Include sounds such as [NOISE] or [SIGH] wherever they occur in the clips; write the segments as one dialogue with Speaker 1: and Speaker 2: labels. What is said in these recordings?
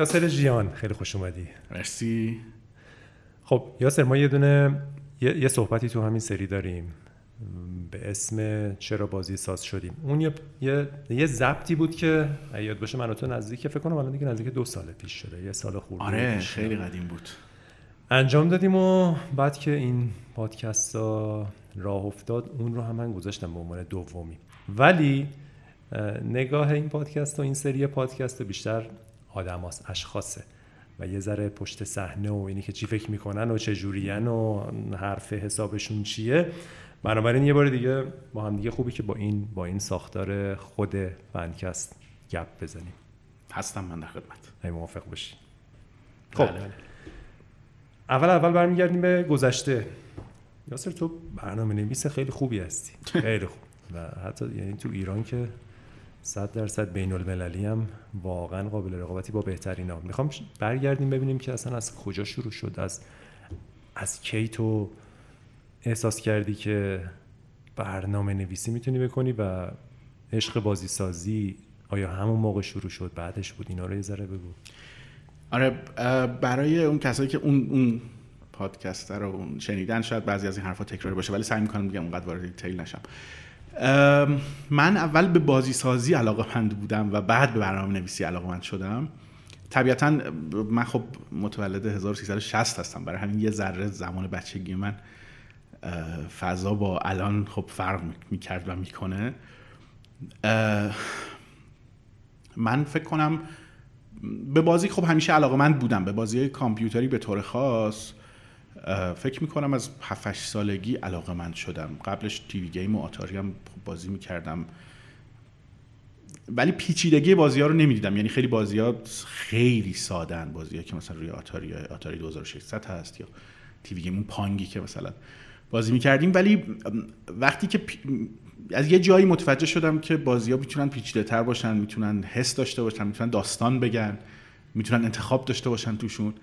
Speaker 1: یاسر جیان خیلی خوش اومدی.
Speaker 2: مرسی.
Speaker 1: خب یاسر ما یه دونه یه, یه صحبتی تو همین سری داریم. به اسم چرا بازی ساز شدیم. اون یه یه, یه ضبطی بود که یاد باشه من تو نزدیک فکر کنم الان دیگه نزدیک دو سال پیش شده یه سال خورده
Speaker 2: آره خیلی قدیم بود.
Speaker 1: انجام دادیم و بعد که این پادکست ها راه افتاد اون رو هم من گذاشتم به عنوان دومی. ولی نگاه این پادکست و این سری پادکست بیشتر آدماست اشخاصه. و یه ذره پشت صحنه و اینی که چی فکر می‌کنن و چه جورین و حرف حسابشون چیه. بنابراین یه بار دیگه با هم دیگه خوبی که با این با این ساختار خود فنکست گپ بزنیم.
Speaker 2: هستم من در خدمت.
Speaker 1: ای موافق باشی. خب. بله. اول اول برمیگردیم به گذشته. یاسر تو برنامه نویس خیلی خوبی هستی. [LAUGHS] خیلی خوب. و حتی یعنی تو ایران که صد درصد بین المللی هم واقعا قابل رقابتی با بهترین ها می‌خوام برگردیم ببینیم که اصلا از کجا شروع شد. از از کی تو احساس کردی که برنامه نویسی می‌تونی بکنی و عشق بازی سازی آیا همون موقع شروع شد؟ بعدش بود؟ اینا رو یه ذره بگو.
Speaker 2: آره برای اون کسایی که اون اون پادکست رو شنیدن شاید بعضی از این حرفا تکراری باشه ولی سعی می‌کنم بگم اونقدر وارد دیتیل نشم. من اول به بازی سازی علاقه مند بودم و بعد به برنامه نویسی علاقه مند شدم. طبیعتا من خب متولد 1360 هستم. برای همین یه ذره زمان بچگی من فضا با الان خب فرق می‌کرد و می‌کنه. من فکر کنم به بازی خب همیشه علاقه من بودم. به بازی کامپیوتری به طور خاص. فکر می‌کنم از 7 سالگی علاقه من شدم. قبلش تیوی گیم و آتاری هم بازی می‌کردم. ولی پیچیدگی بازی ها رو نمی‌دیدم. یعنی خیلی بازی ها خیلی سادن بازی ها که مثلا روی آتاری آتاری 2600 هست یا تیوی گیم اون پانگی که مثلا بازی می‌کردیم. ولی وقتی که از یه جایی متوجه شدم که بازی ها می‌تونن پیچیده تر باشن می‌تونن حس داشته باشن می‌تونن داستان بگن می‌تونن انتخاب داشته باشن توشون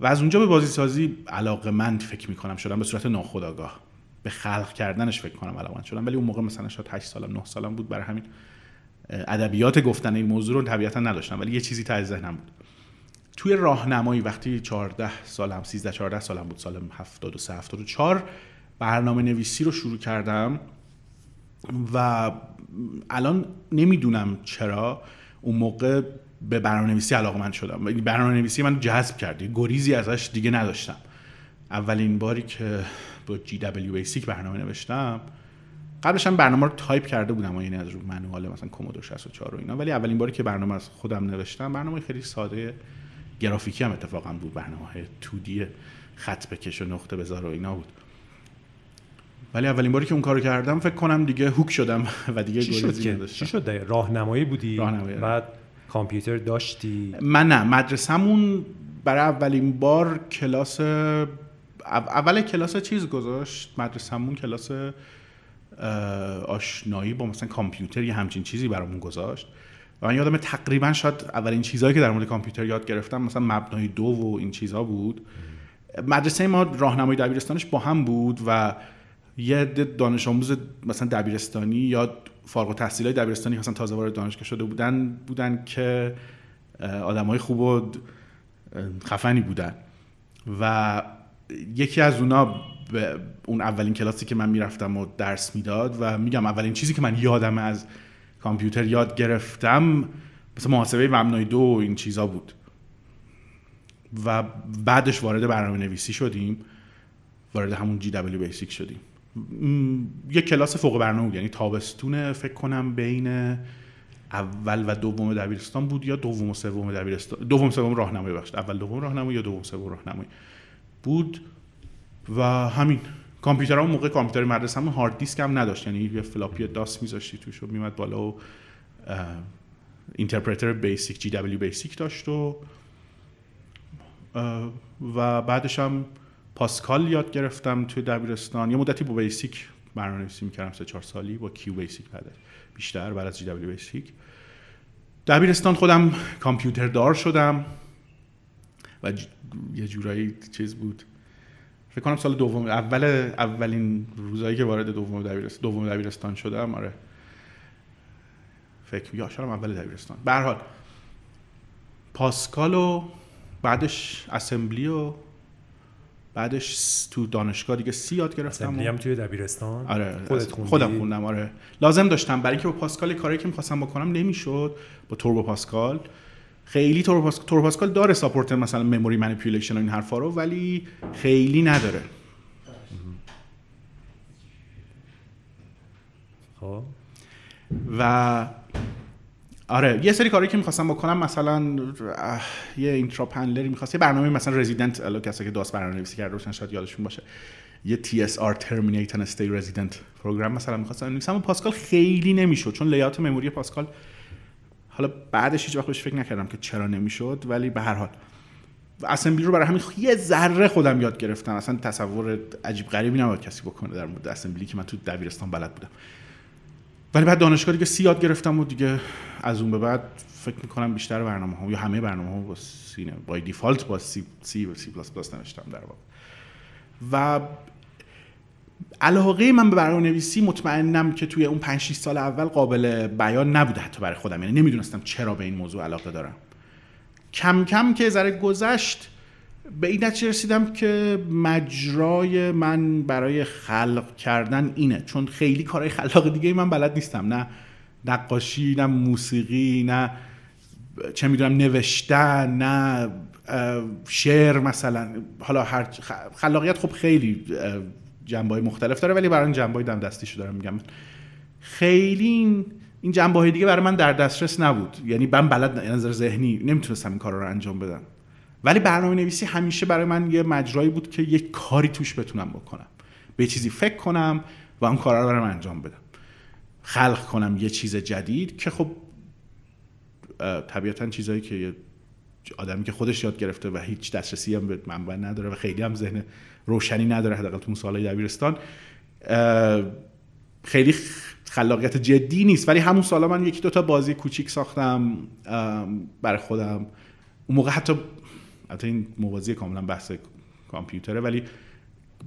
Speaker 2: و از اونجا به بازی سازی علاقه مند فکر می‌کنم شدم به صورت ناخودآگاه. به خلق کردنش فکر کنم علاقه شدم. ولی اون موقع مثلا شاید 8 سالم 9 سالم بود برای همین ادبیات گفتن این موضوع رو طبیعتا نداشتم. ولی یه چیزی ته ذهنم بود. توی راهنمایی وقتی 14 سالم 13 14 سالم بود سال 73 74 برنامه نویسی رو شروع کردم و الان نمی‌دونم چرا. اون موقع به برنامه نویسی علاقه‌مند شدم. برنامه نویسی من جذب کرد. گریزی ازش دیگه نداشتم. اولین باری که با GW-BASIC برنامه نوشتم قبلش هم برنامه رو تایپ کرده بودم یعنی از رو manual مثلا Commodore 64 و اینا. ولی اولین باری که برنامه از خودم نوشتم برنامه خیلی ساده گرافیکی هم اتفاقا بود. برنامه های 2 خط بکش و نقطه بذار و اینا بود. ولی اولین باری که اون کارو کردم فکر کنم دیگه هوک شدم و دیگه
Speaker 1: شد که؟ چی شد؟ راهنمایی بودی؟ آره. بعد کامپیوتر داشتی؟
Speaker 2: من نه مدرسه‌مون برای اولین بار کلاس اول کلاس چیز گذاشت؟ مدرسه‌مون کلاس آشنایی با مثلا کامپیوتر یه همچین چیزی برامون گذاشت. و من یادم تقریبا شاید اولین چیزهایی که در مورد کامپیوتر یاد گرفتم مثلا مبنای دو و این چیزها بود. مدرسه ما راهنمای دبیرستانش با هم بود و یه دانش آموز مثلا دبیرستانی یا فارغ التحصیلای دبیرستانی مثلا تازه وارد دانشگاه شده بودن بودن که آدمای خوب و خفنی بودن. و یکی از اونا به اون اولین کلاسی که من می‌رفتم و درس می‌داد و میگم اولین چیزی که من یادم از کامپیوتر یاد گرفتم مثلا محاسبه مبنای دو این چیزا بود. و بعدش وارد برنامه نویسی شدیم وارد همون GW-BASIC شدیم. یه کلاس فوق برنامه بود یعنی تابستون فکر کنم بین اول و دوم دبیرستان بود یا دوم و سوم دبیرستان؟ دوم سوم راهنمایی بخش اول دوم راهنمایی یا دوم سوم راهنمایی؟ بود و همین. کامپیوتر اون موقع کامپیوتر مدرسه هم hard disk هم نداشت. یعنی یه floppy DOS میذاشتی توش و میمد بالا و interpreter BASIC GW-BASIC داشت و و بعدش هم Pascal یاد گرفتم توی دبیرستان. یه مدتی با BASIC برنامه‌نویسی می‌کردم سه چهار سالی با QBasic بعد بیشتر بعد از GW-BASIC. دبیرستان خودم کامپیوتر دار شدم و یه جورایی چیز بود. فکر کنم سال دوم اول اولین روزایی که وارد دوم دبیرستان دوم دبیرستان شدم آره. فکر یا شدم اول دبیرستان. به هر حال Pascal و بعدش assembly و بعدش تو دانشگاه دیگه C یاد گرفتم
Speaker 1: assembly هم توی دبیرستان.
Speaker 2: آره
Speaker 1: خودت خوندی؟
Speaker 2: خودم خوندم آره. لازم داشتم. برای اینکه با Pascal کاری که می‌خواستم بکنم نمی‌شد با Turbo Pascal. خیلی Turbo Pascal, Turbo Pascal داره support مثلا memory manipulation و این حرفا رو ولی خیلی نداره.
Speaker 1: خب.
Speaker 2: و آره یه سری کاری که می‌خواستم بکنم مثلا یه اینترا پنلری می‌خواست یه برنامه مثلا رزیدنت الان کسایی که داس برنامه نویسی کرده باشن شاید یادشون باشه. یه TSR Terminate and Stay Resident پروگرام مثلا می‌خواستم بنویسم و پاسکال خیلی نمی‌شد چون لیات مموری پاسکال حالا بعدش هیچ وقت فکر نکردم که چرا نمی‌شد ولی به هر حال. اسمبلی رو برای همین یه ذره خودم یاد گرفتم. اصلا تصور عجیب غریبی نباید کسی بکنه در مورد assembly که من تو دبیرستان بلد بودم. ولی بعد دانشگاه دیگه C یاد گرفتم و دیگه از اون به بعد فکر می‌کنم بیشتر برنامه ها یا همه برنامه ها با سی با دیفالت با سی سی و سی پلاس پلاس نوشتم در واقع. و علاقه من به برنامه نویسی مطمئنم که توی اون 5 6 سال اول قابل بیان نبوده حتی برای خودم. یعنی نمی‌دونستم چرا به این موضوع علاقه دارم. کم کم که یه ذره گذشت به این نتیجه رسیدم که مجرای من برای خلق کردن اینه. چون خیلی کارهای خلاق دیگه من بلد نیستم. نه نقاشی نه موسیقی نه چه می‌دونم نوشتن نه شعر مثلا. حالا هر خلاقیت خب خیلی جنبه مختلف داره ولی برای جنبه های دم دستیشو دارم میگم. خیلی این جنبه دیگه برای من در دسترس نبود. یعنی من بلد نظر ذهنی نمی‌تونستم این کار رو انجام بدم. ولی برنامه نویسی همیشه برای من یه مجرایی بود که یه کاری توش بتونم بکنم. به چیزی فکر کنم و اون کارا رو برام انجام بدم. خلق کنم یه چیز جدید که خب طبیعتا چیزایی که آدمی که خودش یاد گرفته و هیچ دسترسی هم به منبع نداره و خیلی هم ذهن روشنی نداره حداقل تو سالهای دبیرستان خیلی خلاقیت جدی نیست. ولی همون سالا من یکی دو تا بازی کوچیک ساختم برای خودم. اون موقع حتی البته این موازی کاملا بحث کامپیوتره ولی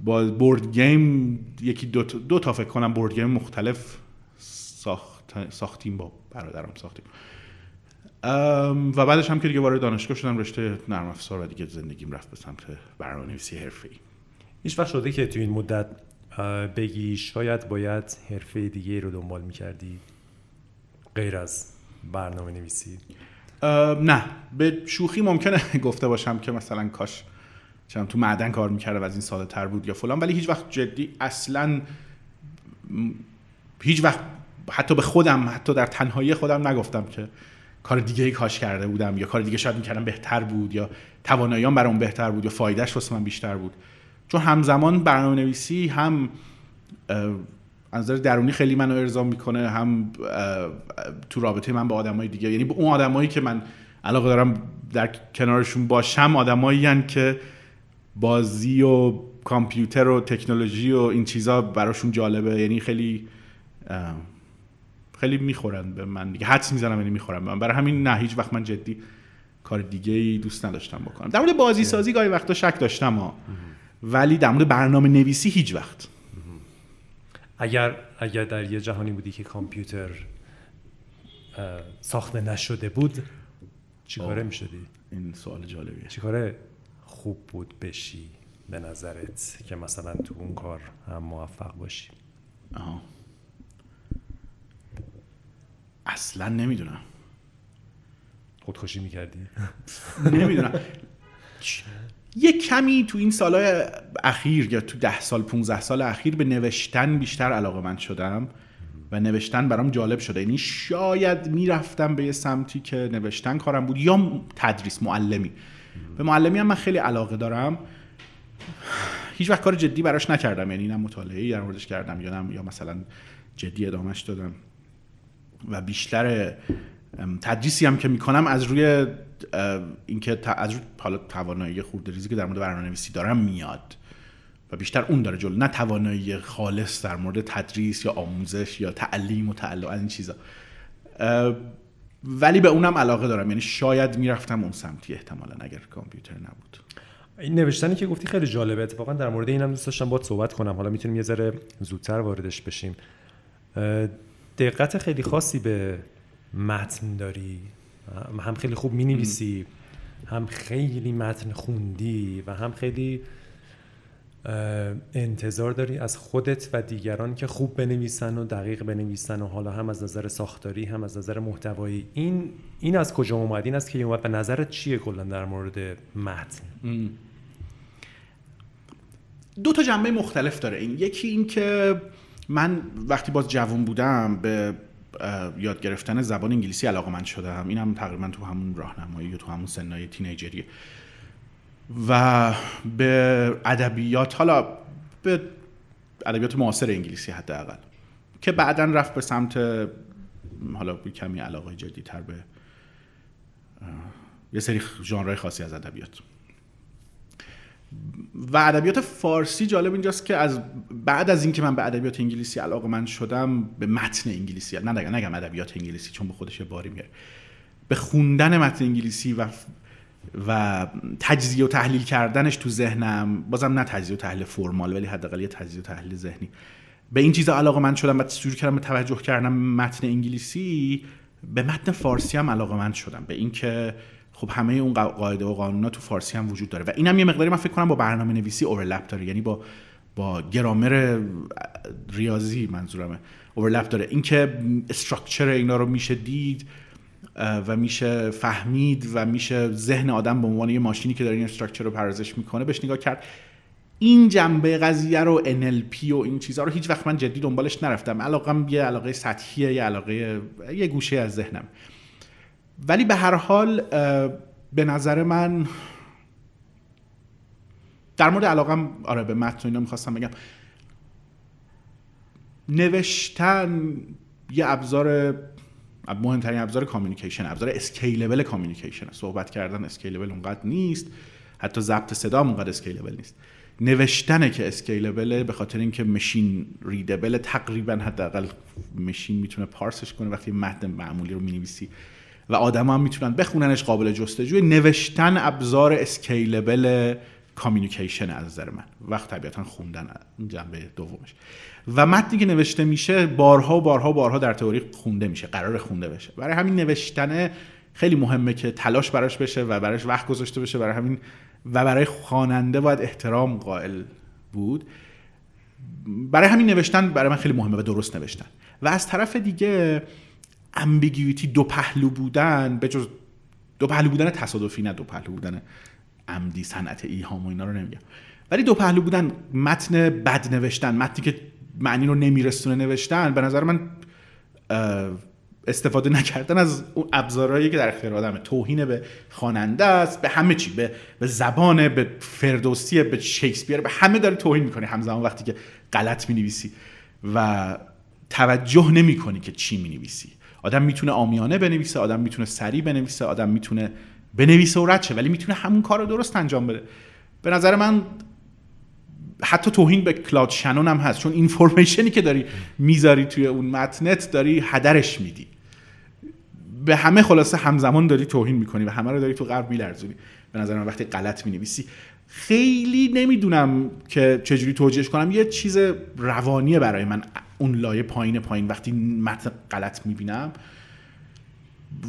Speaker 2: با بورد گیم یکی دو تا, دو تا فکر کنم بورد گیم مختلف ساخت ساختیم با برادرم ساختیم. و بعدش هم که دیگه وارد دانشگاه شدم رشته نرم افزار و دیگه زندگیم رفت به سمت برنامه‌نویسی حرفه‌ای.
Speaker 1: هیچ وقت شده که تو این مدت بگی شاید باید حرفه دیگه رو دنبال می‌کردی غیر از برنامه نویسی
Speaker 2: نه. به شوخی ممکنه [LAUGHS] گفته باشم که مثلا کاش چون تو معدن کار می‌کرده و از این ساده تر بود یا فلان ولی هیچ وقت جدی اصلا هیچ وقت حتی به خودم حتی در تنهایی خودم نگفتم که کار دیگه ای کاش کرده بودم یا کار دیگه شاید می‌کردم بهتر بود یا تواناییام برام بهتر بود یا فایدهش واسه من بیشتر بود. چون همزمان برنامه نویسی هم از نظر درونی خیلی منو ارضا می‌کنه هم تو رابطه من با آدمای دیگه. یعنی با اون آدمایی که من علاقه دارم در کنارشون باشم آدمایی که بازی و کامپیوتر و تکنولوژی و این چیزا براشون جالبه. یعنی خیلی خیلی می‌خورن به من دیگه. حدس می‌زنم یعنی می‌خورن به من. برای همین نه هیچ وقت من جدی کار دیگه ای دوست نداشتم بکنم. در مورد بازی سازی گاهی وقتا شک داشتم ها. ولی در مورد برنامه نویسی هیچ وقت.
Speaker 1: اگر اگر در یه جهانی بودی که کامپیوتر ساخته نشده بود چیکاره
Speaker 2: آه.
Speaker 1: می‌شدی؟
Speaker 2: این سوال جالبیه.
Speaker 1: چیکاره خوب بود بشی به نظرت که مثلا تو اون کار هم موفق باشی؟
Speaker 2: آها. اصلا نمی‌دونم.
Speaker 1: خودکشی می‌کردی؟
Speaker 2: نمی‌دونم. [LAUGHS] یه کمی تو این سالهای اخیر یا تو ده سال 15 سال اخیر به نوشتن بیشتر علاقه من شدم و نوشتن برام جالب شده. یعنی شاید می‌رفتم به یه سمتی که نوشتن کارم بود یا تدریس معلمی. به معلمی هم من خیلی علاقه دارم. هیچ وقت کار جدی براش نکردم. یعنی نه مطالعه در موردش کردم یا نه یا مثلا جدی ادامهش دادم. و بیشتر تدریسی هم که می‌کنم از روی اینکه از روی حالا توانایی خورده ریزی که در مورد برنامه‌نویسی دارم میاد و بیشتر اون داره جلو. نه توانایی خالص در مورد تدریس یا آموزش یا تعلیم و تعلق از این چیزا. ولی به اونم علاقه دارم. یعنی شاید می‌رفتم اون سمتی احتمالا اگر کامپیوتر نبود.
Speaker 1: این نوشتنی که گفتی خیلی جالبه. اتفاقا در مورد اینم دوست داشتم باید صحبت کنم. حالا می‌تونیم یه ذره زودتر واردش بشیم. دقت خیلی خاصی به متن داری. هم خیلی خوب می نویسی هم خیلی متن خوندی و هم خیلی انتظار داری از خودت و دیگران که خوب بنویسن و دقیق بنویسن و حالا هم از نظر ساختاری هم از نظر محتوایی. این این از کجا اومد؟ این است که اومد به نظرت چیه کلا در مورد متن؟
Speaker 2: دو تا جنبه مختلف داره. این یکی این که من وقتی باز جوان بودم به یاد گرفتن زبان انگلیسی علاقه من شدم. این هم تقریبا تو همون راهنمایی تو همون سنای تینیجریه. و به ادبیات حالا به ادبیات معاصر انگلیسی حداقل که بعدا رفت به سمت حالا کمی علاقه تر به یه سری ژانرهای خاصی از ادبیات. و ادبیات فارسی جالب اینجاست که از بعد از اینکه من به ادبیات انگلیسی علاقه من شدم به متن انگلیسی نه نگم نگم ادبیات انگلیسی چون به خودش باری میاره. به خوندن متن انگلیسی و و تجزیه و تحلیل کردنش تو ذهنم بازم نه تجزیه و تحلیل فرمال ولی حداقل یه تجزیه و تحلیل ذهنی. به این چیزا علاقه من شدم و شروع کردم به توجه کردم متن انگلیسی به متن فارسی هم علاقه من شدم. به اینکه خب همه اون قاعده و قانونا تو فارسی هم وجود داره. و اینم یه مقداری من فکر کنم با برنامه نویسی اورلپ داره. یعنی با با گرامر ریاضی منظورمه. اورلپ داره. اینکه استراکچر اینا رو میشه دید و میشه فهمید و میشه ذهن آدم به عنوان یه ماشینی که داره این استراکچر رو پردازش می‌کنه بهش نگاه کرد. این جنبه قضیه رو NLP و این چیزها رو هیچ وقت من جدی دنبالش نرفتم. علاقم یه علاقه سطحیه یه علاقه یه گوشه از ذهنم. ولی به هر حال به نظر من در مورد علاقم آره به متن اینا می‌خواستم بگم. نوشتن یه ابزار مهمترین ابزار communication ابزار scalable communication. صحبت کردن scalable اونقدر نیست. حتی ضبط صدا اونقدر scalable نیست. نوشتنه که scalable ه به خاطر اینکه machine readable تقریبا حداقل مشین می‌تونه پارسش کنه. وقتی متن معمولی رو می‌نویسی و آدم هم می‌تونن بخوننش قابل جستجوی. نوشتن ابزار اسکیلبل کامیونیکیشن از نظر من. وقت طبیعتا خوندن جنبه دومش. و متنی که نوشته میشه بارها و بارها و بارها در تئوری خونده میشه قرار خونده بشه. برای همین نوشتن خیلی مهمه که تلاش براش بشه و براش وقت گذاشته بشه. برای همین و برای خواننده باید احترام قائل بود. برای همین نوشتن برای من خیلی مهمه و درست نوشتن. و از طرف دیگه امبیگیویتی دو پهلو بودن به جز دو پهلو بودن تصادفی نه دو پهلو بودن عمدی صنعت ایهام و اینا رو نمیگم. ولی دو پهلو بودن متن بد نوشتن متنی که معنی رو نمیرسونه نوشتن به نظر من استفاده نکردن از اون ابزارهایی که در اختیار آدمه توهین به خواننده است به همه چی به, به زبان به فردوسی به شکسپیر به همه داری توهین می‌کنی همزمان وقتی که غلط می‌نویسی و توجه نمی‌کنی که چی می‌نویسی. آدم می‌تونه آمیانه بنویسه آدم می‌تونه سریع بنویسه آدم می‌تونه بنویسه و رد ولی می‌تونه همون کار رو درست انجام بده. به نظر من حتی توهین به کلاد شنون هم هست چون اینفورمیشنی که داری می‌ذاری توی اون متنت داری هدرش میدی. به همه خلاصه همزمان داری توهین می‌کنی و همه رو داری تو قلب میلرزونی. به نظر من وقتی غلط می‌نویسی. خیلی نمی‌دونم که چجوری توجیهش کنم. یه چیز روانیه برای من. اون لایه پایین پایین. وقتی متن غلط می‌بینم.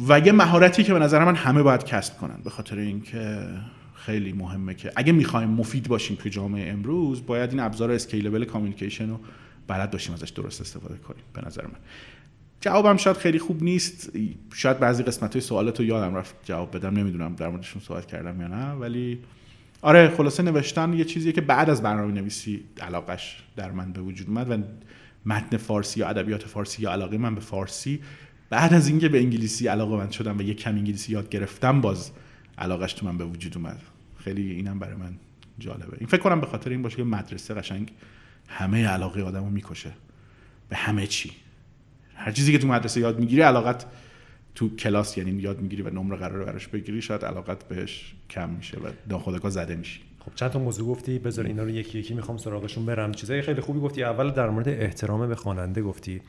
Speaker 2: و یه مهارتی که به نظر من همه باید کسب کنن. به خاطر اینکه خیلی مهمه که اگه می‌خوایم مفید باشیم توی جامعه امروز باید این ابزار scalable communication رو بلد داشتیم ازش درست استفاده کنیم. به نظر من. جوابم شاید خیلی خوب نیست. شاید بعضی قسمت های سوالات رو یادم رفت جواب بدم. نمی‌دونم در موردشون صحبت کردم یا نه. ولی آره خلاصه نوشتن یه چیزیه که بعد از برنامه نویسی علاقش در من به وجود اومد و متن فارسی یا ادبیات فارسی یا علاقه من به فارسی. بعد از اینکه به انگلیسی علاقه من شدم و یک کم انگلیسی یاد گرفتم باز علاقش تو من به وجود اومد. خیلی اینم برای من جالبه. این فکر کنم به خاطر این باشه که مدرسه قشنگ همه علاقه آدمو می‌کشه. به همه چی. هر چیزی که تو مدرسه یاد می‌گیری علاقت تو کلاس یعنی یاد می‌گیری و نمره قراره براش بگیری شاید علاقت بهش کم میشه و ناخودآگاه زده میشی.
Speaker 1: خب چند تا موضوع گفتی بذار اینا رو یکی یکی می‌خوام سراغشون برم. چیزای خیلی خوبی گفتی. اول در مورد احترام به خواننده گفتی.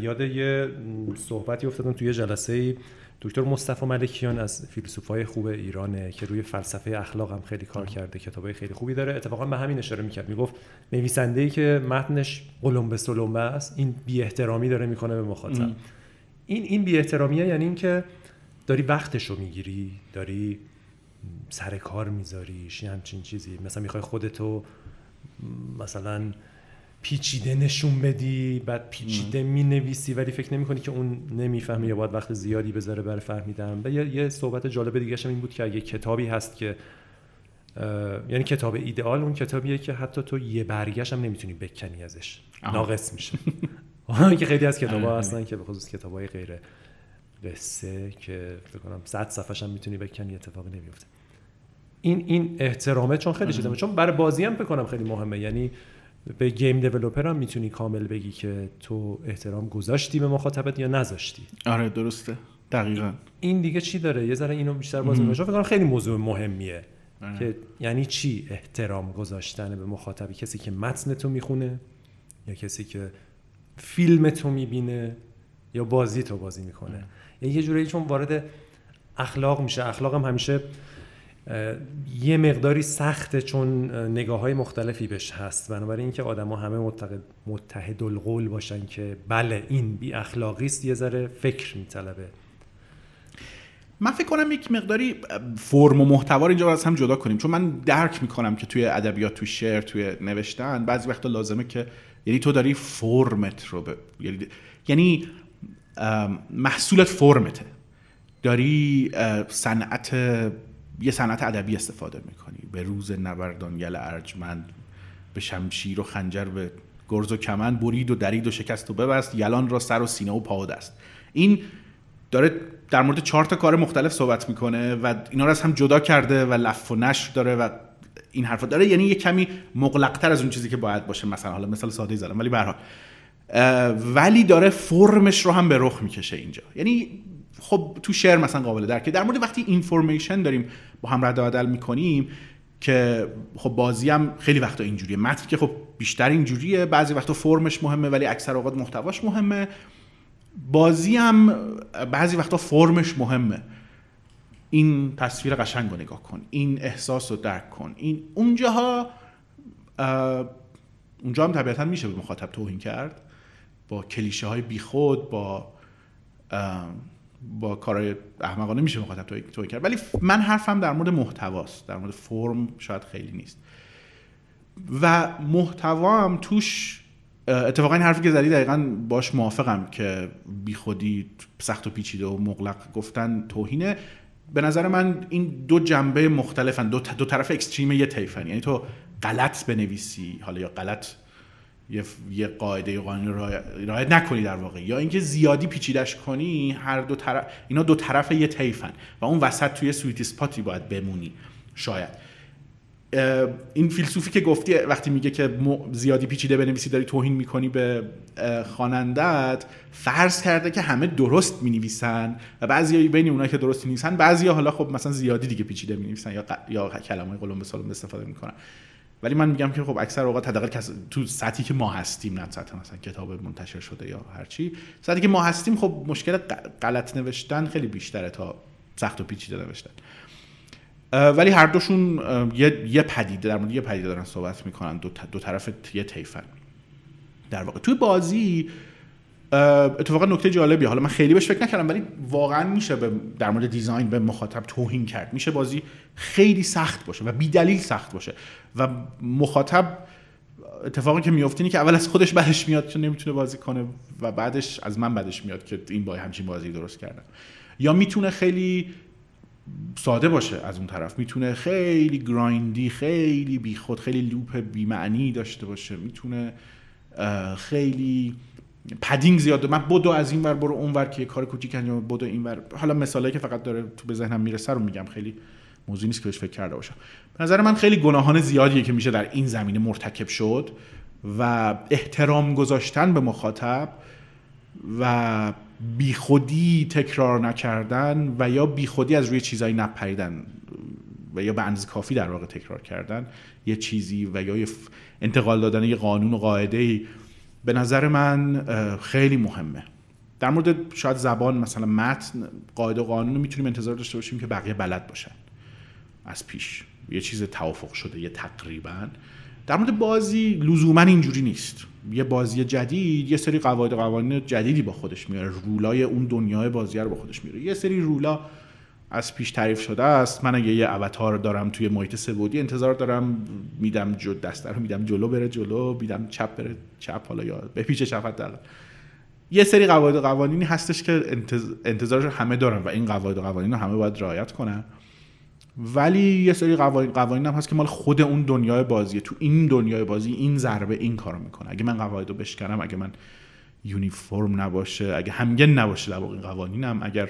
Speaker 1: یاد یه صحبتی افتادم توی جلسه دکتر مصطفی ملکیان از فیلسوفای خوب ایرانه که روی فلسفه اخلاق هم خیلی کار کرده کتابای خیلی خوبی داره. اتفاقا به همین اشاره می‌کرد. می‌گفت نویسنده ای که متنش قلمبه سلمبه است این بی احترامی داره می‌کنه به مخاطب. این این بی احترامیه یعنی اینکه داری وقتش رو می‌گیری داری سر کار میذاریش یه همچین چیزی. مثلا می‌خوای خودتو مثلا پیچیده نشون بدی بعد پیچیده می نویسی ولی فکر نمی کنی که اون نمی‌فهمه یا باید وقت زیادی بذاره برای فهمیدن. و یه, یه صحبت جالب دیگه این بود که اگه کتابی هست که یعنی کتاب ایدئال اون کتابیه که حتی تو یه برگش هم نمی‌تونی بکنی ازش. ناقص میشه. که خیلی از کتاب ها آره. هستن که به خصوص کتاب های غیر قصه که فکر کنم 100 صفحه هم می‌تونی بکنی اتفاقی نمیفته این این احترامه چون خیلی چیزه. چون برای بازی هم بکنم خیلی مهمه. یعنی به گیم دیولپر هم می‌تونی کامل بگی که تو احترام گذاشتی به مخاطبت یا نذاشتی.
Speaker 2: آره درسته. دقیقا.
Speaker 1: این دیگه چی داره؟ یه ذره اینو بیشتر باز میشه فکر خیلی موضوع مهمیه. آره. که یعنی چی احترام گذاشتن به مخاطبی؟ کسی که متن تو می‌خونه یا کسی که فیلم تو می‌بینه یا بازی تو بازی می‌کنه؟ یعنی یه جوری چون وارد اخلاق میشه. اخلاق هم همیشه یه مقداری سخته چون نگاه های مختلفی بهش هست. بنابراین اینکه آدما همه متحد, متحد القول باشن که بله این بی اخلاقی است یه ذره فکر میطلبه.
Speaker 2: من فکر کنم یک مقداری فرم و محتوا اینجا از هم جدا کنیم. چون من درک می‌کنم که توی ادبیات توی شعر توی نوشتن بعضی وقتا لازمه که یعنی تو داری فرمت رو ب... یعنی, یعنی محصولت فرمته. داری صنعت یه صنعت ادبی استفاده می‌کنی. به روز نبردانگل ارجمند به شمشیر و خنجر به گرز و کمن برید و درید و شکست و ببست یلان را سر و سینه و پا است این داره در مورد چهار تا کار مختلف صحبت می‌کنه و اینا رو از هم جدا کرده و لف و نشر داره و این حرفا. داره یعنی یه کمی مغلقتر از اون چیزی که باید باشه. مثلا حالا مثال ساده زدم ولی به ولی داره فرمش رو هم به رخ می‌کشه اینجا. یعنی خب تو شعر مثلا قابل درکه. در مورد وقتی اینفورمیشن داریم با هم رد و بدل می‌کنیم که خب بازی هم خیلی وقتا اینجوریه. متن که خب بیشتر اینجوریه بعضی وقتا فرمش مهمه ولی اکثر اوقات محتواش مهمه. بازی هم بعضی وقتا فرمش مهمه. این تصویر قشنگ رو نگاه کن این احساس رو درک کن. این اونجاها اونجا هم طبیعتا میشه به مخاطب توهین کرد. با کلیشه های بیخود با با کارهای احمقانه میشه مخاطب توهین کرد. ولی من حرفم در مورد محتواست. در مورد فرم شاید خیلی نیست. و محتوا توش اتفاقا این حرفی که زدی دقیقا باش موافقم که بیخودی سخت و پیچیده و مغلق گفتن توهینه. به نظر من این دو جنبه مختلفن. دو, دو طرف اکستریم یه تیفن یعنی تو غلط بنویسی حالا یا غلط یه, یه قاعده قانونی رعایت نکنی در واقع. یا اینکه زیادی پیچیدش کنی هر دو طرف اینا دو طرف یه تیفن و اون وسط توی سویت اسپاتی باید بمونی. شاید. این فیلسوفی که گفتی وقتی میگه که زیادی پیچیده بنویسی داری توهین می‌کنی به خوانندت فرض کرده که همه درست می‌نویسن و بعضی بین اونایی که درست می‌نویسن بعضی حالا خب مثلا زیادی دیگه پیچیده می‌نویسن یا یا کلمه قلم به سالم استفاده می‌کنن. ولی من میگم که خب اکثر اوقات حداقل تو سطحی که ما هستیم نه سطح مثلا کتاب منتشر شده یا هرچی سطحی که ما هستیم خب مشکل غلط نوشتن خیلی بیشتره تا سخت و پیچیده نوشتن. ولی هر دوشون یه, یه پدیده در مورد یه پدیده دارن صحبت می‌کنن دو, دو طرف یه تیفن در واقع توی بازی اتفاقا نکته جالبی حالا من خیلی بهش فکر نکردم ولی واقعا میشه به در مورد دیزاین به مخاطب توهین کرد. میشه بازی خیلی سخت باشه و بی دلیل سخت باشه. و مخاطب اتفاقی که میفته اینه که اول از خودش بعدش میاد که نمی‌تونه بازی کنه و بعدش از من بعدش میاد که این با همچین بازی درست کردم یا می‌تونه خیلی ساده باشه از اون طرف. می‌تونه خیلی grindy خیلی بیخود خیلی loop بیمعنی داشته باشه. می‌تونه خیلی padding زیاد من بدو از این ور برو اون ور که کار کوچیک انجام بدو این ور. حالا مثالی که فقط داره تو به ذهنم می‌رسه رو میگم. خیلی موضوعی نیست که بهش فکر کرده باشم. به نظر من خیلی گناهان زیادیه که میشه در این زمینه مرتکب شد و احترام گذاشتن به مخاطب و بیخودی تکرار نکردن و یا بیخودی از روی چیزایی نپریدن و یا به اندازه کافی در واقع تکرار کردن یه چیزی و یا انتقال دادن یه قانون و قاعده به نظر من خیلی مهمه. در مورد شاید زبان مثلا متن قاعده و قانون رو می‌تونیم انتظار داشته باشیم که بقیه بلد باشن. از پیش. یه چیز توافق شده یه تقریبا. در مورد بازی لزوما اینجوری نیست. یه بازی جدید یه سری قواعد قوانین جدیدی با خودش میاره. رولای اون دنیای بازی رو با خودش میاره. یه سری رولا از پیش تعریف شده است. من اگه یه اوتار دارم توی محیط سبودی انتظار دارم میدم جو دسته رو میدم جلو بره جلو میدم چپ بره چپ حالا یا به پیچ چپ در یه سری قواعد و قوانینی هستش که انتظارش همه دارن و این قواعد و قوانین رو همه باید رعایت کنن. ولی یه سری قوانین, هم هست که مال خود اون دنیای بازیه. تو این دنیای بازی این ضربه این کارو می‌کنه. اگه من قواعد رو بشکنم اگه من uniform نباشه اگه همگن نباشه در واقع قوانینم اگر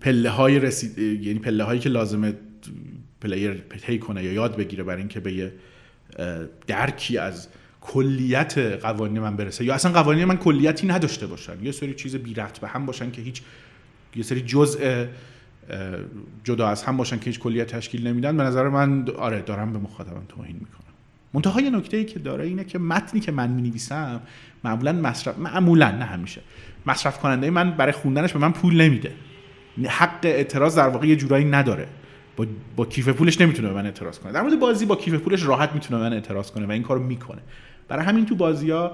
Speaker 2: پله های رسید یعنی پله هایی که لازمه player طی کنه یا یاد بگیره برای اینکه به یه درکی از کلیت قوانین من برسه. یا اصلا قوانین من کلیتی نداشته باشن. یه سری چیز بی‌ربط به هم باشن که هیچ یه سری جزء جدا از هم باشن که هیچ کلیت تشکیل نمیدن. به نظر من آره دارم به مخاطبم توهین می‌کنم. منتها یه نکته ای که داره اینه که متنی که من می‌نویسم معمولا مصرف معمولا نه همیشه. مصرف کننده من برای خوندنش به من پول نمیده. حق اعتراض در واقع یه جورایی نداره. با, با کیف پولش نمی‌تونه به من اعتراض کنه. در مورد بازی با کیف پولش راحت می‌تونه به من اعتراض کنه و این کارو می‌کنه. برای همین تو بازی ها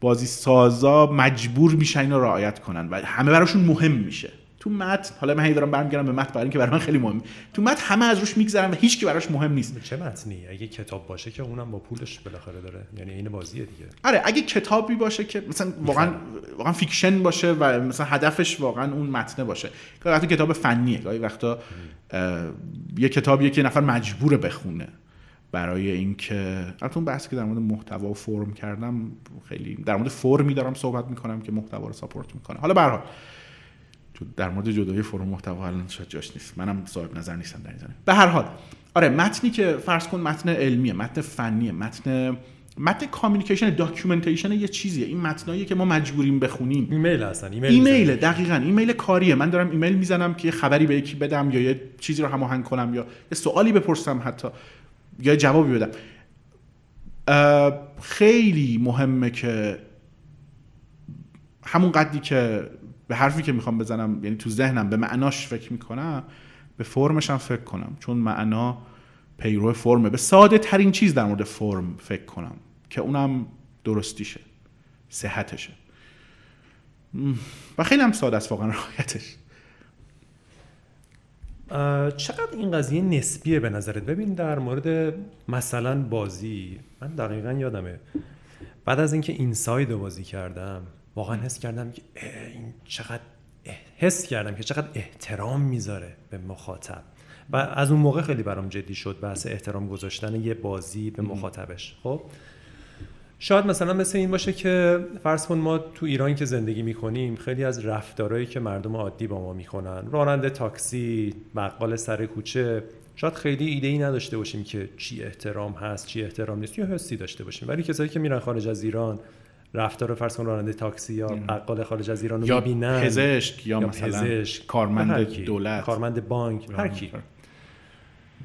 Speaker 2: بازی سازا مجبور میشن اینو رعایت کنن و همه براشون مهم میشه. تو متن حالا من هی دارم برمیگردم به متن برای اینکه برای من خیلی مهم. تو متن همه از روش میگذرن و هیچ کی براش مهم نیست.
Speaker 1: چه متنی؟ اگه کتاب باشه که اونم با پولش بالاخره داره. یعنی این بازیه دیگه.
Speaker 2: آره اگه کتابی باشه که مثلا واقعا واقعا fiction باشه و مثلا هدفش واقعا اون متن باشه. گاهی وقتا کتاب فنیه گاهی وقتا یه کتابیه که نفر مجبور بخونه برای اینکه البته اون بحثی که در مورد محتوا و فرم کردم خیلی در مورد فرمی دارم صحبت می‌کنم که محتوا رو support می‌کنه. حالا به در مورد جدایی فرم محتوا الان شاید جاش نیست. منم صاحب نظر نیستم در این به هر حال آره متنی که فرض کن متن علمیه متن فنیه متن متن communication documentation یه چیزیه. این متنایی که ما مجبوریم بخونیم.
Speaker 1: ایمیل هستن ایمیل
Speaker 2: ایمیل دقیقاً. ایمیل کاریه. من دارم ایمیل می‌زنم که خبری به یکی بدم یا یه چیزی رو هماهنگ کنم یا یه سوالی بپرسم حتی یا جوابی بدم. خیلی مهمه که همون قدری که به حرفی که می‌خوام بزنم یعنی تو ذهنم به معناش فکر می‌کنم به فرمش هم فکر کنم. چون معنا پیرو فرمه. به ساده ترین چیز در مورد فرم فکر کنم که اونم درستیشه صحتشه. و خیلی هم ساده است واقعا رعایتش
Speaker 1: چقدر این قضیه نسبیه به نظرت؟ ببین در مورد مثلا بازی من دقیقا یادمه. بعد از اینکه اینساید بازی کردم واقعا حس کردم که این چقدر حس کردم که چقدر احترام می‌ذاره به مخاطب. و از اون موقع خیلی برام جدی شد بحث احترام گذاشتن یه بازی به مخاطبش. خب؟ شاید مثلا مثل این باشه که فرض کن ما تو ایران که زندگی می‌کنیم خیلی از رفتارهایی که مردم عادی با ما می‌کنن راننده تاکسی بقال سر کوچه شاید خیلی ایده ای نداشته باشیم که چی احترام هست چی احترام نیست یا حسی داشته باشیم. ولی کسایی که میرن خارج از ایران رفتار فرض کن راننده تاکسی یا بقال خارج از ایران رو
Speaker 2: یا می‌بینن. پزشک یا, یا مثلا پزشک، کارمند دولت.
Speaker 1: کارمند بانک هر کی.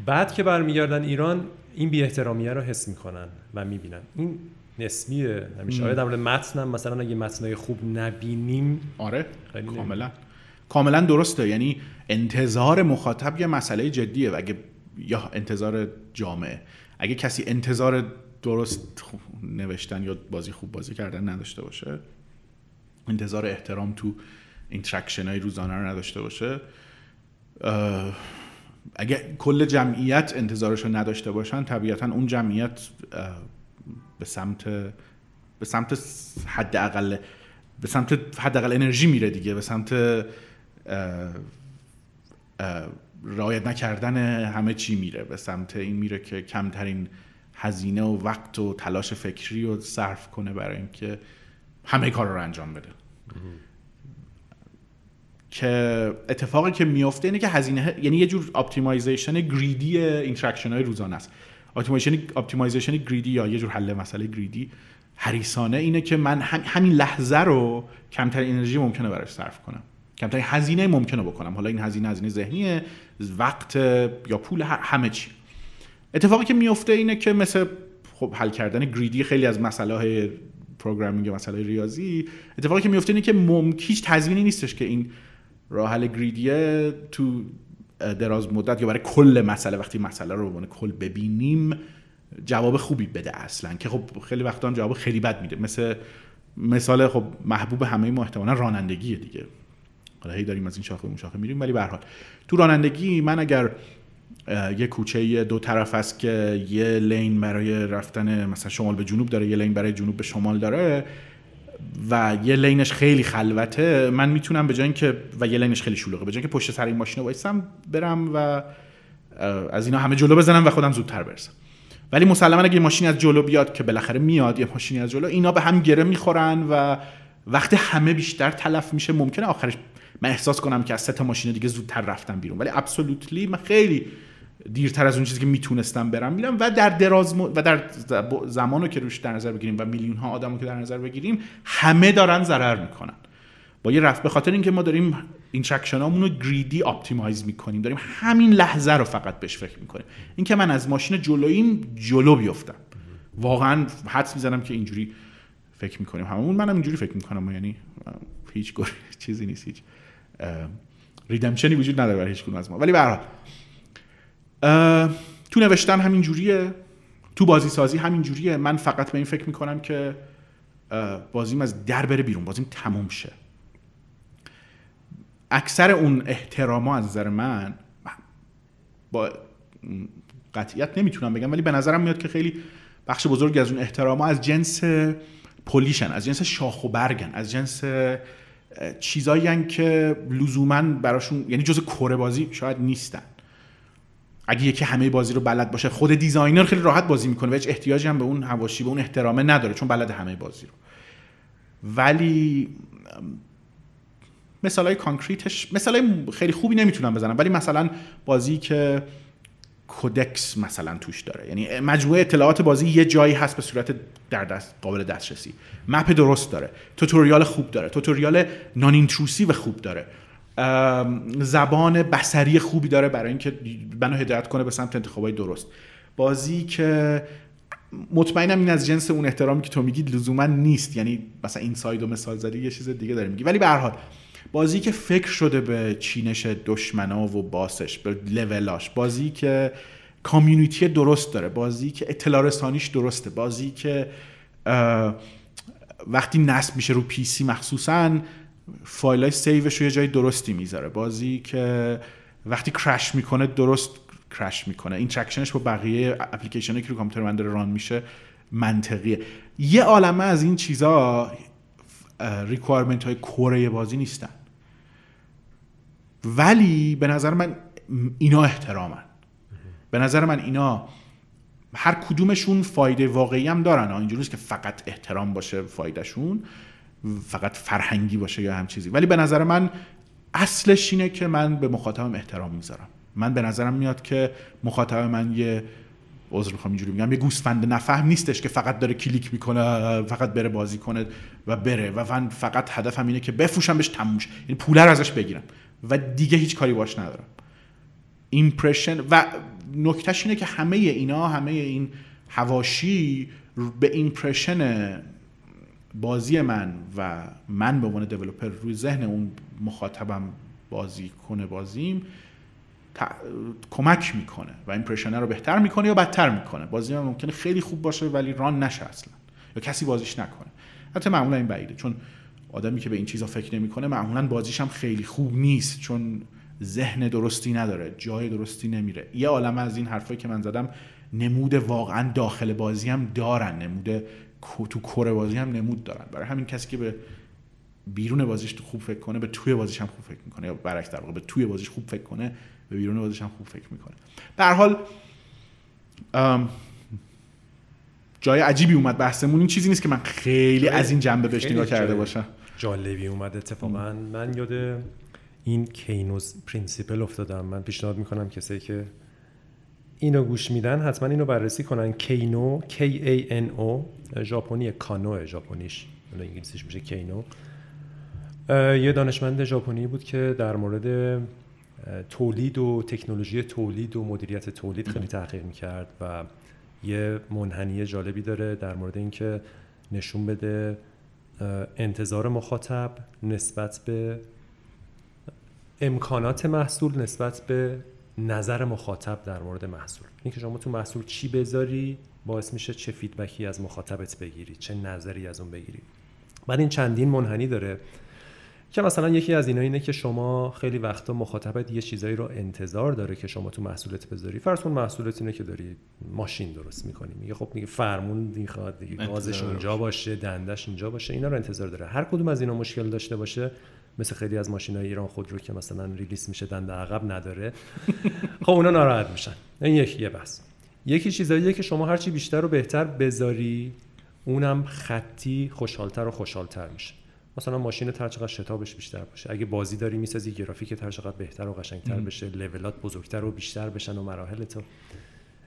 Speaker 1: بعد که برمیگردن ایران این بی احترامیه رو حس می‌کنن و می‌بینن. این نسبیه. همیشه. آره در متنم مثلا اگه متنای خوب نبینیم؟
Speaker 2: آره کاملا. کاملا درسته. یعنی انتظار مخاطب یه مسئله جدیه و اگه یا انتظار جامعه. اگه کسی انتظار درست نوشتن یا بازی خوب بازی کردن نداشته باشه. انتظار احترام تو interaction های روزانه رو نداشته باشه. اگه کل جمعیت انتظارش رو نداشته باشن طبیعتا اون جمعیت به سمت به سمت حداقل به سمت حداقل انرژی میره دیگه به سمت رعایت نکردن همه چی میره. به سمت این میره که کمترین هزینه و وقت و تلاش فکری رو صرف کنه برای اینکه همه کار رو انجام بده. که اتفاقی که میفته اینه که هزینه یعنی یه جور optimization greedy interaction های روزانه است. optimization greedy یا یه جور حل مسئله greedy حریصانه اینه که من همین لحظه رو کمتر انرژی ممکنه براش صرف کنم. کمتر هزینه ممکنه بکنم. حالا این هزینه هزینه ذهنیه وقت یا پول همه چی. اتفاقی که میفته اینه که مثل خب حل کردن greedy خیلی از های programming مسئله ریاضی اتفاقی که میفته اینه که ممکن هیچ تضمینی نیستش که این راه حل greedy ه تو دراز مدت یا برای کل مسئله وقتی مسئله رو به کل ببینیم جواب خوبی بده اصلا. که خب خیلی وقتا هم جواب خیلی بد میده. مثل مثال خب محبوب همه ما احتمالا رانندگیه دیگه. حالا هی داریم از این شاخه اون شاخه میریم ولی به حال. تو رانندگی من اگر یه کوچه دو طرف است که یه لین برای رفتن مثلا شمال به جنوب داره یه لین برای جنوب به شمال داره و یه لینش خیلی خلوته. من می‌تونم به جای اینکه و یه لینش خیلی شلوغه. به جای اینکه پشت سر این ماشین وایسم برم و از اینا همه جلو بزنم و خودم زودتر برسم. ولی مسلما اگه ماشین از جلو بیاد که بالاخره میاد یه ماشینی از جلو اینا به هم گره می‌خورن و وقتی همه بیشتر تلف میشه ممکنه آخرش من احساس کنم که از سه تا ماشین دیگه زودتر رفتم بیرون. ولی ابسولوتلی من خیلی دیرتر از اون چیزی که می‌تونستم برم میرم. و در دراز و در زمانو که روش در نظر بگیریم و میلیون ها آدمو که در نظر بگیریم همه دارن ضرر می‌کنن. با یه رفت به خاطر اینکه ما داریم interaction رو greedy optimize می‌کنیم. داریم همین لحظه رو فقط بهش فکر می‌کنیم. اینکه من از ماشین جلویم جلو بیفتم. واقعا حدس می‌زنم که اینجوری فکر می‌کنیم. همون منم اینجوری فکر می‌کنم. یعنی هیچ [LAUGHS] چیزی نیست هیچ redemption ی وجود نداره برای هیچ از ما. ولی به تو نوشتن همین جوریه تو بازی سازی همین جوریه من فقط به این فکر می‌کنم که بازیم از در بره بیرون بازیم تموم شه. اکثر اون احتراما از نظر من با قطعیت نمی‌تونم بگم ولی به نظرم میاد که خیلی بخش بزرگی از اون احتراما از جنس polish ن از جنس شاخ و برگن از جنس چیزایی که لزوما براشون یعنی جز core بازی شاید نیستن. اگه یکی همه بازی رو بلد باشه خود designer خیلی راحت بازی می‌کنه و هیچ احتیاجی هم به اون حواشی به اون احترامه نداره چون بلد همه بازی رو. ولی مثال های concrete ش مثال خیلی خوبی نمی‌تونم بزنم ولی مثلا بازی که codex مثلا توش داره. یعنی مجموعه اطلاعات بازی یه جایی هست به صورت در دست قابل دسترسی. map درست داره. tutorial خوب داره. tutorial non-intrusive خوب داره. زبان بصری خوبی داره برای اینکه منو هدایت کنه به سمت انتخابای درست. بازی که مطمئنم این از جنس اون احترامی که تو میگی لزوما نیست. یعنی مثلا این ساید و مثال زدی یه چیز دیگه داره میگی. ولی به هر حال بازی که فکر شده به چینش دشمنا و boss ش به لولاش بازی که community درست داره بازی که اطلاع رسانیش درسته بازی که وقتی نصب میشه رو PC مخصوصا فایل های save ش رو یه جای درستی می‌ذاره. بازی که وقتی crash می‌کنه درست crash می‌کنه. interaction ش با بقیه اپلیکیشن که رو کامپیوتر من داره run میشه منطقیه. یه عالمه از این چیزا requirement های core بازی نیستن. ولی به نظر من اینا احترامن. به نظر من اینا هر کدومشون فایده واقعی هم دارن. اینجوری نیست که فقط احترام باشه فایدهشون. فقط فرهنگی باشه یا هم چیزی ولی به نظر من اصلش اینه که من به مخاطبم احترام می‌ذارم. من به نظرم میاد که مخاطب من یه عذر می‌خوام اینجوری میگم یه گوسفند نفهم نیستش که فقط داره کلیک می‌کنه فقط بره بازی کنه و بره و من فقط هدفم اینه که بفروشم بهش تموم شه. یعنی پول رو ازش بگیرم و دیگه هیچ کاری باش ندارم. impression و نکتهش اینه که همه اینا همه این حواشی به impression بازی من و من به عنوان دیولپر روی ذهن اون مخاطبم بازی کنه بازیم کمک می‌کنه و این رو بهتر می‌کنه یا بدتر می‌کنه. بازی من ممکنه خیلی خوب باشه ولی ران نشه اصلا. یا کسی بازیش نکنه. حتی معمولا این بعیده. چون آدمی که به این چیزا فکر نمی‌کنه معمولا بازیش هم خیلی خوب نیست. چون ذهن درستی نداره جای درستی نمیره. یه عالم از این حرفایی که من زدم نمود واقعا داخل بازی هم دارن. نمود تو core بازی هم نمود دارن. برای همین کسی که به بیرون بازیش خوب فکر کنه به توی بازیش هم خوب فکر می‌کنه. یا برعکس در واقع به توی بازیش خوب فکر کنه به بیرون بازیش هم خوب فکر می‌کنه. در حال جای عجیبی اومد بحثمون. این چیزی نیست که من خیلی از این جنبه بهش نگاه کرده باشم.
Speaker 1: جالبی اومد اتفاقا. من یاد این Kano's principle افتادم. من پیشنهاد می‌کنم کسی که اینو گوش میدن حتما اینو بررسی کنن. کینو K A N O ژاپنی کانو ژاپنیش. انگلیسیش میشه کینو. یه دانشمند ژاپنی بود که در مورد تولید و تکنولوژی تولید و مدیریت تولید خیلی تحقیق می‌کرد و یه منحنی جالبی داره در مورد اینکه نشون بده انتظار مخاطب نسبت به امکانات محصول نسبت به نظر مخاطب در مورد محصول. اینکه شما تو محصول چی بذاری باعث میشه چه فیدبکی از مخاطبت بگیری چه نظری از اون بگیری. بعد این چندین منحنی داره که مثلا یکی از اینا اینه که شما خیلی وقتا مخاطبت یه چیزایی رو انتظار داره که شما تو محصولت بذاری. فرض کن محصولت اینه که داری ماشین درست می‌کنی. میگه خب میگه فرمون می‌خواد دیگه گازش اونجا باشه دندش اینجا باشه اینا رو انتظار داره. هر کدوم از اینا مشکل داشته باشه مثل خیلی از ماشین ایران خود رو که مثلا release میشه دنده عقب نداره. [LAUGHS] خب اونا ناراحت میشن. این یکی یه بس یکی چیزاییه که شما هرچی بیشتر رو بهتر بذاری اونم خطی خوشحالتر و خوشحالتر میشه. مثلا ماشین هر چقدر شتابش بیشتر باشه. اگه بازی داری می‌سازی گرافیک هر چقدر بهتر و قشنگتر بشه لولات بزرگتر و بیشتر بشن و مراحل تو.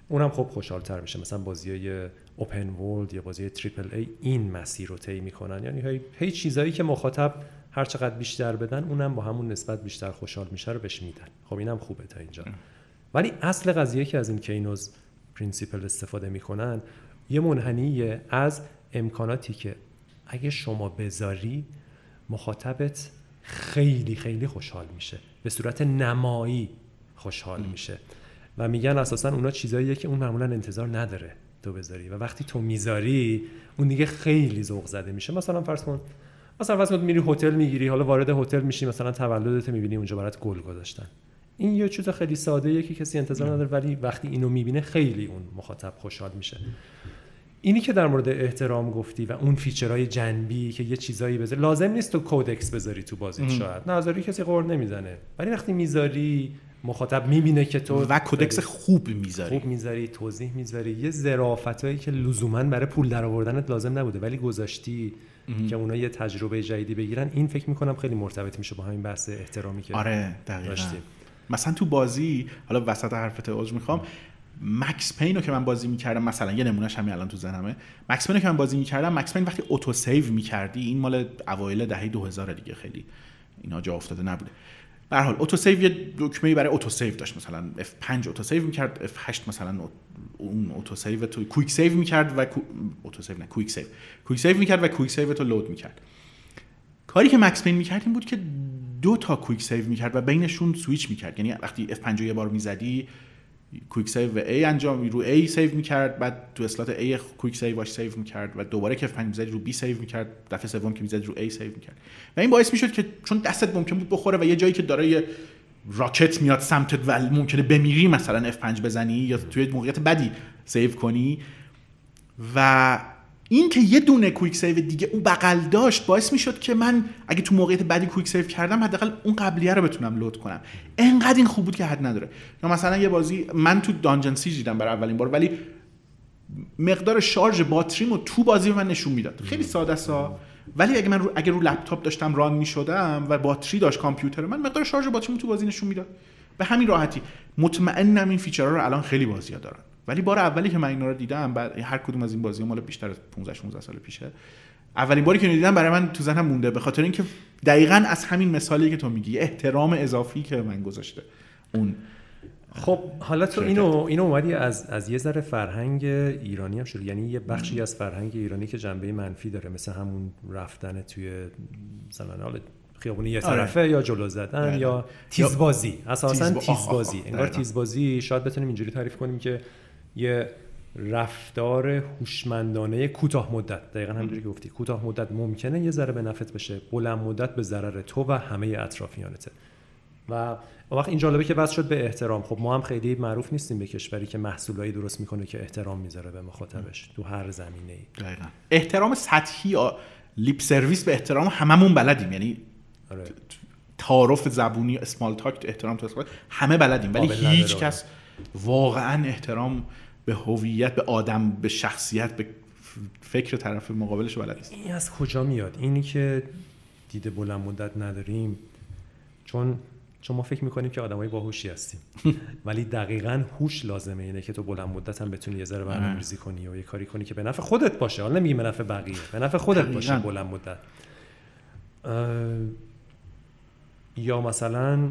Speaker 1: اونم خب خوشحالتر میشه. مثلا بازی های open world یا بازی triple A این مسیر رو طی می‌کنن. یعنی هی, هی چیزایی که مخاطب هر چقدر بیشتر بدن اونم با همون نسبت بیشتر خوشحال میشه رو بهش میدن. خب اینم خوبه تا اینجا. ولی اصل قضیه که از این Kano's principle استفاده می‌کنن یه منحنیه از امکاناتی که اگه شما بذاری مخاطبت خیلی خیلی خوشحال میشه. به صورت نمایی خوشحال میشه. و میگن اساسا اونا چیزاییه که اون معمولا انتظار نداره تو بذاری. و وقتی تو می‌ذاری اون دیگه خیلی ذوق زده میشه. مثلا فرض کن مثلا کن میری هتل می‌گیری حالا وارد هتل میشی مثلا تولدت می‌بینی اونجا برات گل گذاشتن. این یه چیز خیلی ساده که کسی انتظار نداره ولی وقتی اینو می‌بینه خیلی اون مخاطب خوشحال میشه. اینی که در مورد احترام گفتی و اون feature های جنبی که یه چیزایی بذاری لازم نیست تو codex بذاری تو بازی شاید. نظری کسی غر نمی‌زنه. ولی وقتی می‌ذاری مخاطب می‌بینه که تو
Speaker 2: و codex خوب می‌ذاری.
Speaker 1: خوب می‌ذاری توضیح می‌ذاری. یه ظرافتایی که لزوما برای پول درآوردنت لازم نبوده ولی گذاشتی که اونا یه تجربه جدیدی بگیرن این فکر می‌کنم خیلی مرتبط میشه با همین بحث احترامی که
Speaker 2: آره داشتیم. مثلا تو بازی حالا وسط حرفت عذر می‌خوام Max Payne رو که من بازی می‌کردم مثلا یه نمونهش همین الان تو ذهنمه. Max Payne رو که من بازی می‌کردم Max Payne وقتی auto save می‌کردی این مال اوایل دهه 2000 دیگه خیلی اینا جا افتاده نبوده. به حال auto save یه دکمه برای auto save داشت مثلا. F5 auto save می‌کرد F8 مثلا اون auto save تو quick save می‌کرد و auto save نه quick save quick save می‌کرد و quick save تو load می‌کرد. کاری که Max Payne می‌کرد این بود که دو تا کویک سیو می‌کرد و بینشون سویچ می‌کرد. یعنی وقتی F5 یه بار می‌زدی quick save و A انجام رو A save می‌کرد بعد تو slot A quick save واش save می‌کرد و دوباره که فنگ می‌زدی رو B سیو می‌کرد دفعه سوم که می‌زدی رو A save می‌کرد. و این باعث می‌شد که چون دستت ممکن بود بخوره و یه جایی که داره یه rocket میاد سمتت و ممکنه بمیری مثلا F5 بزنی یا توی موقعیت بدی save کنی و این که یه دونه quick save دیگه اون بغل داشت باعث می‌شد که من اگه تو موقعیت بعدی quick save کردم حداقل اون قبلیه رو بتونم load کنم. انقدر این خوب بود که حد نداره. یا مثلا یه بازی من تو Dungeon Siege دیدم برای اولین بار ولی مقدار شارژ باتریمو تو بازی من نشون می‌داد. خیلی ساده ست ولی اگه من رو اگه رو لپتاپ داشتم run می‌شدم و باتری داشت کامپیوتر من مقدار شارژ باتریمو تو بازی نشون می‌داد. به همین راحتی. مطمئنم این فیچرها رو الان خیلی بازی‌ها دارن. ولی بار اولی که من اینا رو دیدم بعد هر کدوم از این بازی مال بیشتر از 15 16 سال پیشه. اولین باری که دیدم برای من تو ذهنم مونده به خاطر اینکه دقیقا از همین مثالی که تو میگی احترام اضافی که من گذاشته. اون
Speaker 1: خب حالا تو اینو اینو اومدی از از یه ذره فرهنگ ایرانی هم شروع یعنی یه بخشی از فرهنگ ایرانی که جنبه منفی داره مثل همون رفتن توی مثلا حالا خیابونی یه آره. طرفه آره. یا جلو زدن آره. یا تیزبازی. اساسا تیز تیزبازی. انگار تیزبازی. شاید بتونیم اینجوری تعریف کنیم که یه رفتار هوشمندانه کوتاه مدت. دقیقا همونجوری که گفتی. کوتاه مدت ممکنه یه ذره به نفت بشه. بلند مدت به ضرر تو و همه اطرافیانته. و وقت این جالبه که وصل شد به احترام. خب ما هم خیلی معروف نیستیم به کشوری که محصولایی درست می‌کنه که احترام می‌ذاره به مخاطبش. تو هر زمینه ای
Speaker 2: دقیقا. احترام سطحی لیپ سرویس به احترام هممون بلدیم. یعنی آره. تعارف زبونی اسمال تاک احترام تو همه بلدیم. ولی هیچ کس واقعا احترام به هویت به آدم به شخصیت به فکر طرف مقابلش بلد نیست.
Speaker 1: این از کجا میاد؟ اینی که دیده بلند مدت نداریم. چون چون ما فکر می‌کنیم که آدمای باهوشی هستیم. [LAUGHS] ولی دقیقا هوش لازمه اینه که تو بلند مدت هم بتونی یه ذره برنامه‌ریزی کنی و یه کاری کنی که به نفع خودت باشه. حالا نمیگیم به نفع بقیه به نفع خودت باشه بلند مدت. یا مثلا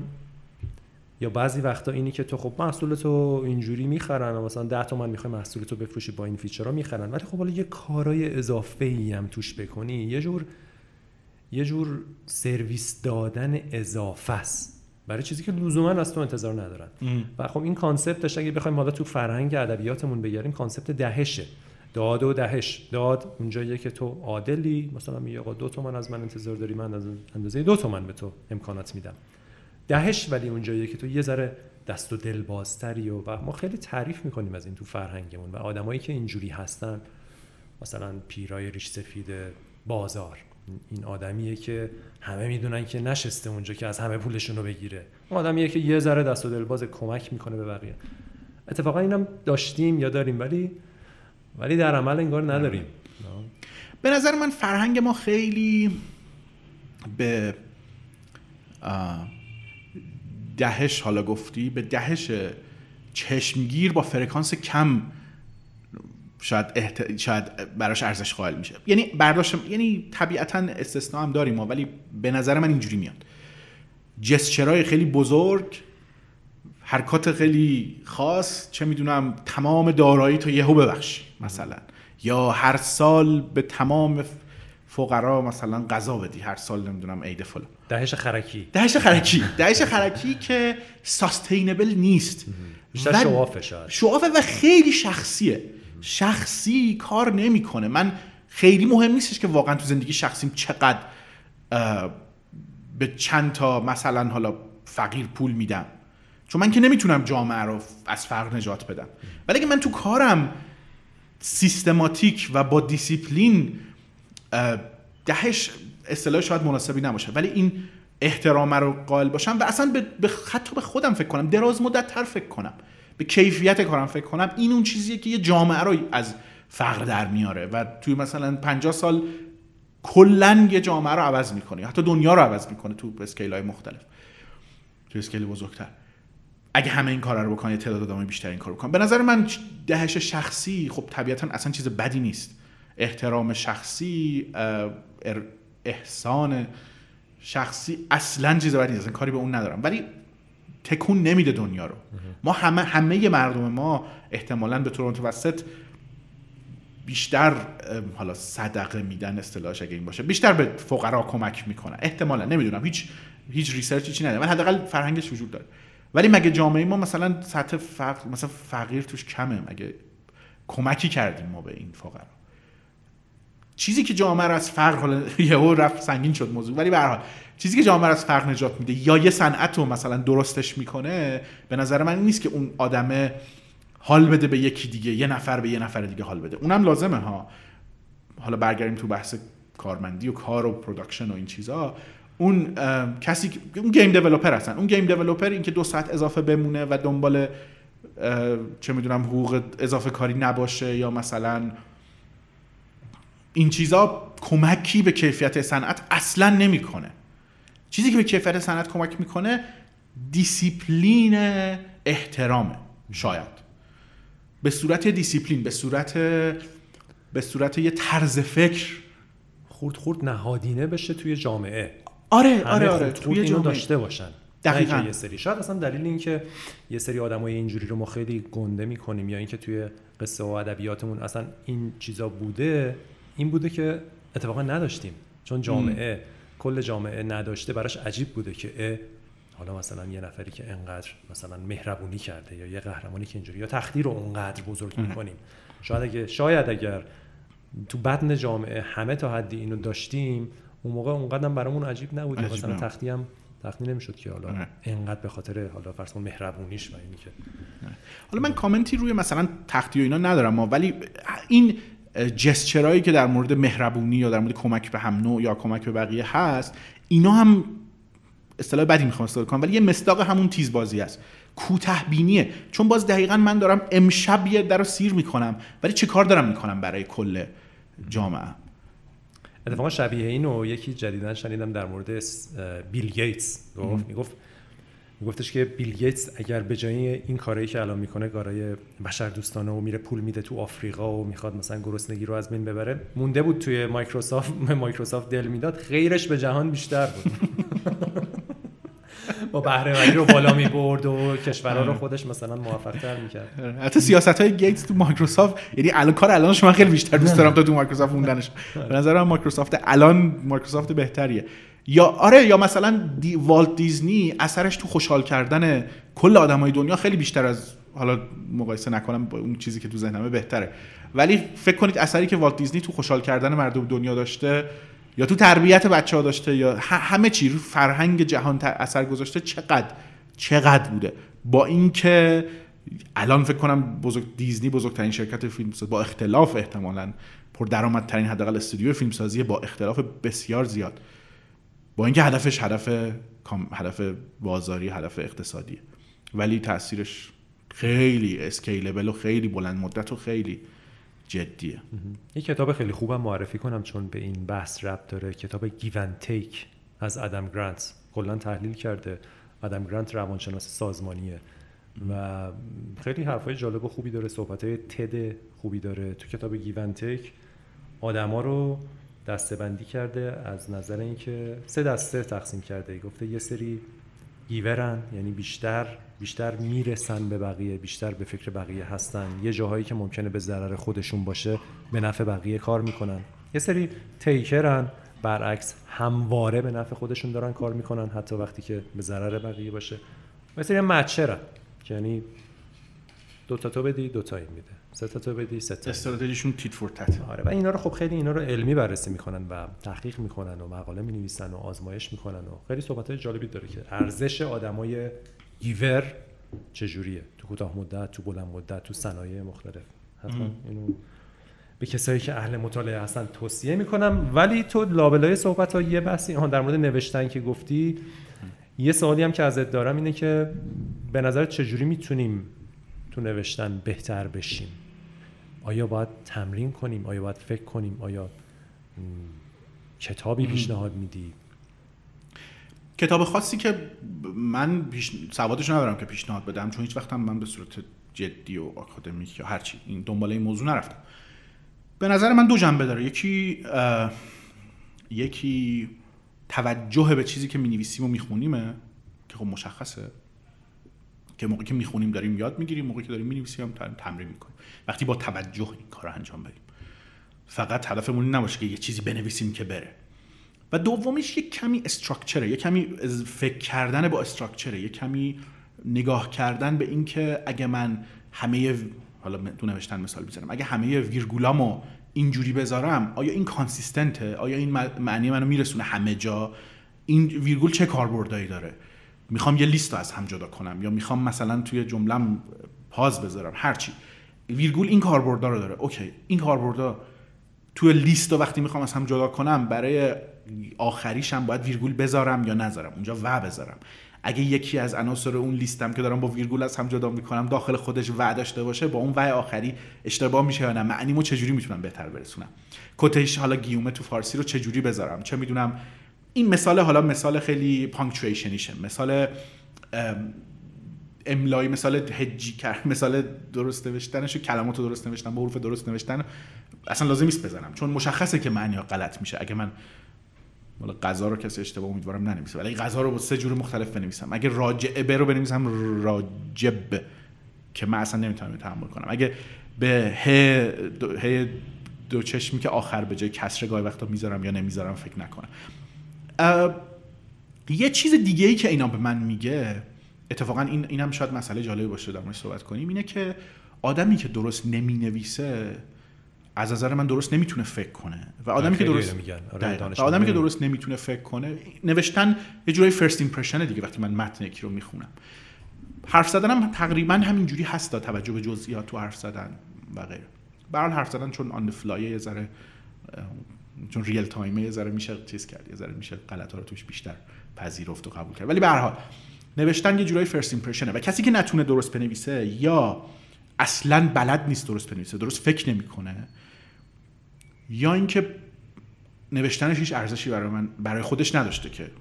Speaker 1: یا بعضی وقتا اینی که تو خب محصول تو اینجوری می‌خرن و مثلا 10 تومن می‌خوای محصول تو بفروشی با این feature ها می‌خرن. ولی خب حالا یه کارای اضافه ای هم توش بکنی یه جور یه جور سرویس دادن اضافه است. برای چیزی که لزوما از تو انتظار ندارن. و خب این concept ش اگه بخوایم حالا تو فرهنگ ادبیاتمون بگیریم concept دهشه. داد و دهش. داد اونجاییه که تو عادلی مثلا میگه آقا دو تومن از من انتظار داری من از اندازه دو تومن به تو امکانات میدم. دهش ولی اونجاییه که تو یه ذره دست و دل بازتری و, و ما خیلی تعریف می‌کنیم از این تو فرهنگمون و آدمایی که اینجوری هستن. مثلا پیرای ریش سفید بازار. این آدمیه که همه می‌دونن که نشسته اونجا که از همه پولشون رو بگیره. اون آدمیه که یه ذره دست و دل باز کمک می‌کنه به بقیه. اتفاقا اینم داشتیم یا داریم ولی ولی در عمل انگار نداریم.
Speaker 2: به نظر من فرهنگ ما خیلی به دهش حالا گفتی به دهش چشمگیر با فرکانس کم شاید احت... شاید براش ارزش قائل میشه. یعنی برداشت یعنی طبیعتا استثنا هم داریم ما ولی به نظر من اینجوری میاد. جسچرای خیلی بزرگ حرکات خیلی خاص چه می‌دونم تمام دارایی تو یهو ببخش مثلا. یا هر سال به تمام فقرا مثلا غذا بدی هر سال نمی‌دونم عید فلان.
Speaker 1: دهش خرکی.
Speaker 2: دهش خرکی. دهش خرکی که ساستینبل نیست.
Speaker 1: بیشتر شوافه شاید.
Speaker 2: شوافه و خیلی شخصیه. شخصی کار نمی‌کنه. من خیلی مهم نیستش که واقعا تو زندگی شخصیم چقدر به چند تا مثلا حالا فقیر پول میدم. چون من که نمی‌تونم جامعه رو از فقر نجات بدم. ولی اگه من تو کارم سیستماتیک و با دیسیپلین دهش اصطلاح شاید مناسبی نباشه ولی این احترام رو قائل باشم و اصلا به حتی به خودم فکر کنم دراز مدت تر فکر کنم به کیفیت کارم فکر کنم این اون چیزیه که یه جامعه رو از فقر در میاره و توی مثلا 50 سال کلا یه جامعه رو عوض می‌کنه حتی دنیا رو عوض می‌کنه تو scale های مختلف تو اسکیل بزرگتر. اگه همه این کارا رو بکنه تعداد آدمای بیشتر این کار بکنن به نظر من دهش شخصی خب طبیعتا اصلا چیز بدی نیست. احترام شخصی احسان شخصی اصلا چیز بدی نیست کاری به اون ندارم. ولی تکون نمیده دنیا رو. ما همه همه مردم ما احتمالا به طور متوسط بیشتر حالا صدقه میدن اصطلاحش اگه این باشه بیشتر به فقرا کمک می‌کنن. احتمالا نمی‌دونم. هیچ هیچ ریسرچی چی نداره من حداقل فرهنگش وجود داره. ولی مگه جامعه ما مثلا سطح فقر مثلا فقیر توش کمه؟ مگه کمکی کردیم ما به این فقرا؟ چیزی که جامعه رو از فقر حالا یهو رفت سنگین شد موضوع ولی به چیزی که جامعه رو از فقر نجات میده یا یه صنعت رو مثلا درستش می‌کنه به نظر من نیست که اون آدمه حال بده به یکی دیگه یه نفر به یه نفر دیگه حال بده. اونم لازمه ها. حالا برگردیم تو بحث کارمندی و کار و production و این چیزا. اون کسی اون game developer هستن. اون game developer این که دو ساعت اضافه بمونه و دنبال چه می‌دونم حقوق اضافه کاری نباشه یا مثلا این چیزا کمکی به کیفیت صنعت اصلا نمی‌کنه. چیزی که به کیفیت صنعت کمک می‌کنه دیسیپلین احترامه شاید. به صورت دیسیپلین به صورت به صورت یه طرز فکر.
Speaker 1: خورد خورد نهادینه بشه توی جامعه.
Speaker 2: آره آره آره توی
Speaker 1: جامعه. داشته باشن.
Speaker 2: دقیقاً.
Speaker 1: یه سری. شاید اصلا دلیل این که یه سری آدمای اینجوری رو ما خیلی گنده می‌کنیم یا اینکه توی قصه و ادبیاتمون اصلا این چیزا بوده این بوده که اتفاقا نداشتیم. چون جامعه کل جامعه نداشته براش عجیب بوده که حالا مثلا یه نفری که انقدر مثلا مهربونی کرده یا یه قهرمانی که اینجوری یا تخدیر رو اونقدر بزرگ می‌کنیم. شاید اگه شاید اگر تو بدن جامعه همه تا حدی اینو داشتیم اون موقع اونقدر برامون عجیب نبود مثلا تختی هم تختی نمی‌شد که حالا انقدر به خاطر حالا فرض مهربونیش و اینی که
Speaker 2: حالا من کامنتی روی مثلا تختی و اینا ندارم ما ولی این جسچرایی که در مورد مهربونی یا در مورد کمک به هم نوع یا کمک به بقیه هست اینا هم اصطلاح بدی می‌خوام استفاده کنم ولی یه مصداق همون تیز بازی است. کوته بینیه چون باز دقیقا من دارم امشب یه نفر رو سیر می‌کنم ولی چه کار دارم می‌کنم برای کل جامعه؟
Speaker 1: اتفاقا شبیه اینو یکی جدیدا شنیدم در مورد بیل گیتس. گفت می‌گفت گفتش که بیل گیتس اگر به جای این کارهایی که الان می‌کنه کارهای بشر دوستانه و میره پول میده تو آفریقا و می‌خواد مثلا گرسنگی رو از بین ببره مونده بود توی مایکروسافت [LAUGHS] مایکروسافت دل می‌داد. خیرش به جهان بیشتر بود. [LAUGHS] با بهره رو بالا می برد و کشورها رو خودش مثلا موفق تر می‌کرد
Speaker 2: حتی سیاست های گیتس تو مایکروسافت یعنی الان کار الانش شما خیلی بیشتر دوست دارم تا تو مایکروسافت موندنش. [LAUGHS] به نظرم مایکروسافت الان مایکروسافت بهتریه. یا آره یا مثلا دی والت دیزنی اثرش تو خوشحال کردن کل آدمای دنیا خیلی بیشتر از حالا مقایسه نکنم با اون چیزی که تو ذهنمه بهتره. ولی فکر کنید اثری که والت دیزنی تو خوشحال کردن مردم دنیا داشته یا تو تربیت بچه ها داشته یا همه چی رو فرهنگ جهان اثر گذاشته چقدر چقدر بوده. با اینکه الان فکر کنم بزرگ دیزنی بزرگترین شرکت فیلم با اختلاف احتمالا پر درآمدترین حداقل استودیو فیلمسازی با اختلاف بسیار زیاد. با اینکه هدفش هدف هدف بازاری هدف اقتصادیه ولی تاثیرش خیلی اسکیلبل و خیلی بلند مدت و خیلی جدیه.
Speaker 1: یه کتاب خیلی خوبم معرفی کنم چون به این بحث ربط داره. کتاب گیون تیک از ادم گرانت کلا تحلیل کرده. ادم گرانت روانشناس سازمانیه. و خیلی حرفای جالب و خوبی داره. صحبت های تد خوبی داره. تو کتاب گیون تیک آدما رو دسته بندی کرده از نظر اینکه سه دسته تقسیم کرده. گفته یه سری گیورن یعنی بیشتر بیشتر می‌رسن به بقیه بیشتر به فکر بقیه هستن. یه جاهایی که ممکنه به ضرر خودشون باشه به نفع بقیه کار می‌کنن. یه سری تیکرن برعکس همواره به نفع خودشون دارن کار می‌کنن حتی وقتی که به ضرر بقیه باشه. و سری مچرن یعنی دو تا تو بدی دو تا این میده. سه تا تو بدی سه تا.
Speaker 2: استراتژیشون تیت فور تت.
Speaker 1: آره و اینا رو خب خیلی اینا رو علمی بررسی می‌کنن و تحقیق می‌کنن و مقاله می‌نویسن و آزمایش می‌کنن و خیلی صحبت های جالبی داره که ارزش آدمای گیور چجوریه؟ تو کوتاه مدت تو بلند مدت تو صنایع مختلف. حتما اینو به کسایی که اهل مطالعه هستن توصیه می‌کنم. ولی تو لابلای صحبت ها یه بحثی در مورد نوشتن که گفتی. یه سوالی هم که ازت دارم اینه که به نظر چجوری می‌تونیم تو نوشتن بهتر بشیم. آیا باید تمرین کنیم؟ آیا باید فکر کنیم؟ آیا کتابی پیشنهاد میدی؟
Speaker 2: کتاب خاصی که من پیش... سوادش ندارم که پیشنهاد بدم چون هیچ وقتم من به صورت جدی و آکادمیک یا هرچی این دنباله این موضوع نرفتم. به نظر من دو جنبه داره. یکی یکی توجه به چیزی که می‌نویسیم و میخونیمه که خب مشخصه. که موقعی که می‌خونیم داریم یاد می‌گیریم موقعی که داریم می‌نویسیم تمرین می‌کنیم. وقتی با توجه این کار رو انجام بدیم. فقط هدفمون نباشه که یه چیزی بنویسیم که بره. و دومیش یه کمی استراکچره یه کمی فکر کردن با استراکچره یه کمی نگاه کردن به اینکه اگه من همه حالا تو نوشتن مثال می‌زنم اگه همه ویرگولامو اینجوری بذارم آیا این کانسیستنته آیا این معنی منو میرسونه همه جا؟ این ویرگول چه کاربردایی داره؟ می‌خوام یه لیست رو از هم جدا کنم یا می‌خوام مثلا توی جملم پاز بذارم هرچی ویرگول این کاربردا رو داره. اوکی این کاربردا توی لیست رو وقتی می‌خوام از هم جدا کنم برای آخریشم باید ویرگول بذارم یا نذارم؟ اونجا و بذارم. اگه یکی از عناصر اون لیستم که دارم با ویرگول از هم جدا می‌کنم داخل خودش و داشته باشه با اون و آخری اشتباه میشه یا نه؟ معنیمو چجوری می‌تونم بهتر برسونم؟ کتش حالا گیومه تو فارسی رو چجوری بذارم؟ چه می‌دونم؟ این مثال حالا مثال خیلی پانکچویشنیشه مثال املایی مثال هجی کرد مثال درست نوشتنش کلمات درست نوشتن با حروف درست نوشتن اصلا لازم نیست بزنم. چون مشخصه که معنی ها غلط میشه. اگه من حالا غذا رو کسی اشتباه امیدوارم ننویسه ولی غذا رو با سه جور مختلف بنویسم. اگه راجعه رو بنویسم راجب که من اصلا نمی‌تونم تحمل کنم. اگه به ه دو, دو چشمی که آخر به جای کسر گاهی وقتا می‌ذارم یا نمی‌ذارم فکر نکنم. یه چیز دیگه ای که اینا به من میگه اتفاقا این اینم شاید مسئله جالبی باشه در صحبت کنیم اینه که آدمی که درست نمی نویسه از نظر من درست نمی‌تونه فکر کنه و آدمی که درست آره آدمی که درست نمی‌تونه فکر کنه نوشتن یه جوری first impression دیگه وقتی من متن یکی رو می‌خونم. حرف زدنم تقریبا همینجوری هست توجه به جزئیات تو حرف زدن و غیره. برحال حرف زدن چون on the fly یه ذره چون real time ه یه ذره میشه چیز کرد یه ذره میشه غلطا رو توش بیشتر پذیرفت و قبول کرد. ولی به هر حال نوشتن یه جورای فرست ایمپرشنه و کسی که نتونه درست بنویسه یا اصلا بلد نیست درست بنویسه درست فکر نمی‌کنه یا اینکه نوشتنش هیچ ارزشی برای من برای خودش نداشته که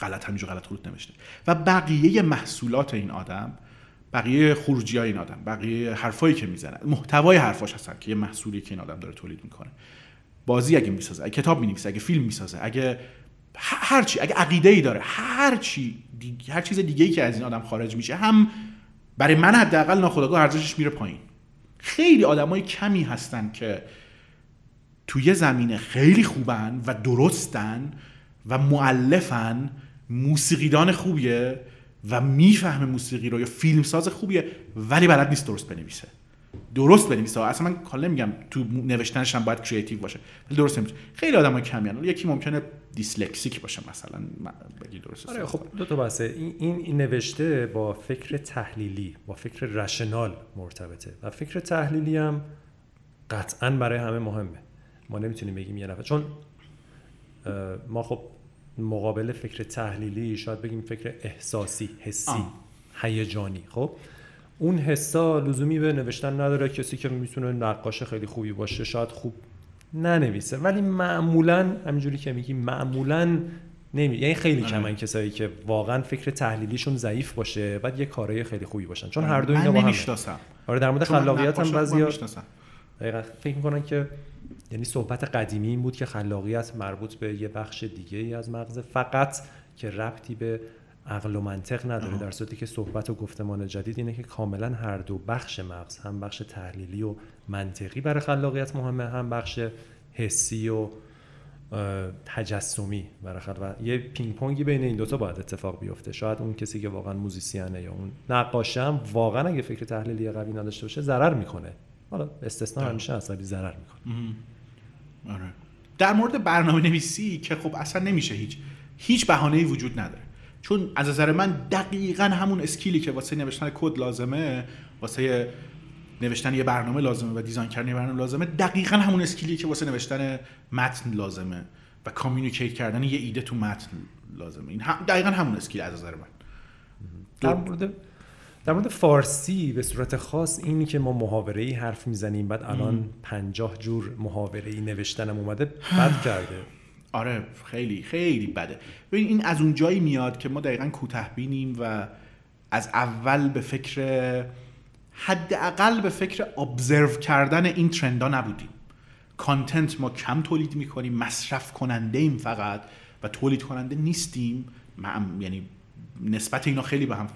Speaker 2: غلط همینجور غلط خود نوشته. و بقیه محصولات این آدم بقیه خروجی های این آدم بقیه حرفایی که می‌زنه محتوای حرفاش هستن که یه محصولی که این آدم داره تولید می‌کنه. بازی اگه می‌سازه اگه کتاب می‌نویسه اگه فیلم می‌سازه اگه هر چی اگه عقیده ای داره هر چی هر چیز دیگه ای که از این آدم خارج میشه هم برای من حداقل ناخودآگاه ارزشش میره پایین. خیلی آدمای کمی هستن که توی زمینه خیلی خوبن و درستن و معلفن موسیقیدان خوبیه و می‌فهمه موسیقی رو یا فیلمساز خوبیه ولی بلد نیست درست بنویسه. درست بنویسه. اصلا من حالا نمیگم تو نوشتنش هم باید کریتیو باشه ولی درست نمیشه. خیلی آدمای کمی هستن یکی ممکنه دیسلکسیک باشه مثلا بگی درست
Speaker 1: آره خب دو تا بحثه. این, این نوشته با فکر تحلیلی با فکر رشنال مرتبطه. و فکر تحلیلی هم قطعا برای همه مهمه. ما نمی‌تونیم بگیم یه نفر. چون ما خب مقابل فکر تحلیلی شاید بگیم فکر احساسی حسی هیجانی. خب؟ اون حسا لزومی به نوشتن نداره کسی که می‌تونه نقاش خیلی خوبی باشه شاید خوب ننویسه. ولی معمولا همینجوری که میگی معمولا نمی یعنی خیلی آره. کمن کسایی که واقعا فکر تحلیلیشون ضعیف باشه بعد یه کارهای خیلی خوبی باشن. چون هر دو اینا با هم آره در مورد خلاقیت هم بعضیا فکر می‌کنن که یعنی صحبت قدیمی این بود که خلاقیت مربوط به یه بخش دیگه ای از مغز فقط که ربطی به عقل و منطق نداره در صورتی که صحبت و گفتمان جدید اینه که کاملا هر دو بخش مغز هم بخش تحلیلی و منطقی برای خلاقیت مهمه هم بخش حسی و تجسمی برای خلاقیت یه پینگ پونگی بین این دوتا باید اتفاق بیفته. شاید اون کسی که واقعا موزیسیانه یا اون نقاشه هم واقعا اگه فکر تحلیلی قوی نداشته باشه ضرر می‌کنه. حالا استثنا همیشه از ضرر می‌کنه.
Speaker 2: آره. در مورد برنامه نویسی که خب اصلا نمیشه هیچ هیچ بهانه‌ای وجود نداره. چون از نظر من دقیقا همون skill ی که واسه نوشتن کد لازمه واسه نوشتن یه برنامه لازمه و design کردن یه برنامه لازمه دقیقا همون skill ی که واسه نوشتن متن لازمه و communicate کردن یه ایده تو متن لازمه. این دقیقا همون skill از نظر من.
Speaker 1: در مورد در مورد فارسی به صورت خاص اینی که ما محاوره ای حرف می‌زنیم بعد الان پنجاه جور محاوره ای نوشتنم اومده بد کرده.
Speaker 2: آره خیلی خیلی بده. ببین این از اون جایی میاد که ما دقیقا کوته بینیم و از اول به فکر حداقل به فکر observe کردن این trend ا نبودیم. content ما کم تولید می‌کنیم مصرف کننده ایم فقط و تولید کننده نیستیم. یعنی نسبت اینا خیلی به هم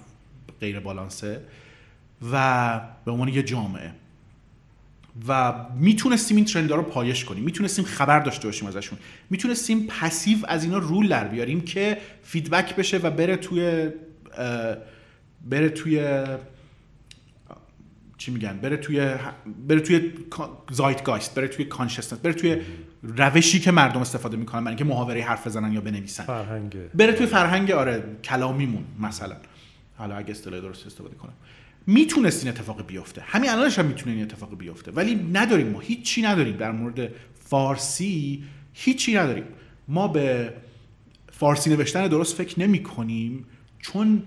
Speaker 2: غیر بالانسه و به عنوان یه جامعه. و می‌تونستیم این trend رو پایش کنیم. می‌تونستیم خبر داشته باشیم ازشون. می‌تونستیم passive از اینا rule در بیاریم که feedback بشه و بره توی بره توی چی میگن؟ بره توی بره توی زایتگایست بره توی کانشسنس بره توی روشی که مردم استفاده می‌کنن برای اینکه محاوره حرف بزنن یا بنویسن.
Speaker 1: فرهنگ.
Speaker 2: بره توی فرهنگ آره کلامیمون مثلا. حالا اگه اصطلاح درست استفاده کنم. می‌تونست این اتفاق بیفته. همین الانش هم می‌تونه این اتفاق بیفته. ولی نداریم ما. هیچی نداریم. در مورد فارسی هیچی نداریم. ما به فارسی نوشتن درست فکر نمی کنیم چون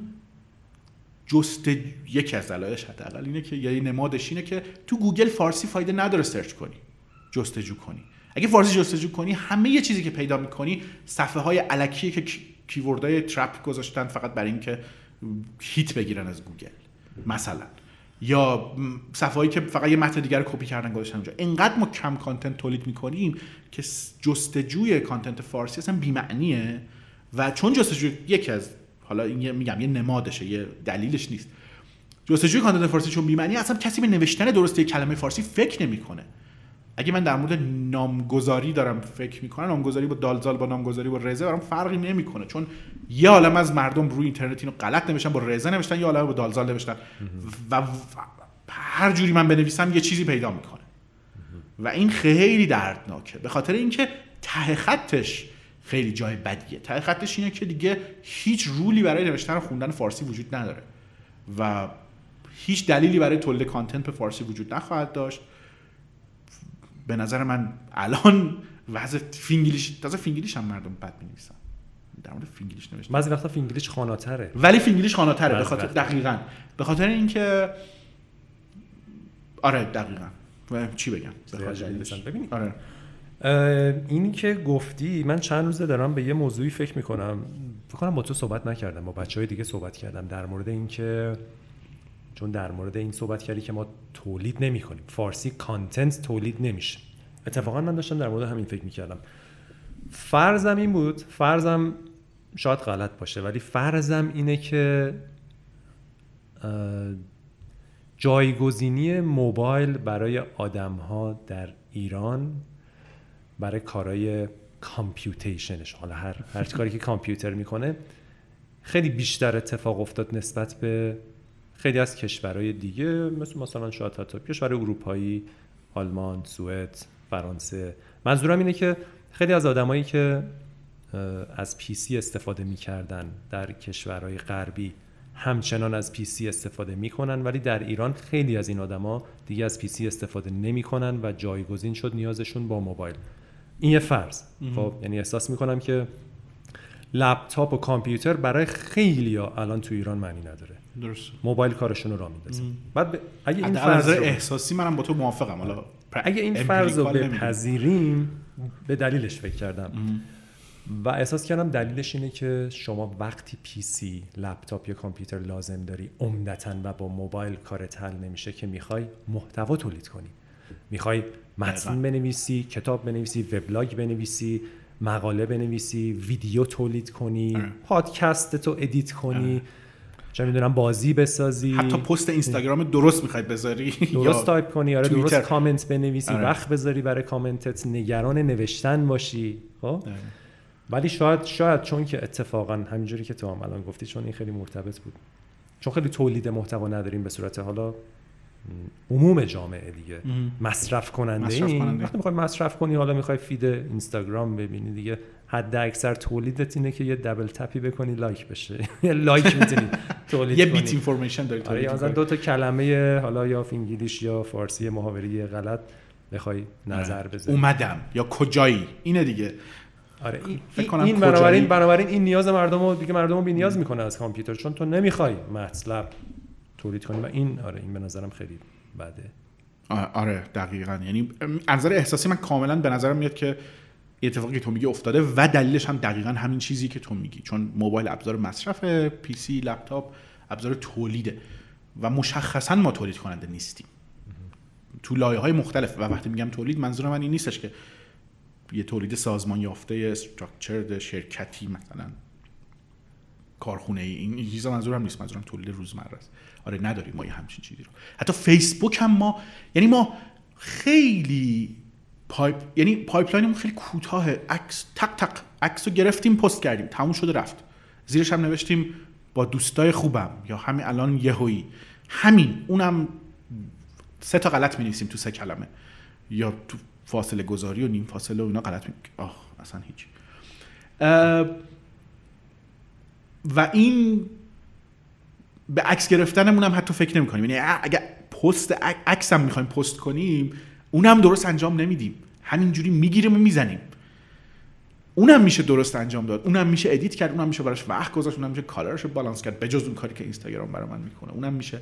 Speaker 2: just یکی از دلایلش حداقل اینه که یعنی نمادش اینه که تو گوگل فارسی فایده نداره search کنی. جستجو کنی. اگه فارسی جستجو کنی همه یه چیزی که پیدا می‌کنی صفحه های الکیه که keyword های trap گذاشتن فقط برای اینکه hit بگیرن از گوگل مثلا. یا صفحه‌ای که فقط یه متن دیگر کپی کردن گذاشتن اونجا. انقدر ما کم content تولید می‌کنیم که جستجوی کانتنت فارسی اصلا بی‌معنیه و چون جستجوی یکی از حالا این میگم یه نمادشه یه دلیلش نیست. جستجوی کانتنت فارسی چون بی‌معنی اصلا کسی به نوشتن درسته کلمه فارسی فکر نمی‌کنه. اگه من در مورد نامگذاری دارم فکر می‌کنم نامگذاری با دالزال با نامگذاری با رزه برام فرقی نمی‌کنه. چون یه عالم از مردم روی اینترنت اینو غلط نوشتن با رزه نوشتن یه عالم با دالزال نوشتن. و هر جوری من بنویسم یه چیزی پیدا می‌کنه. و این خیلی دردناکه. به خاطر اینکه ته خطش خیلی جای بدیه. ته خطش اینه که دیگه هیچ رولی برای نوشتن و خوندن فارسی وجود نداره. و هیچ دلیلی برای تولید content به فارسی وجود نخواهد داشت. به نظر من الان وضع فینگلیش تازه فینگلیش هم مردم بد می‌نویسن. در مورد فینگلیش نوشتم
Speaker 1: بعضی وقتا فینگلیش خواناتره.
Speaker 2: ولی فینگلیش خواناتره به خاطر دقیقاً. به خاطر اینکه آره دقیقاً. و چی بگم؟
Speaker 1: ببینید آره. اینی که گفتی من چند روزه دارم به یه موضوعی فکر می‌کنم. فکر کنم با تو صحبت نکردم با بچه های دیگه صحبت کردم در مورد اینکه چون در مورد این صحبت کردی که ما تولید نمی کنیم فارسی کانتنت تولید نمیشه. اتفاقا من داشتم در مورد همین فکر می‌کردم. فرضم این بود فرضم شاید غلط باشه ولی فرضم اینه که جایگزینی موبایل برای آدم ها در ایران برای کارهای کامپیوتیشنش. حالا هر هر کاری که کامپیوتر می‌کنه خیلی بیشتر اتفاق افتاد نسبت به خیلی از کشورهای دیگه مثل مثلا شاید حتی کشور اروپایی آلمان سوئد فرانسه. منظورم اینه که خیلی از آدمایی که از پی سی استفاده می‌کردن در کشورهای غربی همچنان از PC استفاده می‌کنن ولی در ایران خیلی از این آدما دیگه از PC استفاده نمی‌کنن و جایگزین شد نیازشون با موبایل. این یه فرض. خب یعنی احساس می‌کنم که لپتاپ و کامپیوتر برای خیلی ها الان تو ایران معنی نداره.
Speaker 2: درست.
Speaker 1: موبایل کارشون رو را میندازه بعد ب... اگه این
Speaker 2: فرض احساسی منم با تو موافقم. حالا
Speaker 1: اگه این فرض رو بپذیریم به دلیلش فکر کردم. و احساس کردم دلیلش اینه که شما وقتی PC لپتاپ یا کامپیوتر لازم داری عمدتا و با موبایل کارت حل نمیشه که می‌خوای محتوا تولید کنی. می‌خوای متن بنویسی کتاب بنویسی وبلاگ بنویسی مقاله بنویسی ویدیو تولید کنی آره. پادکست تو edit کنی. آره. چه می‌دونم بازی بسازی؟
Speaker 2: حتی پست اینستاگرام درست می‌خوای بذاری؟ [LAUGHS]
Speaker 1: درست تایپ کنی؟ آره درست کامنت بنویسی آره. وقت بذاری برای کامنتت نگران نوشتن باشی. خب؟ ولی شاید شاید چون که اتفاقا همینجوری که تو هم الان گفتی چون این خیلی مرتبط بود. چون خیلی تولید محتوا نداریم به صورت حالا عموم جامعه دیگه. مصرف کننده مصرف این وقتی می‌خوای مصرف کنی حالا می‌خوای feed اینستاگرام ببینی دیگه. حد اکثر تولیدت اینه که یه double tap ی بکنی لایک بشه. لایک می‌تونی تولید [LAUGHS]
Speaker 2: یه bit information داری
Speaker 1: آره مثلا دو تا کلمه حالا یا انگلیش یا فارسی محاوره غلط بخوای نظر بذاری.
Speaker 2: اومدم. یا کجایی؟ اینه دیگه.
Speaker 1: آره این این بنابراین بنابراین این نیاز مردم رو دیگه مردم رو بی نیاز می‌کنه از کامپیوتر چون تو نمی‌خوای مطلب تولید کنی و این آره این به نظرم خیلی بده.
Speaker 2: آره دقیقا. یعنی از نظر احساسی من کاملا به نظرم میاد که اتفاقی که تو میگی افتاده و دلیلش هم دقیقا همین چیزی که تو میگی. چون موبایل ابزار مصرف پی سی لپتاپ ابزار تولیده و مشخصا ما تولید کننده نیستیم. تو لایه های مختلف و وقتی میگم تولید منظور من این نیستش که یه تولید سازمان یافته structured شرکتی مثلا کارخونه ای. این چیزا منظورم نیست. منظورم تولید روزمره است. آره نداریم ما یه همچین چیزی رو. حتی فیسبوک هم ما یعنی ما خیلی pipe یعنی pipeline مون خیلی کوتاه عکس تق تق. عکس رو گرفتیم پست کردیم. تموم شده رفت. زیرش هم نوشتیم با دوستای خوبم یا همین الان یهویی. همین. اونم سه تا غلط می تو سه کلمه. یا تو فاصله گذاری و نیم فاصله و اینا غلط می آه اصلا هیچ. و این به عکس گرفتنمون هم حتی فکر نمی کنیم یعنی اگر پست عکس هم می‌خوایم پست کنیم اونم درست انجام نمیدیم. همینجوری می‌گیریم و می‌زنیم. اونم میشه درست انجام داد. اونم میشه edit کرد. اونم میشه براش وقت گذاشت. اونم میشه color ش balance کرد. بجز اون کاری که اینستاگرام برای من می‌کنه. اونم میشه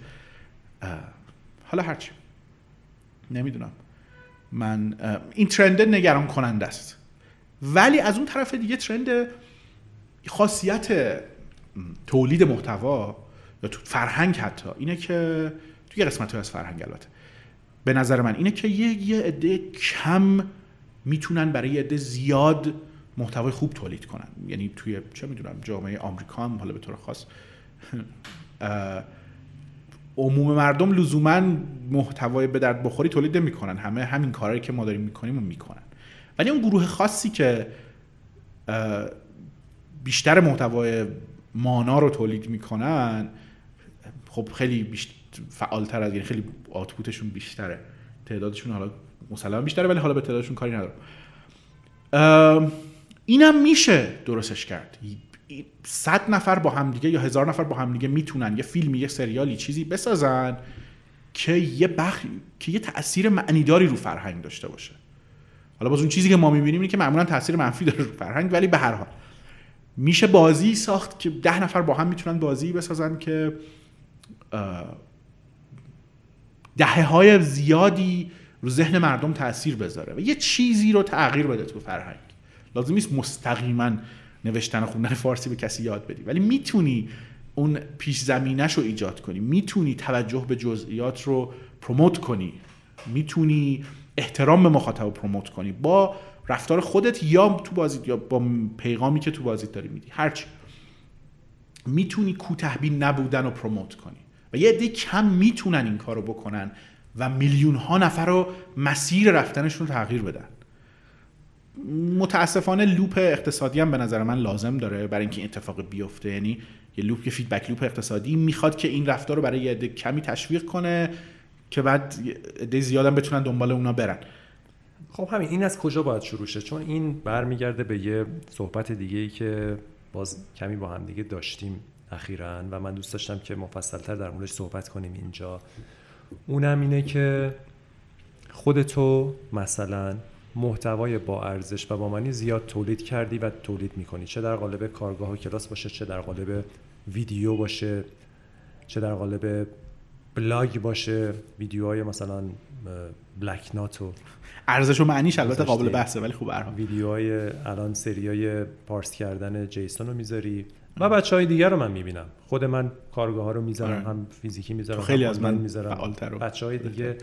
Speaker 2: حالا هرچی نمی‌دونم. من این trend نگران کننده است. ولی از اون طرف دیگه trend خاصیت تولید محتوا یا تو فرهنگ حتی اینه که توی قسمت از فرهنگ البته. به نظر من. اینه که یه یه عده کم می‌تونن برای یه عده زیاد محتوای خوب تولید کنن. یعنی توی چه می‌دونم جامعه آمریکا هم حالا به طور خاص [LAUGHS] عموم مردم لزوما محتوای به درد بخوری تولید نمی‌کنن. همه همین کارهایی که ما داریم می‌کنیم و می‌کنن. ولی اون گروه خاصی که بیشتر محتوای مانا رو تولید می‌کنن خب خیلی بیشتر فعالتر از یعنی خیلی آتپوتشون بیشتره. تعدادشون حالا مسلما بیشتره ولی حالا به تعدادشون کاری ندارم. اینم میشه درستش کرد. صد نفر با همدیگه یا هزار نفر با همدیگه می‌تونن یه فیلمی یه سریالی چیزی بسازن که یه بخ... که یه تاثیر معنیداری رو فرهنگ داشته باشه. حالا باز اون چیزی که ما می‌بینیم اینه که معمولا تاثیر منفی داره رو فرهنگ ولی به هر حال میشه بازی ساخت که ده نفر با هم می‌تونن بازی بسازن که دهه های زیادی رو ذهن مردم تاثیر بذاره و یه چیزی رو تغییر بده تو فرهنگ. لازم نیست مستقیما نوشتن و خوندن فارسی به کسی یاد بدی. ولی می‌تونی اون پیش زمینش رو ایجاد کنی. می‌تونی توجه به جزئیات رو پروموت کنی. می‌تونی احترام به مخاطب رو پروموت کنی. با رفتار خودت یا تو بازیت یا با پیغامی که تو بازیت داری میدی. هرچی. می‌تونی کوتاه نبودن رو promote کنی. و یه عده کم می‌تونن این کارو بکنن و میلیون ها نفر رو مسیر رفتنشون تغییر بدن. متاسفانه loop اقتصادی هم به نظر من لازم داره برای اینکه این اتفاق بیفته. یعنی یه loop یه feedback loop اقتصادی می‌خواد که این رفتار رو برای یه عده کمی تشویق کنه که بعد عده زیادم بتونن دنبال اونا برن.
Speaker 1: خب همین این از کجا باید شروع شه؟ چون این برمیگرده به یه صحبت دیگه ای که باز کمی با هم دیگه داشتیم. اخیرا. و من دوست داشتم که مفصلتر در موردش صحبت کنیم اینجا. اونم اینه که خودتو مثلا محتوای با ارزش و با معنی زیاد تولید کردی و تولید می‌کنی. چه در قالب کارگاه و کلاس باشه چه در قالب ویدیو باشه چه در قالب بلاگ باشه ویدیوهای مثلا بلک ناتو
Speaker 2: ارزش و معنیش البته قابل بحثه ولی خوب
Speaker 1: ویدیوهای الان سریای پارس کردن جیسون رو می‌ذاری. و بچه های دیگر رو من می‌بینم. خود من کارگاه ها رو می‌ذارم آره. هم فیزیکی می‌ذارم
Speaker 2: خیلی از من
Speaker 1: می‌ذارم. بچه های دیگه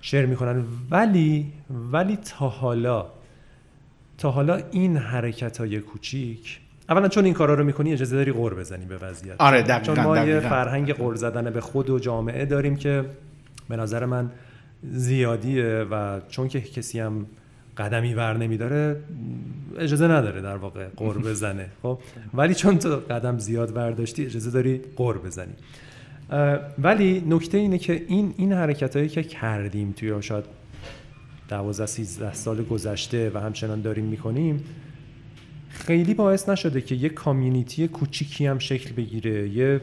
Speaker 1: شیر می‌کنن ولی ولی تا حالا تا حالا این حرکت های کوچیک اولا چون این کارا رو می‌کنی اجازه داری غور بزنی به وضعیت.
Speaker 2: آره دقیقا
Speaker 1: چون ما یه فرهنگ غور زدن به خود و جامعه داریم که به نظر من زیادیه و چون که کسی هم قدمی ور نمیداره اجازه نداره در واقع قور بزنه خب؟ ولی چون تو قدم زیاد برداشتی اجازه داری قور بزنی. ولی نکته اینه که این این حرکت هایی که کردیم توی شاید 12 13 سال گذشته و همچنان داریم می‌کنیم خیلی باعث نشده که یه کامیونیتی کوچیکی هم شکل بگیره یه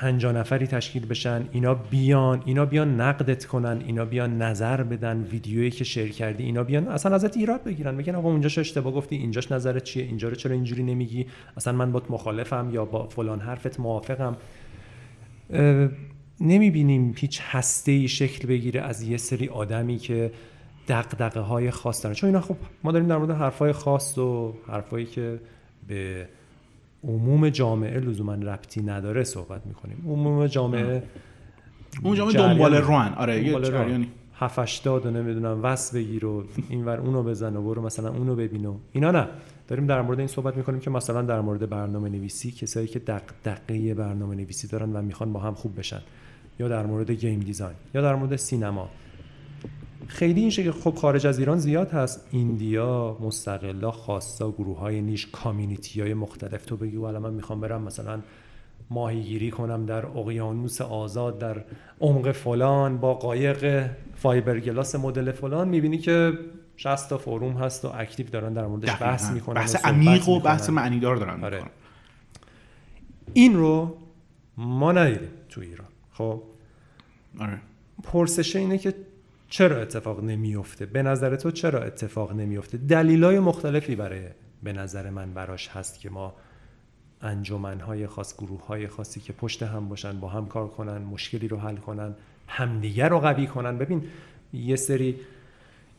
Speaker 1: پنجا نفری تشکیل بشن اینا بیان اینا بیان نقدت کنن اینا بیان نظر بدن ویدیویی که شیر کردی اینا بیان اصلا ازت ایراد بگیرن بگن آقا اونجاش اشتباه گفتی اینجاش نظرت چیه اینجا رو چرا اینجوری نمیگی؟ اصلا من با مخالفم یا با فلان حرفت موافقم. نمی‌بینیم هیچ هسته ای شکل بگیره از یه سری آدمی که دقدقه های خاص دارن. چون اینا خب ما داریم در مورد حرفای خاص و حرفایی که به عموم جامعه لزوما ربطی نداره صحبت می‌کنیم. عموم جامعه
Speaker 2: عموم جامعه دنبال روان آره یه جریانی.
Speaker 1: و نمی‌دونم وس بگیر و اینور اونو بزن و برو مثلا اونو ببین و اینا نه. داریم در مورد این صحبت می‌کنیم که مثلا در مورد برنامه نویسی کسایی که دقدقه برنامه نویسی دارن و می‌خوان با هم خوب بشن. یا در مورد گیم دیزاین یا در مورد سینما. خیلی این که خب خارج از ایران زیاد هست. ایندیا مستقلا خاصا گروه های نیش کامیونیتی های مختلف. تو بگی والا من می‌خوام برم مثلا ماهیگیری کنم در اقیانوس آزاد در عمق فلان با قایق فایبرگلاس مدل فلان. می‌بینی که 60 تا forum هست و active دارن در موردش بحث می‌کنن
Speaker 2: بحث عمیق و بحث معنیدار دارن آره.
Speaker 1: این رو ما ندیدیم تو ایران. خب؟
Speaker 2: آره.
Speaker 1: پرسشه اینه که چرا اتفاق نمیفته به نظر تو چرا اتفاق نمیفته دلیلای مختلفی برای به نظر من براش هست که ما انجمنهای خاص گروه های خاصی که پشت هم باشن با هم کار کنن مشکلی رو حل کنن همدیگر رو قوی کنن. ببین یه سری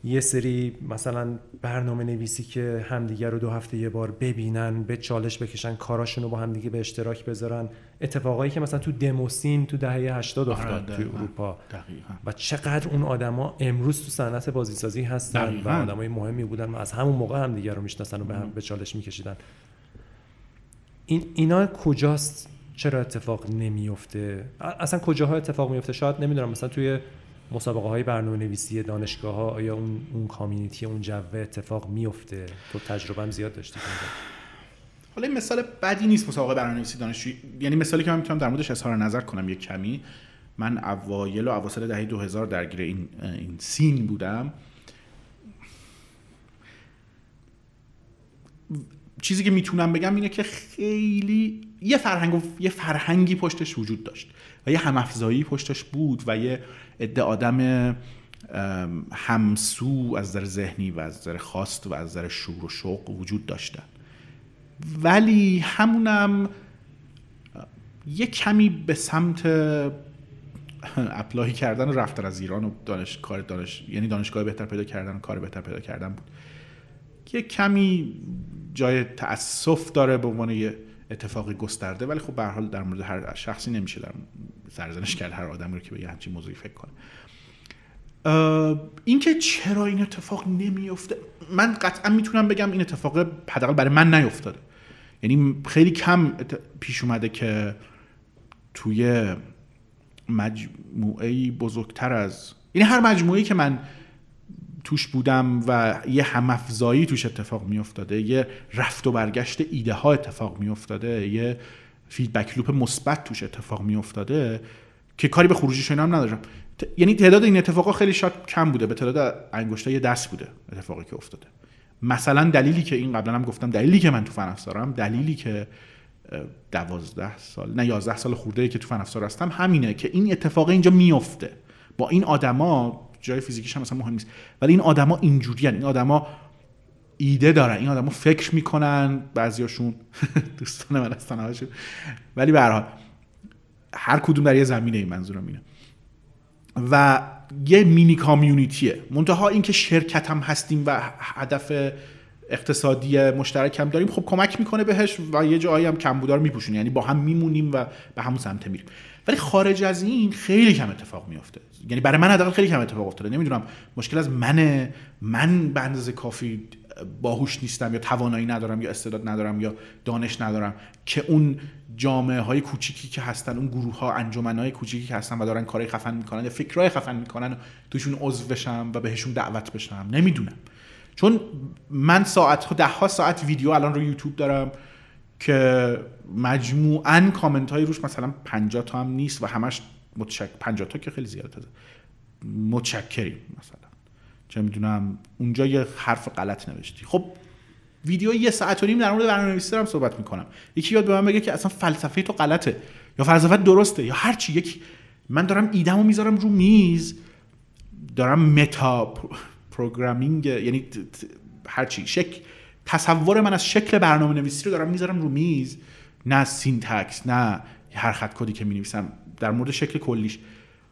Speaker 1: یه سری مثلا برنامه نویسی که همدیگر رو دو هفته یه بار ببینن به چالش بکشن کاراشون رو با همدیگه به اشتراک بذارن. اتفاقایی که مثلا تو دموسین تو دهه 80 آره، افتاد توی اروپا. و چقدر اون آدما امروز تو صنعت بازیسازی هستن و آدمای مهمی بودن و از همون موقع همدیگر رو می‌شناسن و به, هم به چالش میکشیدن. این اینا کجاست؟ چرا اتفاق نمیفته اصلا کجاها اتفاق میفته شاید نمی‌دونم مثلا توی مسابقه های برنامه نویسی دانشگاه ها آیا اون اون کامیونیتی اون جوه اتفاق میفته تو تجربه هم زیاد داشتی
Speaker 2: حالا این مثال بدی نیست مسابقه برنامه نویسی دانشجویی یعنی مثالی که من می‌تونم در موردش اظهار نظر کنم یک کمی. من اوایل و اواسط دهه 2000 درگیر این این سین بودم. چیزی که می‌تونم بگم اینه که خیلی یه فرهنگ یه فرهنگی پشتش وجود داشت و یه همافزایی پشتش بود و یه عده آدم همسو از نظر ذهنی و از نظر خواست و از نظر شور و شوق وجود داشتن. ولی همونم یه کمی به سمت اپلای کردن و رفتن از ایران و دانش کار دانش یعنی دانشگاه بهتر پیدا کردن و کار بهتر پیدا کردن بود. یه کمی جای تاسف داره به عنوان یه اتفاقی گسترده ولی خب به حال در مورد هر شخصی نمیشه در سرزنش کرد هر آدمی رو که به یه همچین موضوعی فکر کنه. اینکه چرا این اتفاق نمیفته من قطعا می‌تونم بگم این اتفاق حداقل برای من نیفتاده. یعنی خیلی کم پیش اومده که توی مجموعه بزرگتر از یعنی هر مجموعه که من توش بودم و یه همافزایی توش اتفاق میافتاده یه رفت و برگشت ایده ها اتفاق میافتاده یه فیدبک لوپ مثبت توش اتفاق میافتاده که کاری به خروجیش هم ندارم. یعنی تعداد این اتفاقا خیلی شاید کم بوده به تعداد انگشتای دست بوده اتفاقی که افتاده. مثلا دلیلی که این قبلا هم گفتم دلیلی که من تو فن دلیلی که دوازده سال نه یازده سال خورده که تو فن هستم همینه که این اتفاق اینجا میفته با این آدما جای فیزیکیش هم مثلا مهم نیست. ولی این آدما اینجوریان این آدما ایده دارن. این آدما فکر می‌کنن. بعضیاشون [LAUGHS] دوستان من هستن ولی به هر هر کدوم در یه زمینه این منظورم اینه. و یه مینی کامیونیتیه. منتها اینکه شرکت هم هستیم و هدف اقتصادی مشترک هم داریم خب کمک می‌کنه بهش و یه جایی هم کمبودار میپوشونه. یعنی با هم میمونیم و به همون سمت میریم. ولی خارج از این خیلی کم اتفاق میفته یعنی برای من حداقل خیلی کم اتفاق افتاده. نمی‌دونم مشکل از منه. من به اندازه کافی باهوش نیستم یا توانایی ندارم یا استعداد ندارم یا دانش ندارم که اون جامعه های کوچیکی که هستن اون گروه ها انجمن های کوچیکی که هستن و دارن کارهای خفن می‌کنن یا فکرهای خفن می‌کنن توشون عضو بشم و بهشون دعوت بشم. نمی‌دونم. چون من ساعت ده ها ساعت ویدیو الان رو یوتیوب دارم. که مجموعا کامنت های روش مثلا 50 تا هم نیست و همش متشک 50 تا که خیلی زیاده متشکریم مثلا. چه می‌دونم اونجا یه حرف غلط نوشتی. خب ویدیو یه ساعت و نیم در مورد برنامه‌نویسی دارم صحبت می‌کنم. یکی یاد به من بگه که اصلا فلسفه تو غلطه یا فلسفه درسته یا هر چی. یک من دارم ایدمو می‌ذارم رو میز. دارم متا پروگرامینگ یعنی هر چی. شک تصور من از شکل برنامه نویسی رو دارم می‌ذارم رو میز. نه syntax نه هر خط کدی که می در مورد شکل کلیش.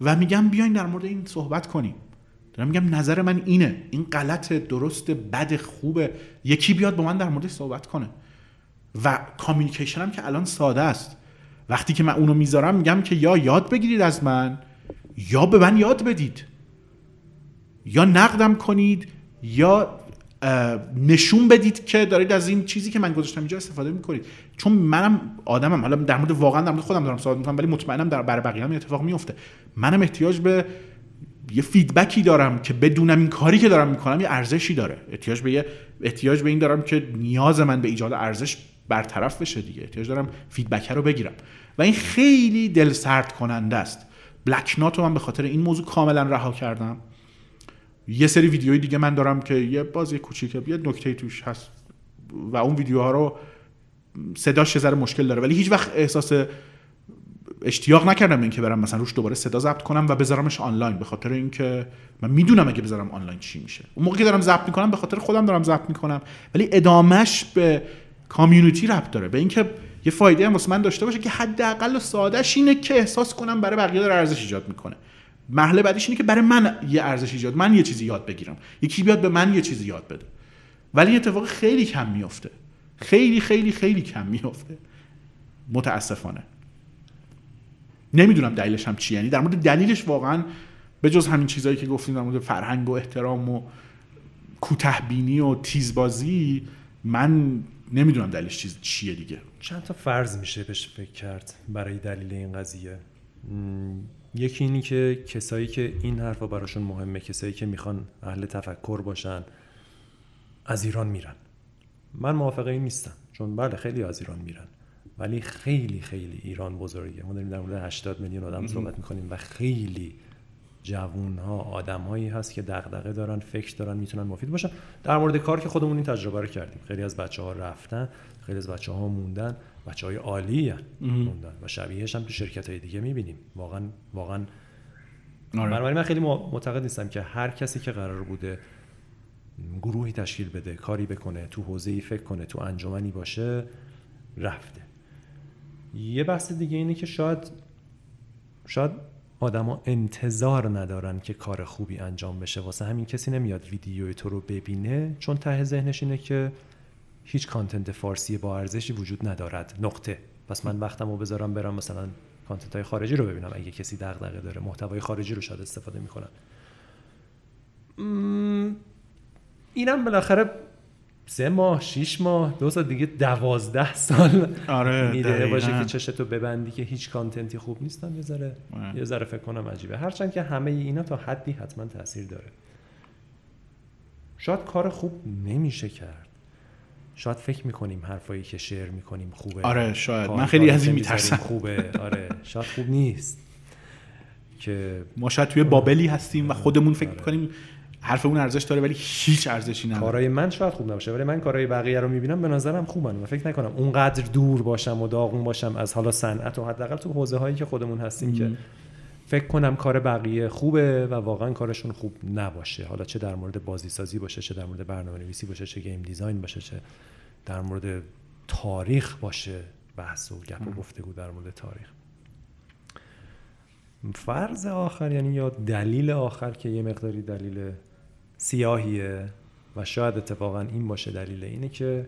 Speaker 2: و میگم بیاین در مورد این صحبت کنیم. دارم میگم نظر من اینه. این غلط درست بد خوبه. یکی بیاد با من در موردش صحبت کنه. و communication هم که الان ساده است. وقتی که من اونو می‌ذارم میگم که یا یاد بگیرید از من یا به من یاد بدید. یا نقدم کنید یا نشون بدید که دارید از این چیزی که من گذاشتم اینجا استفاده می‌کنید. چون منم آدمم حالا در مورد واقعا در مورد خودم دارم صحبت می‌کنم ولی مطمئنم در بر بقیه هم اتفاق میفته منم احتیاج به یه feedback ی دارم که بدونم این کاری که دارم می‌کنم یه ارزشی داره. احتیاج به یه احتیاج به این دارم که نیاز من به ایجاد ارزش برطرف بشه دیگه. احتیاج دارم feedback رو بگیرم. و این خیلی دل سرد کننده است. بلک نات رو من به خاطر این موضوع کاملا رها کردم. یه سری ویدیوی دیگه من دارم که یه بازی کوچیکه یه نکته توش هست و اون ویدیوها رو صداش یه مشکل داره. ولی هیچ وقت احساس اشتیاق نکردم اینکه برم مثلا روش دوباره صدا ضبط کنم و بذارمش آنلاین به خاطر اینکه من می‌دونم اگه بذارم آنلاین چی میشه. اون موقعی که دارم ضبط می‌کنم به خاطر خودم دارم ضبط می‌کنم. ولی ادامش به کامیونیتی ربط داره. به اینکه یه فایده هم واسه من داشته باشه که حداقل سادهش اینه که احساس کنم برای بقیه داره ارزش ایجاد می‌کنه. مرحله بعدیش اینه که برای من یه ارزش ایجاد من یه چیزی یاد بگیرم. یکی بیاد به من یه چیزی یاد بده. ولی اتفاق خیلی کم میفته خیلی خیلی خیلی کم میفته متاسفانه. نمی‌دونم دلیلش هم چی یعنی. در مورد دلیلش واقعا به جز همین چیزهایی که گفتیم در مورد فرهنگ و احترام و کوتهبینی و تیزبازی من نمی‌دونم دلیلش چیز چیه دیگه.
Speaker 1: چند تا فرض میشه بهش فکر کرد برای دلیل این قضیه؟ یکی اینی که کسایی که این حرفا براشون مهمه کسایی که می‌خوان اهل تفکر باشن از ایران میرن. من موافقه این نیستم چون بله خیلی از ایران میرن. ولی خیلی خیلی ایران بزرگه. ما داریم در مورد 80 میلیون آدم صحبت می‌کنیم و خیلی جوون ها آدم هایی هست که دغدغه دارن فکر دارن می‌تونن مفید باشن. در مورد کار که خودمون این تجربه رو کردیم. خیلی از بچه ها رفتن خیلی از بچه ها موندن. بچه های عالی و شبیهش هم تو شرکت های دیگه می‌بینیم. واقعا واقعا. آره. من خیلی معتقد نیستم که هر کسی که قرار بوده گروهی تشکیل بده کاری بکنه تو حوزه ای فکر کنه تو انجمنی باشه رفته. یه بحث دیگه اینه که شاید شاید آدما انتظار ندارن که کار خوبی انجام بشه. واسه همین کسی نمیاد ویدیوی تو رو ببینه چون ته ذهنش اینه که هیچ کانتنت فارسی با ارزشی وجود ندارد. نقطه. پس من وقتم رو بذارم برم مثلا کانتنت های خارجی رو ببینم. اگه کسی دغدغه داره محتوای خارجی رو شاید استفاده می‌کنن. اینم بالاخره سه ماه شیش ماه دو سال دیگه دوازده سال
Speaker 2: آره
Speaker 1: میده. باشه که چشتو ببندی که هیچ کانتنتی خوب نیستن یه ذره. یه ذره فکر کنم عجیبه. هرچند که همه اینا تا حدی حتما تاثیر داره. شاید کار خوب نمیشه کرد. شاید فکر می‌کنیم حرفایی که شعر می‌کنیم خوبه.
Speaker 2: آره شاید. من خیلی از این میترسم.
Speaker 1: خوبه. آره شاید خوب نیست. که
Speaker 2: ما شاید توی بابلی هستیم و خودمون فکر می‌کنیم حرف اون ارزش داره ولی هیچ ارزشی نداره.
Speaker 1: کارهای من شاید خوب نباشه ولی من کارهای بقیه رو می‌بینم به نظرم خوبن. و فکر نکنم اونقدر دور باشم و داغون باشم از حالا صنعت و حداقل تو حوزه هایی که خودمون هستیم که فکر کنم کار بقیه خوبه و واقعا کارشون خوب نباشه. حالا چه در مورد بازی سازی باشه چه در مورد برنامه نویسی باشه چه گیم دیزاین باشه چه در مورد تاریخ باشه. بحث و گپ و گفتگو در مورد تاریخ. فرض آخر یعنی یا دلیل آخر که یه مقداری دلیل سیاهیه و شاید اتفاقا این باشه دلیل اینه که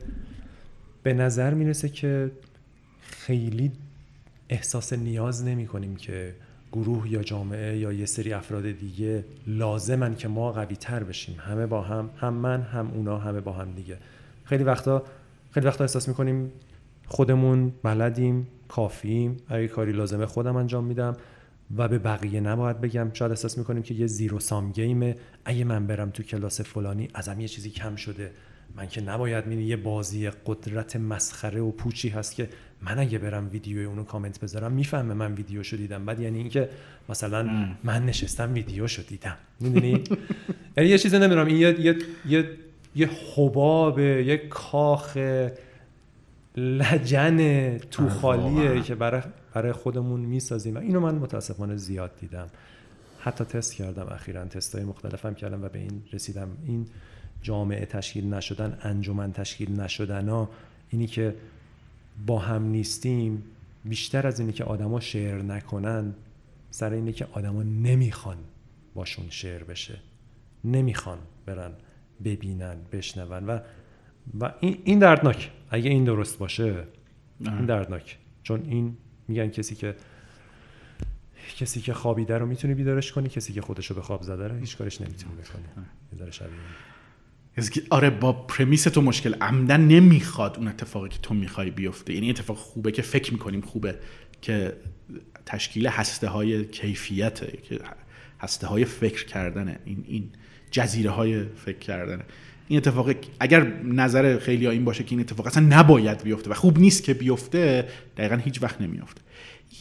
Speaker 1: به نظر می‌رسه که خیلی احساس نیاز نمی کنیم که گروه یا جامعه یا یه سری افراد دیگه لازمن که ما قوی تر بشیم. همه با هم هم من هم اونا همه با هم دیگه. خیلی وقتا خیلی وقتا احساس می‌کنیم خودمون بلدیم کافیم اگه کاری لازمه خودم انجام میدم و به بقیه نباید بگم. شاید احساس می‌کنیم که یه زیرو سام گیمه اگه من برم تو کلاس فلانی ازم یه چیزی کم شده. من که نباید می‌دونی یه بازی قدرت مسخره و پوچی هست که من اگه برم ویدیوی اونو کامنت بذارم می‌فهمه من ویدیوشو دیدم. بعد یعنی اینکه مثلا من نشستم ویدیوشو دیدم. می‌دونی؟ یعنی یه چیزی نمی‌دونم. این یه یه یه یه حباب یه کاخ لجن تو خالیه که برای برای خودمون می‌سازیم. و اینو من متاسفانه زیاد دیدم. حتی تست کردم. اخیرا تستای مختلفم کردم و به این رسیدم. این جامعه تشکیل نشدن انجمن تشکیل نشدن ها اینی که با هم نیستیم بیشتر از اینی که آدما شعر نکنن سر اینه که آدما نمی‌خوان باشون شعر بشه. نمی‌خوان برن ببینن بشنون. و و این, این دردناک. اگه این درست باشه این دردناک. چون این میگن کسی که کسی که خوابیده رو می‌تونی بیدارش کنی کسی که خودشو به خواب زده رو هیچ کارش نمی‌تونی بکنی. بیدار
Speaker 2: آره با پرمیس تو مشکل عمدن نمی‌خواد اون اتفاقی که تو می‌خوای بیفته. یعنی اتفاق خوبه که فکر می‌کنیم خوبه که تشکیل هسته های کیفیته که هسته های فکر کردنه. این این جزیره های فکر کردنه. این اتفاق اگر نظر خیلی ها این باشه که این اتفاق اصلا نباید بیفته و خوب نیست که بیفته دقیقا هیچ وقت نمیفته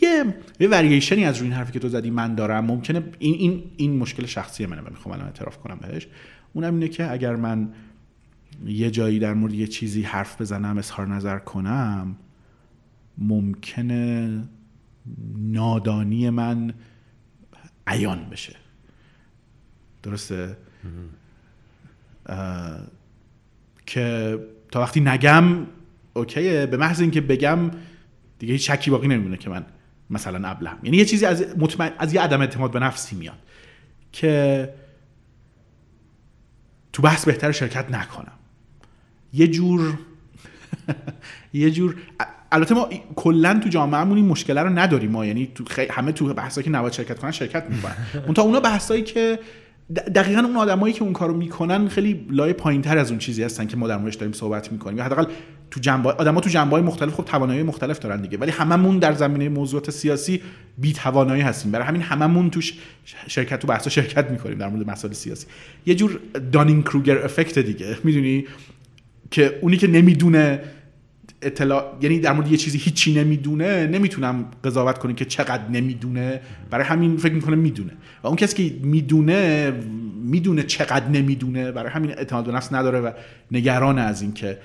Speaker 2: یه یه ورییشنی از روی این حرفی که تو زدی من دارم. ممکنه این این این مشکل شخصی منه و می‌خوام الان اعتراف کنم بهش. اونم اینه که اگر من یه جایی در مورد یه چیزی حرف بزنم اظهار نظر کنم ممکنه نادانی من عیان بشه. درسته؟ که تا وقتی نگم اوکیه. به محض اینکه بگم دیگه هیچ شکی باقی نمیمونه که من مثلا ابلهم. یعنی یه چیزی از مطمئن از یه عدم اعتماد به نفسی میاد. که تو بحث بهتر شرکت نکنم. یه جور [LAUGHS] یه جور البته ما کلا تو جامعهمون این مشکل رو نداریم ما. یعنی تو همه تو بحثایی که نباید شرکت کنن شرکت می‌کنن. اون تا اونا بحثایی که دقیقا اون آدمایی که اون کارو می‌کنن خیلی لایه پایینتر از اون چیزی هستن که ما در موردش داریم صحبت می‌کنیم. یا حداقل تو جنبه آدما تو جنبه مختلف خب توانایی مختلف دارن دیگه. ولی هممون در زمینه موضوعات سیاسی بی توانایی هستیم. برای همین هممون توش شرکت تو بحثا شرکت می‌کنیم در مورد مسائل سیاسی. یه جور دانینگ کروگر افکت دیگه. می‌دونی؟ که اونی که نمی‌دونه اطلاع یعنی در مورد یه چیزی هیچی نمی‌دونه نمی‌تونم قضاوت کنم که چقدر نمی‌دونه. برای همین فکر می‌کنه می‌دونه. و اون کسی که می‌دونه می‌دونه چقدر نمی‌دونه برای همین اعتماد به نفس نداره و نگران از اینکه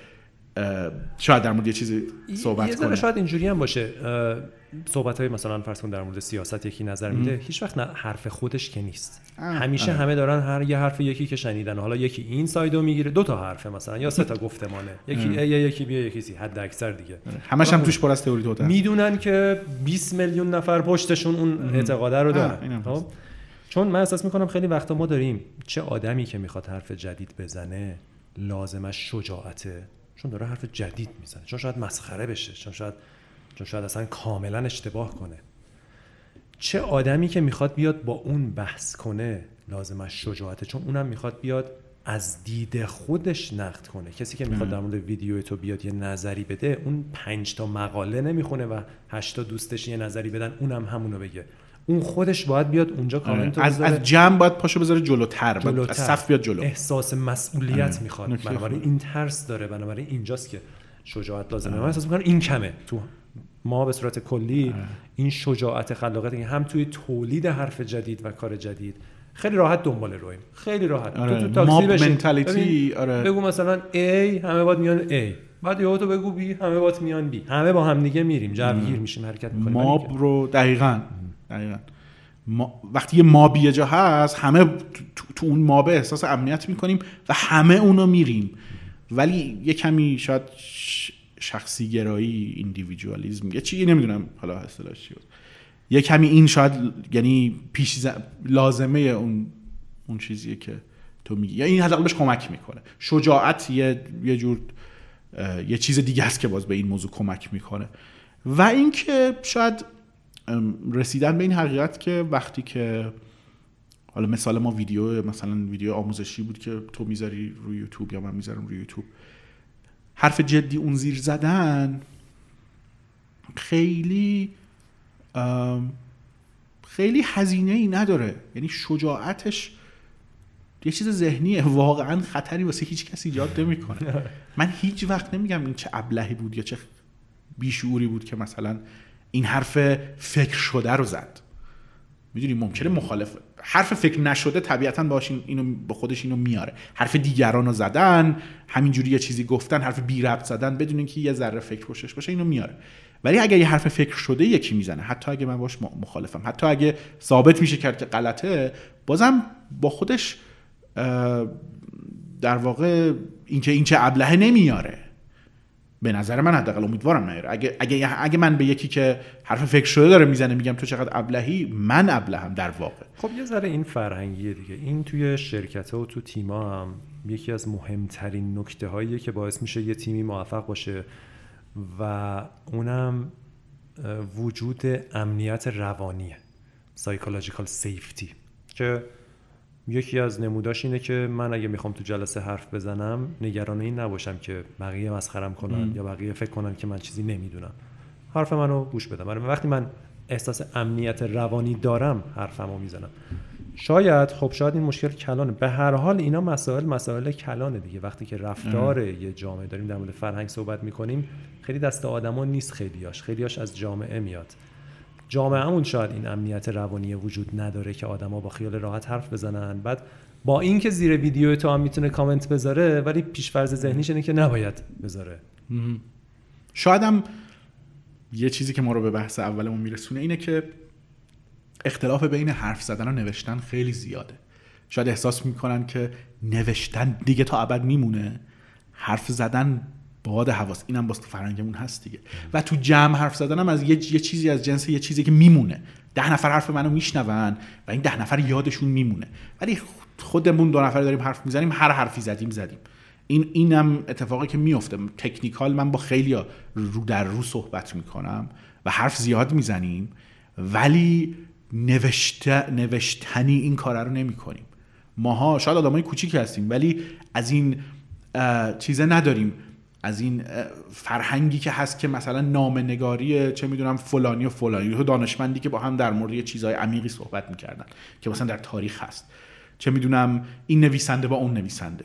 Speaker 2: شاید در مورد یه چیزی صحبت کنه.
Speaker 1: شاید اینجوری هم باشه. صحبت های مثلا فرض کن در مورد سیاست یکی نظر میده هیچ وقت حرف خودش که نیست. همیشه همه دارن هر یه حرف یکی که شنیدن حالا یکی این سایدو می‌گیره دو تا حرفه مثلا یا سه تا گفتمانه. [LAUGHS] یکی ای یکی بیا یکی سی حد اکثر دیگه
Speaker 2: همش هم توش پر از تئوری توته.
Speaker 1: می‌دونن که 20 میلیون نفر پشتشون اون اعتقاده رو دارن. خب؟ چون من احساس می‌کنم خیلی وقتا ما داریم چه آدمی که می‌خواد حرف جدید بزنه لازمش شجاعته. چون داره حرف جدید می‌زنه. چون شاید مسخره بشه. چون شاید چون شاید اصلا کاملا اشتباه کنه. چه آدمی که می‌خواد بیاد با اون بحث کنه لازمش شجاعته؟ چون اونم می‌خواد بیاد از دید خودش نقد کنه. کسی که می‌خواد در مورد ویدیو تو بیاد یه نظری بده اون پنج تا مقاله نمی‌خونه و هشتا دوستش یه نظری بدن اونم همونو بگه. اون خودش باید بیاد اونجا کامنت
Speaker 2: از. از جمع باید پاشو بذاره جلوتر,
Speaker 1: جلوتر.
Speaker 2: از صف بیاد جلو.
Speaker 1: احساس مسئولیت
Speaker 2: آره.
Speaker 1: می‌خواد. بنابراین. این ترس داره بنابراین اینجاست که شجاعت لازمه. من احساس می‌کنم این کمه. تو ما به صورت کلی. این شجاعت خلاقیت که هم توی تولید حرف جدید و کار جدید خیلی راحت دنبال رویم. خیلی راحت.
Speaker 2: آره.
Speaker 1: تو تو تاکسی ببین،
Speaker 2: آره.
Speaker 1: بگو مثلا A همه باید میان A. بعد یهو تو بگو B همه باید میان B. همه با هم دیگه میریم. جوگیر میشیم حرکت می‌کنیم.
Speaker 2: ماب رو دقیقا. دقیقا. ما وقتی یه مابی یه جا هست همه تو, تو- اون ماب احساس امنیت می‌کنیم و همه اونو میریم. ولی یه کمی شاید ش- شخصی گرایی ایندیویدوالیسم یه چیزی نمی‌دونم حالا اصطلاحش چی بود. یه کمی این شاید یعنی پیش ز- لازمه اون اون چیزیه که تو میگی. یا این حداقل بهش کمک می‌کنه. شجاعت یه یه جور یه چیز دیگه است که باز به این موضوع کمک می‌کنه. و اینکه شاید رسیدن به این حقیقت که وقتی که حالا مثال ما ویدیو مثلا ویدیو آموزشی بود که تو می‌ذاری روی یوتیوب یا من می‌ذارم روی یوتیوب. حرف جدی اون زیر زدن خیلی خیلی هزینه ای نداره. یعنی شجاعتش یه چیز ذهنیه. واقعا خطری واسه هیچ کسی ایجاد نمی‌کنه. [LAUGHS] من هیچ وقت نمیگم این چه ابلهی بود یا چه بیشعوری بود که مثلا این حرف فکر شده رو زد. می‌دونی ممکنه مخالف حرف فکر نشده طبیعتا باش این- اینو با خودش اینو میاره. حرف دیگران رو زدن همینجوری یه چیزی گفتن حرف بی ربط زدن بدون اینکه یه ذره فکر پشتش باشه اینو میاره. ولی اگر یه حرف فکر شده یکی می‌زنه حتی اگه من باش مخالفم حتی اگه ثابت میشه کرد که غلطه بازم با خودش در واقع اینکه این چه ابلهه نمیاره. به نظر من حداقل امیدوارم نیاره. اگه اگه اگه من به یکی که حرف فکر شده داره می‌زنه میگم تو چقدر ابلهی من ابلهم در واقع.
Speaker 1: خب یه ذره این فرهنگیه دیگه. این توی شرکت و تو تیما هم یکی از مهمترین نکته هاییه که باعث میشه یه تیمی موفق باشه و اونم وجود امنیت روانیه. سایکولوژیکال سیفتی که یکی از نموداش اینه که من اگه می‌خوام تو جلسه حرف بزنم نگران این نباشم که بقیه مسخرم کنن یا بقیه فکر کنن که من چیزی نمی‌دونم. حرف منو گوش بدم. برای من وقتی من احساس امنیت روانی دارم حرفمو می‌زنم. شاید خب شاید این مشکل کلانه. به هر حال اینا مسائل مسائل کلانه دیگه. وقتی که رفتار یه جامعه داریم در مورد فرهنگ صحبت می‌کنیم خیلی دست آدما نیست خیلیاش. خیلیاش از جامعه میاد. جامعهمون شاید این امنیت روانی وجود نداره که آدما با خیال راحت حرف بزنن. بعد با اینکه زیر ویدیو تو هم می‌تونه کامنت بذاره ولی پیشفرض ذهنیش اینه که نباید بذاره.
Speaker 2: شاید هم یه چیزی که ما رو به بحث اولمون میرسونه اینه که اختلاف بین حرف زدن و نوشتن خیلی زیاده. شاید احساس می‌کنن که نوشتن دیگه تا ابد میمونه. حرف زدن باد حواس. اینم باز تو فرهنگمون هست دیگه. و تو جمع حرف زدن هم از یه, یه چیزی از جنس یه چیزی که میمونه. ده نفر حرف منو میشنون و این ده نفر یادشون میمونه. ولی خودمون دو نفر داریم حرف می‌زنیم هر حرفی زدیم زدیم. این اینم اتفاقی که میفته تکنیکال من با خیلی رو در رو صحبت می‌کنم و حرف زیاد می‌زنیم ولی نوشت... نوشتنی این کار رو نمی کنیم ماها شاید آدمای کوچیکی هستیم ولی از این چیزه نداریم. از این فرهنگی که هست که مثلا نامه نگاری چه می‌دونم فلانی و فلانی تو دانشمندی که با هم در مورد چیزهای عمیقی صحبت می‌کردن که مثلا در تاریخ هست. چه می‌دونم این نویسنده با اون نویسنده.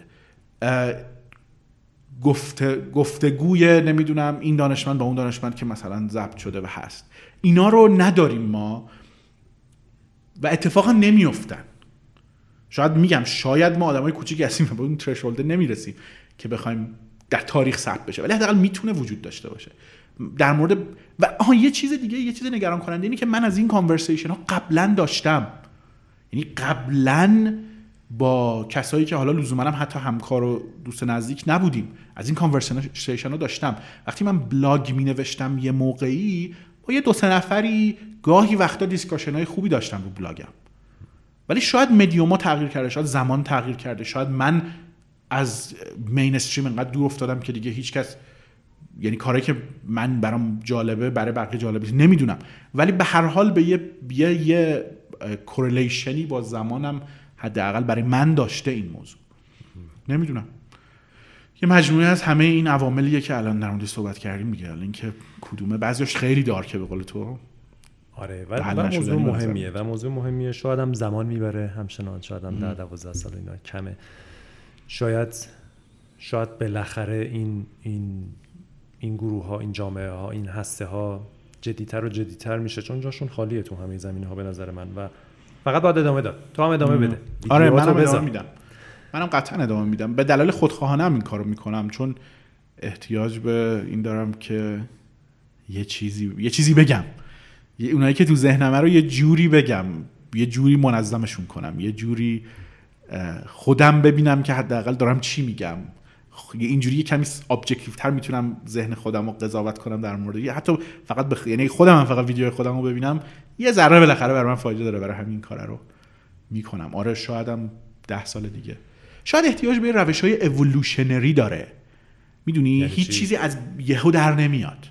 Speaker 2: گفته گفتگوی نمی‌دونم این دانشمند با اون دانشمند که مثلا ضبط شده و هست. اینا رو نداریم ما و اتفاقا نمیافتن. شاید میگم شاید ما آدمای کوچیکی هستیم و به اون threshold نمی‌رسیم که بخوایم در تاریخ ثبت بشه ولی حداقل می‌تونه وجود داشته باشه. در مورد و آها یه چیز دیگه یه چیز نگران کننده اینه که من از این conversation ها قبلا داشتم. یعنی قبلا با کسایی که حالا لزوما هم حتی همکار و دوست نزدیک نبودیم از این conversation ها داشتم. وقتی من بلاگ می نوشتم یه موقعی با یه دو سه نفری گاهی وقتا discussion های خوبی داشتم رو بلاگم. ولی شاید مدیوما تغییر کرده شاید زمان تغییر کرده شاید من از mainstream انقدر دور افتادم که دیگه هیچکس یعنی کاری که من برام جالبه برای بقیه جالبه. نمی‌دونم. ولی به هر حال به یه یه, یه correlation ی با زمانم حداقل برای من داشته این موضوع. نمی‌دونم. یه مجموعه از همه این عواملیه که الان در موردش صحبت کردیم دیگه. اینکه کدومه؟ بعضیش خیلی دارکه به قول تو.
Speaker 1: آره و, و موضوع مهمیه و موضوع مهمیه شاید هم زمان می‌بره. همچنان شاید هم در 12 سال اینا کمه. شاید شاید بالاخره این این این گروه ها این جامعه ها این هسته ها جدیتر و جدیتر میشه. چون جاشون خالیه تو همه زمینه ها به نظر من و فقط باید ادامه داد. تو هم ادامه بده.
Speaker 2: آره منم ادامه میدم. منم قطعا ادامه میدم. به دلایل خودخواهانه هم این کارو می‌کنم. چون احتیاج به این دارم که یه چیزی یه چیزی بگم. اونایی که تو ذهنمه رو یه جوری بگم. یه جوری منظمشون کنم. یه جوری خودم ببینم که حداقل دارم چی میگم. اینجوری یه کمی ابجکتیو تر می‌تونم ذهن خودم رو قضاوت کنم در مورد حتی فقط بخ... یعنی خودم هم فقط ویدیو خودم رو ببینم یه ذره بالاخره برای من فایده داره برای همین کار رو می‌کنم. آره شایدم ده سال دیگه. شاید احتیاج به روش های اولوشنری داره. می‌دونی؟ یعنی هیچ چیزی از یهو در نمیاد.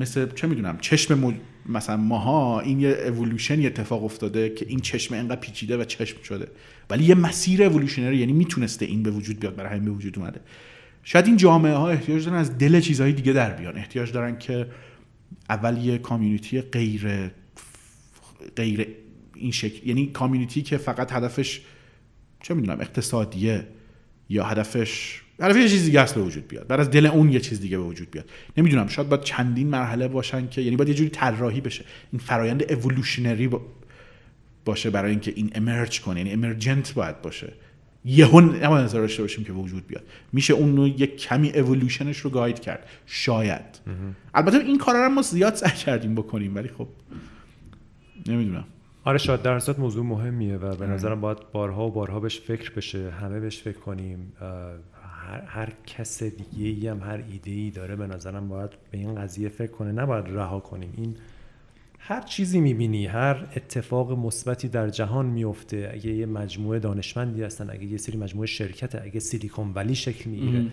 Speaker 2: مثل چه می‌دونم؟ چشم مثلا ماها این یه اولوشن اتفاق افتاده که این چشم انقدر پیچیده و چشم شده. ولی یه مسیر اولوشنری یعنی می‌تونسته این به وجود بیاد برای همین به وجود اومده. شاید این جامعه ها احتیاج دارن از دل چیزهای دیگه در بیان. احتیاج دارن که اول یه کامیونیتی غیر غیر این شکل یعنی کامیونیتی که فقط هدفش چه می‌دونم اقتصادیه یا هدفش هدف یه چیز دیگه است به وجود بیاد. بعد از دل اون یه چیز دیگه به وجود بیاد. نمی‌دونم شاید باید چندین مرحله باشن که یعنی باید یه جوری طراحی بشه. این فرایند اولوشنری باشه برای اینکه این امرج کنه یعنی امرجنت باید باشه. یهو نباید نظر داشته باشیم که وجود بیاد. میشه اون رو یک کمی اولوشنش رو گاید کرد. شاید. البته این کارا رو ما زیاد سعی کردیم بکنیم ولی خب نمی‌دونم.
Speaker 1: آره شاید در موضوع مهمیه و به نظرم باید بارها و بارها بهش فکر بشه همه بهش فکر کنیم هر, هر کس دیگه ای هم هر ایده ای داره به نظرم باید به این قضیه فکر کنه. نباید رها کنیم. این هر چیزی می‌بینی هر اتفاق مثبتی در جهان میفته اگه یه مجموعه دانشمندی هستن اگه یه سری مجموعه شرکت اگه سیلیکون ولی شکل می‌گیره.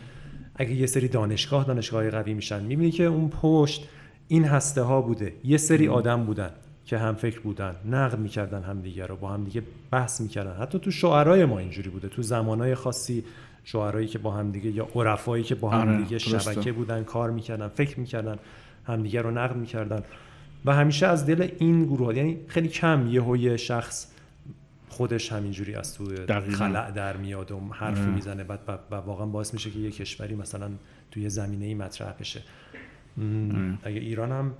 Speaker 1: اگه یه سری دانشگاه دانشگاه قوی میشن می‌بینی که اون پشت این هسته ها بوده. یه سری آدم بودن که هم فکر بودن نقد می‌کردن همدیگه رو با هم دیگه بحث می‌کردن. حتی تو شعرهای ما اینجوری بوده. تو زمانهای خاصی شعرهایی که با هم دیگه یا عرفایی که با هم آره، دیگه شبکه بودن کار می‌کردن فکر می‌کردن همدیگه رو نقد می‌کردن. و همیشه از دل این گروه یعنی خیلی کم یه هوی شخص خودش همینجوری از تو خلع در میاد و حرفی می‌زنه. بعد و واقعا باعث میشه که یه کشوری مثلا توی زمینه ای مطرح بشه. اگه ایران هم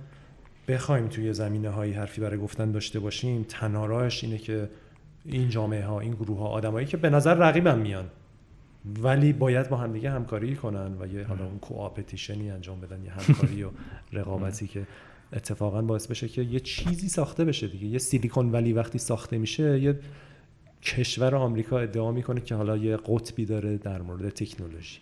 Speaker 1: بخوایم توی زمینه هایی حرفی برای گفتن داشته باشیم تناراش اینه که این جامعه ها این گروه ها آدمایی که به نظر رقیبم میان. ولی باید با همدیگه همکاری کنن و یه حالا اون کوآپتیشنی انجام بدن یه همکاری و [LAUGHS] رقابتی که اتفاقا باعث بشه که یه چیزی ساخته بشه دیگه. یه سیلیکون ولی وقتی ساخته میشه یه کشور آمریکا ادعا می‌کنه که حالا یه قطبی داره در مورد تکنولوژی.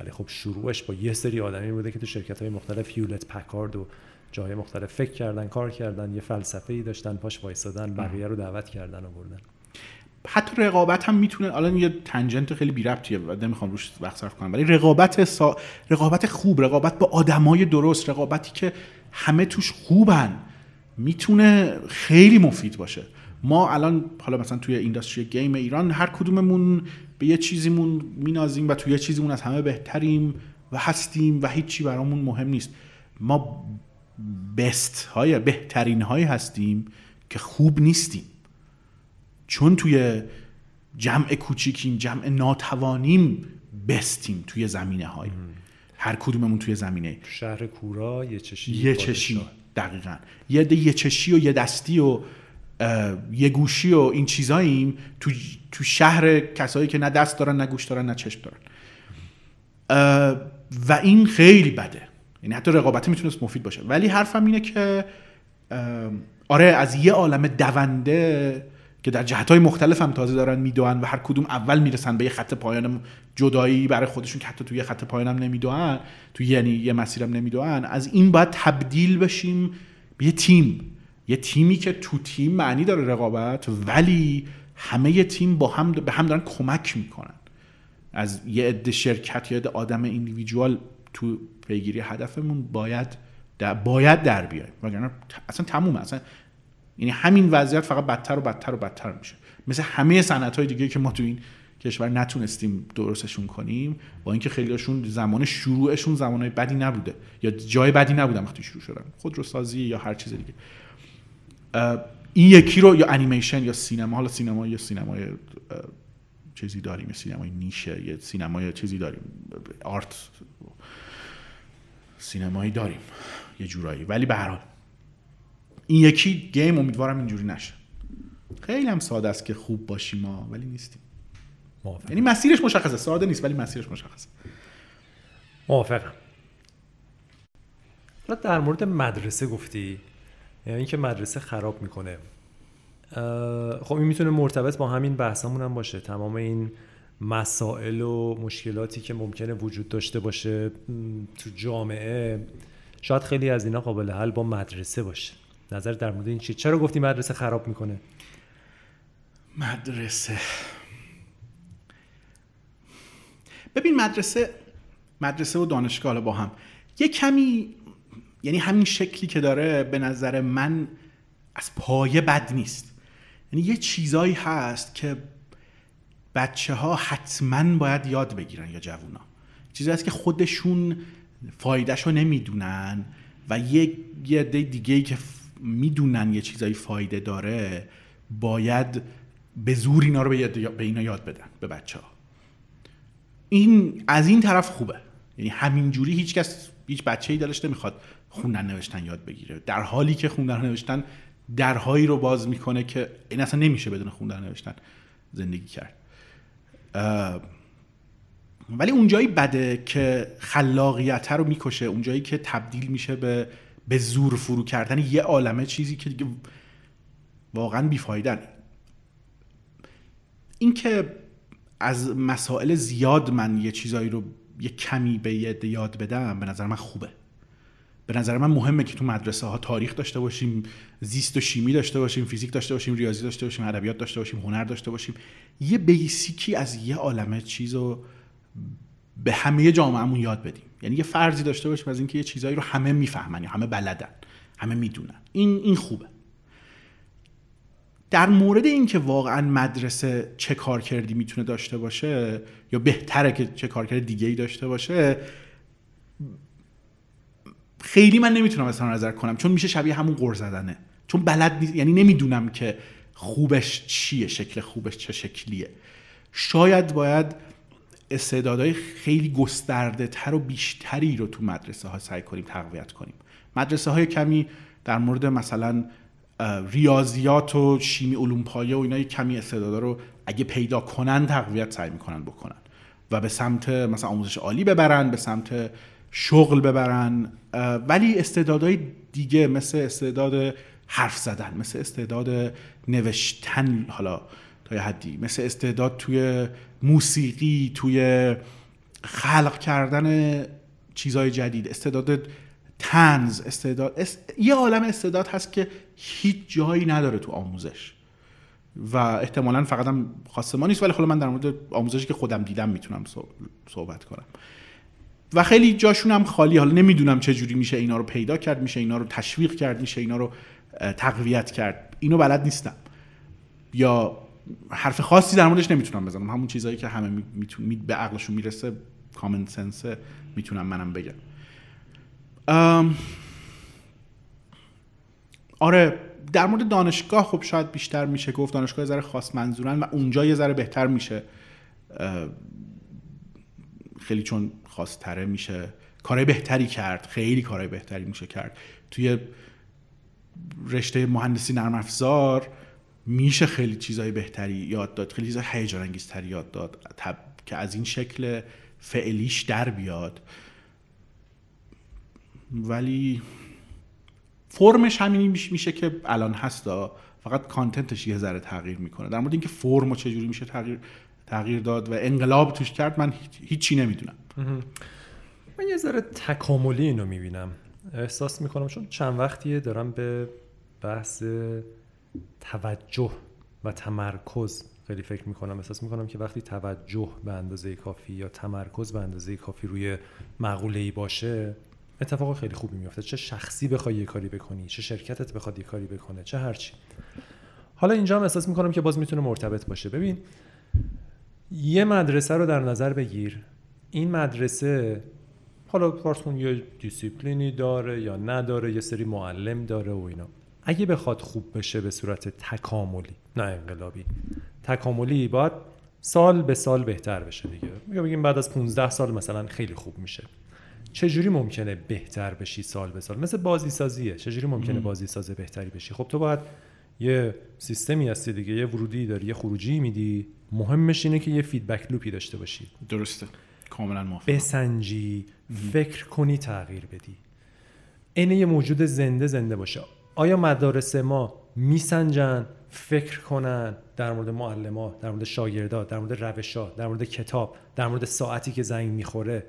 Speaker 1: ولی خب شروعش با یه سری آدمی بوده که تو شرکت های مختلف هیولت پکارد و جای مختلف فکر کردن کار کردن یه فلسفه ای داشتن پاش وایسادن بقیه رو دعوت کردن و بردن.
Speaker 2: حتی رقابت هم می‌تونه الان یه تنجنت خیلی بی ربطیه و نمی‌خوام روش وقت صرف کنم ولی رقابت سا... رقابت خوب رقابت با آدمای درست رقابتی که همه توش خوبن می‌تونه خیلی مفید باشه. ما الان حالا مثلا توی اینداستری گیم ایران هر کدوممون به یه چیزیمون مینازیم و توی یه چیزیمون از همه بهتریم و هستیم و هیچی برامون مهم نیست. ما بست های بهترین های هستیم که خوب نیستیم. چون توی جمع کوچیکیم جمع ناتوانیم بستیم توی زمینه های هر کدوممون توی زمینه.
Speaker 1: شهر کورا یه چشی
Speaker 2: یه چشی دقیقا. یه ده یه چشی و یه دستی و یه گوشی و این چیزاییم تو, تو شهر کسایی که نه دست دارن نه گوش دارن نه چشم دارن. و این خیلی بده. یعنی حتی رقابتی می‌تونست مفید باشه. ولی حرفم اینه که آره از یه عالم دونده که در جهت های مختلف هم تازه دارن میدوان و هر کدوم اول می‌رسن به یه خط پایان جدایی برای خودشون که حتی توی یه خط پایان هم نمیدوان توی یعنی یه مسیرم نمیدوان. از این باید تبدیل بشیم به یه تیم. یه تیمی که تو تیم معنی داره رقابت ولی همه یه تیم با هم به هم دارن کمک می‌کنن. از یه عده شرکت یا عده آدم ایندیویدوال تو پیگیری هدفمون باید در باید در بیایم. وگرنه اصلا تمومه. اصلا یعنی همین وضعیت فقط بدتر و بدتر و بدتر میشه. مثل همه صنعت های دیگه که ما تو این کشور نتونستیم درستشون کنیم با اینکه خیلیشون زمان شروعشون زمانهای بدی نبوده یا جای بدی نبودن وقتی شروع شدن خودروسازی یا هر چیز دیگه. این یکی رو یا انیمیشن یا سینما حالا سینما یا سینمای چیزی داریم یا سینمای niche ه یا سینمای چیزی داریم art سینمایی داریم یه جورایی. ولی به هر حال این یکی game امیدوارم اینجوری نشه. خیلی هم ساده است که خوب باشیم ما ولی نیستیم. یعنی مسیرش مشخصه. ساده نیست ولی مسیرش مشخصه.
Speaker 1: موافقم. حالا در مورد مدرسه گفتی یعنی اینکه مدرسه خراب می‌کنه. خب این می‌تونه مرتبط با همین بحثمون هم باشه. تمام این مسائل و مشکلاتی که ممکنه وجود داشته باشه تو جامعه شاید خیلی از اینا قابل حل با مدرسه باشه. نظر در مورد این چی؟ چرا گفتی مدرسه خراب می‌کنه؟
Speaker 2: مدرسه. ببین مدرسه مدرسه و دانشگاه با هم. یه کمی یعنی همین شکلی که داره به نظر من از پایه بد نیست. یعنی یه چیزایی هست که بچه ها حتما باید یاد بگیرن یا جوونا. چیزی هست که خودشون فایدهش رو نمی‌دونن و یه یه دیگه ای که می‌دونن یه چیزایی فایده داره باید به زور اینا رو به اینا یاد بدن به بچه ها این از این طرف خوبه. یعنی همینجوری هیچ کس هیچ بچه ای دلش نمی‌خواد خوندن نوشتن یاد بگیره. در حالی که خوندن نوشتن درهایی رو باز می‌کنه که این اصلا نمیشه بدون خوندن نوشتن زندگی کرد. ولی اونجایی بده که خلاقیت رو می‌کشه اونجایی که تبدیل میشه به به زور فرو کردن یه عالمه چیزی که دیگه واقعا بیفایدن اینکه از مسائل زیاد من یه چیزایی رو یه کمی به یاد بدم به نظر من خوبه. به نظر من مهمه که تو مدرسه ها تاریخ داشته باشیم زیست و شیمی داشته باشیم فیزیک داشته باشیم ریاضی داشته باشیم ادبیات داشته باشیم هنر داشته باشیم. یه بیسیکی از یه عالمه چیز رو به همه جامعهمون یاد بدیم. یعنی یه فرضی داشته باشیم از اینکه یه چیزایی رو همه می‌فهمن یا همه بلدن همه می‌دونن. این این خوبه. در مورد اینکه واقعا مدرسه چه کار کردی می‌تونه داشته باشه یا بهتره که چه کار کرده دیگه ای داشته باشه خیلی من نمی‌تونم اصلا نظر کنم چون میشه شبیه همون قر زدنه. چون بلد نیست یعنی نمی‌دونم که خوبش چیه شکل خوبش چه شکلیه. شاید باید استعدادهای خیلی گسترده تر و بیشتری رو تو مدرسه ها سعی کنیم تقویت کنیم. مدرسه های کمی در مورد مثلا ریاضیات و شیمی علوم پایه و اینا کمی استعدادا رو اگه پیدا کنن تقویت سعی می‌کنن بکنن و به سمت مثلا آموزش عالی ببرن به سمت شغل ببرن. ولی استعدادهای دیگه مثل استعداد حرف زدن مثل استعداد نوشتن حالا تا یه حدی مثل استعداد توی موسیقی توی خلق کردن چیزهای جدید. استعداد تنز استعداد یه عالم استعداد هست که هیچ جایی نداره تو آموزش. و احتمالا فقط هم خاصه ما نیست ولی خلا من در مورد آموزشی که خودم دیدم می‌تونم صحبت کنم. و خیلی جاشون هم خالی. حالا نمی‌دونم چه جوری میشه اینا رو پیدا کرد میشه اینا رو تشویق کرد میشه اینا رو تقویت کرد. اینو بلد نیستم. یا حرف خاصی در موردش نمی‌تونم بزنم. همون چیزهایی که همه میتون به عقلشون می‌رسه کامن سنس می‌تونم منم بگم. آره در مورد دانشگاه خب شاید بیشتر میشه گفت دانشگاه ذره خاص منظورن و اونجا یه ذره بهتر میشه. خیلی چون خاصتره میشه. کارهای بهتری کرد خیلی کارهای بهتری میشه کرد. توی رشته مهندسی نرم افزار میشه خیلی چیزهای بهتری یاد داد خیلی چیزهای هیجان انگیزتری یاد داد که از این شکل فعلیش در بیاد. ولی فرمش همینی میشه که الان هستا فقط کانتنتش یه ذره تغییر می‌کنه. در مورد اینکه فرم چجوری میشه تغییر تغییر داد و انقلاب توش کرد من هیچی نمی‌دونم.
Speaker 1: من یه ذره تکاملی اینو می‌بینم. احساس می‌کنم چون چند وقتیه دارم به بحث توجه و تمرکز. خیلی فکر می‌کنم احساس می‌کنم که وقتی توجه به اندازه کافی یا تمرکز به اندازه کافی روی مقوله ای باشه اتفاق خیلی خوبی میفته چه شخصی بخوای یه کاری بکنی چه شرکتت بخواد یه کاری بکنه چه هرچی حالا اینجا هم احساس می‌کنم که باز می‌تونه مرتبط باشه. ببین یه مدرسه رو در نظر بگیر. این مدرسه حالا فرض یه دیسیپلینی داره یا نداره یه سری معلم داره و اینا. اگه بخواد خوب بشه به صورت تکاملی نه انقلابی. تکاملی باید سال به سال بهتر بشه دیگه. یا بگیم بعد از 15 سال مثلا خیلی خوب میشه. چجوری ممکنه بهتر بشی سال به سال؟ مثل بازی سازیه چجوری ممکنه بازی سازه بهتری بشی؟ خب تو باید یه سیستمی هستی دیگه یه ورودی داری یه خروجی میدی. مهمش اینه که یه feedback loop ی داشته باشی.
Speaker 2: درسته. کاملا موافق
Speaker 1: بسنجی فکر کنی تغییر بدی. اینه یه موجود زنده زنده باشه. آیا مدارس ما میسنجن فکر کنن در مورد معلما در مورد شاگردا در مورد روشا در مورد کتاب در مورد ساعتی که زنگ می‌خوره؟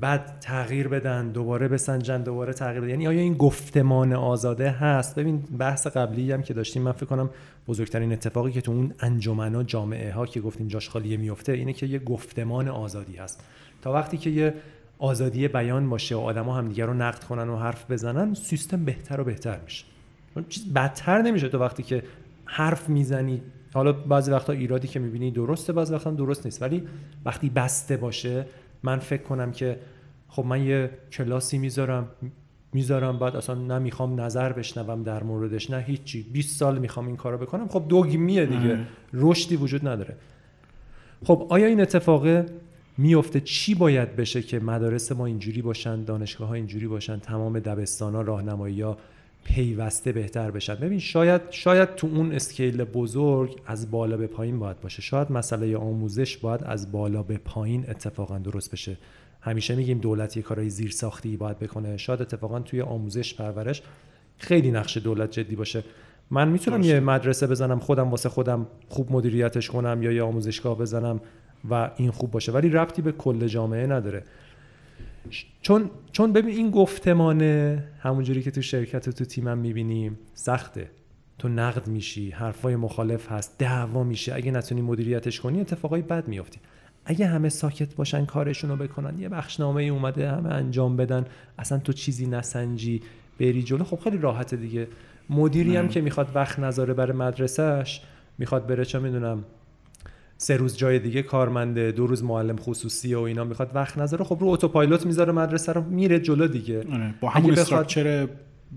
Speaker 1: بعد تغییر بدن دوباره بسنجن دوباره تغییر بدن. یعنی آیا این گفتمان آزاده هست؟ ببین بحث قبلی هم که داشتیم من فکر کنم بزرگترین اتفاقی که تو اون انجمنا جامعه ها که گفتیم جاش خالیه میفته اینه که یه گفتمان آزادی هست. تا وقتی که یه آزادی بیان باشه و آدما همدیگه رو نقد کنن و حرف بزنن سیستم بهتر و بهتر میشه. چیز بدتر نمیشه تو وقتی که حرف می‌زنی. حالا بعضی وقتا ایرادی که می‌بینی درسته بعضی وقتا درست نیست. ولی وقتی بسته باشه من فکر کنم که خب من یه کلاسی می‌ذارم می‌ذارم بعد اصلا نمی‌خوام نظر بشنوم در موردش نه هیچی. 20 سال می‌خوام این کارو بکنم. خب دوگمیه دیگه. رشدی وجود نداره. خب آیا این اتفاق میفته چی باید بشه که مدارس ما اینجوری باشن دانشگاه ها اینجوری باشن تمام دبستان ها راهنمایی ها پیوسته بهتر بشن. ببین شاید شاید تو اون اسکیل بزرگ از بالا به پایین باید باشه. شاید مسئله آموزش باید از بالا به پایین اتفاقا درست بشه. همیشه میگیم دولت یه کارهای زیر ساختی باید بکنه. شاید اتفاقا توی آموزش پرورش خیلی نقش دولت جدی باشه. من می‌تونم یه مدرسه بزنم خودم واسه خودم خوب مدیریتش کنم یا یه آموزشگاه بزنم و این خوب باشه. ولی ربطی به کل جامعه نداره. چون چون ببین این گفتمانه همونجوری که تو شرکت و تو تیمم می‌بینیم سخته. تو نقد میشی حرفای مخالف هست دعوا میشه. اگه نتونی مدیریتش کنی اتفاقای بد میافتی اگه همه ساکت باشن کارشون رو بکنن یه بخشنامه ای اومده همه انجام بدن اصلا تو چیزی نسنجی بری جلو. خب خیلی راحته دیگه. مدیری هم که می‌خواد وقت نذاره برای مدرسهش می‌خواد بره چه می‌دونم سه روز جای دیگه کارمنده دو روز معلم خصوصی و اینا می‌خواد وقت نذاره. خب رو اتوپایلوت می‌ذاره مدرسه رو میره جلو دیگه.
Speaker 2: آره. با همون استراکچر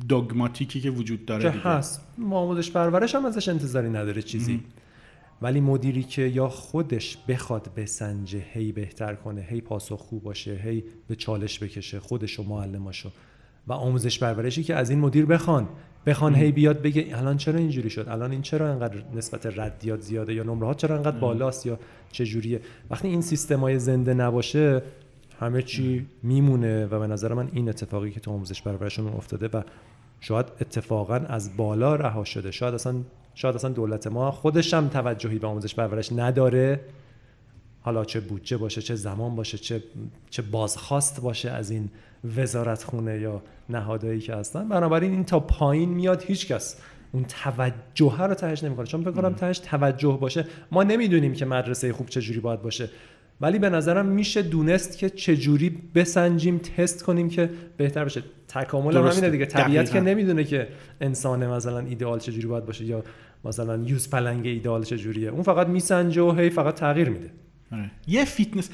Speaker 2: دوگماتیکی که وجود داره
Speaker 1: که هست. آموزش پرورش هم ازش انتظاری نداره چیزی. ولی مدیری که یا خودش بخواد بسنجه هی بهتر کنه هی پاسخ خوب باشه هی به چالش بکشه خودش و معلماشو. و آموزش پرورشی که از این مدیر بخوان. بخوان هی بیاد بگه الان چرا اینجوری شد؟ الان این چرا انقدر نسبت ردیات زیاده یا نمره ها چرا انقدر بالاست یا چه جوریه وقتی این سیستمای زنده نباشه همه چی میمونه و به نظر من این اتفاقی که تو آموزش پرورشون افتاده و شاید اتفاقا از بالا رها شده. شاید اصلا شاید اصلا دولت ما خودش هم توجهی به آموزش پرورش نداره. حالا چه بودجه باشه چه زمان باشه چه چه بازخواست باشه از این وزارت خونه یا نهادهایی که هستن. بنابراین این تا پایین میاد هیچکس اون توجه رو تهش نمی‌کنه. چون فکر کنم تهش توجه باشه. ما نمی‌دونیم که مدرسه خوب چجوری باید باشه. ولی به نظرم میشه دونست که چجوری بسنجیم تست کنیم که بهتر بشه. تکامل هم همینه دیگه. طبیعت که نمی‌دونه که انسان مثلا ایدئال چجوری باید باشه یا مثلا یوز پلنگ ایدئال چجوریه. اون فقط میسنجه و هی فقط تغییر میده.
Speaker 2: آره. یه فیتنس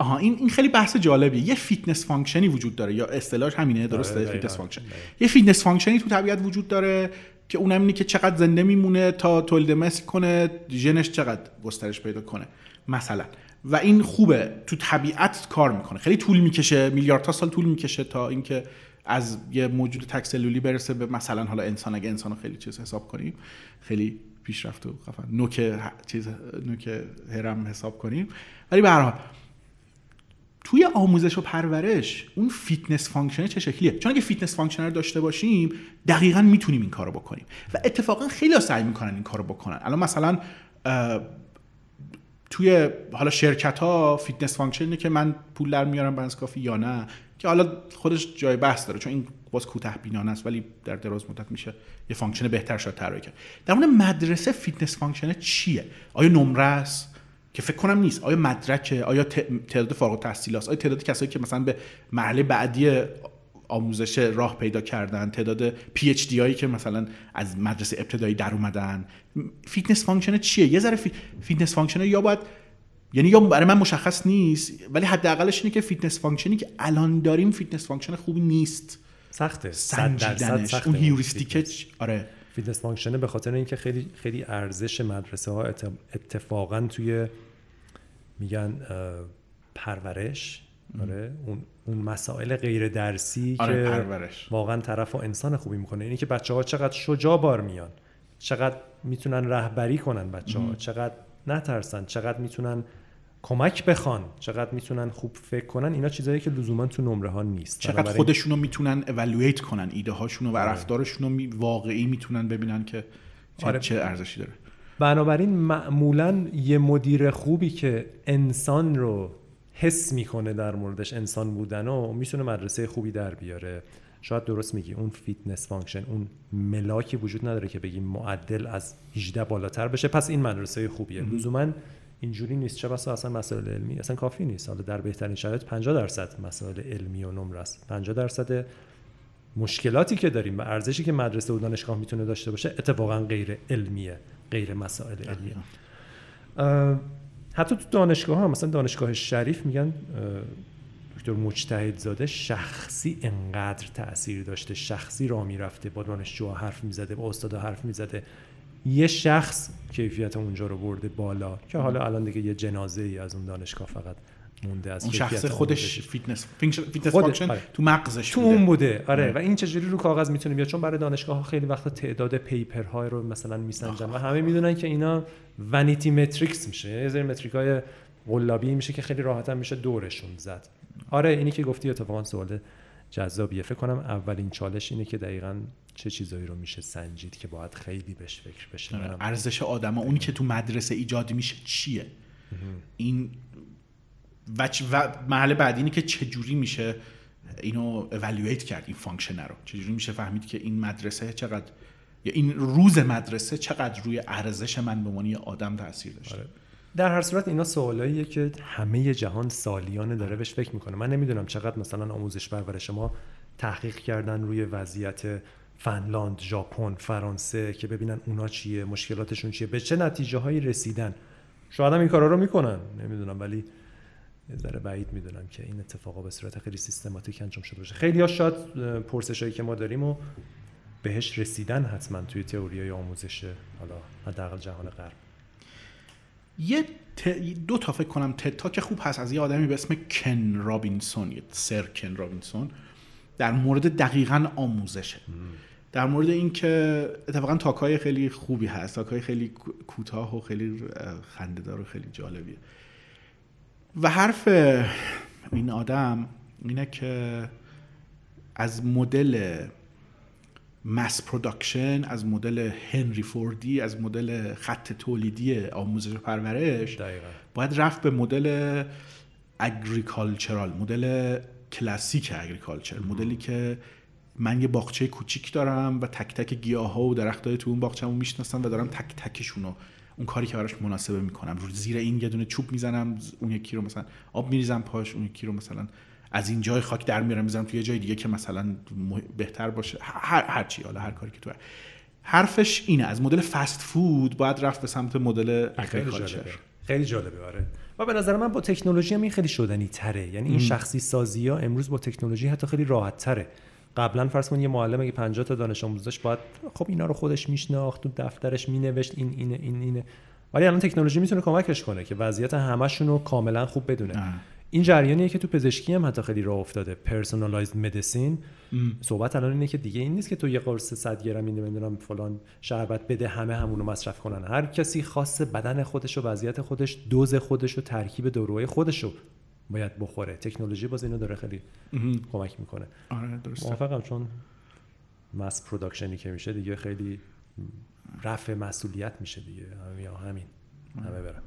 Speaker 2: آها این این خیلی بحث جالبیه. یه fitness function ی وجود داره. یا اصطلاحش همینه درسته؟ fitness function. یه fitness function ی تو طبیعت وجود داره که اونم اینه که چقدر زنده میمونه تا تولید مثل کنه ژنش چقدر گسترش پیدا کنه مثلا. و این خوبه. تو طبیعت کار می‌کنه. خیلی طول می‌کشه میلیاردها سال طول می‌کشه تا اینکه از یه موجود تک‌سلولی برسه به مثلا حالا انسان. اگه انسان خیلی چیز حساب کنیم خیلی پیشرفت و خفن. نوک چیز نوک هرم حساب کنیم. ولی به هر حال توی آموزش و پرورش اون fitness function چه شکلیه؟ چون اگه fitness function رو داشته باشیم دقیقا می‌تونیم این کارو بکنیم. و اتفاقا خیلی سعی می‌کنن این کارو بکنن. الان مثلا توی حالا شرکت ها fitness function که من پول در میارم بنز کافی یا نه؟ که حالا خودش جای بحث داره چون این باز کوتاه بینانه است ولی در دراز مدت میشه یه function بهتر شد طراحی کرد. در مورد مدرسه fitness function چیه؟ آیا نمره است؟ که فکر کنم نیست. آیا مدرکه آیا تعداد فارغ التحصیل است آیا تعداد کسایی که مثلا به مرحله بعدی آموزش راه پیدا کردن تعداد PhD هایی که مثلا از مدرسه ابتدایی در اومدن؟ fitness function چیه؟ یه ذره fitness function یا باید یعنی یا برای من مشخص نیست ولی حداقلش اینه که fitness function ی که الان داریم fitness function خوبی نیست.
Speaker 1: سخته.
Speaker 2: سنجیدنش. اون heuristic آره.
Speaker 1: fitness function ه به خاطر اینکه خیلی خیلی ارزش مدرسه ها اتفاقا توی میگن پرورش آره اون اون مسائل غیر درسی
Speaker 2: آره
Speaker 1: که
Speaker 2: پرورش.
Speaker 1: واقعا طرف و انسان خوبی می‌کنه. اینی که بچه ها چقدر شجاع بار میان چقدر می‌تونن رهبری کنن بچه ها چقدر نترسن چقدر می‌تونن کمک بخوان. چقدر می‌تونن خوب فکر کنن اینا چیزایی که لزوما تو نمره ها نیست.
Speaker 2: چقدر
Speaker 1: بنابراین-
Speaker 2: خودشونو می‌تونن اولویت کنن ایده هاشونو و رفتارشونو می- واقعی می‌تونن ببینن که چه,
Speaker 1: آره.
Speaker 2: چه ارزشی داره.
Speaker 1: بنابراین معمولا یه مدیر خوبی که انسان رو حس می‌کنه در موردش انسان بودن و می‌تونه مدرسه خوبی در بیاره. شاید درست میگی اون fitness function اون ملاکی وجود نداره که بگیم معدل از 18 بالاتر بشه. پس این مدرسه خوبیه. لزوما اینجوری نیست. چه بسا اصلا مسائل علمی؟ اصلا کافی نیست. حالا در بهترین شرایط 50 درصد مسائل علمی و نمره است. 50 درصد مشکلاتی که داریم و ارزشی که مدرسه و دانشگاه می‌تونه داشته باشه اتفاقا غیر علمیه غیر مسائل علمیه. حتی تو دانشگاه ها مثلا دانشگاه شریف میگن دکتر مجتهدی شخصی انقدر تاثیر داشته شخصا راه می‌رفته با دانشجوها حرف می‌زده با استادا حرف می‌زده. یه شخص کیفیت اونجا رو برده بالا که حالا الان دیگه یه جنازه ای از اون دانشگاه فقط مونده از
Speaker 2: اون شخص خودش. fitness
Speaker 1: fitness
Speaker 2: function
Speaker 1: آره.
Speaker 2: تو مغزش
Speaker 1: تو
Speaker 2: بوده.
Speaker 1: اون بوده آره
Speaker 2: آره.
Speaker 1: و این چجوری رو کاغذ می‌تونه بیاد چون برای دانشگاه ها خیلی وقتا تعداد paper های رو مثلا میسنجن و همه می‌دونن که اینا vanity metrics میشه یه سری metric های قلابی میشه که خیلی راحت میشه دورشون زد آره اینی که گفتی اتفاقا سوال جذابیه فکر کنم اولین چالش اینه که دقیقا چه چیزایی رو میشه سنجید که باید خیلی بهش فکر بشه؟
Speaker 2: آره. ارزش آدما اونی که تو مدرسه ایجاد میشه چیه؟ این و, و مرحله بعدی اینه که چجوری میشه اینو اولویت کرد این function رو؟ چجوری میشه فهمید که این مدرسه چقدر یا این روز مدرسه چقدر روی ارزش من به عنوان آدم تاثیر داشته؟
Speaker 1: آره. در هر صورت اینا سوالاییه که همه جهان سالیانه داره بهش فکر می‌کنه. من نمی‌دونم چقدر مثلا آموزش پرورش ما تحقیق کردن روی وضعیت فنلاند، ژاپن، فرانسه که ببینن اونا چیه، مشکلاتشون چیه، به چه نتیجه هایی رسیدن. شاید هم این کارا رو می‌کنن، نمی‌دونم ولی یه ذره بعید می‌دونم که این اتفاقا به صورت خیلی سیستماتیک انجام شده باشه. خیلی ها شاید پرسشایی که ما داریم و بهش رسیدن حتما توی تئوری آموزش حالا حداقل جهان غرب.
Speaker 2: یه ت... دو تا فکر کنم TED Talk خوب هست از یه آدمی به اسم کن رابینسون سر کن رابینسون در مورد دقیقا آموزشه در مورد اینکه اتفاقا talk ای خیلی خوبی هست talk ای خیلی کو- کوتاه و خیلی خنده‌دار و خیلی جالبیه. و حرف این آدم اینه که از مدل mass production از مدل هنری فوردی از مدل خط تولیدی آموزش و پرورش
Speaker 1: دقیقاً.
Speaker 2: باید رفت به مدل agricultural مدل کلاسیک agriculture مدلی که من یه باغچه کوچیک دارم و تک تک گیاه ها و درخت های تو اون باغچه‌مو می‌شناسم و دارم تک تکشون رو اون کاری که براش مناسبه می‌کنم. رو زیر این یه دونه چوب می‌زنم اون یکی رو مثلا آب میریزم پاش اون یکی رو مثلا از این جای خاک در میارم می‌ذارم توی یه جای دیگه که مثلا بهتر باشه. هر هر چی حالا هر کاری که تو حرفش اینه. از مدل فست فود باید رفت به سمت مدل
Speaker 1: خیلی
Speaker 2: اگریکالچر
Speaker 1: جالبه خیلی جالبه آره. و به نظر من با تکنولوژی هم این خیلی شدنی تره. یعنی این شخصی سازی ها امروز با تکنولوژی حتی خیلی راحت تره. قبلا فرض کن یه معلم اگه 50 تا دانش آموز داشت باید خب اینا رو خودش میشناخت تو دفترش مینوشت این اینه این اینه ولی الان تکنولوژی می‌تونه کمکش کنه که وضعیت همشون رو کاملا خوب بدونه.
Speaker 2: آه.
Speaker 1: این جریانیه که تو پزشکی هم حتی خیلی راه افتاده. personalized medicine صحبت الان اینه که دیگه این نیست که تو یه قرص 100 گرم این نمی‌دونم فلان شربت بده همه همونو مصرف کنن. هر کسی خاص بدن خودش و وضعیت خودش دوز خودش و ترکیب داروهای خودش رو باید بخوره. تکنولوژی باز اینو داره خیلی کمک می‌کنه.
Speaker 2: آره درسته.
Speaker 1: موافقم چون mass production ی که میشه دیگه خیلی رفع مسئولیت میشه دیگه. یا همین. همه برن.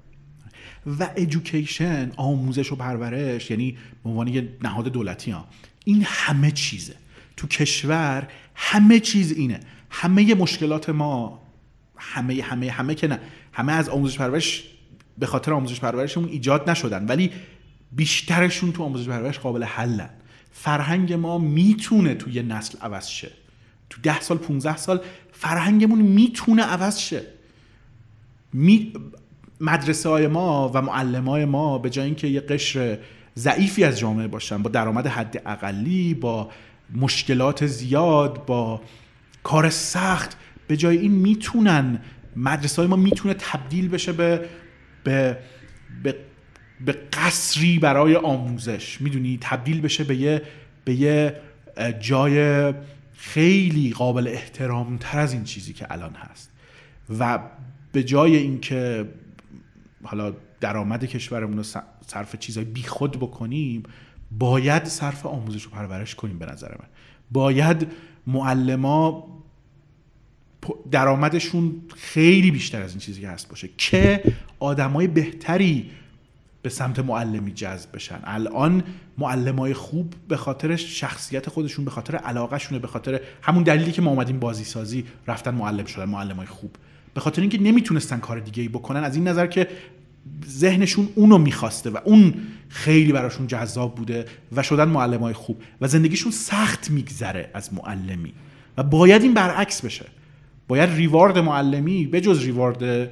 Speaker 2: و ادویکیشن آموزش و پرورش یعنی به عنوان یه نهاد دولتی ها. این همه چیزه. تو کشور همه چیز اینه. همه مشکلات ما همه همه همه که نه. همه از آموزش پرورش به خاطر آموزش پرورشمون ایجاد نشدن. ولی بیشترشون تو آموزش پرورش قابل حلن. فرهنگ ما می‌تونه توی نسل عوض شه. تو ده سال 15 سال فرهنگمون می‌تونه عوض شه. می... مدرسه های ما و معلم های ما به جای اینکه یه قشر ضعیفی از جامعه باشن با درآمد حد اقلی با مشکلات زیاد با کار سخت به جای این می‌تونن مدرسه های ما می‌تونه تبدیل بشه به به به, به قصری برای آموزش. می‌دونی تبدیل بشه به یه به یه جای خیلی قابل احترام تر از این چیزی که الان هست. و به جای اینکه حالا درآمد کشورمون رو صرف چیزای بیخود بکنیم باید صرف آموزش و پرورش کنیم به نظر من. باید معلما درآمدشون خیلی بیشتر از این چیزی که هست باشه. که آدمای بهتری به سمت معلمی جذب بشن. الان معلمای خوب به خاطر شخصیت خودشون به خاطر علاقهشونه به خاطر همون دلیلی که ما اومدیم بازی سازی رفتن معلم شدن معلمای خوب. به خاطر اینکه نمی‌تونستن کار دیگه ای بکنن از این نظر که ذهنشون اونو می‌خواسته و اون خیلی براشون جذاب بوده و شدن معلمای خوب و زندگیشون سخت میگذره از معلمی. و باید این برعکس بشه. باید ریوارد معلمی به جز ریوارد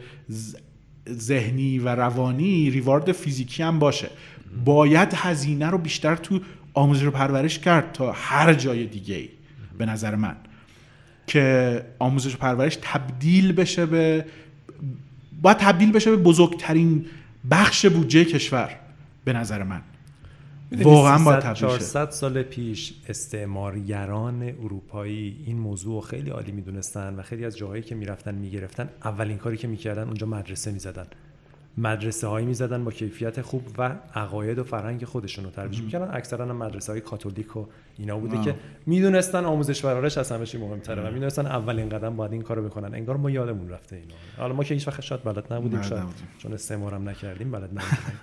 Speaker 2: ذهنی و روانی ریوارد فیزیکی هم باشه. باید هزینه رو بیشتر تو آموزش و پرورش کرد تا هر جای دیگه ای به نظر من. که آموزش و پرورش تبدیل بشه به باید تبدیل بشه به بزرگترین بخش بودجه کشور به نظر من.
Speaker 1: واقعا با 400 سال پیش استعمارگران اروپایی این موضوع خیلی عالی می‌دونستن و خیلی از جاهایی که می‌رفتن می‌گرفتن اولین کاری که می‌کردن اونجا مدرسه می‌زدن. مدرسه هایی می‌زدن با کیفیت خوب و عقاید و فرهنگ خودشون رو ترویج می‌کردن. اکثرا مدرسه های کاتولیک و اینا بوده آه. که می‌دونستن آموزش پرورش از همه چی مهمتره و می‌دونستن اولین قدم باید این کارو بکنن. انگار ما یادمون رفته اینا. حالا ما که هیچ وقت شاید بلد نبودیم شاید چون استعمارم نکردیم بلد نبودیم.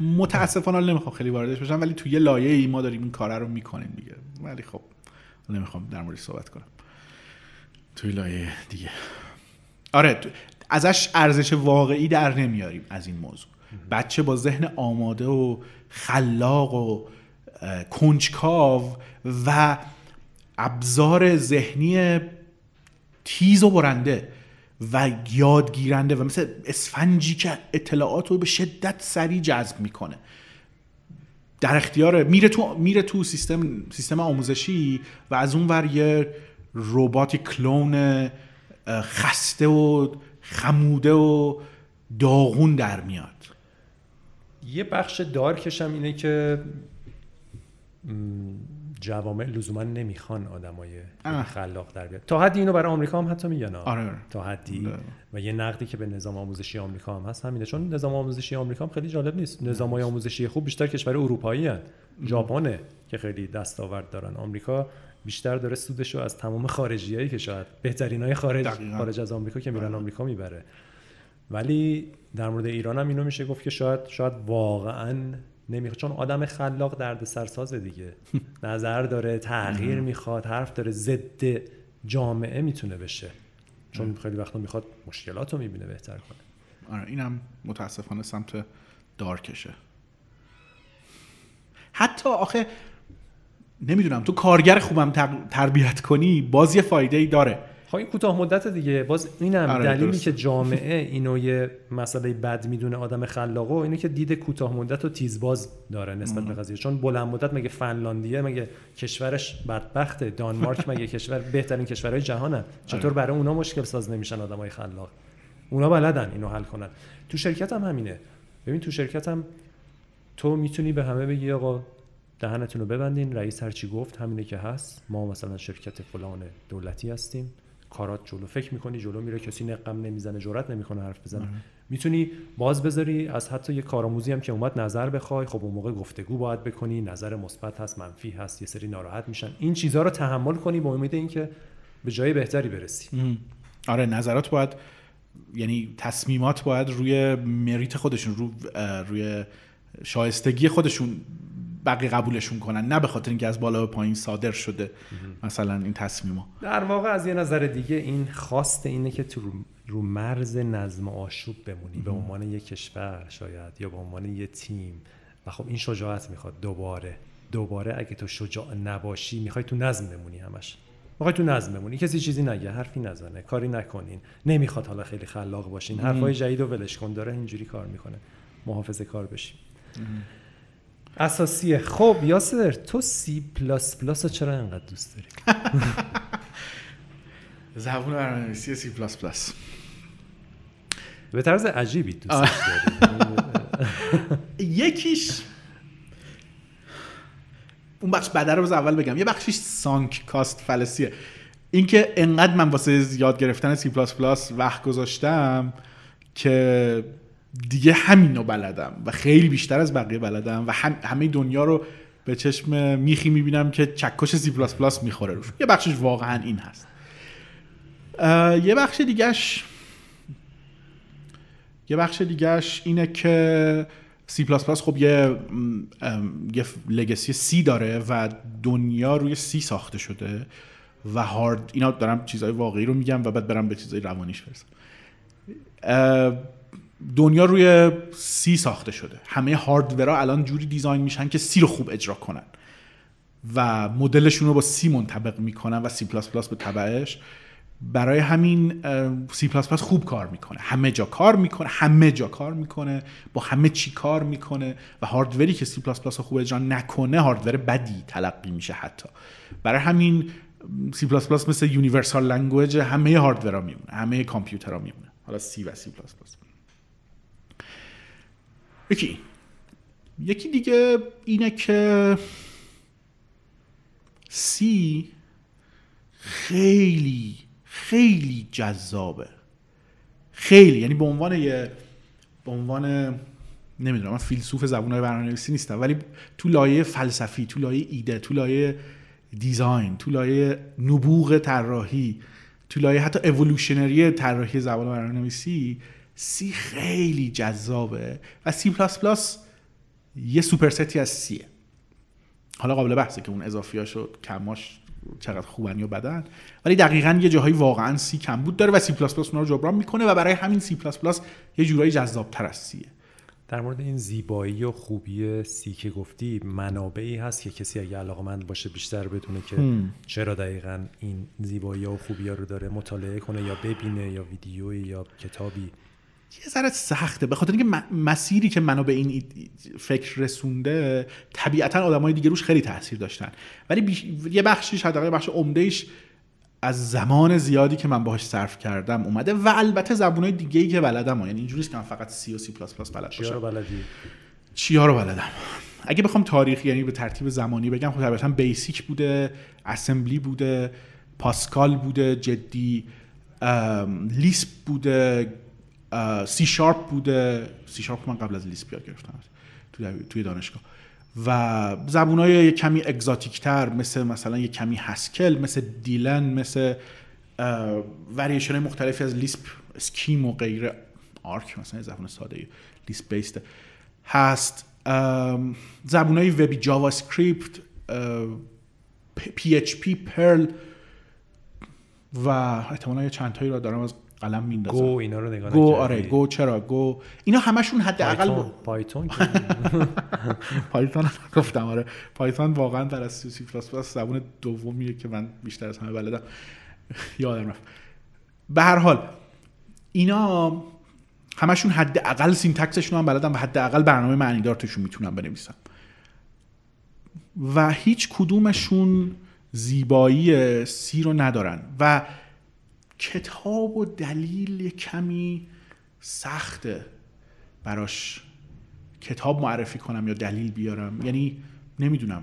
Speaker 2: متاسفانه نمی‌خوام خیلی واردش بشم ولی توی یه لایه ای ما داریم این کار رو می‌کنیم دیگه. ولی خب نمی‌خوام در موردش صحبت کنم. توی لایه دیگه. آره ازش ارزش واقعی در نمیاریم از این موضوع. بچه با ذهن آماده و خلاق و کنجکاو و ابزار ذهنی تیز و برنده. و یادگیرنده و مثل اسفنجی که اطلاعات رو به شدت سریع جذب می‌کنه. در اختیار میره تو میره تو سیستم سیستم آموزشی و از اون ور یه ربات کلون خسته و خموده و داغون در میاد.
Speaker 1: یه بخش دارکش هم اینه که جوامع لزوما نمی‌خوان آدمای خلاق در بیاد. تا حدی اینو برای آمریکا هم حتی میگن
Speaker 2: آره, آره.
Speaker 1: تا حدی. ده. و یه نقدی که به نظام آموزشی آمریکا هم هست همینه. چون نظام آموزشی آمریکا هم خیلی جالب نیست. نظام های آموزشی خوب بیشتر کشور اروپایی هست ژاپنه که خیلی دستاورد دارن. آمریکا بیشتر داره سودش رو از تمام خارجیایی که شاید بهترین های خارج خارج از آمریکا که میرن آره. آمریکا می‌بره. ولی در مورد ایران هم اینو میشه گفت که شاید شاید واقعا نمی‌خواد. چون آدم خلاق درد سرساز دیگه. [LAUGHS] نظر داره تغییر می‌خواد حرف داره ضد جامعه می‌تونه بشه. چون خیلی وقتا می‌خواد مشکلات رو می‌بینه بهتر کنه.
Speaker 2: آره اینم متاسفانه سمت دارکشه. حتی آخه نمی‌دونم تو کارگر خوبم تربیت کنی باز یه فایده ای داره.
Speaker 1: خب این کوتاه مدت دیگه. باز اینم آره دلیلی که جامعه اینو یه مسئله بد می‌دونه آدم خلاقه اینه که دید کوتاه مدت و تیزباز داره نسبت به قضیه. چون بلند مدت مگه فنلاندیه مگه کشورش بدبخته؟ دانمارک مگه کشور بهترین کشورهای جهانه چطور آره. برای اونا مشکل ساز نمیشن آدمای خلاق؟ اونا بلدن اینو حل کنن. تو شرکت هم همینه. ببین تو شرکت هم تو می‌تونی به همه بگی آقا دهنتون رو ببندین. رئیس هرچی گفت همینه که هست. ما مثلا شرکت فلان دولتی هستیم. کارات جلو. فکر می‌کنی جلو میره کسی نقم نمی‌زنه جرات نمی‌کنه حرف بزنه. آره. می‌تونی باز بذاری از حتی یه کارآموزی هم که اومد نظر بخوای. خب اون موقع گفتگو باید بکنی نظر مثبت هست منفی هست یه سری ناراحت میشن. این چیزها رو تحمل کنی با امید اینکه به جای بهتری برسی.
Speaker 2: آره نظرات باید یعنی تصمیمات باید روی مریت خودشون رو روی شایستگی خودشون بقیه قبولشون کنن نه به خاطر اینکه از بالا به پایین صادر شده مثلا این تصمیما
Speaker 1: در واقع از یه نظر دیگه این خواست اینه که تو رو مرز نظم آشوب بمونی به عنوان یه کشور شاید یا به عنوان یه تیم. و خب این شجاعت می‌خواد دوباره دوباره اگه تو شجاع نباشی می‌خوای تو نظم بمونی همش. می‌خوای تو نظم بمونی. کسی چیزی نگه حرفی نزنه کاری نکنین. نمی‌خواد حالا خیلی خلاق باشین. حرفای جدید و ولش کن داره اینجوری کار می‌کنه. محافظه کار بشیم اساسیه خب یاسر تو سی پلاس پلاس رو چرا انقدر دوست داری؟ [LAUGHS]
Speaker 2: زبون برنامه‌نویسی سی پلاس پلاس
Speaker 1: به طرز عجیبی دوستش داری. [LAUGHS]
Speaker 2: یکیش اون بخش بعد رو اول بگم. یه بخشیش sunk cost fallacy ه. اینکه انقدر من واسه یاد گرفتن سی پلاس پلاس وقت گذاشتم که دیگه همین رو بلدم و خیلی بیشتر از بقیه بلدم و هم همه دنیا رو به چشم میخی می‌بینم که چکش سی پلاس پلاس می‌خوره روش. یه بخشش واقعا این هست. یه بخش دیگهش یه بخش دیگهش اینه که سی پلاس پلاس خب یه یه legacy C داره و دنیا روی C ساخته شده و هارد اینا دارم چیزهای واقعی رو میگم و بعد برم به چیزهای روانیش برسم. دنیا روی C ساخته شده. همه hardware ها الان جوری design میشن که C رو خوب اجرا کنن. و مدلشون رو با C منطبق می‌کنن و سی پلاس پلاس به تبعش برای همین سی پلاس پلاس خوب کار می‌کنه. همه جا کار می‌کنه همه جا کار می‌کنه با همه چی کار می‌کنه و hardware ی که سی پلاس پلاس خوب اجرا نکنه hardware بدی تلقی میشه حتی. برای همین C++ مثل universal language همه hardware ها میمونه همه کامپیوترها میمونه. حالا سی و سی پلاس پلاس. یکی. یکی دیگه اینه که C خیلی خیلی جذابه. خیلی یعنی به عنوان یه به عنوان نمی‌دونم من فیلسوف زبان برنامه‌نویسی نیستم ولی تو لایه فلسفی تو لایه ایده تو لایه design تو لایه نبوغ طراحی تو لایه حتی evolutionary طراحی زبان برنامه‌نویسی C خیلی جذابه و سی پلاس پلاس یه superset ی از C ه حالا قابل بحثه که اون اضافیاش و کماش چقدر خوبن یا بدن ولی دقیقا یه جاهایی واقعا C کمبود داره و سی پلاس پلاس رو جبران می‌کنه و برای همین سی پلاس پلاس یه جورایی جذاب تر از C ه
Speaker 1: در مورد این زیبایی و خوبی C که گفتی منابعی هست که کسی اگه علاقمند باشه بیشتر بدونه که چرا دقیقا این زیبایی و خوبی ها رو داره مطالعه کنه یا ببینه یا ویدیویی یا کتابی.
Speaker 2: یه ذره سخته. به خاطر اینکه مسیری که منو به این فکر رسونده طبیعتا آدمای دیگه روش خیلی تاثیر داشتن. ولی یه بخشیش حداقل بخش عمدهش از زمان زیادی که من باهاش صرف کردم اومده و البته زبونای دیگه ای که بلدم. یعنی اینجوریه که من فقط سی و سی پلاس پلاس بلد
Speaker 1: باشم رو بلدی؟
Speaker 2: چیا رو بلدم؟ اگه بخوام تاریخ یعنی به ترتیب زمانی بگم خب طبیعتا BASIC بوده assembly بوده Pascal بوده جدی Lisp بوده سی شارپ بوده. سی شارپ من قبل از Lisp یاد گرفتم. توی دانشگاه. و زبون های کمی exotic تر مثل مثلا یک کمی Haskell مثل Dylan مثل وریشن های مختلفی از Lisp، Scheme و غیره. Arc مثلا زبون ساده Lisp based هست. زبون های web ی JavaScript PHP Perl و احتمالا یه چند تایی را دارم از قلم میندازم.
Speaker 1: Go اینا رو نگاه
Speaker 2: Go آره Go چرا؟ Go. اینا همشون حداقل
Speaker 1: Python
Speaker 2: Python [LAUGHS] گفتم آره. Python واقعا در از سی پلاس پلاس زبون دومیه که من بیشتر از همه بلدم. [LAUGHS] یادم رفت. به هر حال اینا همشون حداقل syntax شون هم بلدم و حداقل برنامه معنیدار توشون می‌تونم بنویسم. و هیچ کدومشون زیبایی سی رو ندارن. و کتاب و دلیل کمی سخته براش کتاب معرفی کنم یا دلیل بیارم. یعنی نمی‌دونم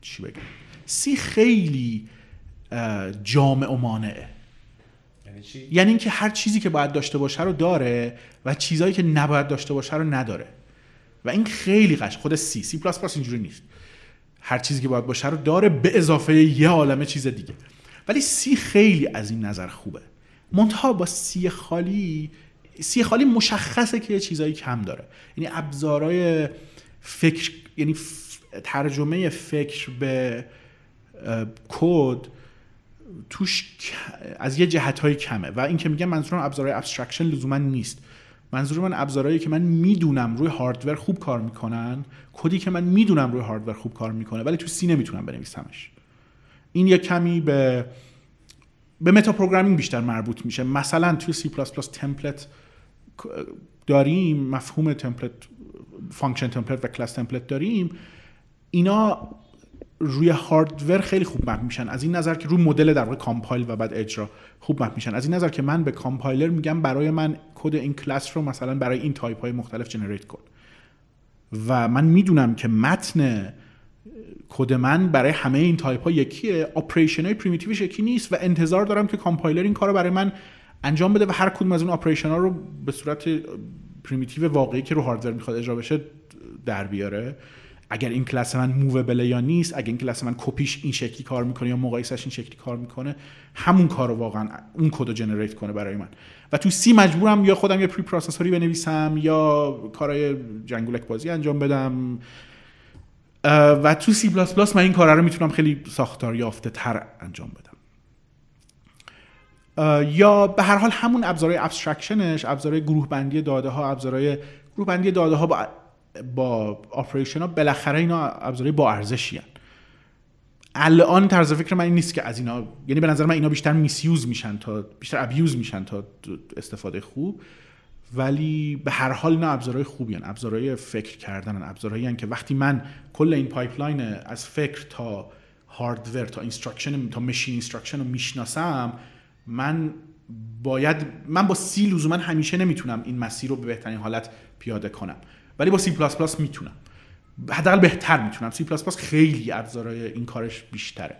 Speaker 2: چی بگم. سی خیلی جامع و مانعه.
Speaker 1: یعنی چی؟
Speaker 2: یعنی اینکه هر چیزی که باید داشته باشه رو داره و چیزهایی که نباید داشته باشه رو نداره. و این خیلی قش خود سی سی پلاس پلاس اینجوری نیست. هر چیزی که باید باشه رو داره به اضافه یه عالمه چیز دیگه. ولی C خیلی از این نظر خوبه. منتها با C خالی C خالی مشخصه که یه چیزایی کم داره. یعنی ابزارهای فکر یعنی ترجمه فکر به کد توش از یه جهت های کمه. و این که میگم منظورم ابزارهای abstraction لزوما نیست. منظور من ابزارهایی که من می‌دونم روی hardware خوب کار می‌کنن کدی که من می‌دونم روی hardware خوب کار می‌کنه ولی تو C نمی‌تونم بنویسمش. این یه کمی به به metaprogramming بیشتر مربوط میشه. مثلا توی C++ template داریم مفهوم template، function template و class template داریم. اینا روی hardware خیلی خوب map میشن. از این نظر که روی مدل در واقع compile و بعد اجرا خوب map میشن. از این نظر که من به کامپایلر میگم برای من کد این کلاس رو مثلا برای این تایپ های مختلف generate کن. و من می‌دونم که متن کد من برای همه این تایپ ها یکیه. operation های primitive ش یکی نیست و انتظار دارم که کامپایلر این کار رو برای من انجام بده و هر کدوم از اون operation ها رو به صورت primitive واقعی که رو hardware می‌خواد اجرا بشه در بیاره. اگر این کلاس من movable یا نیست اگر این کلاس من کپیش این شکلی کار می‌کنه یا مقایسش این شکلی کار می‌کنه همون کار رو واقعا اون کد رو generate کنه برای من. و تو C مجبورم یا خودم یه preprocessor ی بنویسم یا کارهای جنگولک بازی انجام بدم. و تو سی پلاس پلاس من این کار رو می‌تونم خیلی ساختار یافته تر انجام بدم یا به هر حال همون ابزارهای abstraction ش ابزارهای گروه بندی داده ها ابزارهای گروه بندی داده ها با با operation ها بالاخره اینا ابزارهای با ارزشی. الان طرز فکر من این نیست که از اینا یعنی به نظر من اینا بیشتر misuse میشن تا بیشتر abuse میشن تا استفاده خوب ولی به هر حال اینا ابزارهای خوبی هن. ابزارهای فکر کردن ابزارهایی که وقتی من کل این pipeline از فکر تا hardware تا instruction تا machine instruction رو می‌شناسم من باید من با C لزوما همیشه نمی‌تونم این مسیر رو به بهترین حالت پیاده کنم. ولی با سی پلاس پلاس می‌تونم. حداقل بهتر می‌تونم. سی پلاس پلاس خیلی ابزارهای این کارش بیشتره.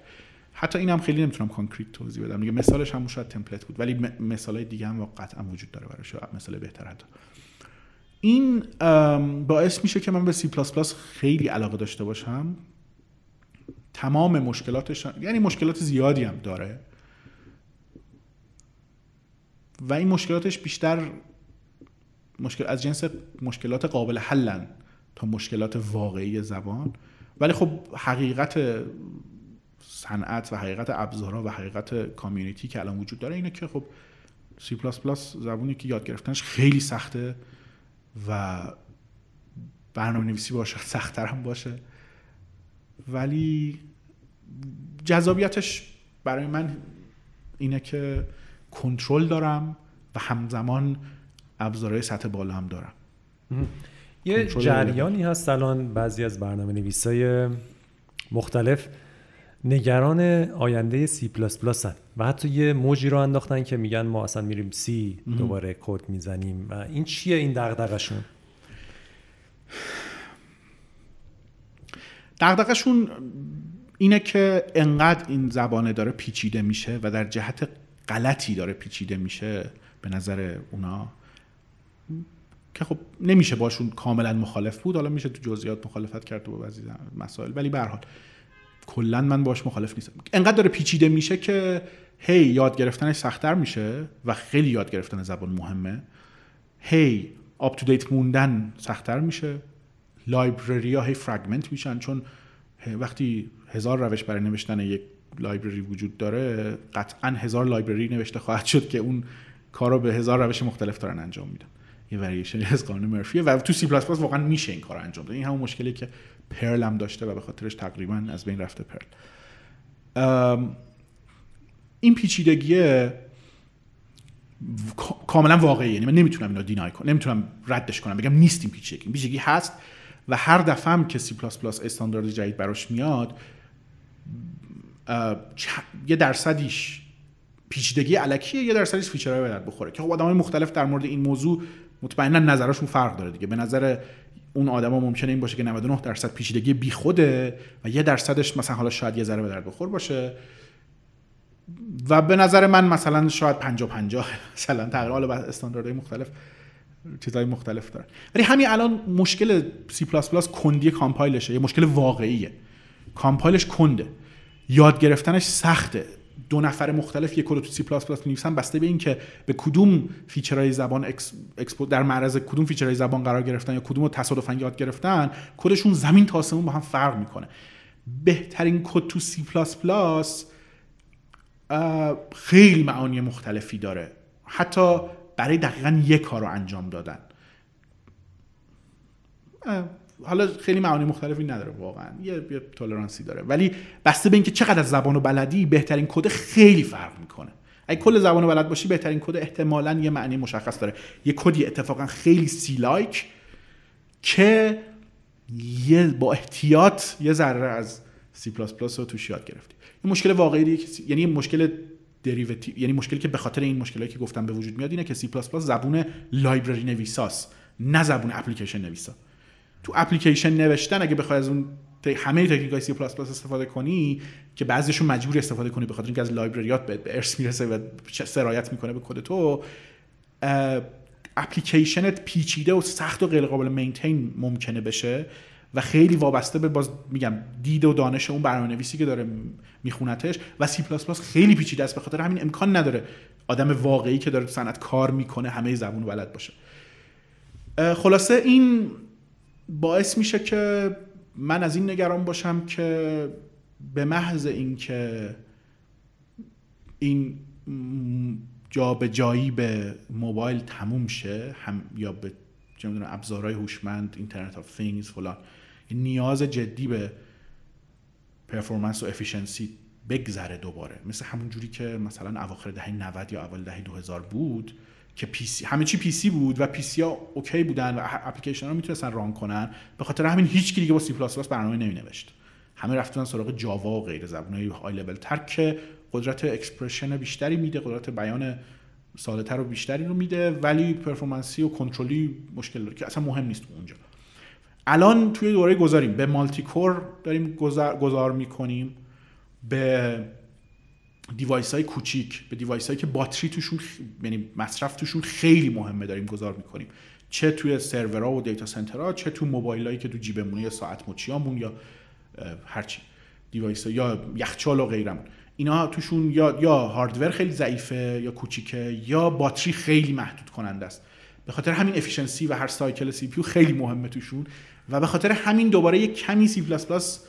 Speaker 2: حتی اینم خیلی نمی‌تونم concrete توضیح بدم. دیگه مثالش هم شاید template بود ولی مثالای دیگه هم قطعا وجود داره براش مثال بهتر حتی. این باعث میشه که من به سی پلاس پلاس خیلی علاقه داشته باشم. تمام مشکلاتش یعنی مشکلات زیادی هم داره. و این مشکلاتش بیشتر مشکل از جنس مشکلات قابل حلن تا مشکلات واقعی زبان. ولی خب حقیقت صنعت و حقیقت ابزارها و حقیقت کامیونیتی که الان وجود داره اینه که خب سی پلاس پلاس زبونی که یاد گرفتنش خیلی سخته و برنامه نویسی باشه [LAUGHS] سختتر هم باشه. ولی جذابیتش برای من اینه که کنترل دارم و همزمان ابزارهای سطح بالا هم دارم.
Speaker 1: یه جریانی هست الان بعضی از برنامه نویسای مختلف. نگران آینده سی پلاس پلاس و حتی یه موجی رو انداختن که میگن ما اصلا میریم C دوباره کد می‌زنیم و این چیه این دغدغشون
Speaker 2: دغدغشون اینه که انقدر این زبانه داره پیچیده میشه و در جهت غلطی داره پیچیده میشه به نظر اونا که خب نمیشه باشون کاملا مخالف بود. حالا میشه تو جزئیات مخالفت کرد با بعضی مسائل. ولی به حال کلا من باش مخالف نیستم. انقدر داره پیچیده میشه که هی یاد گرفتنش سختتر میشه و خیلی یاد گرفتن زبان مهمه. هی آپ تو دیت موندن سختتر میشه. library ها هی fragment میشن چون وقتی هزار روش برای نوشتن یک library وجود داره قطعا هزار library نوشته خواهد شد که اون کار رو به هزار روش مختلف دارن انجام میدن. یه وریشن از قانون مرفیه و تو سی پلاس پلاس واقعا میشه این کار انجام داد. این همون مشکلی که Perl هم داشته و به خاطرش تقریبا از بین رفته Perl. این پیچیدگی کاملا واقعیه. یعنی من نمی‌تونم اینو deny کنم نمی‌تونم ردش کنم بگم نیست این پیچیدگی. پیچیدگی هست و هر دفعه هم که plus plus استاندارد جدید براش میاد یه درصدیش پیچیدگی الکیه یه درصدیش feature های به بخوره که خب آدمای مختلف در مورد این موضوع مطمئنا نظرشون فرق داره دیگه. به نظر اون آدما ممکنه این باشه که 99 درصد پیچیدگی بیخوده و یه درصدش مثلا حالا شاید یه ذره به درد بخور باشه. و به نظر من مثلا شاید 50 50 مثلا تقریبا حالا استانداردهای مختلف چیزهای مختلف داره. ولی همین الان مشکل سی پلاس پلاس کندی compile شه یه مشکل واقعیه. compile ش کنده. یاد گرفتنش سخته. دو نفر مختلف یک کد تو سی پلاس پلاس می‌نویسن بسته به اینکه به کدوم feature های زبان اکسپو در معرض کدوم feature های زبان قرار گرفتن یا کدوم رو تصادفا یاد گرفتن کدشون زمین تا آسمون با هم فرق می‌کنه. بهترین کد تو سی پلاس پلاس خیلی معانی مختلفی داره. حتی برای دقیقا یک کار رو انجام دادن. حالا خیلی معانی مختلفی نداره واقعا. یه, یه داره. ولی بسته به اینکه چقدر از زبان و بلدی بهترین کد خیلی فرق می‌کنه. اگه کل زبان بلد باشی بهترین کد احتمالا یه معنی مشخص داره. یه کدی اتفاقا خیلی C like که یه با احتیاط یه ذره از سی پلاس پلاس رو توش یاد گرفتی. این مشکل واقعی یعنی مشکل derivative یعنی مشکلی که به خاطر این مشکلی که گفتم به وجود میاد اینه که سی پلاس پلاس زبون library نویساست نه زبون اپلیکیشن نویسا. تو اپلیکیشن نوشتن اگه بخوای از اون همه تکنیک های سی پلاس پلاس استفاده کنی که بعضیشون مجبوری استفاده کنی به خاطر اینکه از library ات به ارث می‌رسه و سرایت می‌کنه به کد تو اپلیکیشنت پیچیده و سخت و غیر قابل maintain ممکنه بشه و خیلی وابسته به باز میگم دید و دانش اون برنامه نویسی که داره میخونتش و سی پلاس پلاس خیلی پیچیده است به خاطر همین امکان نداره آدم واقعی که داره صنعت کار می‌کنه همه زبون بلد باشه. خلاصه این باعث میشه که من از این نگران باشم که به محض اینکه این جا به جایی به موبایل تموم شه هم یا به چه ابزارهای هوشمند internet of things فلان نیاز جدی به performance و efficiency بگذره دوباره. مثل همون جوری که مثلا اواخر دهه 90 یا اول دهه 2000 بود که PC همه چی PC بود و PC ها okay بودن و اپلیکیشن ها می‌تونستن run کنن. به خاطر همین هیچ کی دیگه با سی پلاس پلاس برنامه نمی نوشت همه رفتن سراغ Java و غیر زبانهای های لول تر که قدرت expression بیشتری میده قدرت بیان ساده‌تر و بیشتری رو میده ولی performance ی و کنترلی مشکل داره که اصلا مهم نیست اونجا. الان توی دوره گذاریم. به multi core داریم گذار, گذار می‌کنیم. به device های کوچیک به device هایی که باتری توشون یعنی مصرف توشون خیلی مهمه داریم گذار می‌کنیم. چه توی سرورها و data center ها چه تو موبایل هایی که تو جیبمون یا ساعت مچیامون یا هرچی device ها یا یخچال و غیرمون. اینا توشون یا یا hardware خیلی ضعیفه یا کوچیکه یا باتری خیلی محدود کننده است. به خاطر همین efficiency و هر cycle CPU خیلی مهمه توشون و به خاطر همین دوباره یک کمی سی پلاس پلاس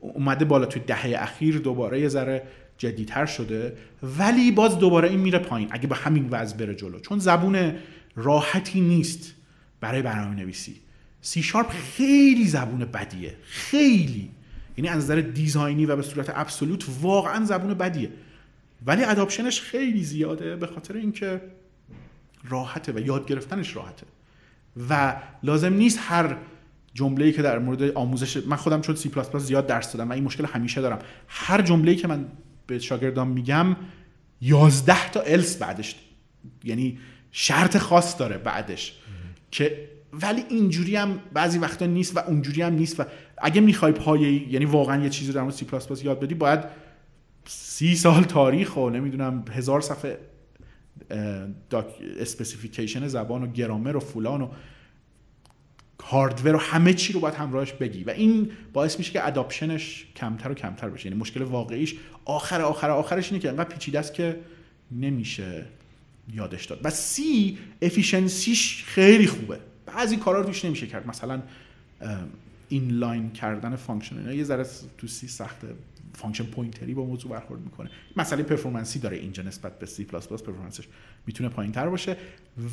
Speaker 2: اومده بالا توی دهه اخیر دوباره یه ذره جدیتر شده ولی باز دوباره این میره پایین. اگه با همین وضع بره جلو. چون زبون راحتی نیست برای برنامه نویسی سی شارپ خیلی زبون بدیه. خیلی. یعنی از نظر design ی و به صورت absolute واقعا زبون بدیه. ولی adoption ش خیلی زیاده به خاطر اینکه راحته و یاد گرفتنش راحته. و لازم نیست هر جمله‌ای که در مورد آموزش من خودم چون سی پلاس پلاس زیاد درس دادم و این مشکل همیشه دارم. هر جمله‌ای که من به شاگردان میگم 11 تا else بعدش یعنی شرط خاص داره بعدش. که ولی اینجوری هم بعضی وقتا نیست و اونجوری هم نیست و اگه می‌خوای پایه یعنی واقعا یه چیزی در مورد سی پلاس پلاس یاد بدی باید سی سال تاریخ و نمی‌دونم هزار صفحه specification زبان و گرامر و فلان و hardware و همه چی رو باید همراهش بگی. و این باعث میشه که adoption ش کمتر و کمتر بشه. یعنی مشکل واقعیش آخر آخر آخرش اینه که انقدر پیچیده است که نمیشه یادش داد. و C efficiency ش خیلی خوبه. بعضی کارا رو توش نمیشه کرد. مثلا inline کردن function یه ذره تو C سخته. function pointer ی با موضوع برخورد می‌کنه. مسئله performance ی داره اینجا نسبت به C++ performance ش می‌تونه پایین تر باشه.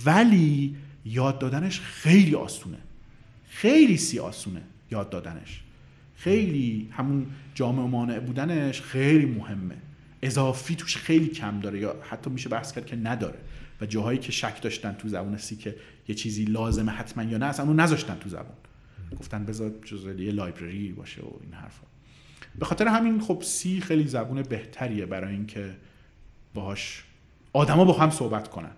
Speaker 2: ولی یاد دادنش خیلی آسونه. خیلی C آسونه یاد دادنش. خیلی همون جامع مانع بودنش خیلی مهمه. اضافی توش خیلی کم داره یا حتی میشه بحث کرد که نداره. و جاهایی که شک داشتن تو زبان C که یه چیزی لازمه حتما یا نه اصلا اون نذاشتن تو زبان گفتن بذار جزء یه library باشه و این حرفا. به خاطر همین خب C خیلی زبون بهتریه برای اینکه باهاش آدما با هم صحبت کنن.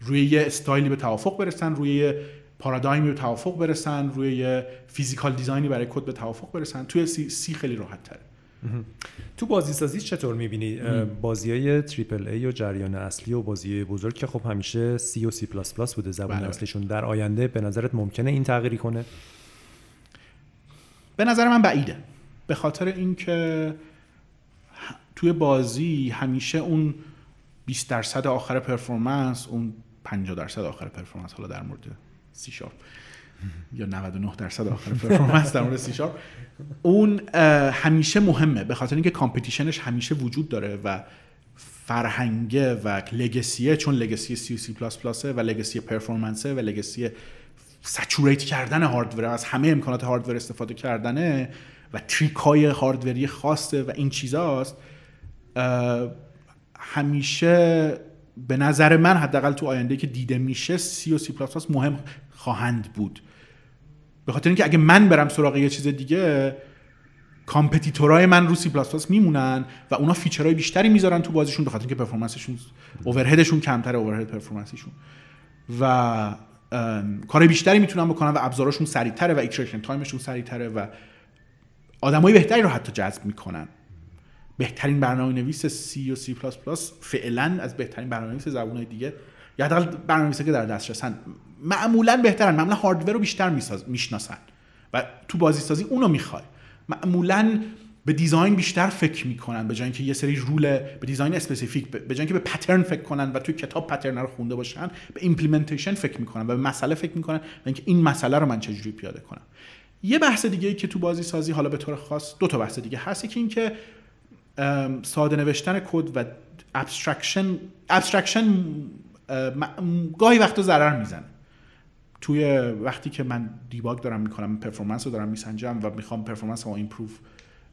Speaker 2: روی یه استایلی به توافق برسن روی پارادایمی به توافق برسن روی یه physical design ی برای کد به توافق برسن. توی سی, سی خیلی راحت تره.
Speaker 1: تو بازی سازی چطور می‌بینی؟ بازی های triple A و جریان اصلی و بازی بزرگ که خب همیشه سی و سی پلاس پلاس بوده زبان بله. اصلیشون در آینده به نظرت ممکنه این تغییری کنه؟
Speaker 2: به نظر من بعیده. به خاطر اینکه توی بازی همیشه اون 20 درصد آخر performance اون 50 درصد آخر performance حالا در مورد سی شارپ یا 99 درصد آخر performance در مورد سی شارپ اون همیشه مهمه به خاطر اینکه competition ش همیشه وجود داره و فرهنگه و legacy ه چون لگسی سی سی پلاس پلاسه و legacy performance ه و legacy saturate کردن hardware از همه امکانات hardware استفاده کردنه و trick های hardware ی خاصه و این چیزاست. همیشه به نظر من حداقل تو آینده که دیده میشه سی و سی پلاس مهم خواهند بود. به خاطر اینکه اگه من برم سراغ یه چیز دیگه competitor ای من رو سی پلاس پلاس میمونن و اونا feature های بیشتری می‌ذارن تو بازیشون به خاطر اینکه performance شون overhead شون کمتره overhead performance شون و کار بیشتری می‌تونن بکنن و ابزاراشون سریعتره و iteration time شون سریعتره و آدمای بهتری رو حتی جذب می‌کنن. بهترین برنامه نویس سی و سی پلاس پلاس فعلا از بهترین برنامه نویس زبونهای دیگه. یا حداقل برنامه که در دسترسن. معمولا بهترن. معمولا hardware رو بیشتر می‌شناسن. و تو بازی سازی اونو می‌خوای. معمولا به design بیشتر فکر می‌کنن. به جای اینکه یه سری rule به design specific به جای اینکه به pattern فکر کنن و توی کتاب pattern رو خونده باشن به implementation فکر می‌کنن و به مسئله فکر می‌کنن و اینکه این مسئله رو من چجوری پیاده کنم. یه بحث دیگه ای که تو بازی سازی حالا به طور خاص دو تا بحث دیگه هست. یکی اینکه ساده نوشتن کد و abstraction abstraction گاهی وقتا ضرر می‌زنه. توی وقتی که من debug دارم می‌کنم performance رو دارم میسنجم و می‌خوام performance رو improve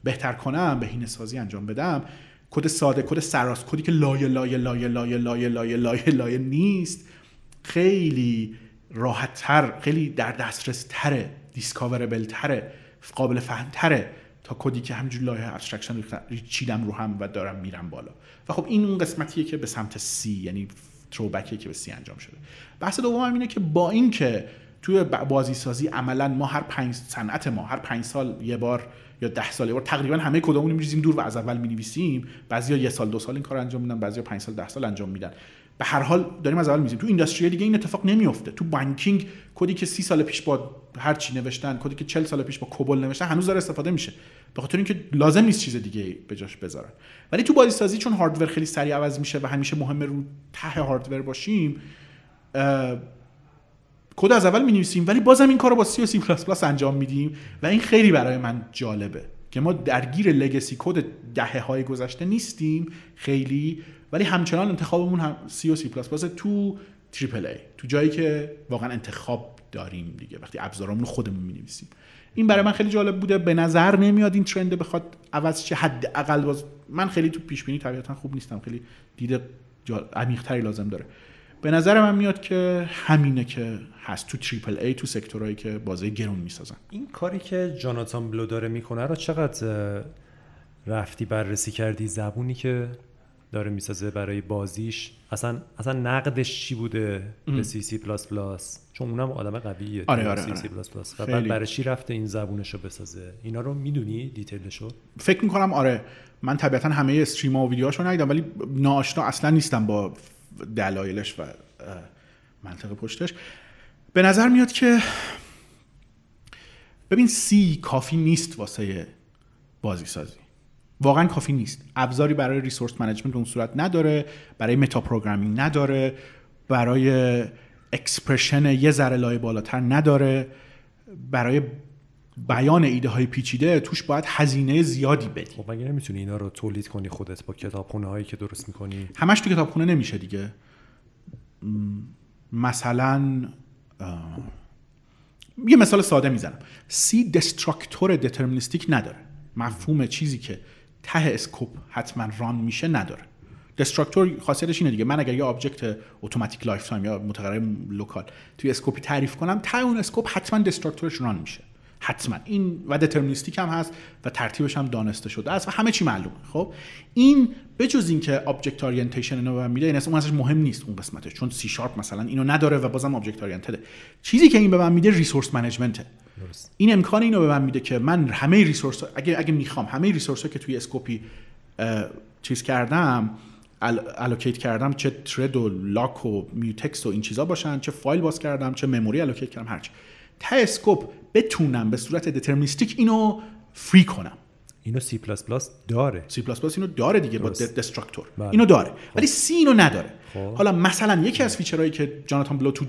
Speaker 2: بهتر کنم بهسازی انجام بدم کد ساده کد سرراست کدی که لایه لایه لایه لایه لایه لایه لایه لایه نیست خیلی راحت تر خیلی در دسترس تره discoverable تره قابل فهم تره. تا کدی که همینجور لایه abstraction چیدم رو هم و دارم میرم بالا. و خب این اون قسمتیه که به سمت C یعنی throwback یه که به C انجام شده. بحث دوم هم اینه که با اینکه توی بازی سازی عملا ما هر پنج صنعت ما هر پنج سال یه بار یا ده سال یه بار تقریبا همه کدامون میریزیم دور و از اول می‌نویسیم. بعضیا یه سال دو سال این کار انجام میدن بعضیا پنج سال ده سال انجام میدن. به هر حال داریم از اول می‌نویسیم تو industry دیگه این اتفاق نمیفته تو banking کدی که سی سال پیش با هر چی نوشتن کدی که 40 سال پیش با COBOL نوشتن هنوز داره استفاده میشه. به خاطر اینکه لازم نیست چیز دیگه به جاش بذارن. ولی تو بازی سازی چون hardware خیلی سریع عوض میشه و همیشه مهمه رو ته hardware باشیم کد از اول می ولی بازم این کار رو با سی و سی پلاس پلاس انجام میدیم و این خیلی برای من جالبه که ما درگیر legacy code دهه های گذشته نیستیم. خیلی ولی همچنان انتخابمون هم سی و سی پلاس پلاس تو triple A تو جایی که واقعا انتخاب داریم دیگه وقتی ابزارمون خودمون می نویسیم این برای من خیلی جالب بوده به نظر نمیاد این trend بخواد عوض شه حد اقل باز من خیلی تو پیش بینی طبیعتا خوب نیستم خیلی دید عمیق‌تری لازم داره. به نظر من میاد که همینه که هست تو triple A تو sector هایی که بازی گرون می‌سازن.
Speaker 1: این کاری که جاناتان بلو داره می‌کنه رو چقدر رفتی بررسی کردی؟ زبونی که داره می‌سازه برای بازیش. اصلا اصلا نقدش چی بوده به سی سی پلاس پلاس؟ چون اونم آدم قویه
Speaker 2: آره آره,
Speaker 1: سی سی پلاس پلاس. و بعد برای چی رفته این زبونش رو بسازه؟ اینا رو می‌دونی detail شو؟
Speaker 2: فکر می‌کنم آره. من طبیعتا همه stream و ویدیوهاشو ندیدم ولی ناآشنا اصلا نیستم با دلایلش و منطق پشتش. به نظر میاد که ببین C کافی نیست واسه بازی سازی واقعا کافی نیست. ابزاری برای resource management اون صورت نداره برای meta programming نداره برای expression یه ذره لایه بالاتر نداره. برای بیان ایده های پیچیده توش باید هزینه زیادی بدی.
Speaker 1: خب مگه نمی‌تونی اینا رو تولید کنی خودت با کتابخونه هایی که درست می‌کنی؟
Speaker 2: همش تو کتابخونه نمیشه دیگه. مثلا یه مثال ساده می‌زنم. C destructor deterministic نداره. مفهوم چیزی که ته scope حتما run میشه نداره. destructor خاصیتش اینه دیگه. من اگر یه object automatic lifetime یا متغیر local توی scope ی تعریف کنم ته اون scope حتما destructor ش run میشه. حتما. این و deterministic هم هست و ترتیبش هم دانسته شده است و همه چی معلومه. خب؟ این بجز اینکه object orientation اینو میده این اصلا مهم نیست اون قسمتش چون سی شارپ مثلا اینو نداره و بازم object oriented ه چیزی که این به من میده resource management ه این امکان اینو به من میده که من همه resource اگه اگه می‌خوام همه resource که توی scope ی چیز کردم allocate کردم چه thread و lock و mutex و این چیزا باشن چه فایل باز کردم چه memory allocate کردم هرچی تا scope بتونم به صورت deterministic اینو free کنم.
Speaker 1: اینو سی پلاس پلاس داره.
Speaker 2: سی پلاس پلاس اینو داره دیگه با destructor بله. اینو داره. خب. ولی C اینو نداره. خب. حالا مثلا یکی از feature هایی که جاناتان بلو تو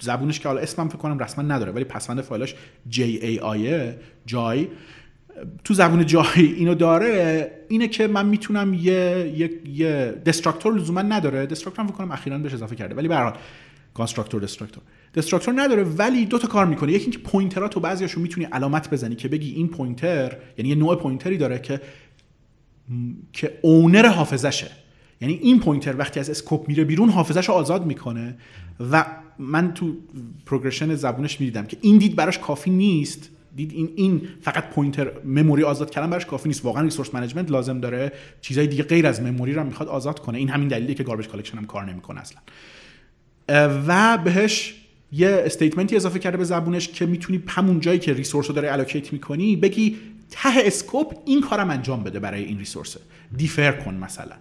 Speaker 2: زبونش که حالا اسمم فکر کنم رسما نداره ولی پسوند فایلش JAI Jai. تو زبون Jai اینو داره اینه که من می‌تونم یه یه, یه destructor لزوما نداره. destructor فکر کنم اخیرا بهش اضافه کرده. ولی به constructor destructor destructor نداره ولی دو تا کار می‌کنه. یکی اینکه pointer ها تو بعضیاشو می‌تونی علامت بزنی که بگی این pointer یعنی یه نوع pointer ی داره که که owner حافظشه. یعنی این pointer وقتی از scope میره بیرون حافظش رو آزاد می‌کنه. و من تو progression زبونش می‌دیدم که این دید براش کافی نیست. دید این این فقط pointer memory آزاد کردن براش کافی نیست. واقعا resource management لازم داره. چیزای دیگه غیر از memory رو می‌خواد آزاد کنه. این همین دلیلیه که garbage collection هم کار نمی‌کنه اصلا. و بهش یه statement ی اضافه کرده به زبونش که می‌تونی همون جایی که resource رو داره allocate می‌کنی بگی ته scope این کارم انجام بده برای این resource defer کن مثلا.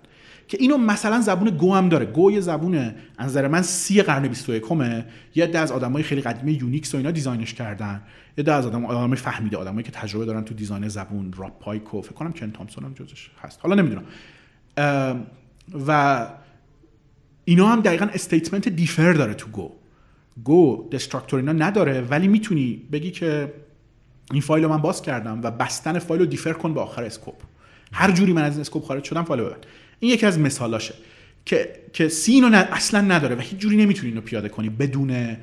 Speaker 2: که اینو مثلا زبون Go هم داره. Go یه زبون از نظر من C قرن 21 یه عده از آدمای خیلی قدیمی Unix و اینا design ش کردن. یه عده از آدم آدمای فهمیده آدمایی که تجربه دارن تو design زبون راب پایک و فکر کنم کن تامسون هم جزش هست. حالا نمی‌دونم. و اینا هم دقیقا statement defer داره تو Go Go destructor اینا نداره ولی می‌تونی بگی که این فایل رو من باز کردم و بستن فایل رو defer کن به آخر scope. هر جوری من از این scope خارج شدم فایل ببند این یکی از مثالاشه که که C اصلا نداره و هیچ جوری نمی‌تونی اینو پیاده کنی بدون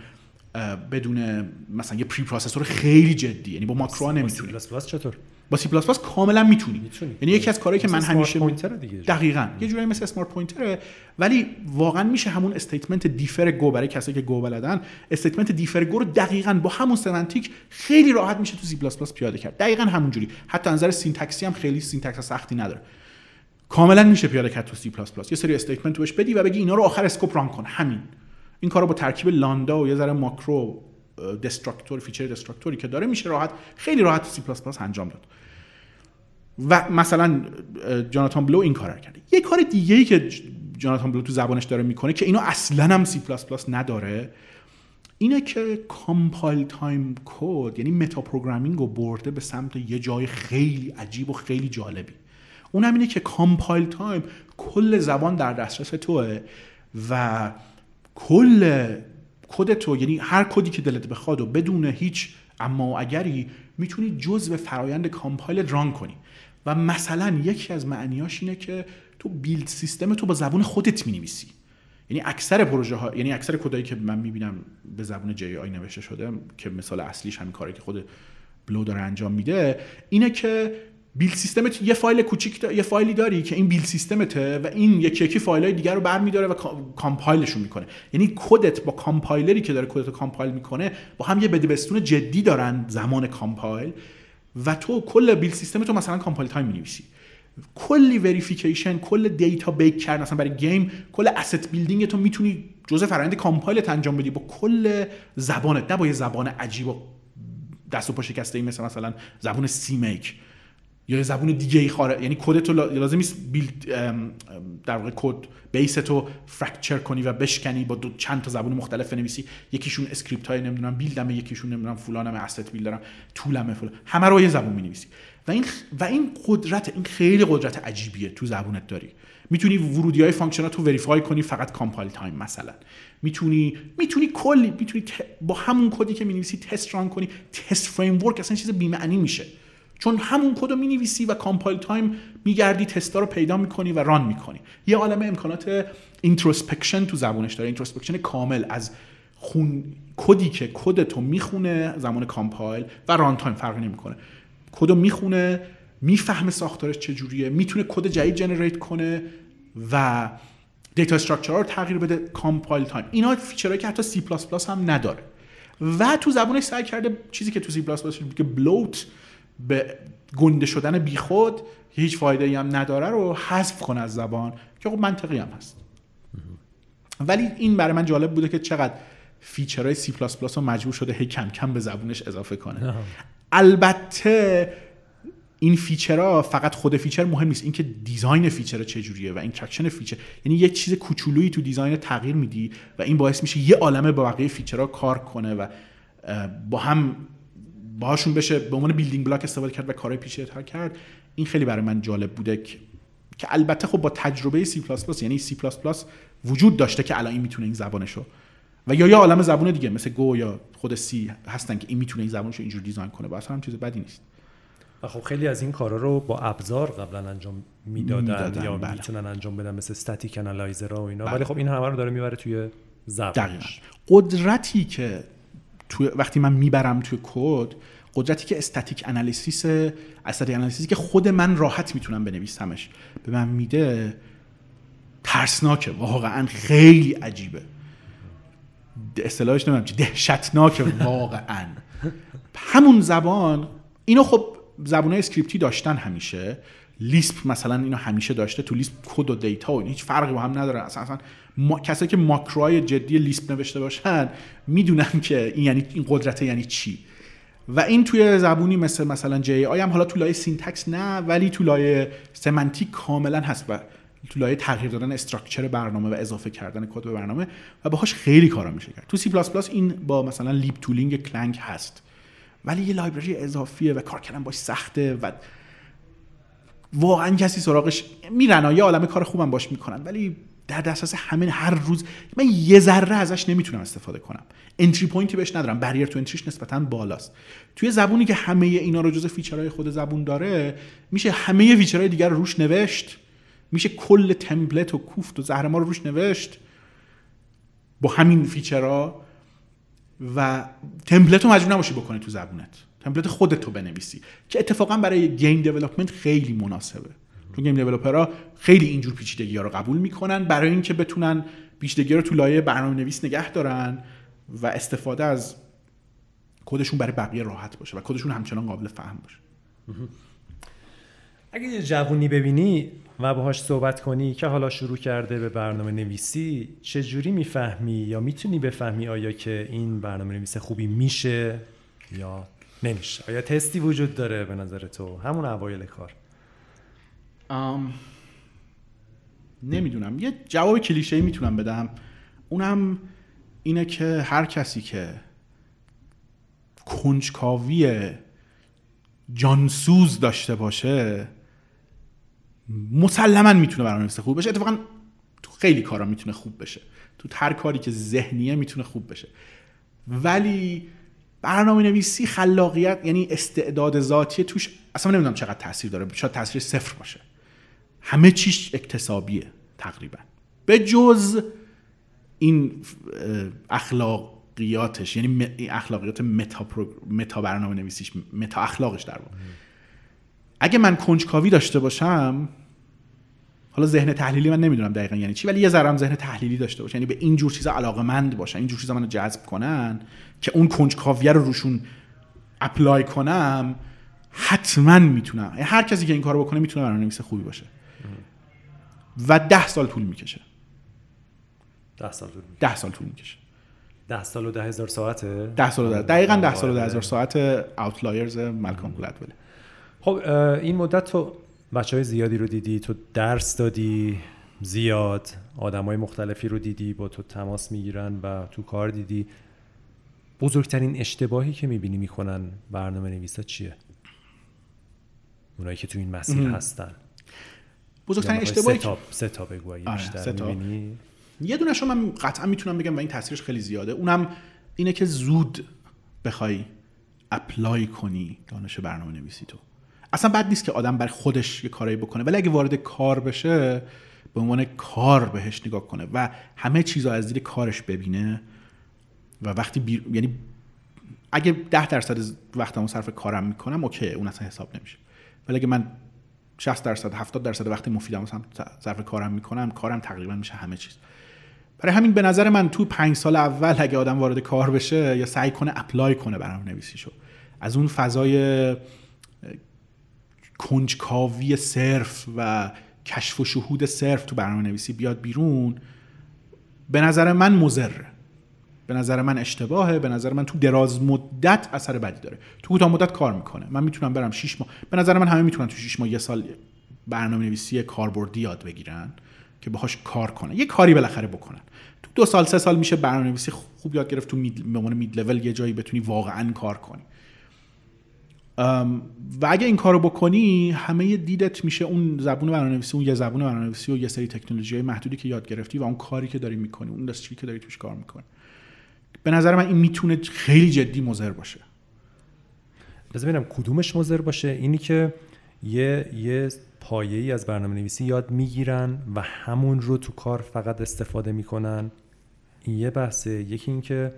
Speaker 2: بدون مثلا یه preprocessor خیلی جدی یعنی با ماکرو نمی‌تونی.
Speaker 1: چطور؟
Speaker 2: با سی پلاس پلاس کاملا می‌تونی. یعنی یکی از کارهایی که من همیشه
Speaker 1: دیگه.
Speaker 2: دقیقاً. یه جورایی مثل smart pointer ه ولی واقعا میشه همون statement defer Go برای کسایی که Go بلدن. statement defer Go رو دقیقاً با همون semantic خیلی راحت میشه تو سی پلاس پلاس پیاده کرد. دقیقاً همونجوری. حتی نظر syntax ی هم خیلی syntax سختی نداره. کاملا میشه پیاده کرد تو سی پلاس پلاس. یه سری statement بهش بدی و بگی اینا رو آخر scope run کن. همین. این کارو با ترکیب lambda و یه ذره macro destructor feature destructor ی که داره میشه راحت خیلی راحت سی پلاس پلاس انجام داد. و مثلا جاناتان بلو این کار رو کرده. یه کار دیگه ای که جاناتان بلو تو زبانش داره می‌کنه که اینو اصلا هم سی پلاس پلاس نداره اینه که compile time کد یعنی meta programming رو برده به سمت یه جای خیلی عجیب و خیلی جالبی. اونم اینه که compile time کل زبان در دسترس توه و کل کد تو یعنی هر کدی که دلت بخواد و بدون هیچ اما اگری می‌تونی جزء فرایند compile run کنی. و مثلا یکی از معنیاش اینه که تو build system تو با زبون خودت می‌نویسی. یعنی اکثر پروژه ها یعنی اکثر کدایی که من می‌بینم به زبون JAI نوشته شده که مثال اصلیش همین کاری که خود بلو داره انجام میده اینه که build system ت یه فایل کوچیک یه فایلی داری که این build system ته و این یکی یکی فایل های دیگر رو برمیداره و compile شون می‌کنه. یعنی کدت با کامپایلری که داره کدت رو compile می‌کنه با هم یه بده بستون جدی دارن زمان compile و تو کل build system تو مثلا compile time می‌نویسی. کلی verification کل data bake کردن مثلا برای game کل asset building تو می‌تونی جزء فرآیند compile ت انجام بدی با کل زبانت نه با یه زبان عجیب و دست و پا شکسته مثل مثلا زبان CMake یا زبون دیگه ای خاره. یعنی کد تو لازم نیست build در واقع code base تو fracture کنی و بشکنی با دو چند تا زبون مختلف بنویسی. یکیشون script های نمی‌دونم build مه یکیشون نمی‌دونم فلانم asset builder م tool مه فلان. همه رو یه زبون می‌نویسی. و این و این قدرت این خیلی قدرت عجیبیه تو زبونت داری. می‌تونی ورودی های function تو verify کنی فقط compile time مثلا. می‌تونی می‌تونی کلی می‌تونی با همون کدی که می‌نویسی test run کنی. test framework اصلا چیز بی‌معنی میشه. چون همون کد رو می‌نویسی و compile time میگردی تستا رو پیدا می‌کنی و run می‌کنی. یه عالم امکانات introspection تو زبونش داره. introspection کامل از خون کدی که کد تو می‌خونه زمان compile و run time فرقی نمی‌کنه. کد رو می‌خونه می‌فهمه ساختارش چجوریه می‌تونه کد جدید generate کنه و data structure رو تغییر بده compile time. اینا feature هایی که حتی سی پلاس پلاس هم نداره. و تو زبونش سعی کرده چیزی که تو سی پلاس که bloat به گنده شدن بیخود هیچ فایده ای هم نداره رو حذف کنه از زبان که خب منطقی هم هست. ولی این برای من جالب بوده که چقدر فیچرهای سی پلاس پلاس رو مجبور شده هی کم کم به زبونش اضافه کنه. البته این feature ها فقط خود feature مهم نیست اینکه design feature چجوریه و interaction feature. یعنی یک چیز کوچولویی تو design تغییر میدی و این باعث میشه یه عالمه با بقیه feature ها کار کنه و با هم باهاشون بشه به عنوان building block استفاده کرد و کارهای پیچیده‌تر کرد. این خیلی برای من جالب بوده که که البته خب با تجربه C++ یعنی C++ وجود داشته که الان این می‌تونه این زبانشو و یا یه عالم زبان دیگه مثل Go یا خود C هستن که این می‌تونه این زبانشو اینجور design کنه. با هم چیز بدی نیست.
Speaker 1: و خب خیلی از این کارا رو با ابزار قبلا انجام می‌دادن یا بله. می‌تونن انجام بدن مثل static analyzer و اینا. بله. ولی خب این همه رو داره می‌بره توی زبانش.
Speaker 2: قدرتی که تو وقتی من می‌برم توی کد قدرتی که static analysis static analysis ی که خود من راحت می‌تونم بنویسمش به من میده ترسناکه واقعا خیلی عجیبه. اصطلاحش نمی‌دونم چی دهشتناکه واقعا. همون زبان اینو خب زبانهای script ی داشتن همیشه. Lisp مثلا اینو همیشه داشته تو Lisp کد و data و هیچ فرقی با هم نداره. اصلا, اصلا ما... کسایی که ماکروهای جدی Lisp نوشته باشن می‌دونن که این یعنی این قدرت یعنی چی. و این توی زبونی مثل مثلا Jai هم حالا تو لایه syntax نه ولی تو لایه semantic کاملا هست و تو لایه تغییر دادن structure برنامه و اضافه کردن کد به برنامه و باهاش خیلی کارا میشه کرد. تو C این با مثلا LibTooling Clang هست. ولی یه library اضافیه و کار کردن باش سخته و واقعا کسی سراغش میرن یه عالمه کار خوبم باش می‌کنن ولی در دسترس همین هر روز من یه ذره ازش نمی‌تونم استفاده کنم. entry point ی بهش ندارم barrier to entry ش نسبتا بالاست. توی زبونی که همه اینا رو جز feature های خود زبون داره میشه همه feature های دیگر رو روش نوشت. میشه کل template و کوفت و زهرمار رو روش نوشت با همین feature ها و template رو مجبور نباشی بکنه تو زبونت. template خودت رو بنویسی. که اتفاقا برای game development خیلی مناسبه. چون game developer ها خیلی اینجور پیچیدگی ها رو قبول می‌کنن برای اینکه بتونن پیچیدگی رو تو لایه برنامه نویس نگه دارن و استفاده از کدشون برای بقیه راحت باشه و کدشون همچنان قابل فهم باشه.
Speaker 1: اگه یه جوونی ببینی و باهاش صحبت کنی که حالا شروع کرده به برنامه نویسی چجوری می‌فهمی یا می‌تونی بفهمی آیا که این برنامه نویس خوبی میشه یا نمیشه. آیا تستی وجود داره به نظر تو؟ همون اوایل کار.
Speaker 2: نمی‌دونم. یه جواب کلیشه می‌تونم بدم. اونم اینه که هر کسی که کنجکاوی جانسوز داشته باشه مسلما می‌تونه برنامه نویس خوب بشه. اتفاقا تو خیلی کارا می‌تونه خوب بشه. تو هر کاری که ذهنیه می‌تونه خوب بشه. ولی برنامه نویسی خلاقیت یعنی استعداد ذاتی توش اصلا نمی‌دونم چقدر تاثیر داره شاید تاثیر صفر باشه. همه چیش اکتسابیه تقریبا. به جز این اخلاقیاتش یعنی اخلاقیات متا, متا برنامه نویسیش متا اخلاقش در واقع. اگه من کنجکاوی داشته باشم حالا ذهن تحلیلی من نمی‌دونم دقیقا یعنی چی ولی یه ذره ذهن تحلیلی داشته باشه. یعنی به این جور چیزا علاقه مند باشن این جور چیزا منو جذب کنن که اون کنجکاویه رو روشون اپلای کنم حتما می‌تونم. یعنی هر کسی که این کارو بکنه می‌تونه برنامه‌نویس خوبی باشه. و ده سال طول می‌کشه.
Speaker 1: ده سال طول
Speaker 2: می‌کشه. ده سال طول می‌کشه.
Speaker 1: ده سال و ده هزار ساعته؟
Speaker 2: ده سال و ده دقیقا ده سال و ده هزار ساعت اوتلایرز ملکام گلدوله
Speaker 1: خب این مدت تو بچه های زیادی رو دیدی؟ تو درس دادی؟ زیاد؟ آدم های مختلفی رو دیدی؟ با تو تماس می‌گیرن و تو کار دیدی؟ بزرگترین اشتباهی که می‌بینی می‌کنن برنامه نویسا چیه؟ اونایی که تو این مسیر هستن.
Speaker 2: بزرگترین اشتباهی
Speaker 1: سه تا سه تا بگو
Speaker 2: آره، یه دونش من قطعا می‌تونم بگم و این تاثیرش خیلی زیاده. اونم اینه که زود بخوای apply کنی دانش برنامه نویسی تو. اصلا بد نیست که آدم بر خودش یه کاری بکنه. ولی اگه وارد کار بشه به عنوان کار بهش نگاه کنه و همه چیزا از دید کارش ببینه و وقتی بیر... یعنی اگه ده درصد وقتمو صرف کارم می‌کنم okay اون اصلا حساب نمیشه. ولی اگه من 60 درصد 70 درصد وقت مفیدم صرف کارم می‌کنم کارم تقریبا میشه همه چیز. برای همین به نظر من تو پنج سال اول اگه آدم وارد کار بشه یا سعی کنه اپلای کنه برنامه نویسیشو از اون فضای کنجکاوی صرف و کشف و شهود صرف تو برنامه نویسی بیاد بیرون به نظر من مزره به نظر من اشتباهه به نظر من تو دراز مدت اثر بدی داره. تو کوتاه مدت کار می‌کنه. من می‌تونم برم 6 ماه. به نظر من همه می‌تونن تو 6 ماه یه سال برنامه نویسی کاربردی یاد بگیرن که باهاش کار کنن. یه کاری بالاخره بکنن. تو دو سال سه سال میشه برنامه نویسی خوب یاد گرفت تو مید به عنوان مید لول یه جایی بتونی واقعا کار کنی. و اگه این کارو بکنی همه دیدت میشه اون زبون برنامه‌نویسی اون یه زبون برنامه‌نویسی و یه سری تکنولوژی محدودی که یاد گرفتی و اون کاری که داری می‌کنی اون دستری که داری توش کار می‌کنی. به نظر من این می‌تونه خیلی جدی مضر باشه.
Speaker 1: بذار ببینم کدومش مضر باشه. اینی که یه یه پایه ای از برنامه نویسی یاد می‌گیرن و همون رو تو کار فقط استفاده می‌کنن. این یه بحثه. یکی اینکه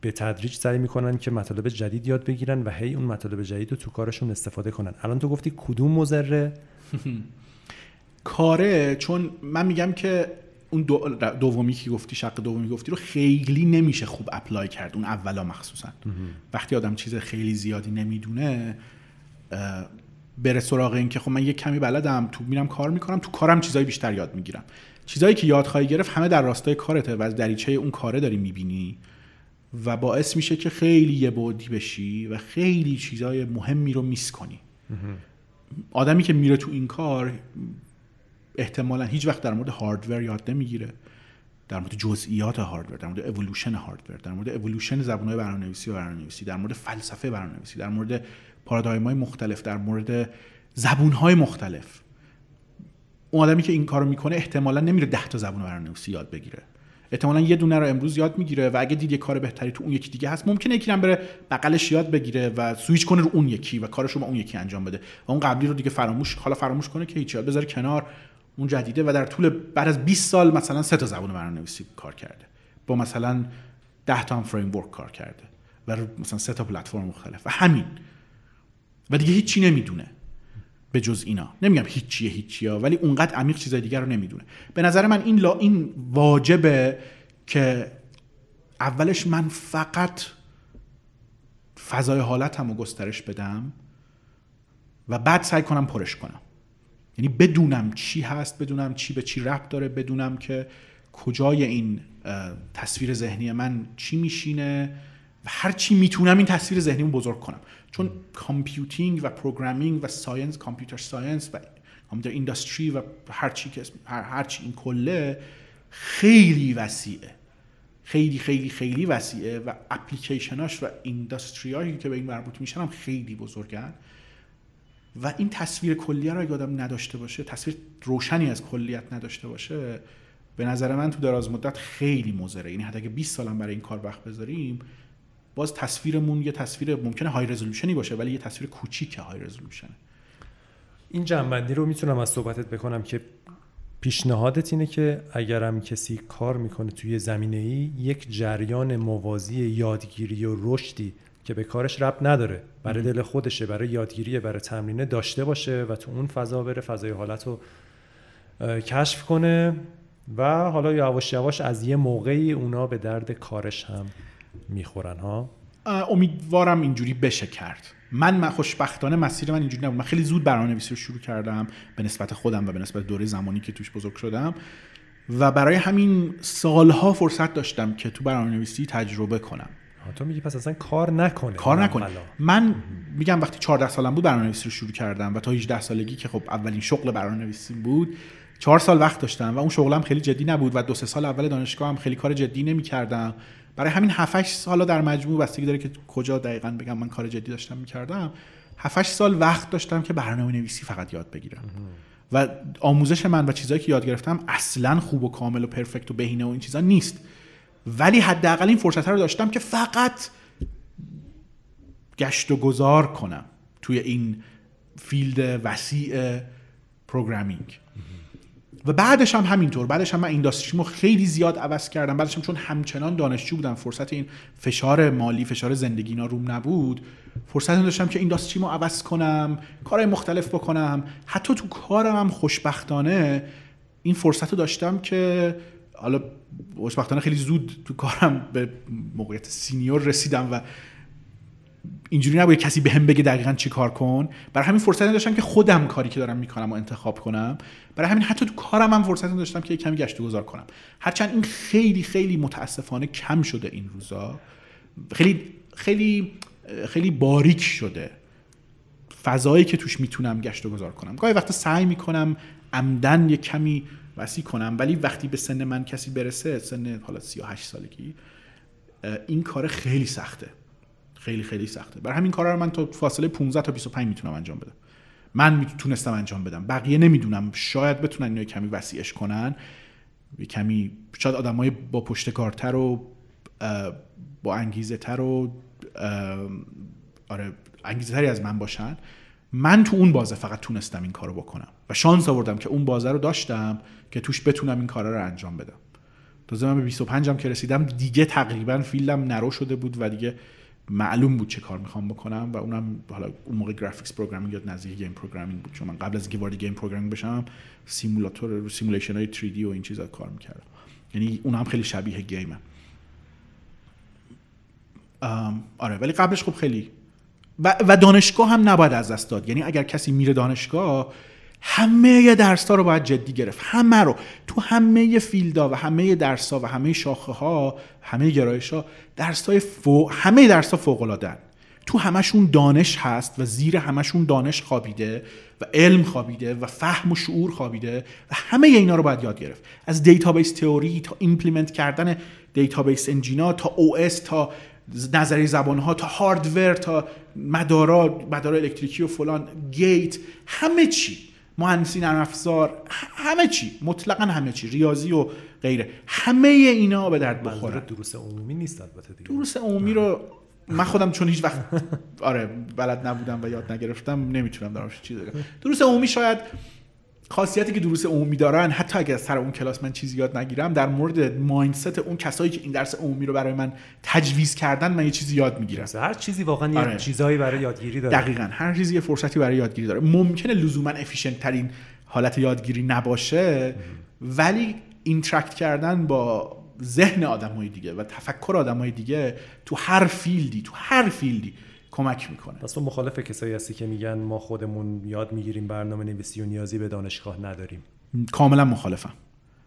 Speaker 1: به تدریج سعی می‌کنن که مطالب جدید یاد بگیرن و هی اون مطالب جدید رو تو کارشون استفاده کنن. الان تو گفتی کدوم مزره [LAUGHS]
Speaker 2: کاره چون من میگم که اون دومی که گفتی شق دومی گفتی رو خیلی نمیشه خوب اپلای کرد اون اولا مخصوصا. وقتی آدم چیز خیلی زیادی نمی‌دونه بره سراغ این که خب من یه کمی بلدم تو میرم کار می‌کنم تو کارم چیزای بیشتر یاد می‌گیرم. چیزایی که یاد خواهی گرفت همه در راستای کارته و از دریچه اون کاره داری می‌بینی. و باعث میشه که خیلی یه بودی بشی و خیلی چیزای مهمی رو میس کنی. آدمی که میره تو این کار احتمالا هیچ وقت در مورد هاردور یاد نمی‌گیره. در مورد جزئیات hardware در مورد evolution hardware در مورد اِوولوشن زبان‌های برنامه‌نویسی و برنامه‌نویسی در مورد فلسفه برنامه‌نویسی در مورد paradigm های مختلف در مورد زبون‌های مختلف. اون آدمی که این کارو می‌کنه احتمالا نمیره 10 تا زبون برنامه‌نویسی یاد بگیره. احتمالا یه دونه رو امروز یاد می‌گیره و اگه دید یه کار بهتری تو اون یکی دیگه هست ممکنه یکی هم بره بغلش یاد بگیره و سویچ کنه رو اون یکی و کارش رو با اون یکی انجام بده و اون قبلی رو دیگه فراموش حالا فراموش کنه که هیچ بذاره کنار اون جدیده و در طول بعد از 20 سال مثلا سه تا زبان برنامه‌نویسی کار کرده. با مثلا 10 تا هم فریم ورک کار کرده و مثلا سه تا پلتفرم مختلف و همین. و دیگه هیچی نمی‌دونه. به جز اینا. نمیگم هیچیه هیچیه ولی اونقدر عمیق چیزای دیگر رو نمی‌دونه. به نظر من این لا این واجبه که اولش من فقط فضای حالتم رو گسترش بدم و بعد سعی کنم پرش کنم. یعنی بدونم چی هست بدونم چی به چی ربط داره بدونم که کجای این تصویر ذهنی من چی میشینه. هر چی می‌تونم این تصویر ذهنی بزرگ کنم. چون computing و programming و science computer science و computer industry و هر چی که هر, هر چی این کله خیلی وسیعه. خیلی خیلی خیلی وسیعه و اپلیکیشناش و industry ایی که به این مربوط میشن هم خیلی بزرگن. و این تصویر کلیه رو آدم نداشته باشه تصویر روشنی از کلیت نداشته باشه به نظر من تو دراز مدت خیلی مضره. یعنی حتی اگه 20 سالم برای این کار وقت بذاریم باز تصویرمون یه تصویر ممکنه های رزولوشنی باشه ولی یه تصویر کوچیک های رزولوشنه
Speaker 1: این جنبندی رو می‌تونم از صحبتت بکنم که پیشنهادت اینه که اگرم کسی کار می‌کنه توی زمینه ای یک جریان موازی یادگیری و رشدی که به کارش رب نداره برای دل خودشه برای یادگیری برای تمرینه داشته باشه و تو اون فضا بره فضای حالت رو کشف کنه و حالا یواش یواش از یه موقعی اونا به درد کارش هم می‌خورن ها؟
Speaker 2: امیدوارم اینجوری بشه کرد. من, من خوشبختانه مسیر من اینجوری نبود. من خیلی زود برنامه نویسی رو شروع کردم به نسبت خودم و به نسبت دوره زمانی که توش بزرگ شدم. و برای همین سالها فرصت داشتم که تو برنامه نویسی تجربه کنم.
Speaker 1: تو میگی پس اصلا کار نکنه.
Speaker 2: کار نکنه. من میگم وقتی 14 سالم بود برنامه نویسی رو شروع کردم و تا 18 سالگی که خب اولین شغل برنامه نویسی بود چهار سال وقت داشتم و اون شغلم خیلی جدی نبود و دو سه سال اول دانشگاه هم خیلی کار جدی نمی‌کردم. برای همین 7 سال در مجموع بستگی داره که کجا دقیقا بگم من کار جدی داشتم می‌کردم. 7 سال وقت داشتم که برنامه نویسی فقط یاد بگیرم. و آموزش من و چیزهایی که یاد گرفتم اصلا خوب و کامل و پرفکت و بهینه و این چیزا نیست. ولی حداقل این فرصت رو داشتم که فقط گشت و گذار کنم توی این field وسیع programming و بعدش هم همینطور. بعدش هم من industry مو خیلی زیاد عوض کردم. بعدش هم چون همچنان دانشجو بودم فرصت این فشار مالی فشار زندگی اینا روم نبود. فرصت داشتم که industry مو عوض کنم کارهای مختلف بکنم. حتی تو کارم هم خوشبختانه این فرصت رو داشتم که حالا خوشبختانه خیلی زود تو کارم به موقعیت سینیور رسیدم و اینجوری نبود کسی به هم بگه دقیقا چی کار کن. برای همین فرصت داشتم که خودم کاری که دارم می‌کنم و انتخاب کنم. برای همین حتی تو کارم هم فرصت داشتم که کمی گشت گذار کنم. هرچند این خیلی خیلی متاسفانه کم شده این روزا. خیلی خیلی خیلی باریک شده. فضایی که توش می‌تونم گشت و گذار کنم. گاهی وقتا سعی می‌کنم عمدن یه کمی وسیع کنم ولی وقتی به سن من کسی برسه سن حالا 38 سالگی این کار خیلی سخته. خیلی خیلی سخته. برای همین کارا رو من تا فاصله 15 تا 25 می‌تونم انجام بدم. من می‌تونستم انجام بدم. بقیه نمی‌دونم. شاید بتونن اینو کمی وسیعش کنن. کمی شاید آدمای با پشت کارتر و با انگیزه تر و آره انگیزه تری از من باشن. من تو اون بازه فقط تونستم این کارو بکنم و شانس آوردم که اون بازه رو داشتم که توش بتونم این کارا رو انجام بدم. تازه من به 25 هم که رسیدم دیگه تقریبا field م narrow شده بود و دیگه معلوم بود چه کار می‌خوام بکنم و اونم حالا اون موقع graphics programming یا نزدیک game programming بود. چون من قبل از اینکه وارد game programming بشم simulator simulation های 3D و این چیزا کار می‌کردم. یعنی اونم خیلی شبیه گیمه آره ولی قبلش خب خیلی و, و دانشگاه هم نباید از دست داد. یعنی اگر کسی میره دانشگاه همه درس ها رو باید جدی گرفت. همه رو. تو همه فیلدا و همه درس ها و همه شاخه ها همه گرایش ها درس های فو... همه درس ها فوق العاده تو همشون دانش هست و زیر همشون دانش خوابیده و علم خوابیده و فهم و شعور خوابیده و همه اینا رو باید یاد گرفت. از database theory تا implement کردن database engine ا تا OS تا نظری زبان ها تا hardware تا مدارا مدار الکتریکی و فلان gate همه چی. مهندسی نرم افزار همه چی مطلقا همه چی ریاضی و غیره. همه اینا به درد بخوره.
Speaker 1: دروس عمومی نیست البته دیگه.
Speaker 2: دروس عمومی رو من خودم چون هیچ وقت [LAUGHS] آره بلد نبودم و یاد نگرفتم نمی‌تونم دارمش چیزی دروس عمومی شاید خاصیتی که دروس عمومی دارن حتی اگر سر اون کلاس من چیزی یاد نگیرم در مورد mindset اون کسایی که این درس عمومی رو برای من تجویز کردن من یه چیزی یاد می‌گیرم.
Speaker 1: هر چیزی واقعا یه آره. چیزایی برای یادگیری داره.
Speaker 2: دقیقا. هر چیزی یه فرصتی برای یادگیری داره. ممکنه لزوما efficient ترین حالت یادگیری نباشه ولی interact کردن با ذهن آدمای دیگه و تفکر آدمای دیگه تو هر field ی تو هر field ی کمک می‌کنه.
Speaker 1: پس تو مخالف کسایی هستی که میگن ما خودمون یاد می‌گیریم برنامه نویسی و نیازی به دانشگاه نداریم.
Speaker 2: کاملا مخالفم.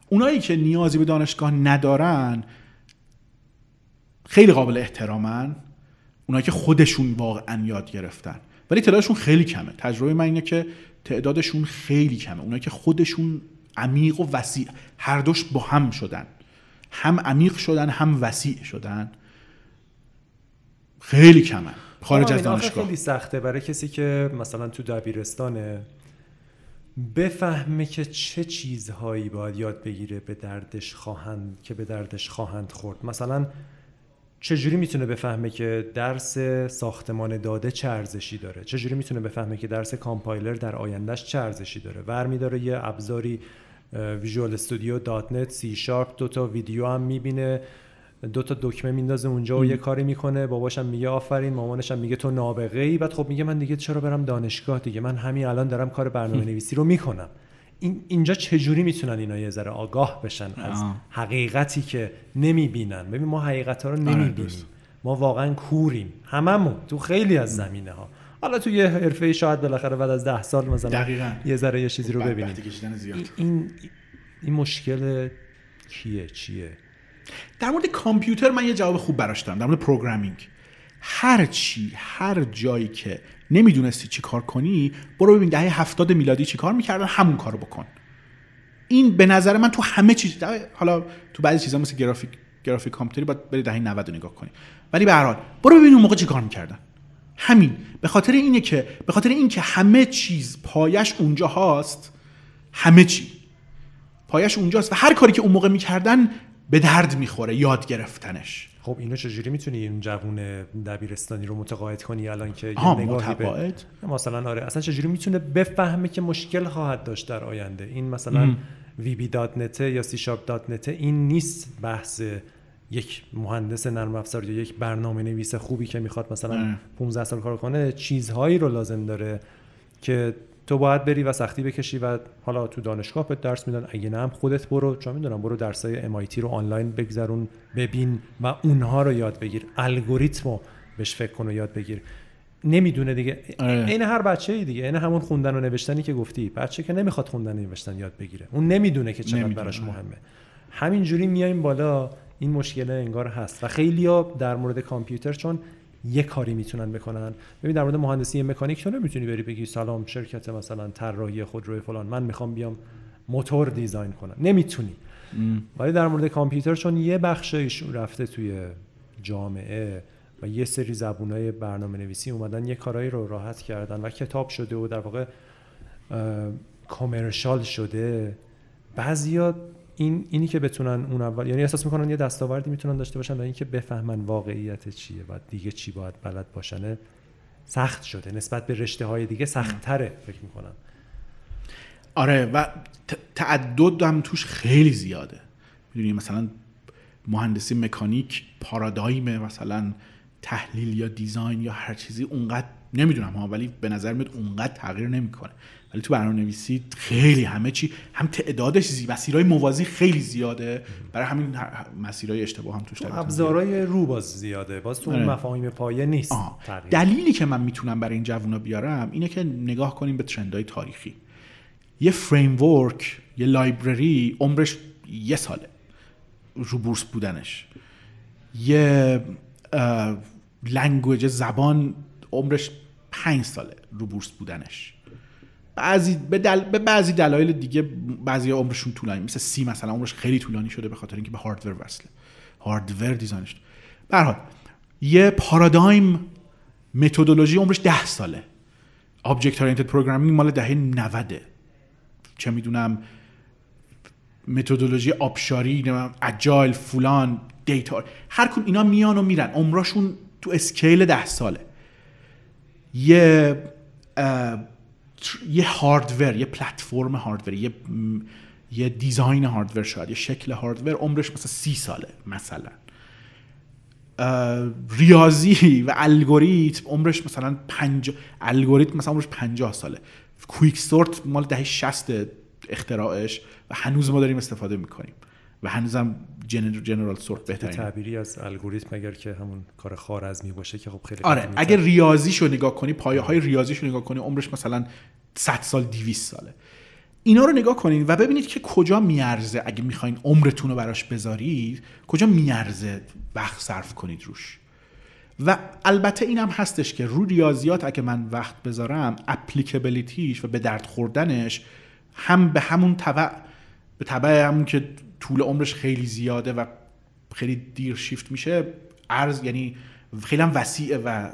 Speaker 2: اونایی که نیازی به دانشگاه ندارن خیلی قابل احترامن. اونایی که خودشون واقعا یاد گرفتن. ولی تعدادشون خیلی کمه. تجربه من اینه که تعدادشون خیلی کمه. اونایی که خودشون عمیق و وسیع هر دوش با هم شدن. هم عمیق شدن هم وسیع شدن. خیلی کمه خارج از دانشگاه.
Speaker 1: خیلی سخته. برای کسی که مثلا تو دبیرستانه بفهمه که چه چیزهایی باید یاد بگیره به دردش خواهند که به دردش خواهند خورد. مثلا چجوری می‌تونه بفهمه که درس ساختمان داده چه ارزشی داره؟ چجوری می‌تونه بفهمه که درس کامپایلر در آیندهش چه ارزشی داره؟ ور داره یه ابزاری ویژوال استودیو دات نت سی شارپ دو تا ویدیو هم می‌بینه. دو تا دکمه میندازه اونجا و یه کاری می‌کنه. باباشم میگه آفرین مامانشم میگه تو نابغه ای بعد خب میگه من دیگه چرا برم دانشگاه دیگه؟ من همین الان دارم کار برنامه نویسی رو می‌کنم. این اینجا چجوری می‌تونن اینا یه ذره آگاه بشن؟ از حقیقتی که نمی‌بینن. ببین ما حقیقت ها رو آره، نمی‌بینیم. ما واقعا کوریم. هممون. تو خیلی از زمینه ها حالا تو یه حرفه شاید بالاخره بعد از ده سال مثلا یه ذره یه چیزی رو ببینیم. این این مشکل کیه چیه؟
Speaker 2: در مورد کامپیوتر من یه جواب خوب براش دارم در مورد پروگرامینگ. هر چی هر جایی که نمی‌دونستی چی کار کنی برو ببین دهه هفتاد میلادی چی کار می‌کردن همون کارو بکن. این به نظر من تو همه چیز حالا تو بعضی چیزا مثل گرافیک گرافیک کامپیوتری باید بری دهه 90 نگاه کنی. ولی به هر حال برو ببین اون موقع چی کار می‌کردن. همین. به خاطر اینه که به خاطر اینکه همه چیز پایش اونجا هاست همه چی. پایه‌ش اونجاست و هر کاری که اون موقع می‌کردن به درد می‌خوره یاد گرفتنش.
Speaker 1: خب اینو چجوری می‌تونی این جوون دبیرستانی رو متقاعد کنی الان که
Speaker 2: یه نگاهی به
Speaker 1: مثلا آره. اصلا چجوری می‌تونه بفهمه که مشکل خواهد داشت در آینده؟ این مثلا .NET یا C .NET این نیست بحث یک مهندس نرم افزار یا یک برنامه نویس خوبی که می‌خواد مثلا 15 سال کار کنه. چیزهایی رو لازم داره که تو باید بری و سختی بکشی و حالا تو دانشگاه به درس میدن. اگه نه هم خودت برو. چون می‌دونم برو درسای MIT رو آنلاین بگذرون ببین و اونها رو یاد بگیر. الگوریتم رو بهش فکر کن و یاد بگیر. نمی‌دونه دیگه. آره. این هر بچه ای دیگه. این همون خوندن و نوشتنی که گفتی. بچه که نمی‌خواد خوندن و نوشتن یاد بگیره. اون نمی‌دونه که چقدر براش مهمه. همینجوری میایم بالا. این مشکل انگار هست. و خیلی ها در مورد کامپیوتر چون یه کاری می‌تونن بکنن. ببین در مورد مهندسی مکانیک تو نمی‌تونی بری بگی سلام شرکت مثلا طراحی خودروی فلان من می‌خوام بیام موتور دیزاین کنم. نمی‌تونی. ولی در مورد کامپیوتر چون یه بخشش رفته توی جامعه و یه سری زبونای برنامه نویسی اومدن یه کارایی رو راحت کردن و کتاب شده و در واقع کامرشال شده. بعضیا این اینی که بتونن اون اول یعنی احساس می‌کنن یه دستاوردی می‌تونن داشته باشن و اینکه بفهمن واقعیت چیه و دیگه چی باید بلد باشن سخت شده. نسبت به رشته های دیگه سخت تره فکر می‌کنم.
Speaker 2: آره و تعدد هم توش خیلی زیاده. می‌دونی مثلا مهندسی مکانیک پارادایم مثلا تحلیل یا دیزاین یا هر چیزی اونقدر نمی‌دونم ها ولی به نظر میاد اونقدر تغییر نمی‌کنه. ولی تو برنامه نویسی خیلی همه چی هم تعدادش زی مسیرهای موازی خیلی زیاده. برای همین مسیرهای اشتباه هم توش
Speaker 1: ابزارهای رو باز زیاده. باز تو اون آره. مفاهیم پایه نیست
Speaker 2: دلیلی که من می‌تونم برای این جوونا بیارم اینه که نگاه کنیم به trend های تاریخی. یه فریم یه library عمرش یه ساله رو بورس بودنش. یه language زبان عمرش پنج ساله رو بورس بودنش. بعضی به, دل... به بعضی دلایل دیگه بعضی عمرشون طولانی مثل C مثلا عمرش خیلی طولانی شده به خاطر اینکه به hardware وصله. hardware design ش. به حال یه پارادایم متدولوژی عمرش ده ساله. object oriented programming مال دهه 90 چه می‌دونم متدولوژی آبشاری agile فلان data هر کدوم اینا میان و میرن. عمرشون تو scale ده ساله. یه یه hardware یه پلتفرم hardware یه یه دیزاین هاردور شاید یه شکل هاردور عمرش مثلا سی ساله مثلا. ریاضی و الگوریتم عمرش مثلا پنج الگوریتم مثلا عمرش 50 ساله. کویک سورت مال دهه 60 اختراعش و هنوز ما داریم استفاده می‌کنیم. و هنوزم جنرال, جنرال سورت بهترین
Speaker 1: تعبیری از الگوریتم اگر که همون کار خارزمی باشه که خب خیلی
Speaker 2: آره اگر ریاضیشو نگاه کنی پایه های ریاضیشو نگاه کنی عمرش مثلا 100 سال 200 ساله. اینا رو نگاه کنید و ببینید که کجا میارزه اگه می‌خواین عمرتون رو براش بذارید کجا میارزه وقت صرف کنید روش. و البته این هم هستش که رو ریاضیات اگه من وقت بذارم اپلیکبلیتیش و به درد خوردنش هم به همون طبع به طبع همون که طول عمرش خیلی زیاده و خیلی دیر شیفت میشه ارز یعنی خیلی هم وسیعه و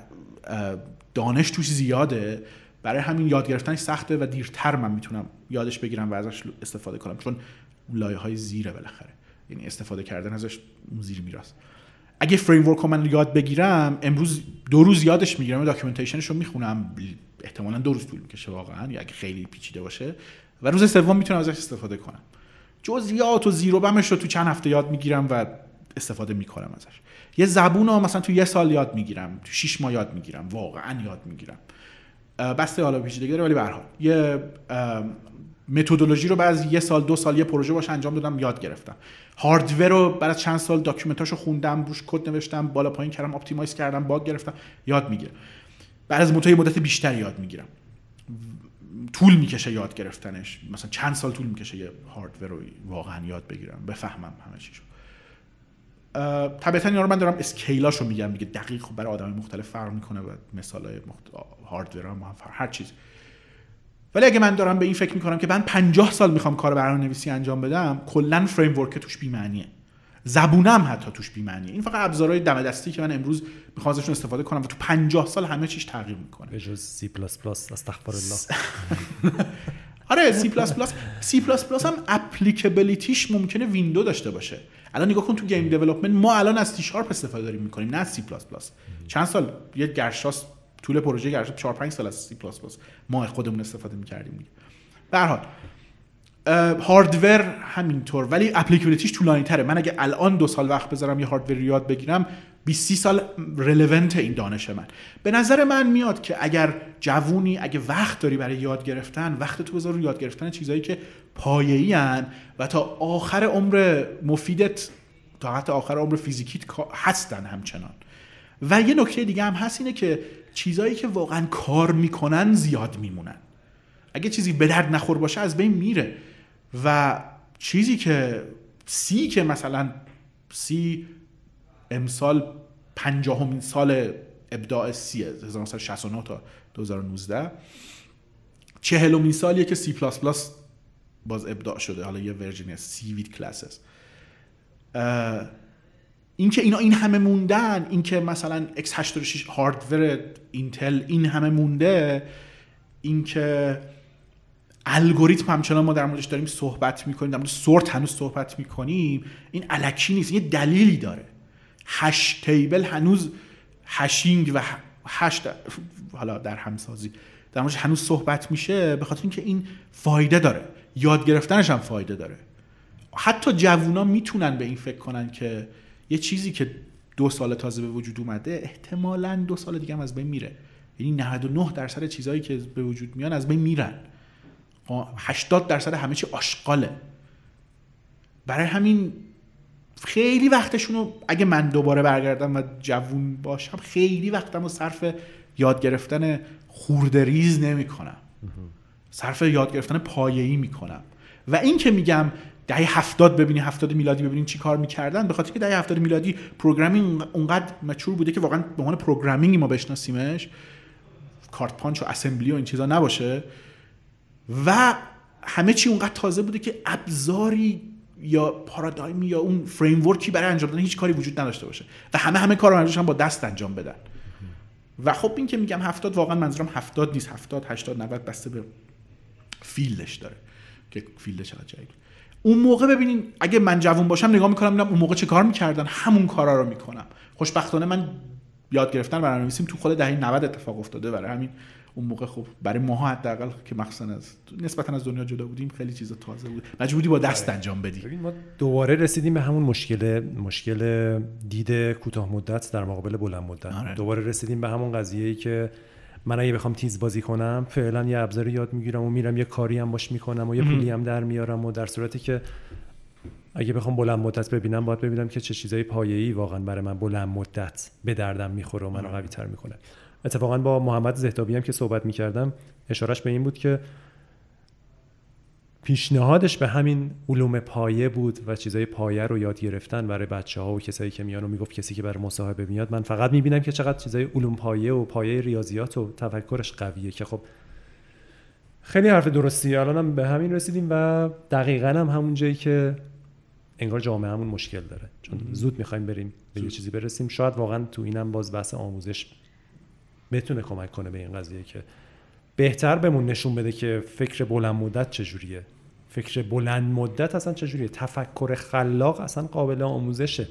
Speaker 2: دانش توش زیاده. برای همین یاد گرفتنش سخته و دیرتر من می‌تونم یادش بگیرم و ازش استفاده کنم چون لایه های زیره بالاخره. یعنی استفاده کردن ازش زیر میراست اگه framework رو من یاد بگیرم امروز دو روز یادش می‌گیرم documentation ش رو می‌خونم. احتمالا دو روز طول می‌کشه واقعا یا اگه خیلی پیچیده باشه. و روز سوم می‌تونم ازش استفاده کنم. جزئیات و زیرو بمش رو تو چند هفته یاد می‌گیرم و استفاده می‌کنم ازش. یه زبون رو مثلا تو یه سال یاد می‌گیرم تو شیش ماه یاد می‌گیرم واقعا یاد می‌گیرم. بسته حالا پیچیدگی داره ولی حال. یه متدولوژی رو بعد یه سال دو سال یه پروژه باش انجام دادم یاد گرفتم. hardware رو از چند سال document اشو خوندم روش کد نوشتم بالا پایین کردم optimize کردم باگ گرفتم یاد می‌گیرم. بعد از مدت مدت بیشتری یاد می‌گیرم. طول می‌کشه یاد گرفتنش. مثلا چند سال طول می‌کشه یه hardware رو واقعا یاد بگیرم. بفهمم همه چیشو طبیعتا اینا رو من دارم scale اشو میگم. دیگه دقیق خب برای آدم مختلف فرق می‌کنه و مثالای مخت... hardware هم هر چیز. ولی اگه من دارم به این فکر می‌کنم که من 50 سال می‌خوام کار برنامه نویسی انجام بدم کلا framework توش بی معنیه زبونم حتی توش بی معنیه این فقط ابزارهای دم دستی که من امروز می‌خوام ازشون استفاده کنم و تو 50 سال همه چیش تغییر می‌کنه.
Speaker 1: به جز سی پلاس پلاس استغفر الله [LAUGHS]
Speaker 2: آره سی پلاس پلاس سی پلاس پلاس هم applicability ش ممکنه window داشته باشه. الان نگاه کن تو game development ما الان از سی شارپ استفاده داریم می‌کنیم نه سی پلاس پلاس چند سال؟ یه گرشاسپ طول پروژه گرشاسپ 4 5 سال از سی پلاس پلاس ما خودمون استفاده می‌کردیم. به هر حال hardware همینطور. ولی applicability ش طولانی تره من اگه الان دو سال وقت بذارم یه hardware یاد بگیرم 20 سال relevant این دانش من. به نظر من میاد که اگر جوونی اگه وقت داری برای یاد گرفتن وقت تو بذار رو یاد گرفتن چیزایی که پایه‌ای و تا آخر عمر مفیدت تا حتی آخر عمر فیزیکیت هستن همچنان. و یه نکته دیگه هم هست اینه که چیزایی که واقعا کار می‌کنن زیاد میمونن. اگه چیزی به درد نخور باشه از بین میره. و چیزی که سی که مثلا سی امسال پنجاهمین سال ابداع سی 1969 تا 2019 چهلمین سالیه که سی پلاس پلاس باز ابداع شده حالا یه version ی C with Classes. اینکه اینا این همه موندن اینکه مثلا x86 hardware Intel این همه مونده اینکه الگوریتم همچنان ما در موردش داریم صحبت می‌کنیم در مورد sort هنوز صحبت می‌کنیم. این الکی نیست یه دلیلی داره. hash table هنوز hashing و hash حالا در همسازی. در موردش هنوز صحبت میشه به خاطر اینکه این فایده داره. یاد گرفتنش هم فایده داره. حتی جوونا می‌تونن به این فکر کنن که یه چیزی که دو سال تازه به وجود اومده احتمالا دو سال دیگه هم از بین میره. یعنی 99 درصد چیزهایی که به وجود میان از بین میرن. 80 درصد همه چی آشغاله. برای همین خیلی وقتشونو اگه من دوباره برگردم و جوون باشم خیلی وقتم رو صرف یاد گرفتن خوردریز نمی کنم صرف یاد گرفتن پایه‌ای می‌کنم. و این که میگم دهه هفتاد ببینی هفتاد میلادی ببینین چی کار می‌کردن به خاطر که دهه هفتاد میلادی programming اونقدر mature بوده که واقعا به عنوان programming ی ما بشناسیمش کارت پانچ و assembly و این چیزا نباشه. و همه چی اونقدر تازه بوده که ابزاری یا paradigm ی یا اون framework ی برای انجام دادن هیچ کاری وجود نداشته باشه. و همه همه کار رو با دست انجام بدن. و خب این که میگم هفتاد واقعا منظورم هفتاد نیست. هفتاد هشتاد 90 بسته به field ش داره. که field ش چقدر جدید. اون موقع ببینین اگه من جوون باشم نگاه می‌کنم ببینم اون موقع چه کار می‌کردن. همون کارا رو می‌کنم. خوشبختانه من یاد گرفتن برنامه‌نویسیم تو خود دهه 90 اتفاق افتاده برای همین. اون موقع خب برای ماها حداقل که مخصوصا از نسبتا از دنیا جدا بودیم خیلی چیزا تازه بود. مجبوری با دست آره. انجام بدی.
Speaker 1: ما دوباره رسیدیم به همون مشکل مشکل دید کوتاه مدت در مقابل بلند مدت. آره. دوباره رسیدیم به همون قضیه ای که من اگه بخوام تیز بازی کنم فعلا یه ابزاری یاد می‌گیرم و میرم یه کاری هم باش می‌کنم و یه پولی هم در میارم و در صورتی که اگه بخوام بلند مدت ببینم باید ببینم که چه چیزای پایه‌ای واقعا برای من بلند مدت به دردم می‌خوره و منو قوی تر می‌کنه. اتفاقا با محمد زهتابی هم که صحبت می‌کردم اشارش به این بود که پیشنهادش به همین علوم پایه بود و چیزای پایه رو یاد گرفتن برای بچه ها و کسایی که میان و می‌گفت کسی که برای مصاحبه میاد. من فقط می‌بینم که چقدر چیزای علوم پایه و پایه ریاضیات و تفکرش قویه که خب خیلی حرف درستی. الان هم به همین رسیدیم و دقیقا هم همون جایی که انگار جامعه همون مشکل داره. چون زود می‌خوایم بریم به یه چیزی برسیم. شاید واقعا تو اینم باز بحث آموزش بتونه کمک کنه به این قضیه که بهتر بهمون نشون بده که فکر بلند مدت چجوریه. فکر بلند مدت اصلا چجوریه؟ تفکر خلاق اصلا قابل آموزشه.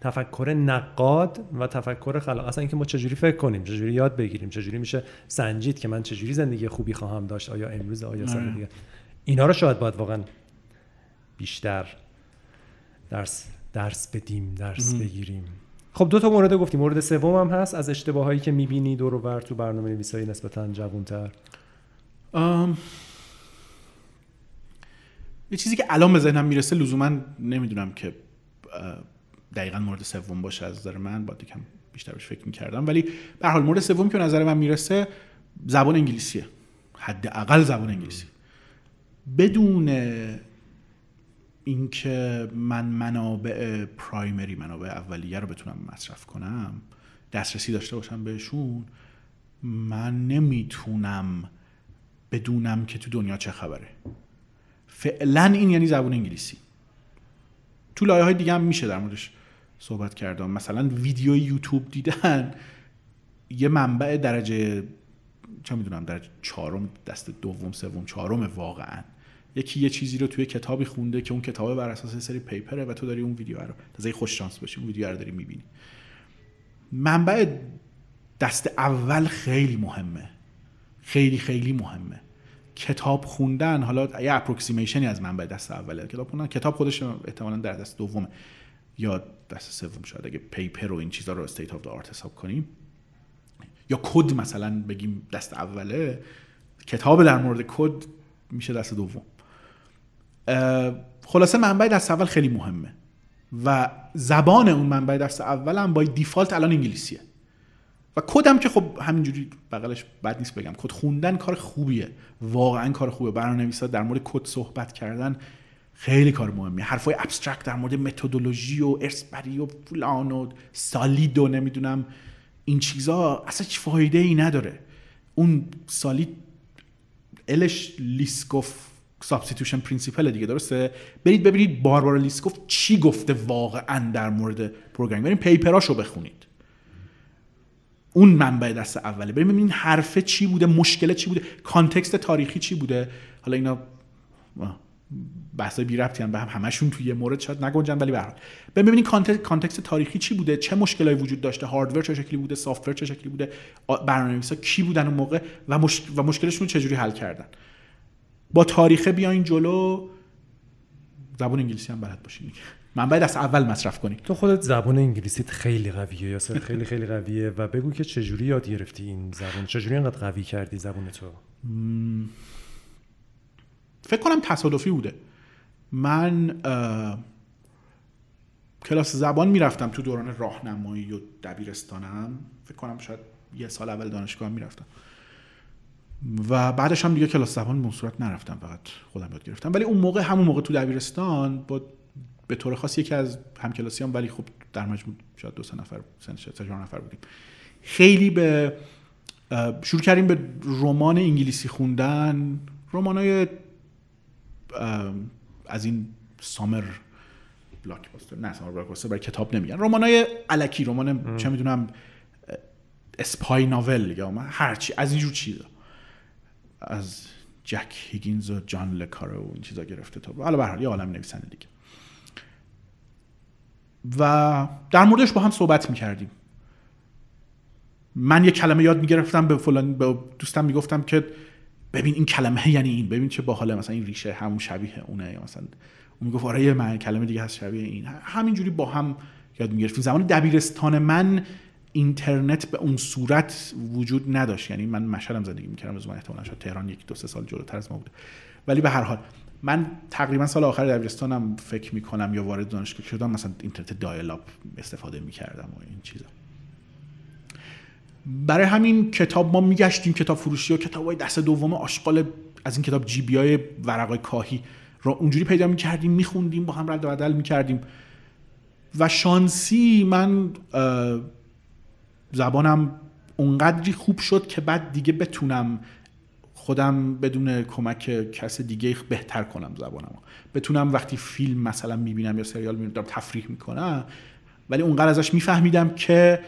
Speaker 1: تفکر نقاد و تفکر خلاق. اصلا اینکه ما چجوری فکر کنیم چجوری یاد بگیریم چجوری میشه سنجید که من چجوری زندگی خوبی خواهم داشت؟ آیا امروز آیا سال آره. دیگه؟ اینا رو شاید باید واقعا بیشتر درس درس بدیم درس بگیریم. خب دو تا مورد گفتیم مورد سوم هم هست از اشتباهایی که می‌بینی دور و تو برنامه نویسایی نسبتا جوانتر.
Speaker 2: یه چیزی که الان به ذهنم می‌رسه لزوما نمی‌دونم که دقیقا مورد سوم باشه از نظر من. با یکم بیشتر بهش فکر می‌کردم. ولی به حال مورد سوم که نظر من می‌رسه زبان انگلیسیه. حداقل زبان انگلیسی. بدون اینکه من منابع پرایمری منابع اولیه رو بتونم مصرف کنم دسترسی داشته باشم بهشون من نمی‌تونم بدونم که تو دنیا چه خبره. فعلا این یعنی زبون انگلیسی. تو لایه های دیگه هم میشه در موردش صحبت کردم. مثلا ویدیو یوتیوب دیدن یه منبع درجه چه می‌دونم درجه چهارم دست دوم سوم چهارم واقعا. یکی یه چیزی رو توی کتابی خونده که اون کتاب بر اساس سری paper ه و تو داری اون ویدیو رو تازه خوش شانس باشی اون ویدیو رو داری می‌بینی. منبع دست اول خیلی مهمه. خیلی خیلی مهمه. کتاب خوندن حالا یه approximation ی از منبع دست اوله. کتاب خوندن کتاب خودش احتمالا در دست دومه. یا دست سوم شاید اگه paper و این چیزا رو state of art حساب کنیم. یا کد مثلا بگیم دست اوله. کتاب در مورد کد میشه دست دوم. خلاصه منبع دست اول خیلی مهمه و زبان اون منبع دست اول هم by default الان انگلیسیه. و کدم که خب همینجوری بغلش بد نیست بگم کد خوندن کار خوبیه. واقعا کار خوبه برنامه‌نویسا در مورد کد صحبت کردن خیلی کار مهمیه. حرفای abstract در مورد متدولوژی و ارسبری و فلان و SOLID و نمی‌دونم این چیزا اصلا هیچ فایده ای نداره. اون SOLID، L ش Liskov substitution principle دیگه درسته؟ برید ببینید باربارا لیسکوف چی گفته واقعا در مورد programming. برید paper اشو بخونید. اون منبع دست اوله. بریم ببینید حرفه چی بوده مشکل چی بوده context تاریخی چی بوده. حالا اینا بحث بی ربطی به هم همشون توی مورد شاید نگنجن ولی به هر ببینید context تاریخی چی بوده؟ چه مشکلایی وجود داشته؟ hardware چه شکلی بوده؟ software چه شکلی بوده؟ برنامه‌نویسا کی بودن اون موقع؟ و, مش... و مشکلشون چجوری حل کردن؟ با تاریخه بیاین جلو. زبان انگلیسی هم بلد باشین منبع دست اول مصرف کنی
Speaker 1: تو خودت زبان انگلیسیت خیلی قویه یاسر خیلی خیلی قویه؟ و بگو که چجوری یاد گرفتی این زبان چجوری انقدر قوی کردی زبان تو؟
Speaker 2: فکر کنم تصادفی بوده. من کلاس زبان می‌رفتم تو دوران راهنمایی و دبیرستانم. فکر کنم شاید یه سال اول دانشگاه می‌رفتم. و بعدش هم دیگه کلاس زبان به صورت نرفتم فقط خودم یاد گرفتم. ولی اون موقع همون موقع تو دبیرستان با به طور خاص یکی از همکلاسیام ولی خب در مجموع شاید دو سه نفر سه چهار نفر بودیم. خیلی به شروع کردیم به رمان انگلیسی خوندن. رمانای از این سامر بلاکباستر نه سامر بلاکباستر برای کتاب نمیگن. رمانای الکی رمان چه می‌دونم اسپای ناول یا هرچی از اینجور چیزا. از جک هیگینز و جان لکارو و این چیزا گرفته تا حالا به یه عالم نویسنده دیگه. و در موردش با هم صحبت می‌کردیم. من یه کلمه یاد می‌گرفتم به فلان به دوستم می‌گفتم که ببین این کلمه یعنی این ببین چه باحاله مثلا این ریشه همون شبیه اونه یا مثلا اون می‌گفت آره من کلمه دیگه هست شبیه این. همینجوری با هم یاد می‌گرفتیم. زمان دبیرستان من اینترنت به اون صورت وجود نداشت. یعنی من مشهدم زندگی می‌کردم از من احتمالاً شاید تهران یک دو سه سال جلوتر از ما بود ولی به هر حال من تقریبا سال آخر دبیرستانم فکر می‌کنم یا وارد دانشگاه شدم مثلا اینترنت دایل استفاده می‌کردم و این چیزا. برای همین کتاب ما میگشتیم کتاب فروشی و کتاب های دست دوم آشغال از این کتاب جیبی های ورقای کاهی را اونجوری پیدا می‌کردیم میخوندیم با هم رد و بدل می‌کردیم. و شانسی من زبانم اونقدری خوب شد که بعد دیگه بتونم خودم بدون کمک کس دیگه بهتر کنم زبانم بتونم وقتی فیلم مثلا می‌بینم یا سریال می‌بینم تفریح می‌کنم ولی اونقدر ازش میفهمیدم که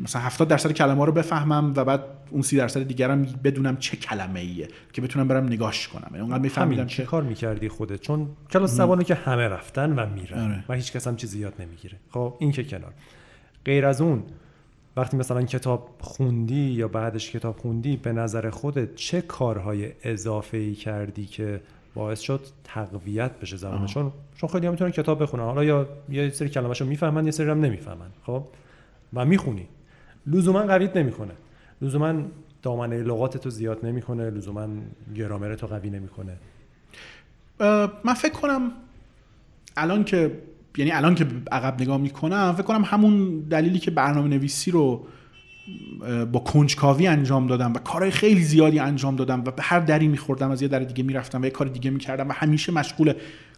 Speaker 2: مثلا 70 درصد کلمه رو بفهمم و بعد اون سی درصد دیگرم بدونم چه کلمه ایه که بتونم برم نگاش کنم. یعنی اونقدر میفهمیدم
Speaker 1: چه کار می‌کردی خودت؟ چون کلاس زبانه که همه رفتن و میرن آره. و هیچ کس هم چیزی یاد نمی‌گیره. خب این که کنار. غیر از اون. وقتی مثلا کتاب خوندی یا بعدش کتاب خوندی به نظر خودت چه کارهای اضافه ای کردی که باعث شد تقویت بشه زبان؟ چون چون خیلی می‌تونن کتاب بخونن. حالا یا یه سری کلمه‌شو می‌فهمن یه سری هم نمی‌فهمن خب؟ و می‌خونی. لزوما قویت نمی‌کنه. لزوما دامنه لغات تو زیاد نمی‌کنه لزوما گرامر تو قوی نمی‌کنه.
Speaker 2: من فکر کنم الان که یعنی الان که عقب نگاه می‌کنم فکر کنم همون دلیلی که برنامه نویسی رو با کنجکاوی انجام دادم و کارهای خیلی زیادی انجام دادم و به هر دری میخوردم از یه در دیگه می‌رفتم و یه کار دیگه می‌کردم و همیشه مشغول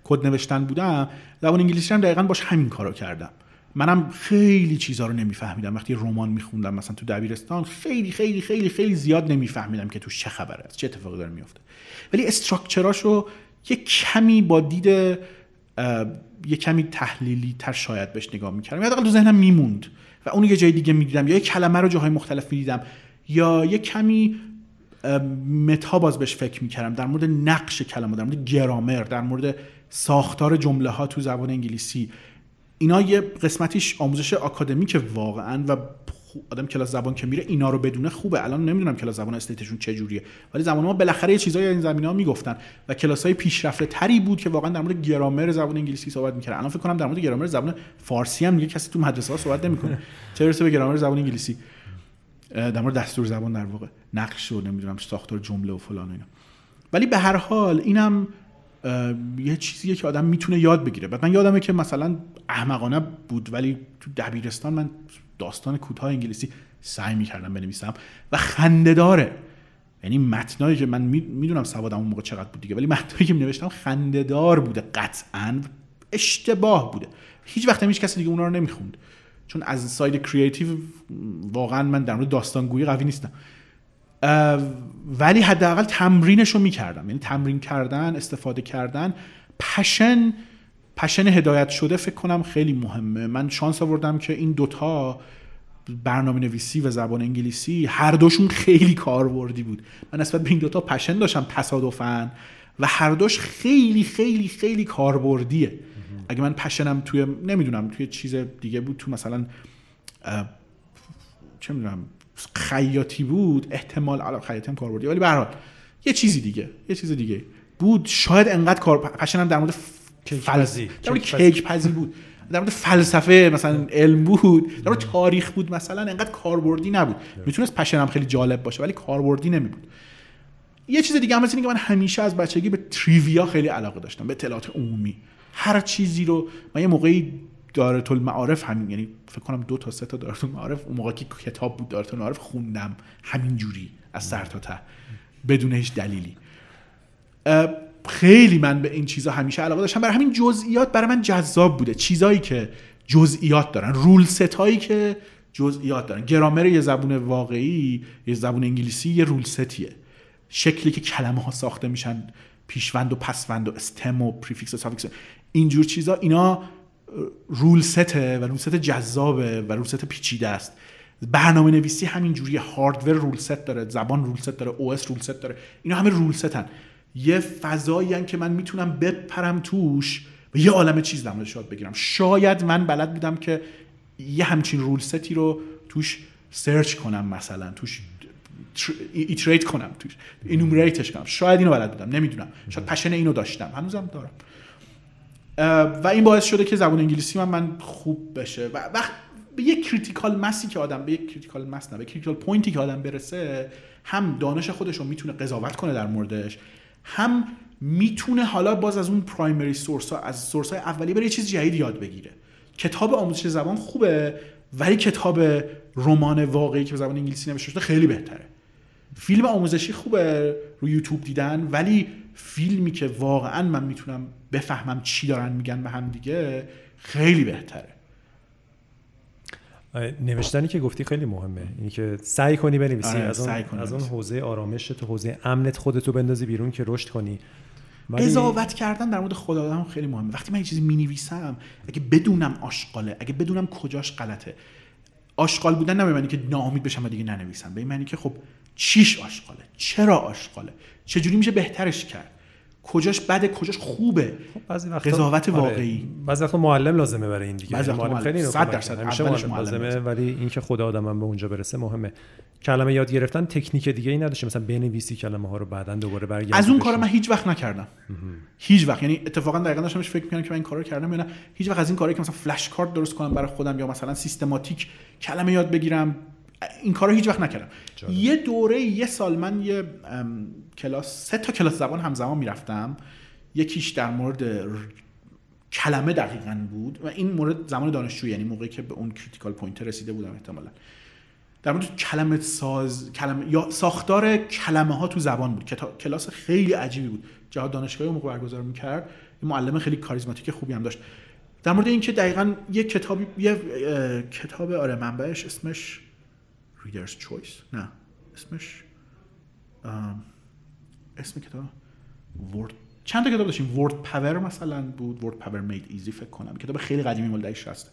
Speaker 2: کد نوشتن بودم. زبان انگلیسی هم دقیقا باش همین کارو کردم. منم خیلی چیزها رو نمیفهمیدم. وقتی رمان میخوندم مثلا تو دبیرستان خیلی خیلی خیلی خیلی زیاد نمیفهمیدم که تو چه خبره است چه اتفاقی داره میفته ولی استراکچراشو یه کمی با دید یه کمی تحلیلی تر شاید بهش نگاه می‌کردم. یا تو ذهنم میموند و اون یه جای دیگه می‌دیدم یا یه کلمه رو جاهای مختلف می‌دیدم یا یه کمی متا باز بهش فکر می‌کردم. در مورد نقش کلمه در مورد گرامر در مورد ساختار جمله ها تو زبان انگلیسی. اینا یه قسمتیش آموزش آکادمیک واقعا و آدم کلاس زبان که میره اینا رو بدونه خوبه. الان نمی‌دونم کلاس زبان استیتشون چه جوریه ولی زمان ما بالاخره یه چیزایی این زمینه ها می‌گفتن و کلاس های پیشرفته تری بود که واقعا در مورد گرامر زبان انگلیسی صحبت می‌کردن. الان فکر کنم در مورد گرامر زبان فارسی هم میگه کسی تو مدرسه ها صحبت نمی‌کنه. چه برسه به گرامر زبان انگلیسی؟ در مورد دستور زبان در واقع. نقش و نمی‌دونم ساختار جمله و فلان و اینا. ولی به هر حال اینم یه چیزیه که آدم می‌تونه یاد بگیره. بعد من یادمه که مثلا احمقانه بود ولی تو دبیرستان من داستان کوتاه انگلیسی سعی می‌کردم بنویسم و خنده داره. یعنی متنایی که من می‌دونم سوادم اون موقع چقدر بود دیگه ولی متنایی که نوشتم خندهدار بوده قطعا اشتباه بوده. هیچ وقت هیچ کسی دیگه اونا رو نمی‌خوند. چون از side creative واقعا من در مورد داستانگویی قوی نیستم. ولی حداقل تمرینش رو می‌کردم. یعنی تمرین کردن استفاده کردن passion passion هدایت شده فکر کنم خیلی مهمه. من شانس آوردم که این دوتا برنامه نویسی و زبان انگلیسی هر دوشون خیلی کاربردی بود. من نسبت به این دوتا passion داشتم تصادفا و هر دوش خیلی خیلی خیلی کاربردیه. اگه من پشنم توی نمی‌دونم توی چیز دیگه بود تو مثلا چه می‌دونم خیاطی بود احتمال علاوه خیاطی هم کاربردی ولی به یه چیزی دیگه یه چیز دیگه بود. شاید انقدر کار پشنم در مورد
Speaker 1: کیک
Speaker 2: فلس...
Speaker 1: پزی.
Speaker 2: در مورد
Speaker 1: کیک پزی.
Speaker 2: بود. در مورد فلسفه مثلا علم بود. در مورد تاریخ بود مثلا انقدر کاربردی نبود. می‌تونست پشنم خیلی جالب باشه ولی کاربردی نمی بود یه چیز دیگه هم اینه که من همیشه از بچگی به تریویا خیلی علاقه داشتم به اطلاعات عمومی. هر چیزی رو من یه موقعی دارت المعارف همین یعنی فکر کنم دو تا سه تا دارت المعارف اون موقع که کتاب بود دارت المعارف خوندم همین جوری از سر تا ته بدون هیچ دلیلی. خیلی من به این چیزا همیشه علاقه داشتم. برای همین جزئیات برای من جذاب بوده. چیزایی که جزئیات دارن. رول ست هایی که جزئیات دارن. گرامر یه زبون واقعی یه زبون انگلیسی یه رول ستیه. شکلی که کلمه ها ساخته میشن. پیشوند و پسوند و stem و prefix و suffix اینجور چیزا اینا rule set ه و rule set جذابه و rule set پیچیده است. برنامه نویسی همین جوری hardware rule set داره. زبان rule set داره. OS rule set داره. اینا همه rule set ن. یه فضایی که من می‌تونم بپرم توش و یه عالم چیز در یاد بگیرم. شاید من بلد بودم که یه همچین rule set ی رو توش search کنم مثلا توش iterate کنم توش enumerate ش کنم. شاید اینو بلد بودم نمی‌دونم. شاید passion اینو داشتم هنوزم دارم. و این باعث شده که زبان انگلیسی من من خوب بشه. و وقت به یک critical mass ی که آدم به یک critical mass نه به critical point ی که آدم برسه هم دانش خودش رو می‌تونه قضاوت کنه در موردش هم می‌تونه حالا باز از اون primary source ها از سورس های اولیه بره یه چیز جدید یاد بگیره. کتاب آموزش زبان خوبه ولی کتاب رمان واقعی که به زبان انگلیسی نوشته شده خیلی بهتره. فیلم آموزشی خوبه رو یوتیوب دیدن ولی فیلمی که واقعا من می‌تونم بفهمم چی دارن میگن به هم دیگه خیلی بهتره.
Speaker 1: نوشتنی که گفتی خیلی مهمه. اینی که سعی کنی بنویسی.
Speaker 2: آره،
Speaker 1: از اون از اون. حوزه آرامش تو حوزه امنت خودتو بندازی بیرون که رشد کنی. ولی-
Speaker 2: قضاوت کردن در مورد خود آدم خیلی مهمه. وقتی من یه چیزی می‌نویسم اگه بدونم آشغاله اگه بدونم کجاش غلطه آشغال بودن نه به معنی که ناامید بشم و دیگه ننویسم. به این معنی که خب چیش آشغاله؟ چرا آشغاله؟ چجوری میشه بهترش کرد؟ کجاش بده کجاش خوبه
Speaker 1: خب بعضی وقتا
Speaker 2: قضاوت
Speaker 1: آره،
Speaker 2: واقعی.
Speaker 1: بعضی وقتا معلم لازمه برای این دیگه
Speaker 2: بعضی وقتا
Speaker 1: معلم. خیلی اینو
Speaker 2: صد
Speaker 1: کمک
Speaker 2: درصد.
Speaker 1: می‌کنه. همیشه معلم لازمه. ولی اینکه خدا آدمم به اونجا برسه مهمه کلمه یاد گرفتن تکنیک دیگه ای نداشته مثلا بنویسی کلمه ها رو بعدا دوباره برگردی
Speaker 2: از اون
Speaker 1: بهشون.
Speaker 2: کار من هیچ وقت نکردم هیچ وقت یعنی اتفاقا دقیقا داشتم فکر می‌کردم که من این کارا رو کردم یا نه هیچ وقت از این کاری که مثلا flash card درست کنم برای خودم یا مثلا systematic کلمه یاد بگیرم این کارا هیچ وقت نکردم.
Speaker 1: جالب.
Speaker 2: یه دوره یه سال من یه کلاس سه تا کلاس زبان همزمان می‌رفتم. یکیش در مورد ر- کلمه دقیقا بود و این مورد زمان دانشجو یعنی موقعی که به اون critical point رسیده بودم احتمالا. در مورد کلمه ساز کلمه یا ساختار کلمه ها تو زبان بود کتا... کلاس خیلی عجیبی بود. جهاد دانشگاهی اون موقع برگزار می‌کرد. یه معلم خیلی کاریزماتیک خوبی هم داشت. در مورد اینکه دقیقا یه کتابی یه اه، کتاب آره منبعش اسمش Reader's Choice. نه اسمش اسم کتاب Word چند تا کتاب داشتیم؟ Word Power مثلا بود Word Power Made Easy فکر کنم. کتاب خیلی قدیمی مال دهه 60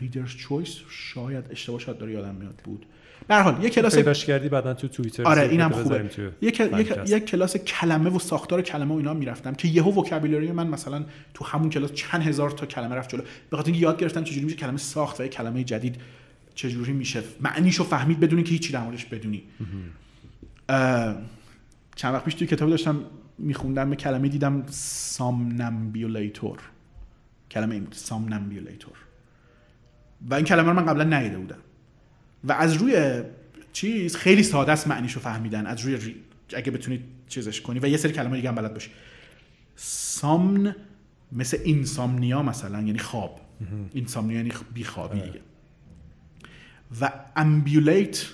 Speaker 2: Reader's Choice شاید اشتباه شاید داره یادم میاد بود. به هر حال یه کلاس
Speaker 1: پیداش کردی بعدا تو توییتر
Speaker 2: آره اینم خوبه. یک یک کلاس کلمه و ساختار کلمه و اینا می‌رفتم که یهو vocabulary من مثلا تو همون کلاس چند هزار تا کلمه رفت جلو. به خاطر اینکه یاد گرفتم چجوری میشه کلمه ساخت و کلمه جدید چجوری میشه؟ معنیشو فهمید بدون که هیچی در موردش بدونی. چند وقت پیش توی کتابی داشتم میخوندم یه کلمه دیدم somnambulator کلمه این بود somnambulator و این کلمه رو من قبلا ندیده بودم. و از روی چیز خیلی ساده است معنیشو فهمیدن. از روی ری... اگه بتونید چیزش کنی. و یه سری کلمه دیگه هم بلد باشی. somn مثل insomnia مثلا یعنی خواب. insomnia یعنی بیخوابی دیگه. و ambulate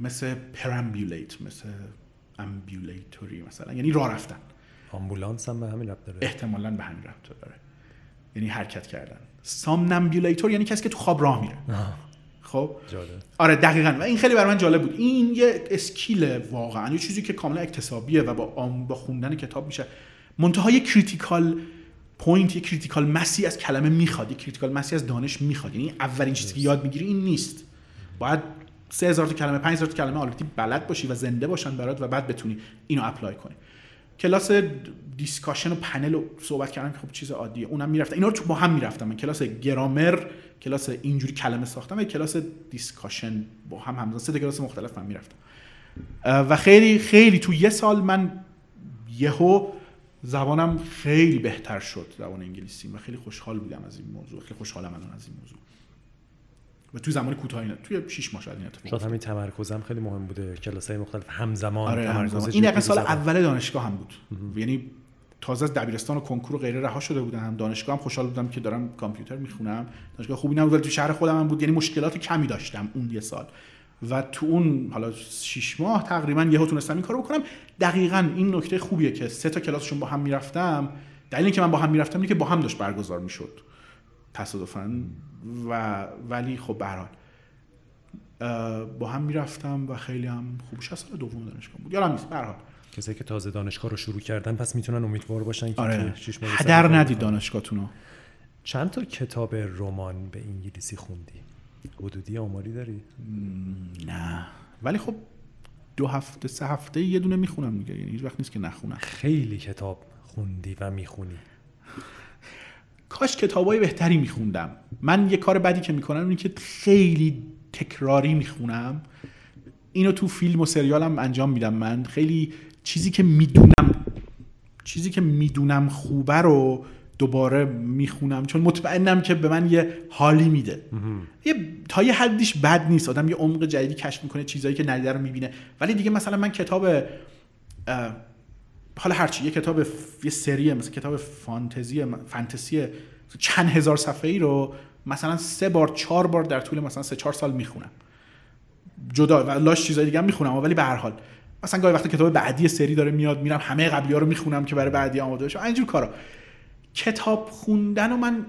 Speaker 2: مثل perambulate مثل ambulatory مثلا. یعنی راه رفتن.
Speaker 1: آمبولانس هم به همین ربط داره.
Speaker 2: احتمالا به همین ربط داره. یعنی حرکت کردن. somnambulator یعنی کسی که تو خواب راه میره. خب؟
Speaker 1: جالب.
Speaker 2: آره دقیقا. و این خیلی برای من جالب بود. این یه skill واقعا یه چیزی که کاملا اکتسابیه و با آم با خوندن کتاب میشه. منتها یه critical point یه critical mass ی از کلمه می‌خواد. یه critical mass ی از دانش می‌خواد. یعنی اولین چیزی که یاد می‌گیری این نیست. باید سه هزار تا کلمه 5000 تا کلمه already بلد باشی و زنده باشن برات و بعد بتونی اینو apply کنی. کلاس discussion و پنل و صحبت کردن که خب چیز عادیه. اونم می‌رفتم اینا رو با هم می‌رفتم. من کلاس گرامر کلاس اینجوری کلمه ساختم. و کلاس discussion با هم همزمان. سه کلاس مختلف من می‌رفتم. و خیلی خیلی تو یه سال من یهو زبانم خیلی بهتر شد زبان انگلیسی و خیلی خوشحال بودم از این موضوع. خیلی خوشحالم از این موضوع. و توی زمان کوتاهی توی 6 ماه شاید این اتفاق
Speaker 1: شاید همین تمرکزم خیلی مهم بوده کلاس های مختلف همزمان
Speaker 2: آره
Speaker 1: تمرکز
Speaker 2: همزمان. این دقیقا سال. اول دانشگاه هم بود. یعنی تازه از دبیرستان و کنکور و غیره رها شده بودم. دانشگاه هم خوشحال بودم که دارم کامپیوتر می‌خونم. دانشگاه خوبی نبود ولی تو شهر خودم هم بود. یعنی مشکلات کمی داشتم اون یه سال. و تو اون حالا شیش ماه تقریبا یهو تونستم این کارو بکنم. دقیقا این نکته خوبیه که سه تا کلاسشون با هم می‌رفتم. دلیل اینکه من با هم می‌رفتم اینه که با هم داشت برگزار می‌شد. تصادفا و ولی خب به هر حال اه، با هم می‌رفتم و خیلی هم خوب شد سال دوم دانشگاه بود. یادم نیست به هر حال.
Speaker 1: کسایی که تازه دانشگاه رو شروع کردن پس می‌تونن امیدوار باشن که
Speaker 2: آره. هدر. ندید دانشگاهتونو.
Speaker 1: چند تا کتاب رمان به انگلیسی خوندی؟ حدودی آماری داری؟
Speaker 2: نه. ولی خب دو هفته سه هفته یه دونه می‌خونم دیگه. یعنی هیچ وقت نیست که نخونم.
Speaker 1: خیلی کتاب خوندی و می‌خونی.
Speaker 2: کاش کتابای بهتری میخوندم. من یه کار بدی که می‌کنم اینه که خیلی تکراری می‌خونم. اینو تو فیلم و سریالم انجام میدم من. خیلی چیزی که می‌دونم چیزی که می‌دونم خوبه رو دوباره می‌خونم. چون مطمئنم که به من یه حالی میده. یه تا یه حدیش بد نیست. آدم یه عمق جدیدی کشف می‌کنه چیزایی که ندیده رو می‌بینه. ولی دیگه مثلا من کتاب حالا هرچی یه کتاب یه سریه مثل کتاب فانتزی فانتزی چند هزار صفحه ای رو مثلا سه بار چهار بار در طول مثلا سه چهار سال می‌خونم. جدا و لاش چیزای دیگه هم می‌خونم ولی به هر حال. مثلا گاهی وقتی کتاب بعدی سری داره میاد میرم همه قبلی ها رو می‌خونم که برای بعدی آماده بشم. اینجور کارا. کتاب خوندن و من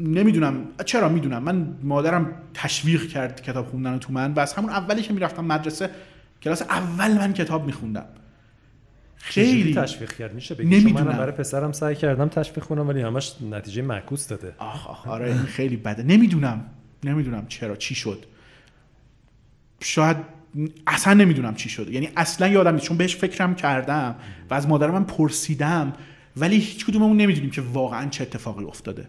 Speaker 2: نمی‌دونم. چرا می‌دونم؟ من مادرم تشویق کرد کتاب خوندن تو من و از همون اولی که می‌رفتم مدرسه کلاس اول من کتاب میخوندم.
Speaker 1: خیلی تشویق کرد. میشه بگی؟
Speaker 2: نمی‌دونم.
Speaker 1: منم برای پسرم سعی کردم تشویق کنم ولی همش نتیجه معکوس داده.
Speaker 2: آخ آخ آره این خیلی بده. نمی‌دونم. نمی‌دونم چرا چی شد. شاید اصلا نمی‌دونم چی شد. یعنی اصلا یادم نیست. چون بهش فکرم کردم و از مادرم من پرسیدم ولی هیچ کدوممون نمی‌دونیم که واقعا چه اتفاقی افتاده.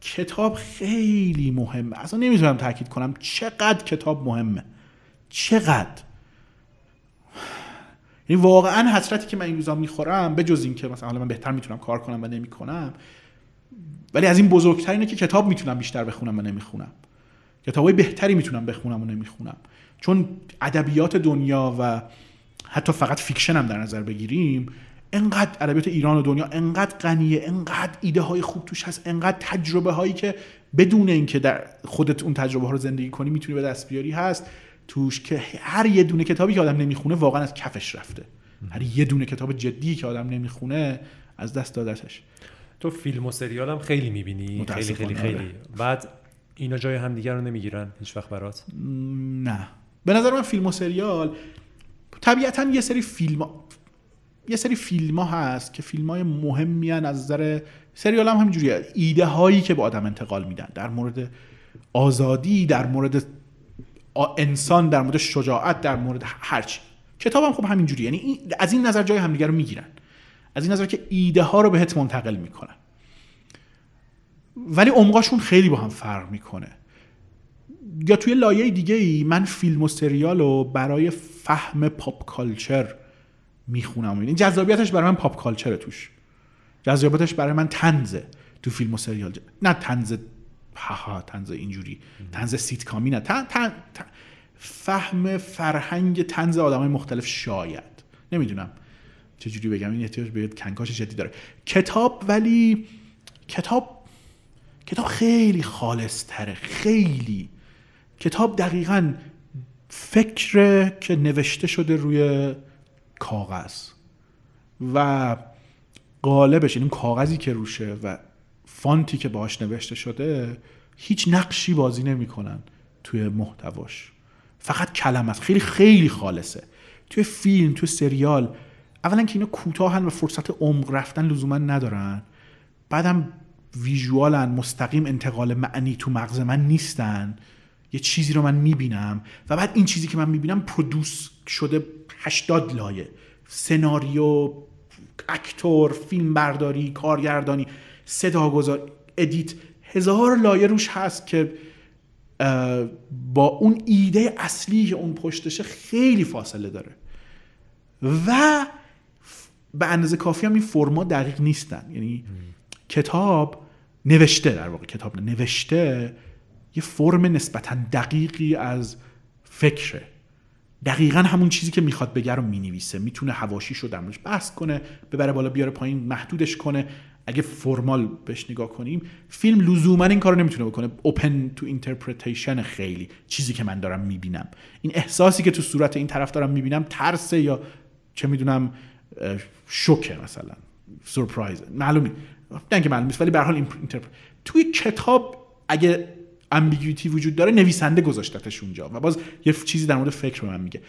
Speaker 2: کتاب خیلی مهمه. اصلا نمی‌تونم تاکید کنم چقدر کتاب مهمه. چقدر؟ یعنی واقعا حسرتی که من این روزا می‌خورم به جز این که مثلا حالا من بهتر می‌تونم کار کنم و نمی‌کنم ولی از این بزرگتر اینه که کتاب می‌تونم بیشتر بخونم و نمی‌خونم. کتابای بهتری می‌تونم بخونم و نمی‌خونم. چون ادبیات دنیا و حتی فقط fiction هم در نظر بگیریم انقدر ادبیات ایران و دنیا انقدر غنیه انقدر ایده های خوب توش هست انقدر تجربه هایی که بدون اینکه خودت اون تجربه ها رو زندگی کنی می‌تونی به دست بیاری هست. توش که هر یه دونه کتابی که آدم نمی‌خونه واقعا از کفش رفته. هر یه دونه کتاب جدی که آدم نمی‌خونه از دست دادتش.
Speaker 1: تو فیلم و سریال هم خیلی می‌بینی. خیلی
Speaker 2: متاسفانه،
Speaker 1: خیلی.
Speaker 2: آره.
Speaker 1: خیلی بعد اینا جای همدیگه رو نمی‌گیرن هیچ وقت برات؟
Speaker 2: نه. به نظر من فیلم و سریال طبیعتا یه سری فیلم یه سری فیلم ها هست که فیلم های مهمی از نظر سریال هم همینجوریه. ایده هایی که به آدم انتقال میدن. در مورد آزادی در مورد انسان در مورد شجاعت در مورد هرچی کتاب هم خب همینجوری. یعنی از این نظر جای همدیگه رو می‌گیرن. از این نظر که ایده ها رو بهت منتقل می‌کنن. ولی عمقاشون خیلی با هم فرق می‌کنه. یا توی لایه دیگه ای من فیلم و سریال رو برای فهم پاپ کالچر می‌خونم. این جذابیتش برای من پاپ کالچره توش. جذابیتش برای من تنزه تو فیلم و سریال. نه تنز ها تنز اینجوری. تنز سیتکامی نه. تن، تن، تن- فهم فرهنگ تنز آدم های مختلف شاید. نمی‌دونم. چجوری بگم؟ این احتیاج به کنکاش جدی داره. کتاب ولی کتاب کتاب خیلی خالص تره خیلی. کتاب دقیقا فکر که نوشته شده روی کاغذ. و قالبش این کاغذی که روشه و فانتی که باهاش نوشته شده هیچ نقشی بازی نمی‌کنن توی محتواش. فقط کلمه است. خیلی خیلی خالصه. توی فیلم توی سریال اولا که اینا کوتاهن و فرصت عمق رفتن لزوما ندارن. بعدم ویژوالن مستقیم انتقال معنی تو مغز من نیستن. یه چیزی رو من می‌بینم. و بعد این چیزی که من می‌بینم پرودوس شده 80 لایه. سناریو actor فیلم برداری کارگردانی. صداگذار edit هزار لایه روش هست که با اون ایده اصلی که اون پشتشه خیلی فاصله داره. و به اندازه کافی هم این فرما دقیق نیستن. یعنی کتاب نوشته در واقع کتاب نوشته یه فرم نسبتا دقیقی از فکره. دقیقا همون چیزی که می‌خواد بگه رو می‌نویسه. می‌تونه حواشیش رو درمونش بحث کنه ببره بالا بیاره پایین محدودش کنه. اگه formal بهش نگاه کنیم فیلم لزوما این کار رو نمی‌تونه بکنه. open to interpretation خیلی چیزی که من دارم می‌بینم. این احساسی که تو صورت این طرف دارم می‌بینم ترس یا چه می‌دونم شوکه مثلا. سورپرایزه معلومه نه که معلوم ولی به حال interpre... توی کتاب اگه امبیگویتی وجود داره نویسنده گذاشتتش اونجا. و باز یه چیزی در مورد فکر به من میگه.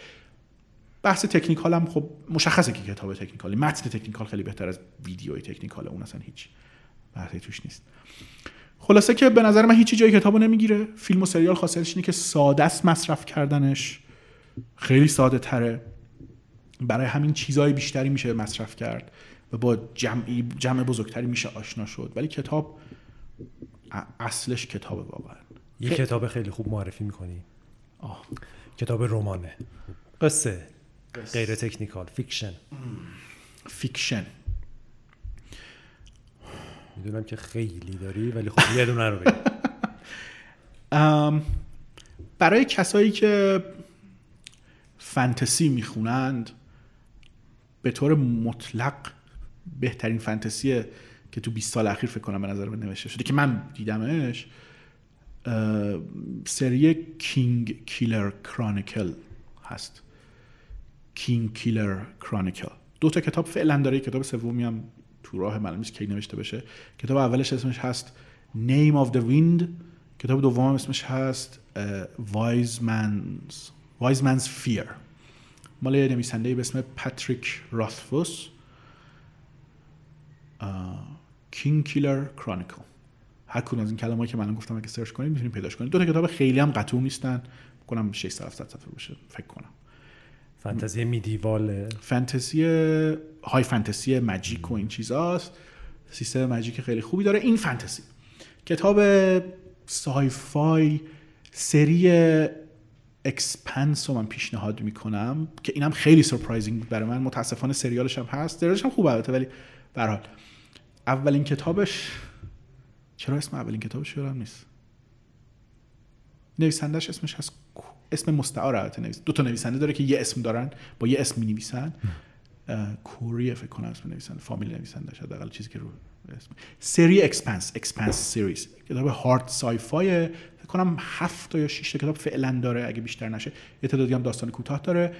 Speaker 2: بحث تکنیکال هم خب مشخصه که کتاب تکنیکالی. متن تکنیکال خیلی بهتر از ویدیوی تکنیکاله اون اصلا هیچ بحثی توش نیست. خلاصه که به نظر من هیچی جای کتابو نمی‌گیره. فیلم و سریال خاصیتش اینه که ساده است مصرف کردنش. خیلی ساده تره. برای همین چیزهای بیشتری میشه مصرف کرد و با جمعی جمع بزرگتری میشه آشنا شد. ولی کتاب اصلش کتاب واقعا.
Speaker 1: یه کتاب خیلی خوب معرفی می‌کنی.
Speaker 2: آه.
Speaker 1: کتاب رمانه. قصه. غیر technical fiction.
Speaker 2: fiction.
Speaker 1: می‌دونم که خیلی داری ولی خب یه دونه رو بگو. [LAUGHS]
Speaker 2: ام، برای کسایی که فانتزی می‌خونند به طور مطلق بهترین فانتزی که تو 20 سال اخیر فکر کنم به نظر من نوشته شده که من دیدمش سری کینگ کیلر کرانیکل هست. کینگ کیلر کرانیکل دو تا کتاب فعلا داره. کتاب سومی هم تو راه معلوم نیست کی نوشته بشه. کتاب اولش اسمش هست Name of the Wind. کتاب دوم اسمش هست Wise Man's Wise Man's Fear. مال یه نویسنده به اسم پاتریک راثفوس Kingkiller Chronicle هر کدوم از این کلمه‌ای که من گفتم اگه search کنید می‌تونید پیداش کنید. دو تا کتاب خیلی هم قطور نیستن. کنم 600 700 صفحه باشه. فکر کنم.
Speaker 1: fantasy medieval
Speaker 2: ه fantasy high fantasy magic و این چیزاست. سیستم magic خیلی خوبی داره. این فانتزی. کتاب sci-fi سری Expanse رو من پیشنهاد می‌کنم که اینم خیلی surprising بود برای من. متاسفانه سریالش هم هست. سریالش هم خوبه البته ولی به اولین کتابش چرا اسم اولین کتابش یادم نیست؟ نویسندش اسمش هست اسم مستعار البته نویس دو تا نویسنده داره که یه اسم دارن با یه اسم می نویسن کوریه فکر کنم اسم نویسنده فامیل نویسنده حداقل چیزی که رو اسم سری Expanse Expanse series کتاب hard sci-fi فکر کنم هفت یا 6 تا کتاب فعلا داره اگه بیشتر نشه. یه تعدادی هم داستان کوتاه داره.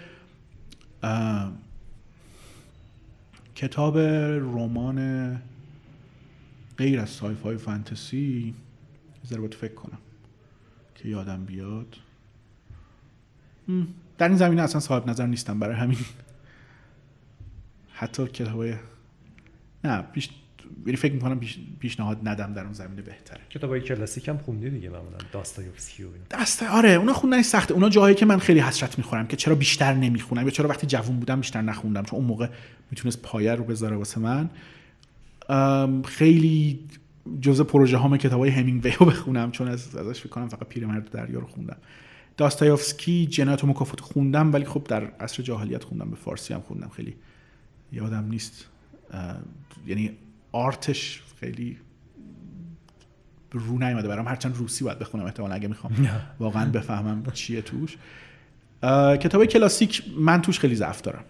Speaker 2: کتاب رمان غیر از sci-fi fantasy باید فکر کنم. که یادم بیاد. در این زمینه اصلا صاحب نظر نیستم برای همین. حتی کتابای نه پیش یعنی فکر می‌کنم پیش... پیشنهاد ندم در اون زمینه بهتره.
Speaker 1: کتابای کلاسیک هم خوندی دیگه معمولا داستایوفسکی و
Speaker 2: دسته آره اونا خوندن سخته. اونا جاهایی که من خیلی حسرت می‌خورم که چرا بیشتر نمی‌خونم یا چرا وقتی جوون بودم بیشتر نخوندم چون اون موقع می‌تونست پایه رو بذاره واسه من. خیلی جزء پروژه هام کتاب های همینگوی رو بخونم چون از ازش فکر کنم فقط پیرمرد دریا رو خوندم. داستایوفسکی جنایت و مکافات خوندم ولی خب در عصر جاهلیت خوندم به فارسی هم خوندم. خیلی یادم نیست. یعنی آرتش خیلی رو نیومده برام. هرچند روسی باید بخونم احتمالا اگه می‌خوام. واقعا بفهمم چیه توش. کتاب کلاسیک من توش خیلی ضعف دارم.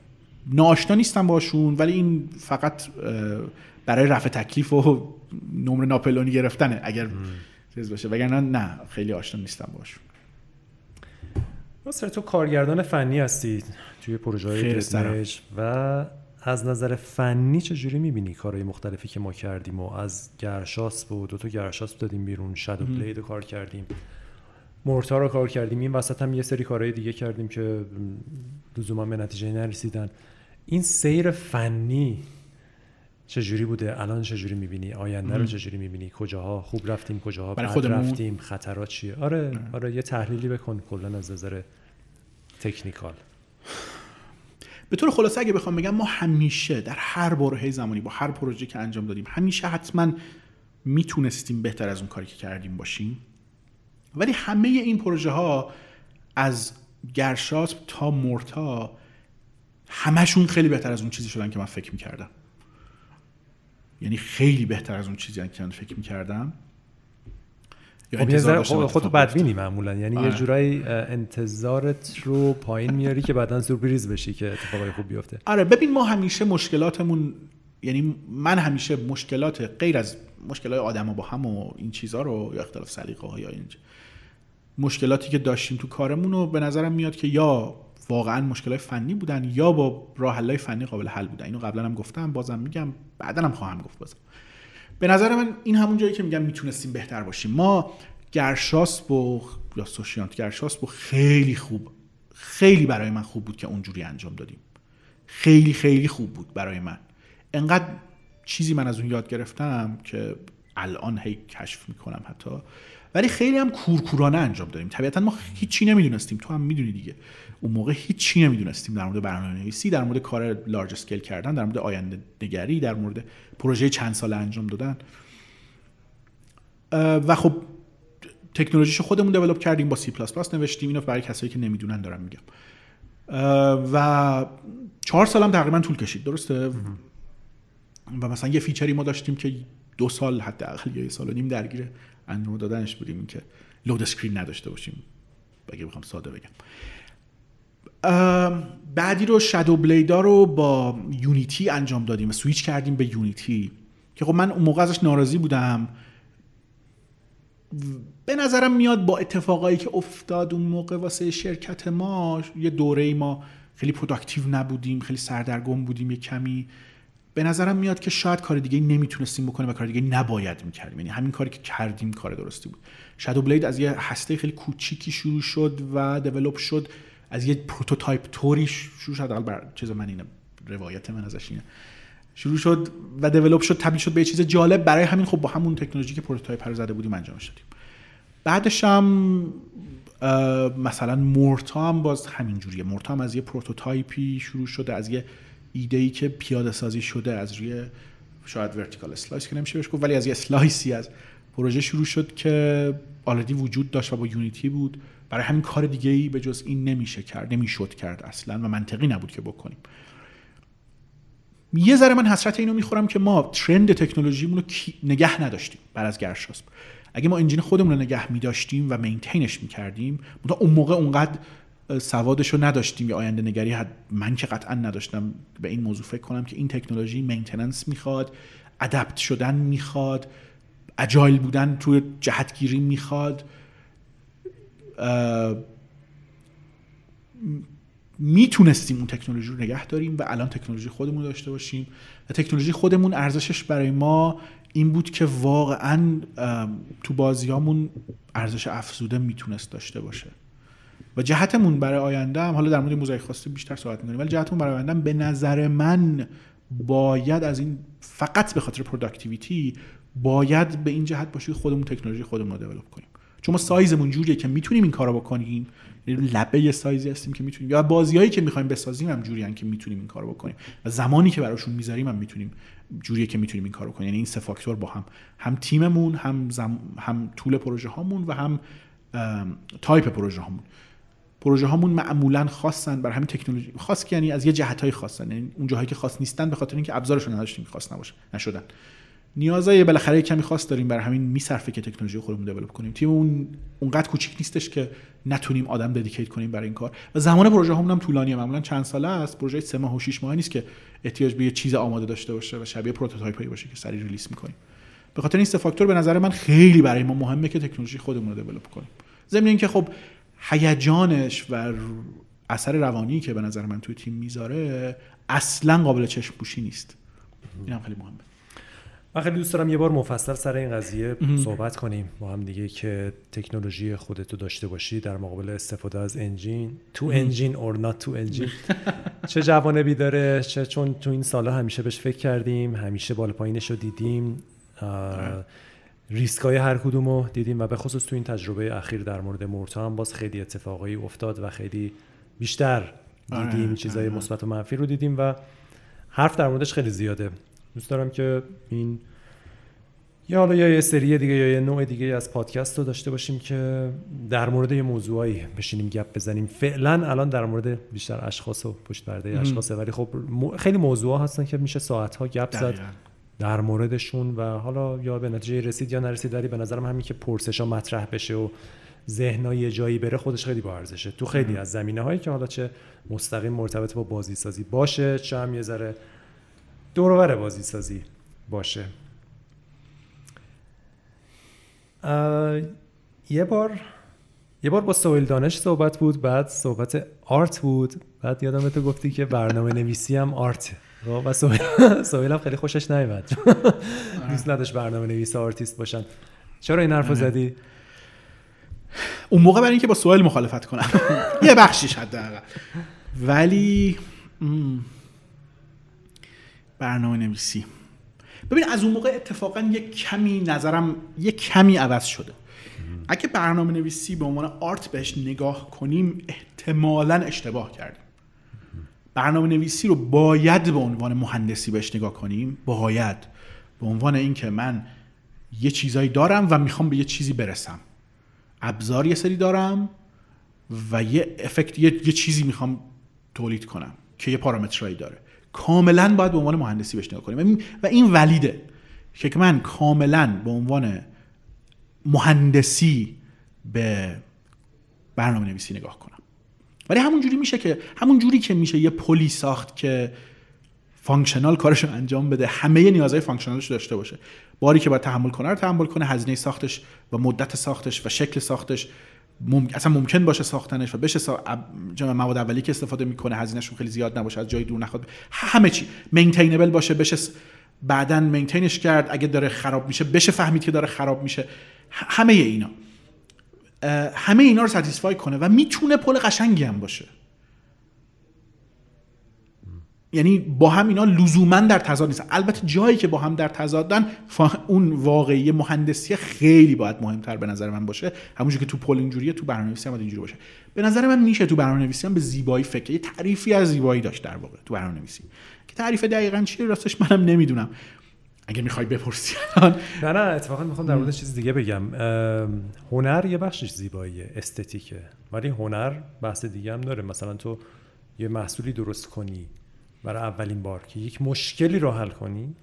Speaker 2: ناآشنا نیستم باشون ولی این فقط برای رفع تکلیف و نمره ناپلونی گرفتنه. اگر چیز باشه. وگرنه نه خیلی آشنا نیستم باشون
Speaker 1: ناصر تو کارگردان فنی هستی. توی پروژه های. و از نظر فنی چجوری می‌بینی کارهای مختلفی که ما کردیم و از گرشاسب و دو تا گرشاسب دادیم بیرون شادو بلید رو کار کردیم. مورتا رو کار کردیم. این وسط هم یه سری کارهای دیگه کردیم که لزوما به نتیجه نرسیدن. این سیر فنی چجوری بوده؟ الان چجوری می‌بینی؟ آینده رو چجوری می‌بینی؟ کجاها خوب رفتیم کجاها بد؟ رفتیم؟ خطرات چیه؟ آره آره. یه تحلیلی بکن کلا از نظر تکنیکال.
Speaker 2: به طور خلاصه اگه بخوام بگم ما همیشه در هر برهه زمانی با هر پروژه که انجام دادیم همیشه حتما می‌تونستیم بهتر از اون کاری که کردیم باشیم. ولی همه این پروژه ها از گرشاسب تا مورتا همشون خیلی بهتر از اون چیزی شدن که من فکر می‌کردم. یعنی خیلی بهتر از اون چیزی که من فکر می‌کردم.
Speaker 1: خب خب خودتو بدبینی معمولا. یعنی آره. یه جورایی انتظارت رو پایین میاری که بعدا سورپریز بشی که اتفاقای خوب بیفته.
Speaker 2: آره ببین ما همیشه مشکلاتمون یعنی من همیشه مشکلات غیر از مشکلات آدم با هم و این چیزها رو یا اختلاف سلیقه ها یا این مشکلاتی که داشتیم تو کارمون رو به نظرم میاد که یا واقعا مشکلات فنی بودن یا با راه حلای فنی قابل حل بودن. اینو قبلا هم گفتم بازم میگم بعدا هم خواهم گفت بازم. به نظر من این همون جایی که میگم می‌تونستیم بهتر باشیم. ما گرشاسب و یا سوشیانت گرشاسب خیلی خوب خیلی برای من خوب بود که اونجوری انجام دادیم. خیلی خیلی خوب بود برای من. انقدر چیزی من از اون یاد گرفتم که الان هی کشف می‌کنم حتی. ولی خیلی هم کورکورانه انجام دادیم. طبیعتا ما هیچی نمی‌دونستیم. تو هم می‌دونی دیگه. اون موقع هیچی نمی‌دونستیم در مورد برنامه نویسی در مورد کار لارج اسکیل کردن در مورد آینده نگری در مورد پروژه چند ساله انجام دادن. و خب تکنولوژیشو خودمون develop کردیم با C++ نوشتیم. اینو برای کسایی که نمی‌دونن دارم میگم. و چهار سالم تقریبا طول کشید. درسته؟ و مثلا یه feature ی ما داشتیم که دو سال حداقل یا یه سال و نیم درگیر انجام دادنش بودیم که load screen نداشته باشیم. اگه بخوام ساده بگم. بعدی رو Shadow Blade ا رو با Unity انجام دادیم و سویچ کردیم به Unity که خب من اون موقع ازش ناراضی بودم. به نظرم میاد با اتفاقایی که افتاد اون موقع واسه شرکت ما یه دوره ما خیلی productive نبودیم خیلی سردرگم بودیم یه کمی به نظرم میاد که شاید کار دیگه نمی‌تونستیم بکنیم و کار دیگه نباید می‌کردیم. یعنی همین کاری که کردیم کار درستی بود. Shadow Blade از یه هسته خیلی کوچیکی شروع شد و develop شد. از یه prototype طوری شروع شد. بر چیز من اینه روایت من ازش اینه. شروع شد و develop شد تبدیل شد به چیز جالب. برای همین خب با همون تکنولوژی که prototype رو زده بودیم انجامش دادیم. بعدش هم مثلا مورتا هم باز همین جوریه مورتا هم از یه prototype ی شروع شده از یه ایده ای که پیاده سازی شده از روی شاید vertical slice که نمیشه بهش گفت ولی از یه slice ی از پروژه شروع شد که already وجود داشت و با Unity بود. برای همین کار دیگه ای به جز این نمیشه کرد نمی‌شد کرد اصلا و منطقی نبود که بکنیم. یه ذره من حسرت اینو می‌خورم که ما trend تکنولوژیمون رو نگه نداشتیم بعد از گرشاسب اگه ما engine خودمون رو نگه میداشتیم و maintain ش می‌کردیم اون موقع اونقدر سوادش رو نداشتیم یا آینده نگری حد من که قطعا نداشتم به این موضوع فکر کنم که این تکنولوژی maintenance می‌خواد ادپت شدن می‌خواد اجایل بودن توی جهتگیری می‌خواد می‌تونستیم اون تکنولوژی رو نگه داریم و الان تکنولوژی خودمون داشته باشیم و تکنولوژی خودمون ارزشش برای ما این بود که واقعا تو بازیامون ارزش افزوده می‌تونست داشته باشه. و جهتمون برای آینده هم حالا در مورد موزاییک خواسته بیشتر صحبت می‌کنیم ولی جهتمون برای آینده به نظر من باید از این فقط به خاطر productivity باید به این جهت باشه خودمون تکنولوژی خودمون رو develop کنیم. چون ما سایزمون جوریه که می‌تونیم این کارو بکنیم. یعنی لبه یه سایزی هستیم که می‌تونیم یا بازیایی که می‌خوایم بسازیم هم جوری که می‌تونیم این کارو بکنیم. و زمانی که براشون می‌ذاریم هم می‌تونیم جوریه که می‌تونیم این کارو کنیم یعنی این سه فاکتور با هم هم تیممون هم هم طول پروژه هامون و هم تایپ پروژه هامون پروژه هامون معمولا خاصن بر همین تکنولوژی. خاص یعنی از یه جهت های خاصن. یعنی اون جاهایی که خاص نیستن به خاطر اینکه ابزارشون نداشتیم خاص نباشه نشدن. نیازای بالاخره کمی خاص داریم برای همین می‌صرفه که تکنولوژی خودمون develop کنیم. تیم اون اونقدر کوچیک نیستش که نتونیم آدم dedicate کنیم برای این کار. و زمان پروژه‌هامون هم طولانیه. معمولا چند ساله است. پروژه سه ماه و 6 ماه نیست که احتیاج به یه چیز آماده داشته باشه و شبیه prototype ی باشه که سریع release می‌کنیم. به خاطر این سه فاکتور به نظر من خیلی برای ما مهمه که تکنولوژی خودمون رو develop کنیم. ضمن اینکه خب هیجانش و اثر روانی که به نظر من توی تیم می‌ذاره اصلا قابل چشم پوشی نیست. این هم خیلی مهمه.
Speaker 1: من خیلی دوست دارم یه بار مفصل سر این قضیه صحبت کنیم با هم دیگه که تکنولوژی خودتو داشته باشی در مقابل استفاده از انجین. تو انجین اور نات تو انجین. [LAUGHS] چه جوانبی داره چه چون تو این سالا همیشه بهش فکر کردیم همیشه بالا پایینش رو دیدیم. ریسک های هر کدوم رو دیدیم و به خصوص تو این تجربه اخیر در مورد مورتا هم باز خیلی اتفاقایی افتاد و خیلی بیشتر آره، دیدیم چیزای آره. مثبت و منفی رو دیدیم و حرف در موردش خیلی زیاده. دوست دارم که این یا حالا یا یه سری دیگه یا یه نوع دیگه از پادکست رو داشته باشیم که در مورد یه موضوعایی بشینیم گپ بزنیم. فعلا الان در مورد بیشتر اشخاص و پشت پرده اشخاصه ولی خب خیلی موضوع هستن که میشه ساعت ها گپ زد. در موردشون و حالا یا به نتیجه رسید یا نرسید ولی به نظرم همین که پرسش ها مطرح بشه و ذهن یه جایی بره خودش خیلی با ارزشه. تو خیلی از زمینه هایی که حالا چه مستقیم مرتبط با بازی سازی باشه چه هم یه ذره دورور بازی سازی باشه یه بار یه بار با سویل دانش صحبت بود بعد صحبت آرت بود. بعد یادم تو گفتی که برنامه نویسی هم آرت و سویل هم خیلی خوشش نیومد. دوست نداشت برنامه نویس آرتیست باشن. چرا این حرفو زدی؟
Speaker 2: اون موقع برای اینکه با سوال مخالفت کنم. [LAUGHS] یه بخشیش حداقل. ولی برنامه نویسی ببین از اون موقع اتفاقا یه کمی نظرم یه کمی عوض شده. اگه برنامه نویسی به عنوان art بهش نگاه کنیم احتمالا اشتباه کردیم. برنامه نویسی رو باید به عنوان مهندسی بهش نگاه کنیم؟ باید. به عنوان اینکه من یه چیزایی دارم و می‌خوام به یه چیزی برسم. ابزار یه سری دارم و یه افکت یه, یه چیزی می‌خوام تولید کنم که یه پارامترهایی داره. کاملا باید به عنوان مهندسی بهش نگاه کنیم. و این ولیده که من کاملا به عنوان مهندسی به برنامه نویسی نگاه کنم. ولی همون جوری میشه که همون جوری که میشه یه پلی ساخت که functional کارش رو انجام بده همه نیازهای functional ش داشته باشه. باری که باید تحمل کنه رو تحمل کنه هزینه ساختش و مدت ساختش و شکل ساختش اصلا ممکن باشه ساختنش و بشه سا... مواد اولی که استفاده می‌کنه هزینهشون خیلی زیاد نباشه از جای دور نخواد. همه چی. maintainable باشه بشه بعدا maintain ش کرد. اگه داره خراب میشه بشه فهمید که داره خراب میشه. همه اینا. همه اینا رو satisfy کنه و می‌تونه پل قشنگی هم باشه. یعنی با هم اینا لزوما در تضاد نیستن البته جایی که با هم در تضادن اون واقعی مهندسی خیلی باید مهمتر به نظر من باشه. همونجوری که تو پل اینجوریه تو برنامه‌نویسی هم اینجوری باشه. به نظر من میشه تو برنامه‌نویسی هم به زیبایی فکر یه تعریفی از زیبایی داشت در واقع تو برنامه‌نویسی. که تعریف دقیقا چیه؟ راستش منم نمی‌دونم. اگه می‌خوای بپرسی.
Speaker 1: نه نه اتفاقا می‌خوام در مورد چیز دیگه بگم. هنر یه بخشش زیباییه استتیکه. ولی هنر بحث دیگه هم داره. مثلا تو یه محصولی درست کنی برای اولین بار که یک مشکلی رو حل کنی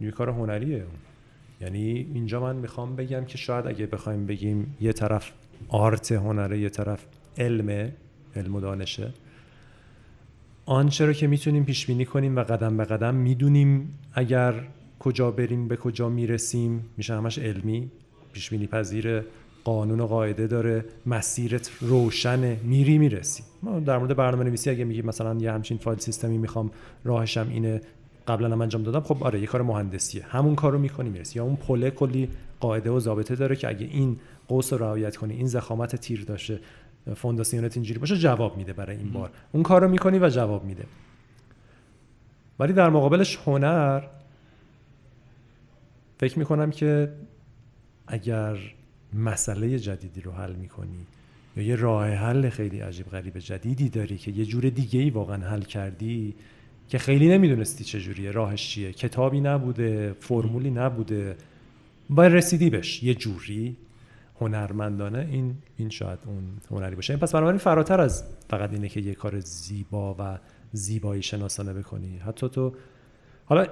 Speaker 1: یه کار هنریه یعنی اینجا من می‌خوام بگم که شاید اگه بخوایم بگیم یه طرف آرت هنره یه طرف علم علم و دانشه. آنچه رو که می‌تونیم پیش بینی کنیم و قدم به قدم می‌دونیم اگر کجا بریم به کجا می‌رسیم میشه همش علمی. پیش بینی پذیر قانون و قاعده داره مسیرت روشنه میری می‌رسی. ما در مورد برنامه نویسی اگه میگی مثلا یه همچین فایل سیستمی می‌خوام راهشم اینه قبلا هم انجام دادم خب آره یه کار مهندسیه. همون کارو می‌کنی می‌رسی. یا اون پله کلی قاعده و ضابطه داره که اگه این قوس رو رعایت کنی این زخامت تیر داشته فونداسیونت اینجوری باشه جواب میده برای این بار. اون کار رو می‌کنی و جواب میده. ولی در مقابلش هنر فکر می‌کنم که اگر مسئله جدیدی رو حل می‌کنی یا یه راه حل خیلی عجیب غریب جدیدی داری که یه جور دیگه ای واقعا حل کردی که خیلی نمی‌دونستی چجوریه راهش چیه؟ کتابی نبوده فرمولی نبوده. با رسیدی بش یه جوری هنرمندانه این این شاید اون هنری باشه. پس بنابراین فراتر از فقط اینه که یه کار زیبا و زیبایی شناسانه بکنی. حتی تو حالا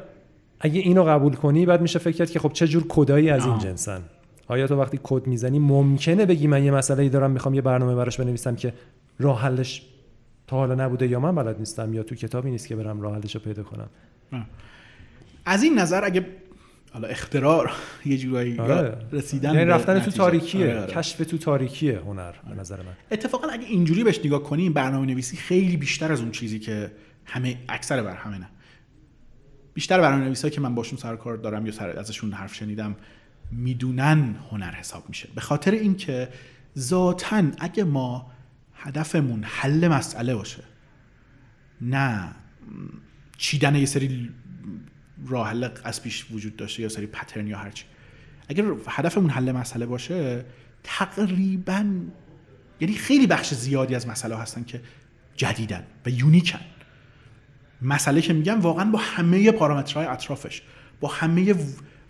Speaker 1: اگه اینو قبول کنی بعد میشه فکر کرد که خب چه جور کدایی از این جنسن. آیا تو وقتی کد می‌زنی ممکنه بگی من یه مسئله ای دارم می‌خوام یه برنامه براش بنویسم که راه حلش تا حالا نبوده یا من بلد نیستم یا تو کتابی نیست که برم راه حلش رو پیدا کنم؟
Speaker 2: از این نظر اگه حالا اختراع یه جورایی آره. رسیدن
Speaker 1: یعنی رفتن تو تاریکیه. آره، آره. کشف تو تاریکیه هنر به نظر من.
Speaker 2: اتفاقا اگه اینجوری بهش نگاه کنیم برنامه نویسی خیلی بیشتر از اون چیزی که همه اکثر بر همه نه بیشتر برنامه نویسایی که من باشون سر کار دارم یا سر ازشون حرف شنیدم می‌دونن هنر حساب میشه. به خاطر اینکه ذاتا اگه ما هدفمون حل مسئله باشه نه چیدن یه سری راه حل از پیش وجود داشته یا سری پترن یا هرچی. اگر هدفمون حل مسئله باشه تقریبا یعنی خیلی بخش زیادی از مسئله هستن که جدیدن و یونیکن مسئله که میگم واقعا با همه پارامترهای اطرافش با همه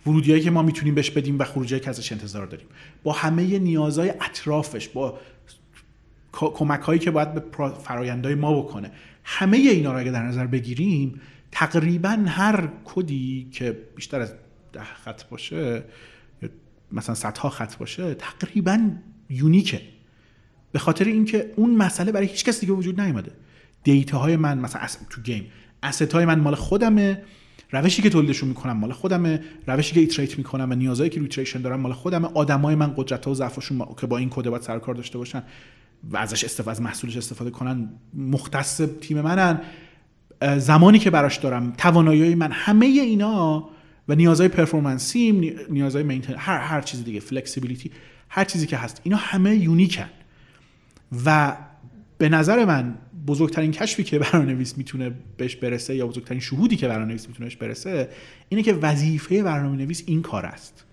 Speaker 2: ورودیایی که ما می‌تونیم بهش بدیم و خروجی که ازش انتظار داریم با همه نیازهای اطرافش با کمک هایی که باید به فرایندهای ما بکنه همه اینا رو اگه در نظر بگیریم تقریبا هر کدی که بیشتر از ده خط باشه مثلا صدها خط باشه تقریبا unique ه. به خاطر اینکه اون مسئله برای هیچ کس دیگه وجود نیومده. data های من مثلا تو game asset های من مال خودمه. روشی که تولیدشون می‌کنم مال خودمه. روشی که iterate می‌کنم و نیازهایی که iteration دارم مال خودمه. آدمای من قدرت ها و ضعفشون که با این کد باید سر کار داشته باشن و ازش استفاده از محصولش استفاده کنن مختص تیم منن. زمانی که براش دارم توانایی من همه اینا و نیازهای performance یم نیازهای maintain هر هر چیز دیگه flexibility هر چیزی که هست اینا همه یونیکن. و به نظر من بزرگترین کشفی که [LAUGHS] برنامه‌نویس می‌تونه بهش برسه یا بزرگترین شهودی که برنامه‌نویس می‌تونه بهش برسه اینه که وظیفه برنامه‌نویس این کار است.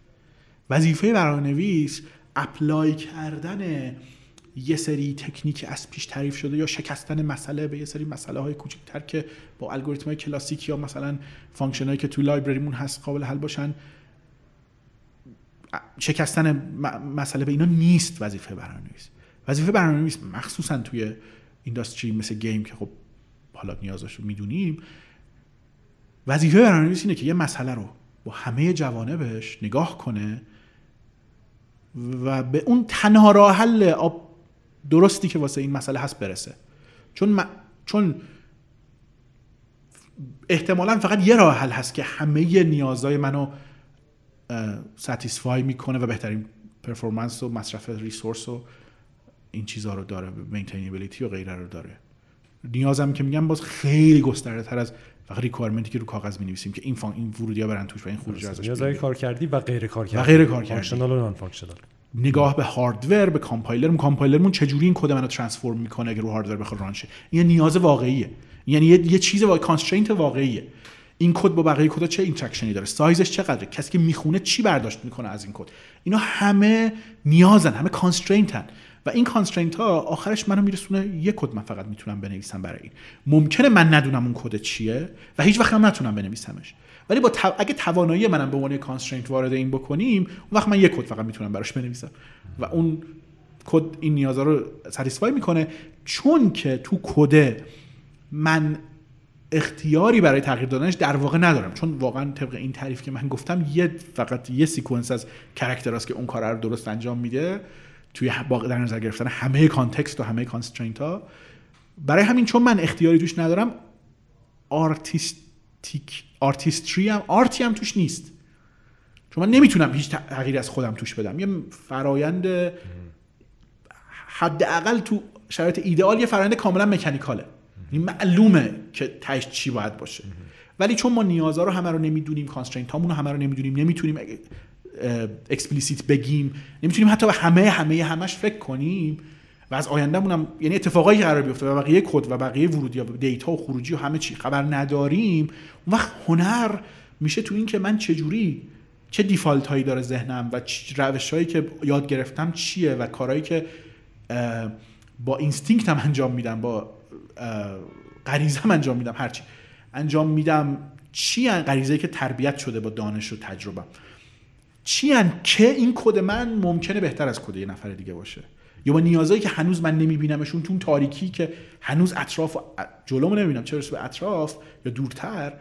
Speaker 2: وظیفه برنامه‌نویس apply کردن یه سری تکنیک از پیش تعریف شده یا شکستن مسئله به یه سری مسئله های کوچکتر که با الگوریتم های کلاسیک یا مثلا function هایی که تو library مون هست قابل حل باشن شکستن مسئله به اینا نیست وظیفه برنامه‌نویس. وظیفه برنامه‌نویس مخصوصا توی industry مثل game که خب حالا نیازش رو می‌دونیم. وظیفه برنامه‌نویس اینه که یه مسئله رو با همه جوانبش نگاه کنه و به اون تنها راه حل درستی که واسه این مسئله هست برسه. چون چون احتمالا فقط یه راه حل هست که همه نیازهای منو satisfy می‌کنه و بهترین performance و مصرف resource و این چیزها رو داره maintainability و غیره رو داره. نیازم که میگم باز خیلی گسترده تر از فقط requirement ی که رو کاغذ می نویسیم که این func این ورودی ها برن توش و این خروجی ازش
Speaker 1: نیازهای کار کردی و غیر کار کردی.
Speaker 2: و غیر کار کردی.
Speaker 1: functional و non-functional
Speaker 2: نگاه به hardware به compiler compiler مون چجوری این کد منو transform می‌کنه اگه رو hardware بخواد run شه؟ این نیاز واقعیه. یعنی یه, یه چیز واقعی constraint واقعیه. این کد با بقیه کد چه interaction ی داره؟ سایزش چقدره؟ کسی که می‌خونه چی برداشت می‌کنه از این کد؟ اینا همه نیازن همه constraint ن و این constraint ها آخرش منو میرسونه یه کد من فقط می‌تونم بنویسم برای این. ممکنه من ندونم اون کد چیه و هیچ وقت هم نتونم بنویسمش. ولی با اگه توانایی منم به عنوان constraint وارد این بکنیم اون وقت من یک کد فقط می‌تونم براش بنویسم. و اون کد این نیازها رو satisfy می‌کنه چون که تو کد من اختیاری برای تغییر دادنش در واقع ندارم. چون واقعا طبق این تعریف که من گفتم یه فقط یه sequence از character که اون کار رو درست انجام میده. توی در نظر گرفتن همه context و همه constraint ها. برای همین چون من اختیاری توش ندارم artist artic artistry هم art ی هم توش نیست. چون من نمی‌تونم هیچ تغییری از خودم توش بدم. یه فرایند حداقل تو شرایط ایدئال یه فرایند کاملا mechanical ه. این یعنی معلومه که تهش چی باید باشه. ولی چون ما نیازها رو همه رو نمی‌دونیم constraint هامون رو همه رو نمی‌دونیم نمی‌تونیم explicit بگیم. نمی‌تونیم حتی به همه همه همش فکر کنیم. و از آیندهمون هم یعنی اتفاقایی قرار بیفته و بقیه کد و بقیه ورودی و data و خروجی و همه چی خبر نداریم اون وقت هنر میشه تو این که من چجوری چه default هایی داره ذهنم و روش هایی که یاد گرفتم چیه و کارهایی که با instinct هم انجام میدم با غریزه انجام میدم هرچی انجام میدم چی غریزه که تربیت شده با دانش و تجربه. چی که این کد من ممکنه بهتر از کد یه نفر دیگه باشه؟ یا با نیازایی که هنوز من نمیبینمشون تو اون تاریکی که هنوز اطراف و جلومو نمی‌بینم. چه به اطراف یا دورتر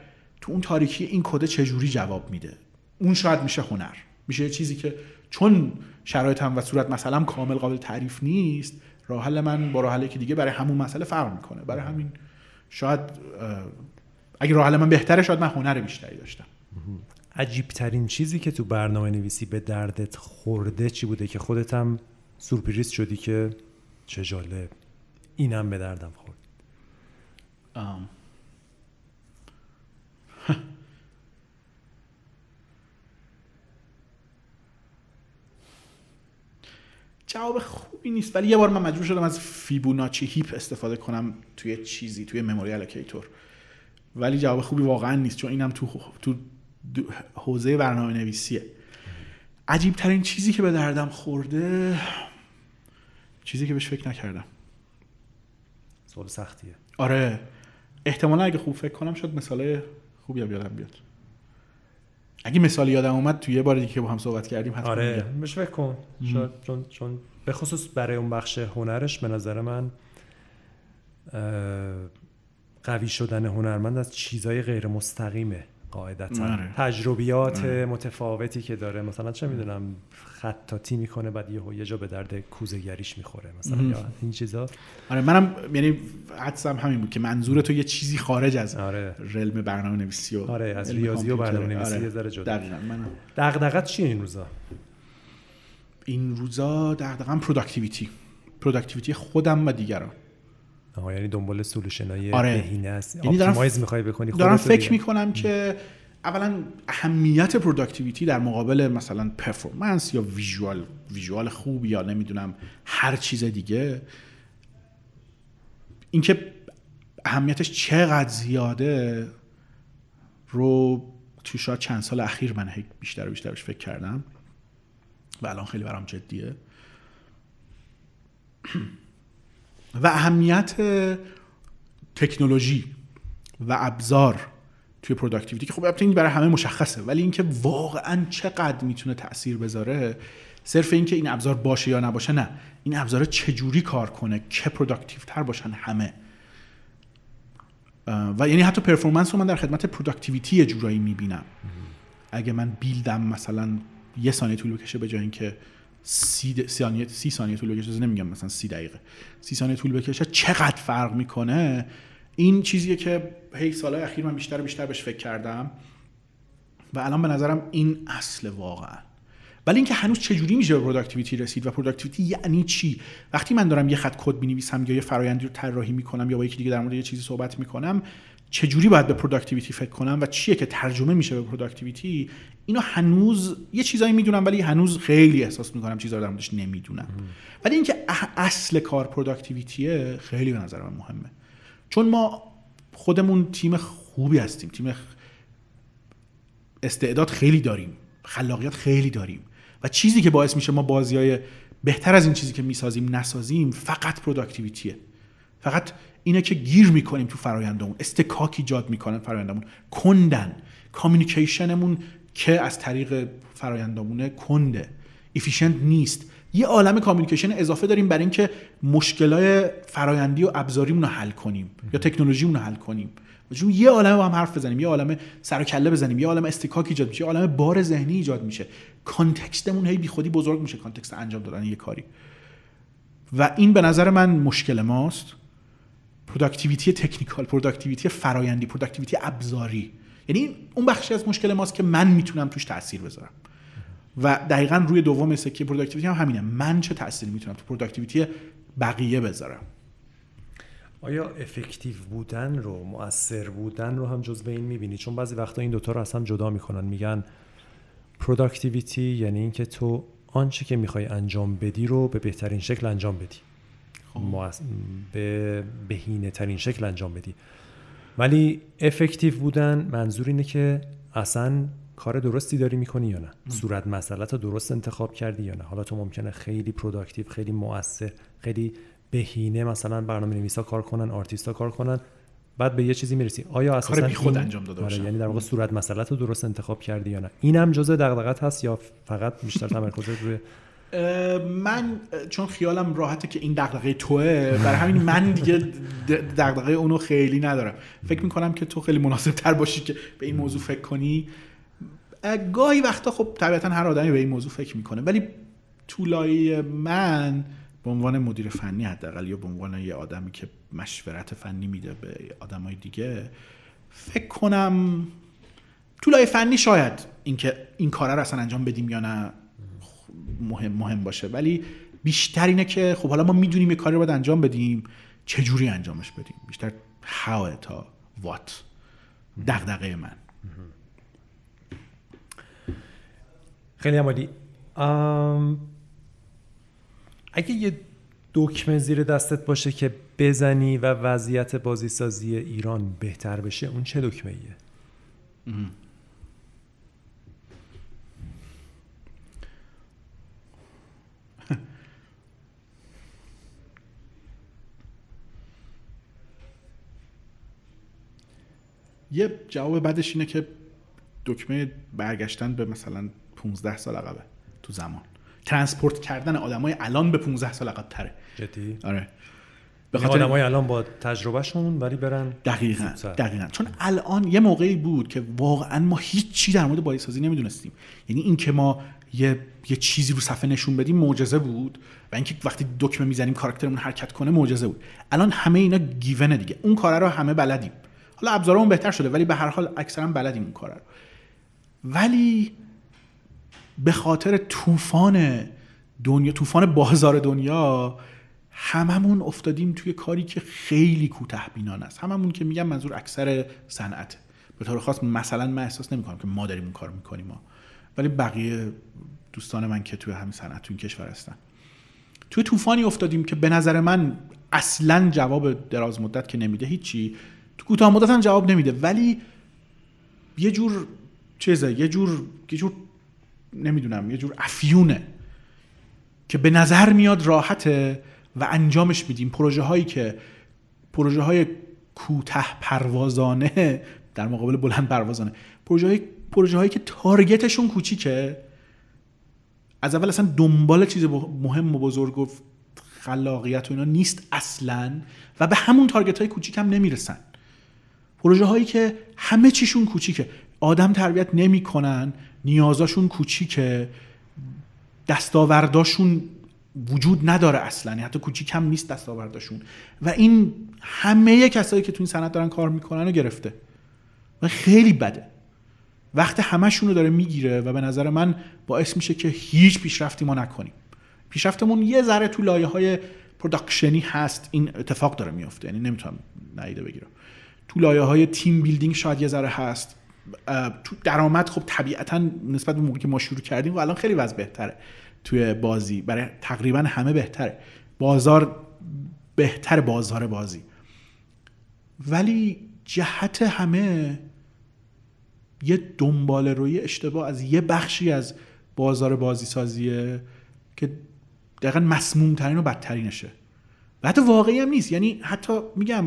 Speaker 2: تو اون تاریکی این کد چجوری جواب میده؟ اون شاید میشه هنر. میشه چیزی که چون شرایط هم و صورت مثلا کامل قابل تعریف نیست راه حل من با راه که دیگه برای همون مسئله فرق می‌کنه. برای همین شاید اگه راه حل من بهتره شاید من هنر بیشتری داشتم.
Speaker 1: عجیب ترین چیزی که تو برنامه نویسی به دردت خورده چی بوده که خودت هم surprise شدی که چه جالب. اینم به دردم خورد. [LAUGHS]
Speaker 2: جواب خوبی نیست ولی یه بار من مجبور شدم از Fibonacci heap استفاده کنم توی چیزی توی memory allocator ولی جواب خوبی واقعا نیست چون اینم تو تو حوزه برنامه نویسیه عجیب ترین چیزی که به دردم خورده چیزی که بهش فکر نکردم.
Speaker 1: سوال سختیه.
Speaker 2: آره. احتمالا اگه خوب فکر کنم شد مثال خوبی هم یادم بیاد. اگه مثالی یادم اومد توی یه بار دیگه که با هم صحبت کردیم حتما
Speaker 1: آره. بهش فکر کن. شاید چون چون به خصوص برای اون بخش هنرش به نظر من قوی شدن هنرمند از چیزای غیر مستقیمه. قاعدتا
Speaker 2: آره.
Speaker 1: تجربیات
Speaker 2: آره.
Speaker 1: متفاوتی که داره مثلا چه می‌دونم خطاطی می‌کنه بعد یه یه جا به درد کوزهگریش می‌خوره مثلا. یا این چیزا
Speaker 2: آره منم یعنی حدسم همین بود که منظور تو یه چیزی خارج از
Speaker 1: آره
Speaker 2: realm برنامه نویسی و
Speaker 1: آره از ریاضی و. برنامه نویسی
Speaker 2: آره.
Speaker 1: یه ذره جدا
Speaker 2: منم
Speaker 1: دغدغت چیه این روزا
Speaker 2: این روزا دقیقا productivity productivity خودم و دیگران
Speaker 1: آها یعنی دنبال solution های
Speaker 2: آره.
Speaker 1: بهینه است
Speaker 2: یعنی دارم
Speaker 1: می‌خوای بکنی
Speaker 2: دارم فکر. می‌کنم که اولا اهمیت productivity در مقابل مثلا performance یا visual visual خوب یا نمی‌دونم هر چیز دیگه اینکه اهمیتش چقدر زیاده رو تو شاید چند سال اخیر من بیشتر و بیشتر بهش فکر کردم و الان خیلی برام جدیه [CLEARS THROAT] و اهمیت تکنولوژی و ابزار توی productivity که خب البته این برای همه مشخصه ولی اینکه واقعا چقدر می‌تونه تاثیر بذاره صرف اینکه این ابزار باشه یا نباشه نه. این ابزار چجوری کار کنه که productive تر باشن همه. و یعنی حتی performance رو من در خدمت productivity یه جورایی می‌بینم. اگه من build م مثلا یه ثانیه طول بکشه به جای اینکه سی, د- ثانیه سی ثانیه طول بکشه. نمیگم مثلا سی دقیقه. سی ثانیه طول بکشه. چقدر فرق می‌کنه؟ این چیزیه که هی سالهای اخیر من بیشتر بیشتر بهش فکر کردم. و الان به نظرم این اصل واقعا. ولی اینکه هنوز چجوری میشه به productivity رسید و productivity یعنی چی؟ وقتی من دارم یه خط کد می‌نویسم یا یه فرآیندی رو طراحی می‌کنم یا با یکی دیگه در مورد یه چیزی صحبت می‌کنم چجوری باید به productivity فکر کنم و چیه که ترجمه میشه به productivity اینو هنوز یه چیزایی می‌دونم ولی هنوز خیلی احساس می‌کنم چیزا رو در موردش نمی‌دونم. ولی اینکه اصل کار productivity ه خیلی به نظر من مهمه. چون ما خودمون تیم خوبی هستیم تیم استعداد خیلی داریم خلاقیت خیلی داریم و چیزی که باعث میشه ما بازی های بهتر از این چیزی که می‌سازیم نسازیم فقط productivity ه فقط اینه که گیر می‌کنیم تو فرایندمون. اصطکاک ایجاد می‌کنن فرایندمون. کندن. communication مون که از طریق فرایندمونه کنده. efficient نیست. یه عالم communication اضافه داریم برای اینکه مشکلای فرایندی و ابزاریمون رو حل کنیم یا تکنولوژیمون رو حل کنیم. چون یه عالمه با هم حرف بزنیم. یه عالمه سر و کله بزنیم. یه عالم اصطکاک ایجاد میشه. یه عالم بار ذهنی ایجاد میشه. context مون هی بیخودی بزرگ میشه. context انجام دادن یه کاری. و این به نظر من مشکل ماست. productivity technical productivity فرایندی productivity ابزاری. یعنی اون بخشی از مشکل ماست که من می‌تونم توش تاثیر بذارم. و دقیقا روی دوم سکه productivity هم همینه. من چه تأثیری می‌تونم تو productivity بقیه بذارم؟
Speaker 1: آیا effective بودن رو مؤثر بودن رو هم جزو این می‌بینی؟ چون بعضی وقتا این دوتا رو اصلا جدا می‌کنن. میگن productivity یعنی اینکه تو آنچه که می‌خوای انجام بدی رو به بهترین شکل انجام بدی. به بهینه ترین شکل انجام بدی. ولی effective بودن منظور اینه که اصلا کار درستی داری می‌کنی یا نه؟ صورت مسئله رو درست انتخاب کردی یا نه؟ حالا تو ممکنه خیلی productive خیلی مؤثر خیلی بهینه مثلا برنامه نویسا کار کنن آرتیستا کار کنن بعد به یه چیزی می‌رسی. آیا اساسا
Speaker 2: بیخود
Speaker 1: این-
Speaker 2: انجام داده
Speaker 1: آره،
Speaker 2: باشن.
Speaker 1: یعنی در واقع صورت مسئله رو درست انتخاب کردی یا نه؟ اینم جزء دغدغت هست یا فقط بیشتر [LAUGHS] تمرکز روی
Speaker 2: من چون خیالم راحته که این دغدغه توه برای همین من دیگه دغدغه اونو خیلی ندارم. فکر می‌کنم که تو خیلی مناسب تر باشی که به این موضوع فکر کنی. اه، گاهی وقتا خب طبیعتا هر آدمی به این موضوع فکر می‌کنه ولی طولایی من به عنوان مدیر فنی حداقل یا به عنوان یه آدمی که مشورت فنی میده به آدمای دیگه فکر کنم طولای فنی شاید اینکه این کار رو اصلا انجام بدیم یا نه. مهم مهم باشه. ولی بیشتر اینه که خب حالا ما می‌دونیم یه کاری رو باید انجام بدیم. چه جوری انجامش بدیم؟ بیشتر how تا what دغدغه من.
Speaker 1: خیلی عمالی. ام، اگه یه دکمه زیر دستت باشه که بزنی و وضعیت بازیسازی ایران بهتر بشه اون چه دکمه ایه؟
Speaker 2: یه جواب بعدش اینه که دکمه برگشتن به مثلا 15 سال عقبه تو زمان. ترانسپورت کردن آدمای الان به 15 سال عقب تره.
Speaker 1: جدی؟
Speaker 2: آره.
Speaker 1: به خاطر آدمای الان با تجربهشون ولی برن
Speaker 2: دقیقا دقیقا. چون الان یه موقعی بود که واقعا ما هیچی در مورد بازیسازی نمی‌دونستیم. یعنی این که ما یه یه چیزی رو صفحه نشون بدیم معجزه بود و اینکه وقتی دکمه می‌زنیم کاراکترمون حرکت کنه معجزه بود. الان همه اینا گیونه دیگه. اون کارا رو همه بلدیم. حالا ابزارمون بهتر شده ولی به هر حال اکثرا بلدیم اون کارا رو. ولی به خاطر طوفان دنیا طوفان بازار دنیا هممون افتادیم توی کاری که خیلی کوته بینانه است. هممون که میگم منظور اکثر صنعت. به طور خاص مثلا من احساس نمی‌کنم که ما داریم اون کار می‌کنیم ما ولی بقیه دوستان من که توی همین صنعت تو این کشور هستن. توی طوفانی افتادیم که به نظر من اصلا جواب دراز مدت که نمیده هیچی. کوتاه مدت هم جواب نمیده. ولی یه جور چیزه یه جور یه جور نمی‌دونم یه جور افیونه که به نظر میاد راحته و انجامش میدیم. پروژه هایی که پروژه های کوته پروازانه در مقابل بلند پروازانه پروژه, های، پروژه هایی که تارگتشون کوچیکه از اول اصلا دنبال چیز مهم و بزرگ و خلاقیت و اینا نیست اصلا و به همون تارگت های کوچیک هم نمی‌رسن. پروژه هایی که همه چیشون کوچیکه. آدم تربیت نمی‌کنن نیازاشون کوچیکه. دستاورداشون وجود نداره اصلا. یعنی حتی کوچیک هم نیست دستاوردشون و این همه کسایی که تو این صنعت دارن کار می‌کنن رو گرفته. و خیلی بده. وقت همشون رو داره می‌گیره و به نظر من باعث میشه که هیچ پیشرفتی ما نکنیم. پیشرفتمون یه ذره تو لایه های production ی هست. این اتفاق داره میفته یعنی نمی‌تونم نادیده بگیرم. تو لایه های team building شاید یه ذره هست. تو درآمد خب طبیعتا نسبت به موقعی که ما شروع کردیم و الان خیلی وضع بهتره توی بازی. برای تقریبا همه بهتره. بازار بهتر بازار بازی. ولی جهت همه یه دنبال روی اشتباه از یه بخشی از بازار بازی سازیه که دقیقا مسموم ترین و بدترینشه. و حتی واقعی هم نیست. یعنی حتی میگم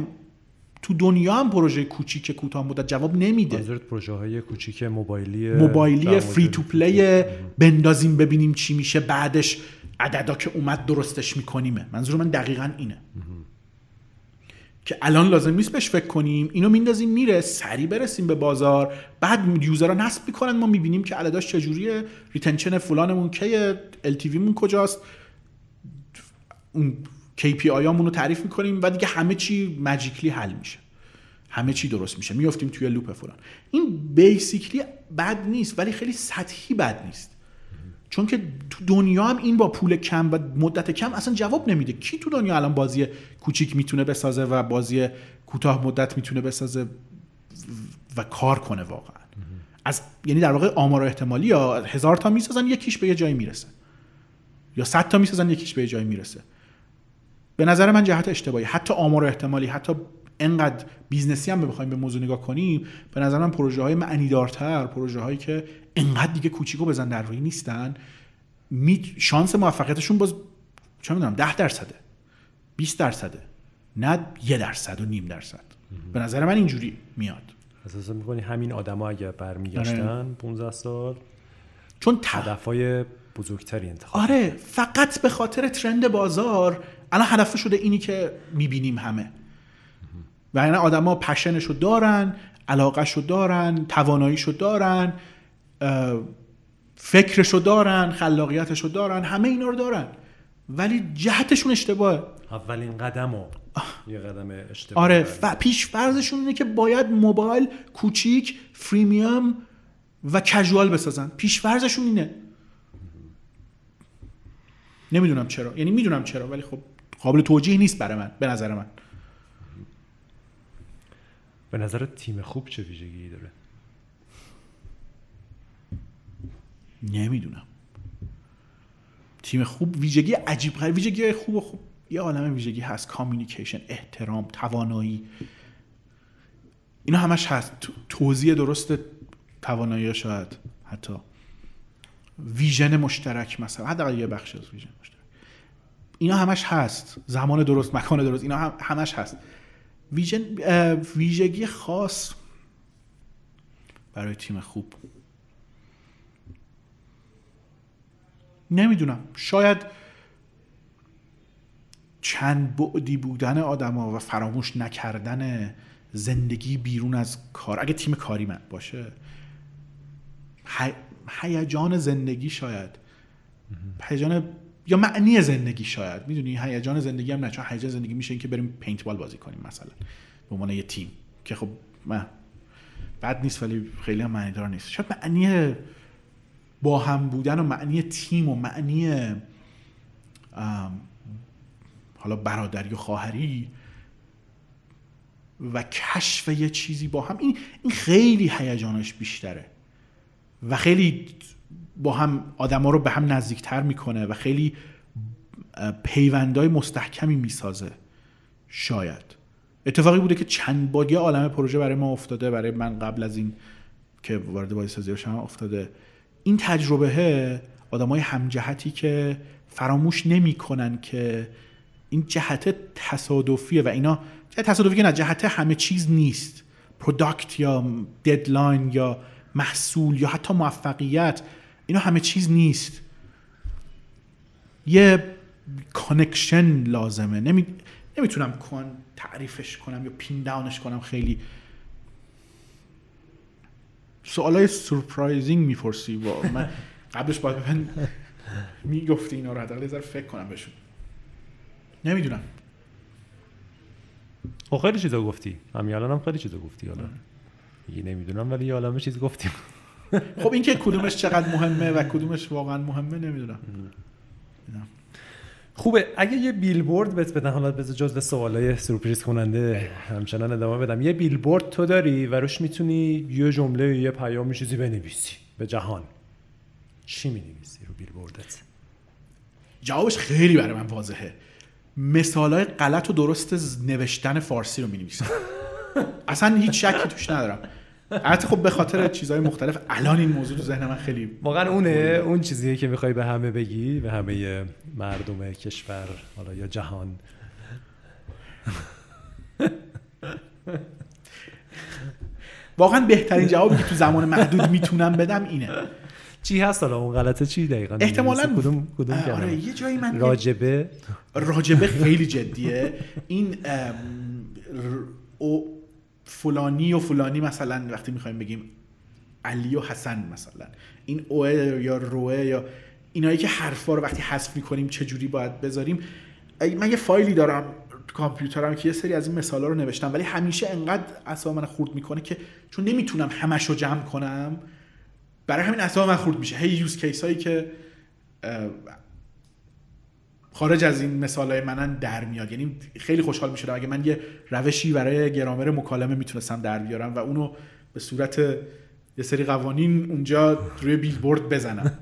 Speaker 2: تو دنیا هم پروژه کوچیک کوتاه مدت جواب نمیده.
Speaker 1: منظورت پروژه های کوچیک موبایلی
Speaker 2: موبایلی فری تو پلی بندازیم ببینیم چی میشه بعدش عددا که اومد درستش میکنیمه. منظور من دقیقا اینه. که الان لازم نیست بهش فکر کنیم. اینو میندازیم میره سری برسیم به بازار. بعد user ها نصب می‌کنن ما می‌بینیم که عدداش چجوریه. retention فلانمون کیه الmون کجاست. اون KPI هامون رو تعریف می‌کنیم و دیگه همه چی magically حل میشه. همه چی درست میشه. میافتیم توی loop فلان. این basically بد نیست ولی خیلی سطحی بد نیست. چون که تو دنیا هم این با پول کم و مدت کم اصلا جواب نمیده. کی تو دنیا الان بازی کوچیک می‌تونه بسازه و بازی کوتاه مدت می‌تونه بسازه و کار کنه واقعا؟ از یعنی در واقع آمار احتمالی یا هزار تا می‌سازن یکیش به یه جایی می‌رسه. یا صد تا می‌سازن یکیش به یه جایی می‌رسه. به نظر من جهت اشتباهی. حتی آمار احتمالی حتی انقدر business ی هم بخوایم به موضوع نگاه کنیم به نظر من پروژه های معنیدارتر پروژه هایی که انقدر دیگه کوچیکو بزن در روی نیستن شانس موفقیتشون باز چه می‌دونم 10 درصده 20 درصده نه یه درصد و نیم درصد. به نظر من اینجوری میاد.
Speaker 1: اساسا می‌کنی همین آدما اگر برمیگشتن 15 آره. سال
Speaker 2: چون
Speaker 1: هدفهای بزرگتری انتخاب
Speaker 2: آره فقط به خاطر ترند بازار الان هدف شده اینی که می‌بینیم همه. و یعنی آدما پشنشو دارن علاقهشو دارن تواناییشو دارن فکرشو دارن خلاقیتشو دارن همه اینا رو دارن. ولی جهتشون اشتباهه.
Speaker 1: اولین قدم یه قدم اشتباه
Speaker 2: آره و پیش فرضشون اینه که باید موبایل کوچیک فریمیوم و کژوال بسازن. پیش فرضشون اینه. نمی‌دونم چرا. یعنی می‌دونم چرا ولی خب قابل توجیه نیست برای من به نظر من.
Speaker 1: به نظر تیم خوب چه ویژگی داره؟
Speaker 2: نمی‌دونم. تیم خوب ویژگی عجیب غریب ویژگی خوب خوب. یه عالم ویژگی هست. communication احترام توانایی. اینا همش هست. توضیح درست توانایی شاید حتی. vision مشترک مثلا. حداقل یه بخش از vision مشترک. اینا همش هست. زمان درست مکان درست اینا هم همش هست. vision ویژگی خاص برای تیم خوب. نمی‌دونم. شاید چند بعدی بودن آدما و فراموش نکردن زندگی بیرون از کار. اگه تیم کاری من باشه. هیجان زندگی شاید. هیجان یا معنی زندگی شاید. می‌دونی هیجان زندگی هم نه چون هیجان زندگی میشه اینکه بریم پینت بال بازی کنیم مثلا به عنوان یه تیم که خب من بد نیست ولی خیلی هم معنی دار نیست. شاید معنی با هم بودن و معنی تیم و معنی حالا برادری و خواهری و کشف یه چیزی با هم این, این خیلی هیجانش بیشتره و خیلی با هم آدما رو به هم نزدیکتر می‌کنه و خیلی پیوندهای مستحکمی می‌سازه. شاید. اتفاقی بوده که چند بار عالم پروژه برای ما افتاده برای من قبل از این که وارد بازی سازی بشم افتاده. این تجربه آدمای همجهتی که فراموش نمی‌کنن که این جهت تصادفیه و اینا جهت تصادفی که نه جهت همه چیز نیست. product یا deadline یا محصول یا حتی موفقیت. اینا همه چیز نیست. یه connection لازمه. نمی... نمی‌تونم کن تعریفش کنم یا pin down ش کنم خیلی. سوالای surprising می‌پرسی و من. [LAUGHS] قبلش باید من می‌گفتی اینا رو حداقل فکر کنم بهشون. نمی‌دونم.
Speaker 1: خب خیلی چیزا گفتی. همین الان هم خیلی چیزا گفتی حالا. دیگه نمی‌دونم ولی یه چیز گفتیم. [LAUGHS]
Speaker 2: خب این که کدومش چقدر مهمه و کدومش واقعا مهمه نمی‌دونم.
Speaker 1: خوبه. اگه یه بیلبورد بهت بدن حالا بذار جزء سوالای سورپرایز کننده همچنان ادامه بدم. یه بیلبورد تو داری و روش می‌تونی یه جمله یه پیام چیزی بنویسی به جهان. چی می‌نویسی رو بیلبوردت؟
Speaker 2: جوابش خیلی برای من واضحه. مثال های غلط و درست نوشتن فارسی رو می [LAUGHS] اصلا هیچ شکی توش ندارم. البته خب به خاطر چیزهای مختلف الان این موضوع تو ذهن من خیلی
Speaker 1: واقعا اونه اون چیزیه که می‌خوای به همه بگی به همه مردم کشور حالا یا جهان.
Speaker 2: واقعا بهترین جوابی که تو زمان محدود می‌تونم بدم اینه.
Speaker 1: چی هست حالا؟ اون غلطه چی دقیقا؟
Speaker 2: احتمالا
Speaker 1: کدوم کدوم
Speaker 2: آره یه جایی من
Speaker 1: راجبه؟
Speaker 2: راجبه خیلی جدیه. این فلانی و فلانی مثلا وقتی می‌خوایم بگیم علی و حسن مثلا این اوه یا روه یا اینایی که حرفا رو وقتی حذف می‌کنیم چه جوری باید بذاریم؟ من یه فایلی دارم کامپیوترم که یه سری از این مثالا رو نوشتم ولی همیشه انقدر اصلا من خورد می‌کنه که چون نمی‌تونم همش رو جمع کنم برای همین اصلا من خورد میشه. هی یوز کیس هایی که خارج از این مثال های منن در میاد. یعنی خیلی خوشحال می‌شدم. اگه من یه روشی برای گرامر مکالمه می‌تونستم در بیارم و اونو به صورت یه سری قوانین اونجا روی بیلبورد بزنم.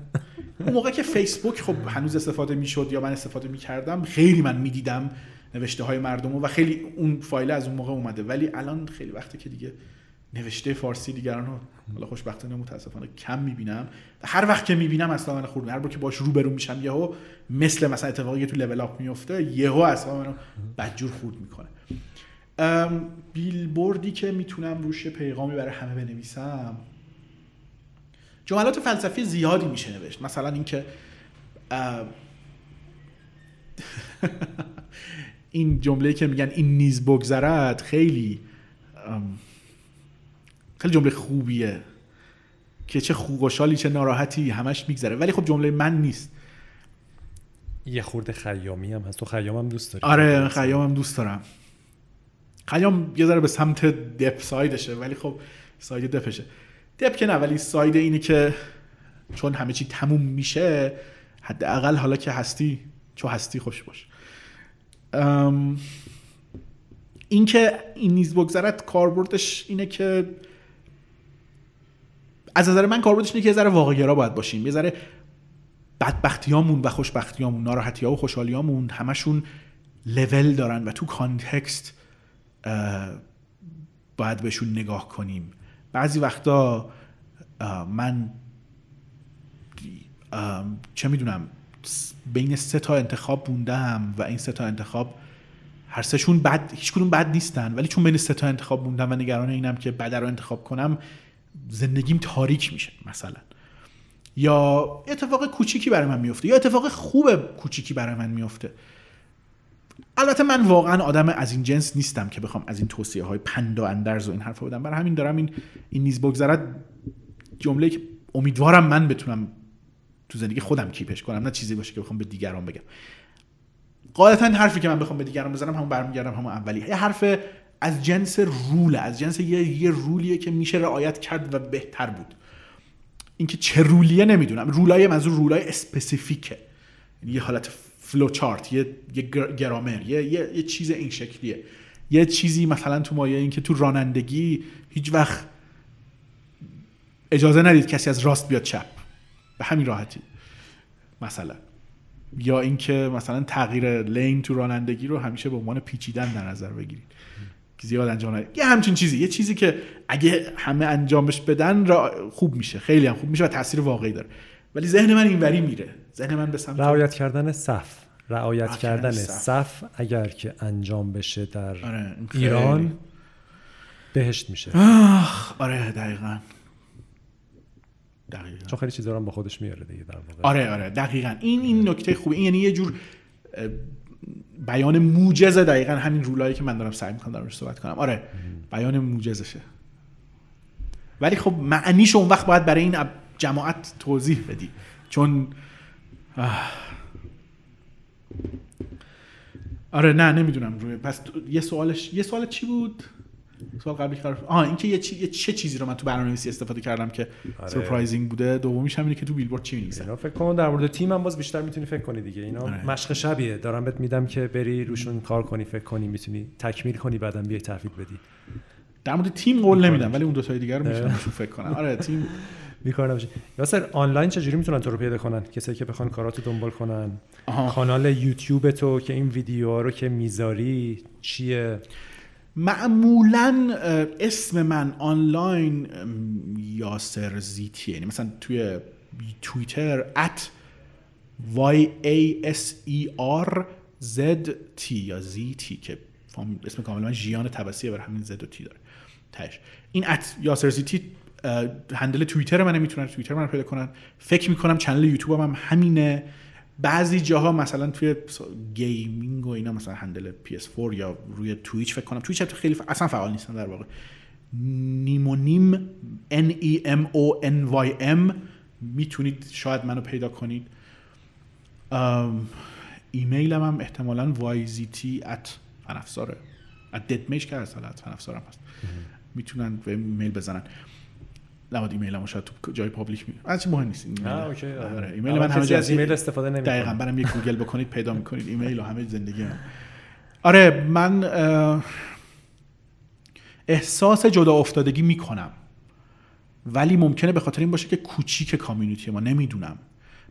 Speaker 2: اون موقع که فیسبوک خب هنوز استفاده می‌شد یا من استفاده می‌کردم خیلی من می‌دیدم نوشته های مردم و خیلی اون فایل از اون موقع اومده. ولی الان خیلی وقته که دیگه نوشته فارسی دیگران رو. حالا خوشبختانه متاسفانه کم می‌بینم. هر وقت که می‌بینم اصلا من خورد. هر بار که باش روبرو میشم یهو مثل مثلا اتفاقی که تو لول اپ میفته یهو اصلا منو بدجور خورد می‌کنه. بیلبوردی که می‌تونم روش پیغامی برای همه بنویسم. جملات فلسفی زیادی میشه نوشت. مثلا اینکه [LAUGHS] این جمله که میگن این نیز بگذرد خیلی خیلی جمله خوبیه که چه خوشحالی چه ناراحتی همش میگذره. ولی خب جمله من نیست.
Speaker 1: یه خورده خیامی هم هست. تو خیام هم دوست داری.
Speaker 2: آره خیام هم دوست دارم. خیام یه ذره به سمت دپ سایدشه ولی خب ساید دپشه. دپ که نه ولی ساید اینه که چون همه چی تموم میشه حداقل حالا که هستی چو هستی خوش باش. این که این نیز بگذرد کاربردش اینه که از نظر من کاربردش اینه که یه ذره واقعگرا باید باشیم. یه ذره بدبختیامون و خوشبختیامون ناراحتی‌ها و خوشحالیامون همشون لول دارن و تو کانتکست باید بهشون نگاه کنیم. بعضی وقتا من چه می‌دونم بین سه تا انتخاب بوندم و این سه تا انتخاب هر سهشون بد هیچ کدوم بد نیستن. ولی چون بین سه تا انتخاب بوندم و نگران اینم که بد رو انتخاب کنم زندگیم تاریک میشه مثلا. یا اتفاق کوچیکی برای من میفته یا اتفاق خوب کوچیکی برای من میفته. البته من واقعا آدم از این جنس نیستم که بخوام از این توصیه های پند و اندرز و این حرفا بدم. برای همین دارم این این نیز بگذرد جمله که امیدوارم من بتونم تو زندگی خودم keep ش کنم نه چیزی باشه که بخوام به دیگران بگم. غالبا حرفی که من بخوام به دیگران بزنم همون برمیگردم همون اولی یه حرف از جنس rule از جنس یه, یه rule یه که میشه رعایت کرد و بهتر بود. اینکه چه rule یه نمی‌دونم. rule ای منظور rule ای specific ه. یعنی یه حالت flow chart یه, یه گرامر یه،, یه،, یه چیز این شکلیه. یه چیزی مثلا تو مایه این که تو رانندگی هیچ وقت اجازه ندید کسی از راست بیاد چپ. به همین راحتی. مثلا. یا اینکه مثلا تغییر لین تو رانندگی رو همیشه به عنوان پیچیدن در نظر بگیرید. زیاد انجام ندید یه همچین چیزی یه چیزی که اگه همه انجامش بدن را خوب میشه خیلی هم خوب میشه و تاثیر واقعی داره. ولی ذهن من اینوری میره. ذهن من به سمت
Speaker 1: رعایت کردن صف. رعایت کردن صف. اگر که انجام بشه در آره، ایران بهشت میشه.
Speaker 2: آره دقیقا. دقیقا.
Speaker 1: چون خیلی چیزا رو با خودش میاره دیگه در واقع.
Speaker 2: آره آره دقیقا. این این نکته خوبه. این یعنی یه جور بیان موجزه دقیقا همین رولایی که من دارم سعی می‌کنم دارم صحبت کنم. آره بیان موجزشه. ولی خب معنیش اون وقت باید برای این جماعت توضیح بدی. چون آره نه نمی‌دونم. روی پس یه سوالش یه سوال چی بود؟ سوال قبلی که آها اینکه یه, چی... یه چه چیزی رو من تو برنامه‌نویسی استفاده کردم که آره. سورپرایزینگ بوده دومیش هم اینه که تو بیلبورد چی می‌نویسن
Speaker 1: اینا فکر کنم در مورد تیم هم باز بیشتر می‌تونی فکر کنی دیگه. اینا آره. مشق شبیه. دارم بهت میدم که بری روشون کار کنی فکر کنی می‌تونی تکمیل کنی بعدم بیای تحویل بدی.
Speaker 2: در مورد تیم قول نمیدم ولی اون دو تای دیگه رو می‌تونم فکر کنم. آره تیم [LAUGHS]
Speaker 1: بیکار نباشه. یاسر آنلاین چجوری می‌تونن تو رو پیدا کنن؟ کسایی که بخوان کاراتو دنبال کنن. آها. کانال یوتیوب تو که این ویدیوها رو که می‌ذاری چیه؟
Speaker 2: معمولا اسم من آنلاین یاسر زیتی یعنی مثلا توی توییتر at y a s e r z t یا تی که اسم کامل من ژیان تبسیه بر همین زد و تی داره. تش این ات یاسر زیتی هندل توییتر منه می‌تونن توییتر من پیدا کنن. فکر می‌کنم چنل یوتیوب هم همینه. بعضی جاها مثلا توی گیمینگ و اینا مثلا هندل PS4 یا روی تویچ فکر کنم. تویچ خیلی ف... اصلا فعال نیستن در واقع. نیمونیم N E M O N Y M می‌تونید شاید منو پیدا کنید. ایمیلم هم احتمالا yzt at فنفساره at که هست حالا فنفسارم هست. می‌تونن به ایمیل بزنن. نباید ایمیل شاید تو جای پابلیک می از مهم نیست ایمیل. آره. ایمیل من همه
Speaker 1: از ایمیل استفاده نمی‌کنم
Speaker 2: دقیقاً برام یه گوگل بکنید پیدا می‌کنید ایمیل و همه زندگی من. [LAUGHS] آره من احساس جدا افتادگی می‌کنم. ولی ممکنه به خاطر این باشه که کوچیک کامیونیتی ما نمی‌دونم.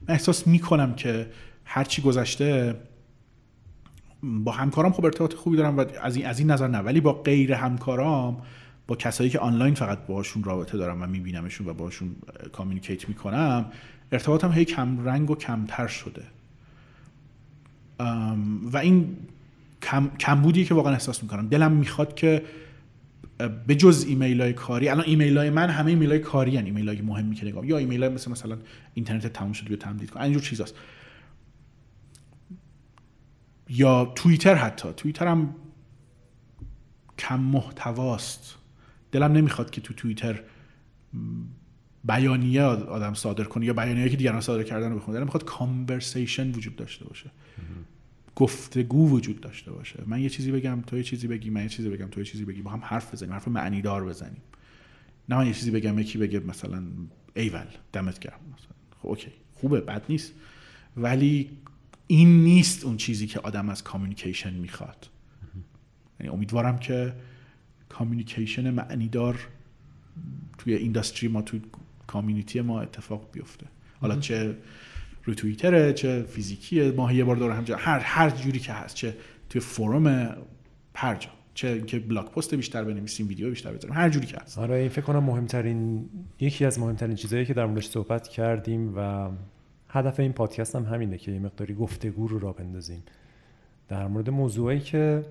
Speaker 2: من احساس می‌کنم که هرچی گذشته با همکارام خب ارتباط خوبی دارم و از این, از این نظر نه. ولی با غیر همکارام با کسایی که آنلاین فقط باهاشون رابطه دارم و میبینمشون و باشون communicate می‌کنم ارتباطم هی کم رنگ و کمتر شده. و این کم، کمبودیه که واقعا احساس می‌کنم. دلم می‌خواد که به جز ایمیل های کاری الان ایمیل های من همه ایمیل های کاری هن. ایمیل های مهمی که نگاه یا ایمیل های مثل مثلا اینترنت تموم شده بیا تمدید کن. اینجور چیزاست. یا توییتر حتی. توییتر هم کم محتواست. دلم نمی‌خواد که تو توییتر بیانیه آدم صادر کنه یا بیانیه که دیگران صادر کردن رو بخونه. دلم می‌خواد کانورسیشن وجود داشته باشه. گفتگو وجود داشته باشه. من یه چیزی بگم تو یه چیزی بگی من یه چیزی بگم تو یه چیزی بگی. با هم حرف بزنیم حرف معنی دار بزنیم. نه من یه چیزی بگم یکی بگه مثلا ایول دمت گرم. مثلا خب okay خوبه بد نیست. ولی این نیست اون چیزی که آدم از communication می‌خواد. یعنی امیدوارم که communication معنیدار توی industry ما توی community ما اتفاق بیفته. حالا چه روی توییتره چه فیزیکیه ماهی یه بار دور هم هر هر جوری که هست چه توی forum هر جا چه اینکه blog post بیشتر بنویسیم ویدیو بیشتر بذاریم هر جوری که هست.
Speaker 1: آره این فکر کنم مهمترین یکی از مهمترین چیزهایی که در موردش صحبت کردیم و هدف این پادکست هم همینه که یه مقداری گفتگو رو را بندازیم. در مورد موضوعی که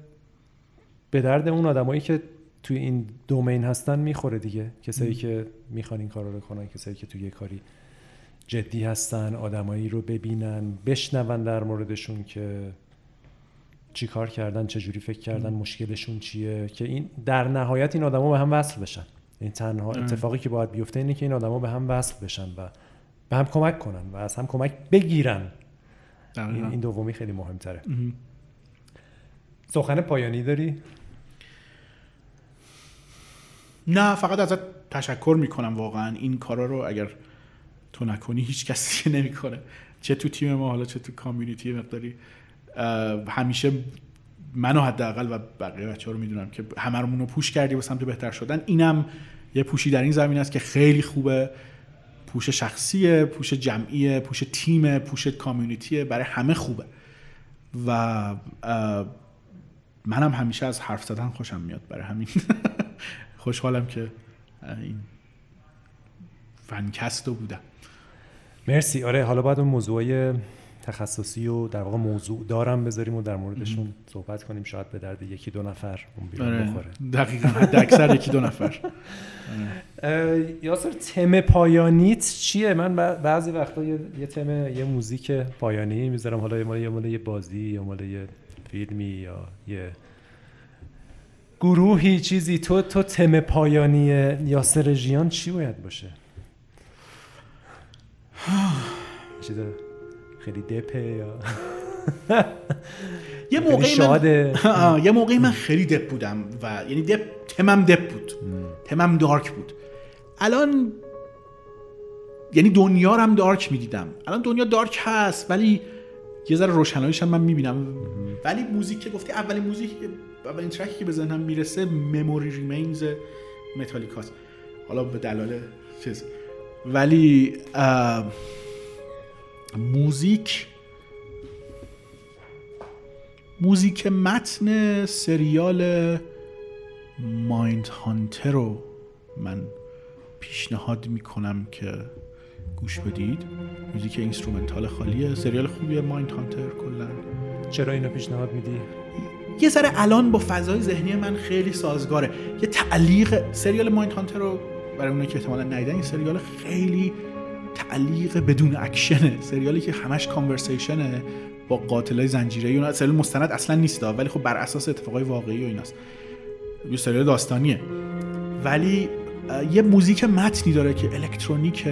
Speaker 1: به درد اون آدمایی که توی این دومین هستن می‌خوره دیگه. کسایی که می‌خوان این کارا رو کنن کسایی که توی یه کاری جدی هستن آدمایی رو ببینن بشنون در موردشون که چی کار کردن چجوری فکر کردن مشکلشون چیه که این در نهایت این آدما به هم وصل بشن. این تنها اتفاقی که باید بیفته اینه که این آدما به هم وصل بشن و به هم کمک کنن و از هم کمک بگیرن. این, این دومی خیلی مهمتره. سخن پایانی داری؟
Speaker 2: نه فقط ازت تشکر می‌کنم واقعا. این کارا رو اگر تو نکنی هیچ کسی [LAUGHS] نمی‌کنه. چه تو تیم ما حالا چه تو کامیونیتی مقداری. همیشه منو حداقل و بقیه بچه ها رو می‌دونم که همه رو پوش کردی به سمت بهتر شدن. اینم یه پوشی در این زمین است که خیلی خوبه. پوش شخصیه پوش جمعیه پوش تیم پوش کامیونیتیه. برای همه خوبه. و منم همیشه از حرف زدن خوشم میاد برای همین. [LAUGHS] خوشحالم که این فنکستو بودم.
Speaker 1: مرسی. آره حالا باید اون موضوعای تخصصی و در واقع موضوع دارم بذاریم و در موردشون صحبت کنیم. شاید به درد یکی دو نفر اون بیرون آره. بخوره.
Speaker 2: دقیقا حد اکثر یکی دو نفر. [LAUGHS]
Speaker 1: یاسر تم پایانیت چیه؟ من بعضی وقتا یه, یه تم یه موزیک پایانی می‌ذارم. حالا یه مال یه بازی یا مال یه فیلمی یا یه گروهی چیزی تو تو تم پایانی یاسر ژیان چی باید باشه؟ چیز خیلی دپه یا [LAUGHS]
Speaker 2: یه موقعی من [LAUGHS] یه موقعی من خیلی دپ بودم و یعنی دپ تمم دپ بود. تمم دارک بود. الان یعنی دنیا رو هم دارک می‌دیدم. الان دنیا دارک هست ولی یه ذره روشناییش هم من می‌بینم. ولی موزیک که گفتی اولین موزیک اولین ترکی که به می‌رسه مموری ریمینز متالیکاست حالا به دلایل چیز. ولی موزیک موزیک متن سریال Mindhunter رو من پیشنهاد می‌کنم که گوش بدید. موزیک instrumental خالیه. سریال خوبیه Mindhunter کلا.
Speaker 1: چرا اینو پیشنهاد میدی؟
Speaker 2: یه ذره الان با فضای ذهنی من خیلی سازگاره. یه تعلیق سریال Mindhunter رو برای اونایی که احتمالا ندیدن سریال خیلی تعلیق بدون اکشنه سریالی که همش conversation ه با قاتلای زنجیره‌ای اون سریال مستند اصلا نیست ولی خب بر اساس اتفاقای واقعی و ایناست. یه سریال داستانیه. ولی یه موزیک متنی داره که الکترونیک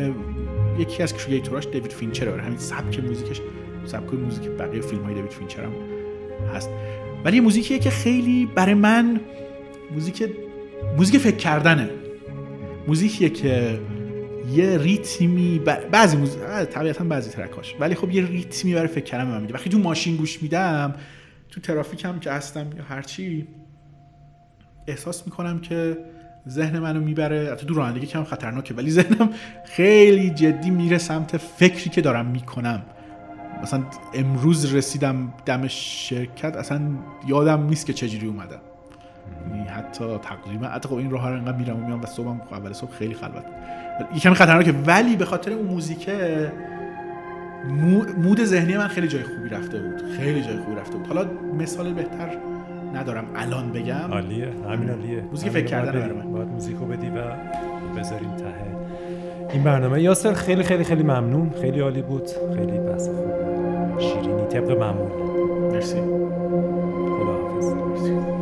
Speaker 2: یکی از creator اش دیوید فینچر همین سبک موزیکش سبک موزیک بقیه فیلم های دیوید فینچر هم هست. ولی یه موزیکیه که خیلی برای من موزیک موزیک فکر کردنه. موزیکیه که یه ریتمی بعضی موزیک طبیعتا بعضی ترکاش. ولی خب یه ریتمی برای فکر کردن من میده. وقتی تو ماشین گوش میدم تو ترافیک هم که هستم یا هرچی احساس می‌کنم که ذهن منو می‌بره. حتی دو رانندگی کم خطرناکه ولی ذهنم خیلی جدی میره سمت فکری که دارم می‌کنم. مثلا امروز رسیدم دم شرکت اصلا یادم نیست که چجوری اومدم. یعنی حتی تقریبا حتی خب این راه رو انقدر میرم و میام و صبحم اول صبح خیلی خلوت. یکم خطرناکه ولی به خاطر اون موزیکه مود ذهنی من خیلی جای خوبی رفته بود. خیلی جای خوبی رفته بود. حالا مثال بهتر ندارم الان بگم.
Speaker 1: عالیه همین عالیه.
Speaker 2: موزیک فکر کردن برای من.
Speaker 1: باید موزیکو بدی و بذاریم ته. این برنامه یاسر خیلی خیلی خیلی ممنون. خیلی عالی بود. خیلی بس خوب شیرینی طبق معمول.
Speaker 2: مرسی.
Speaker 1: خدا حافظ مرسی.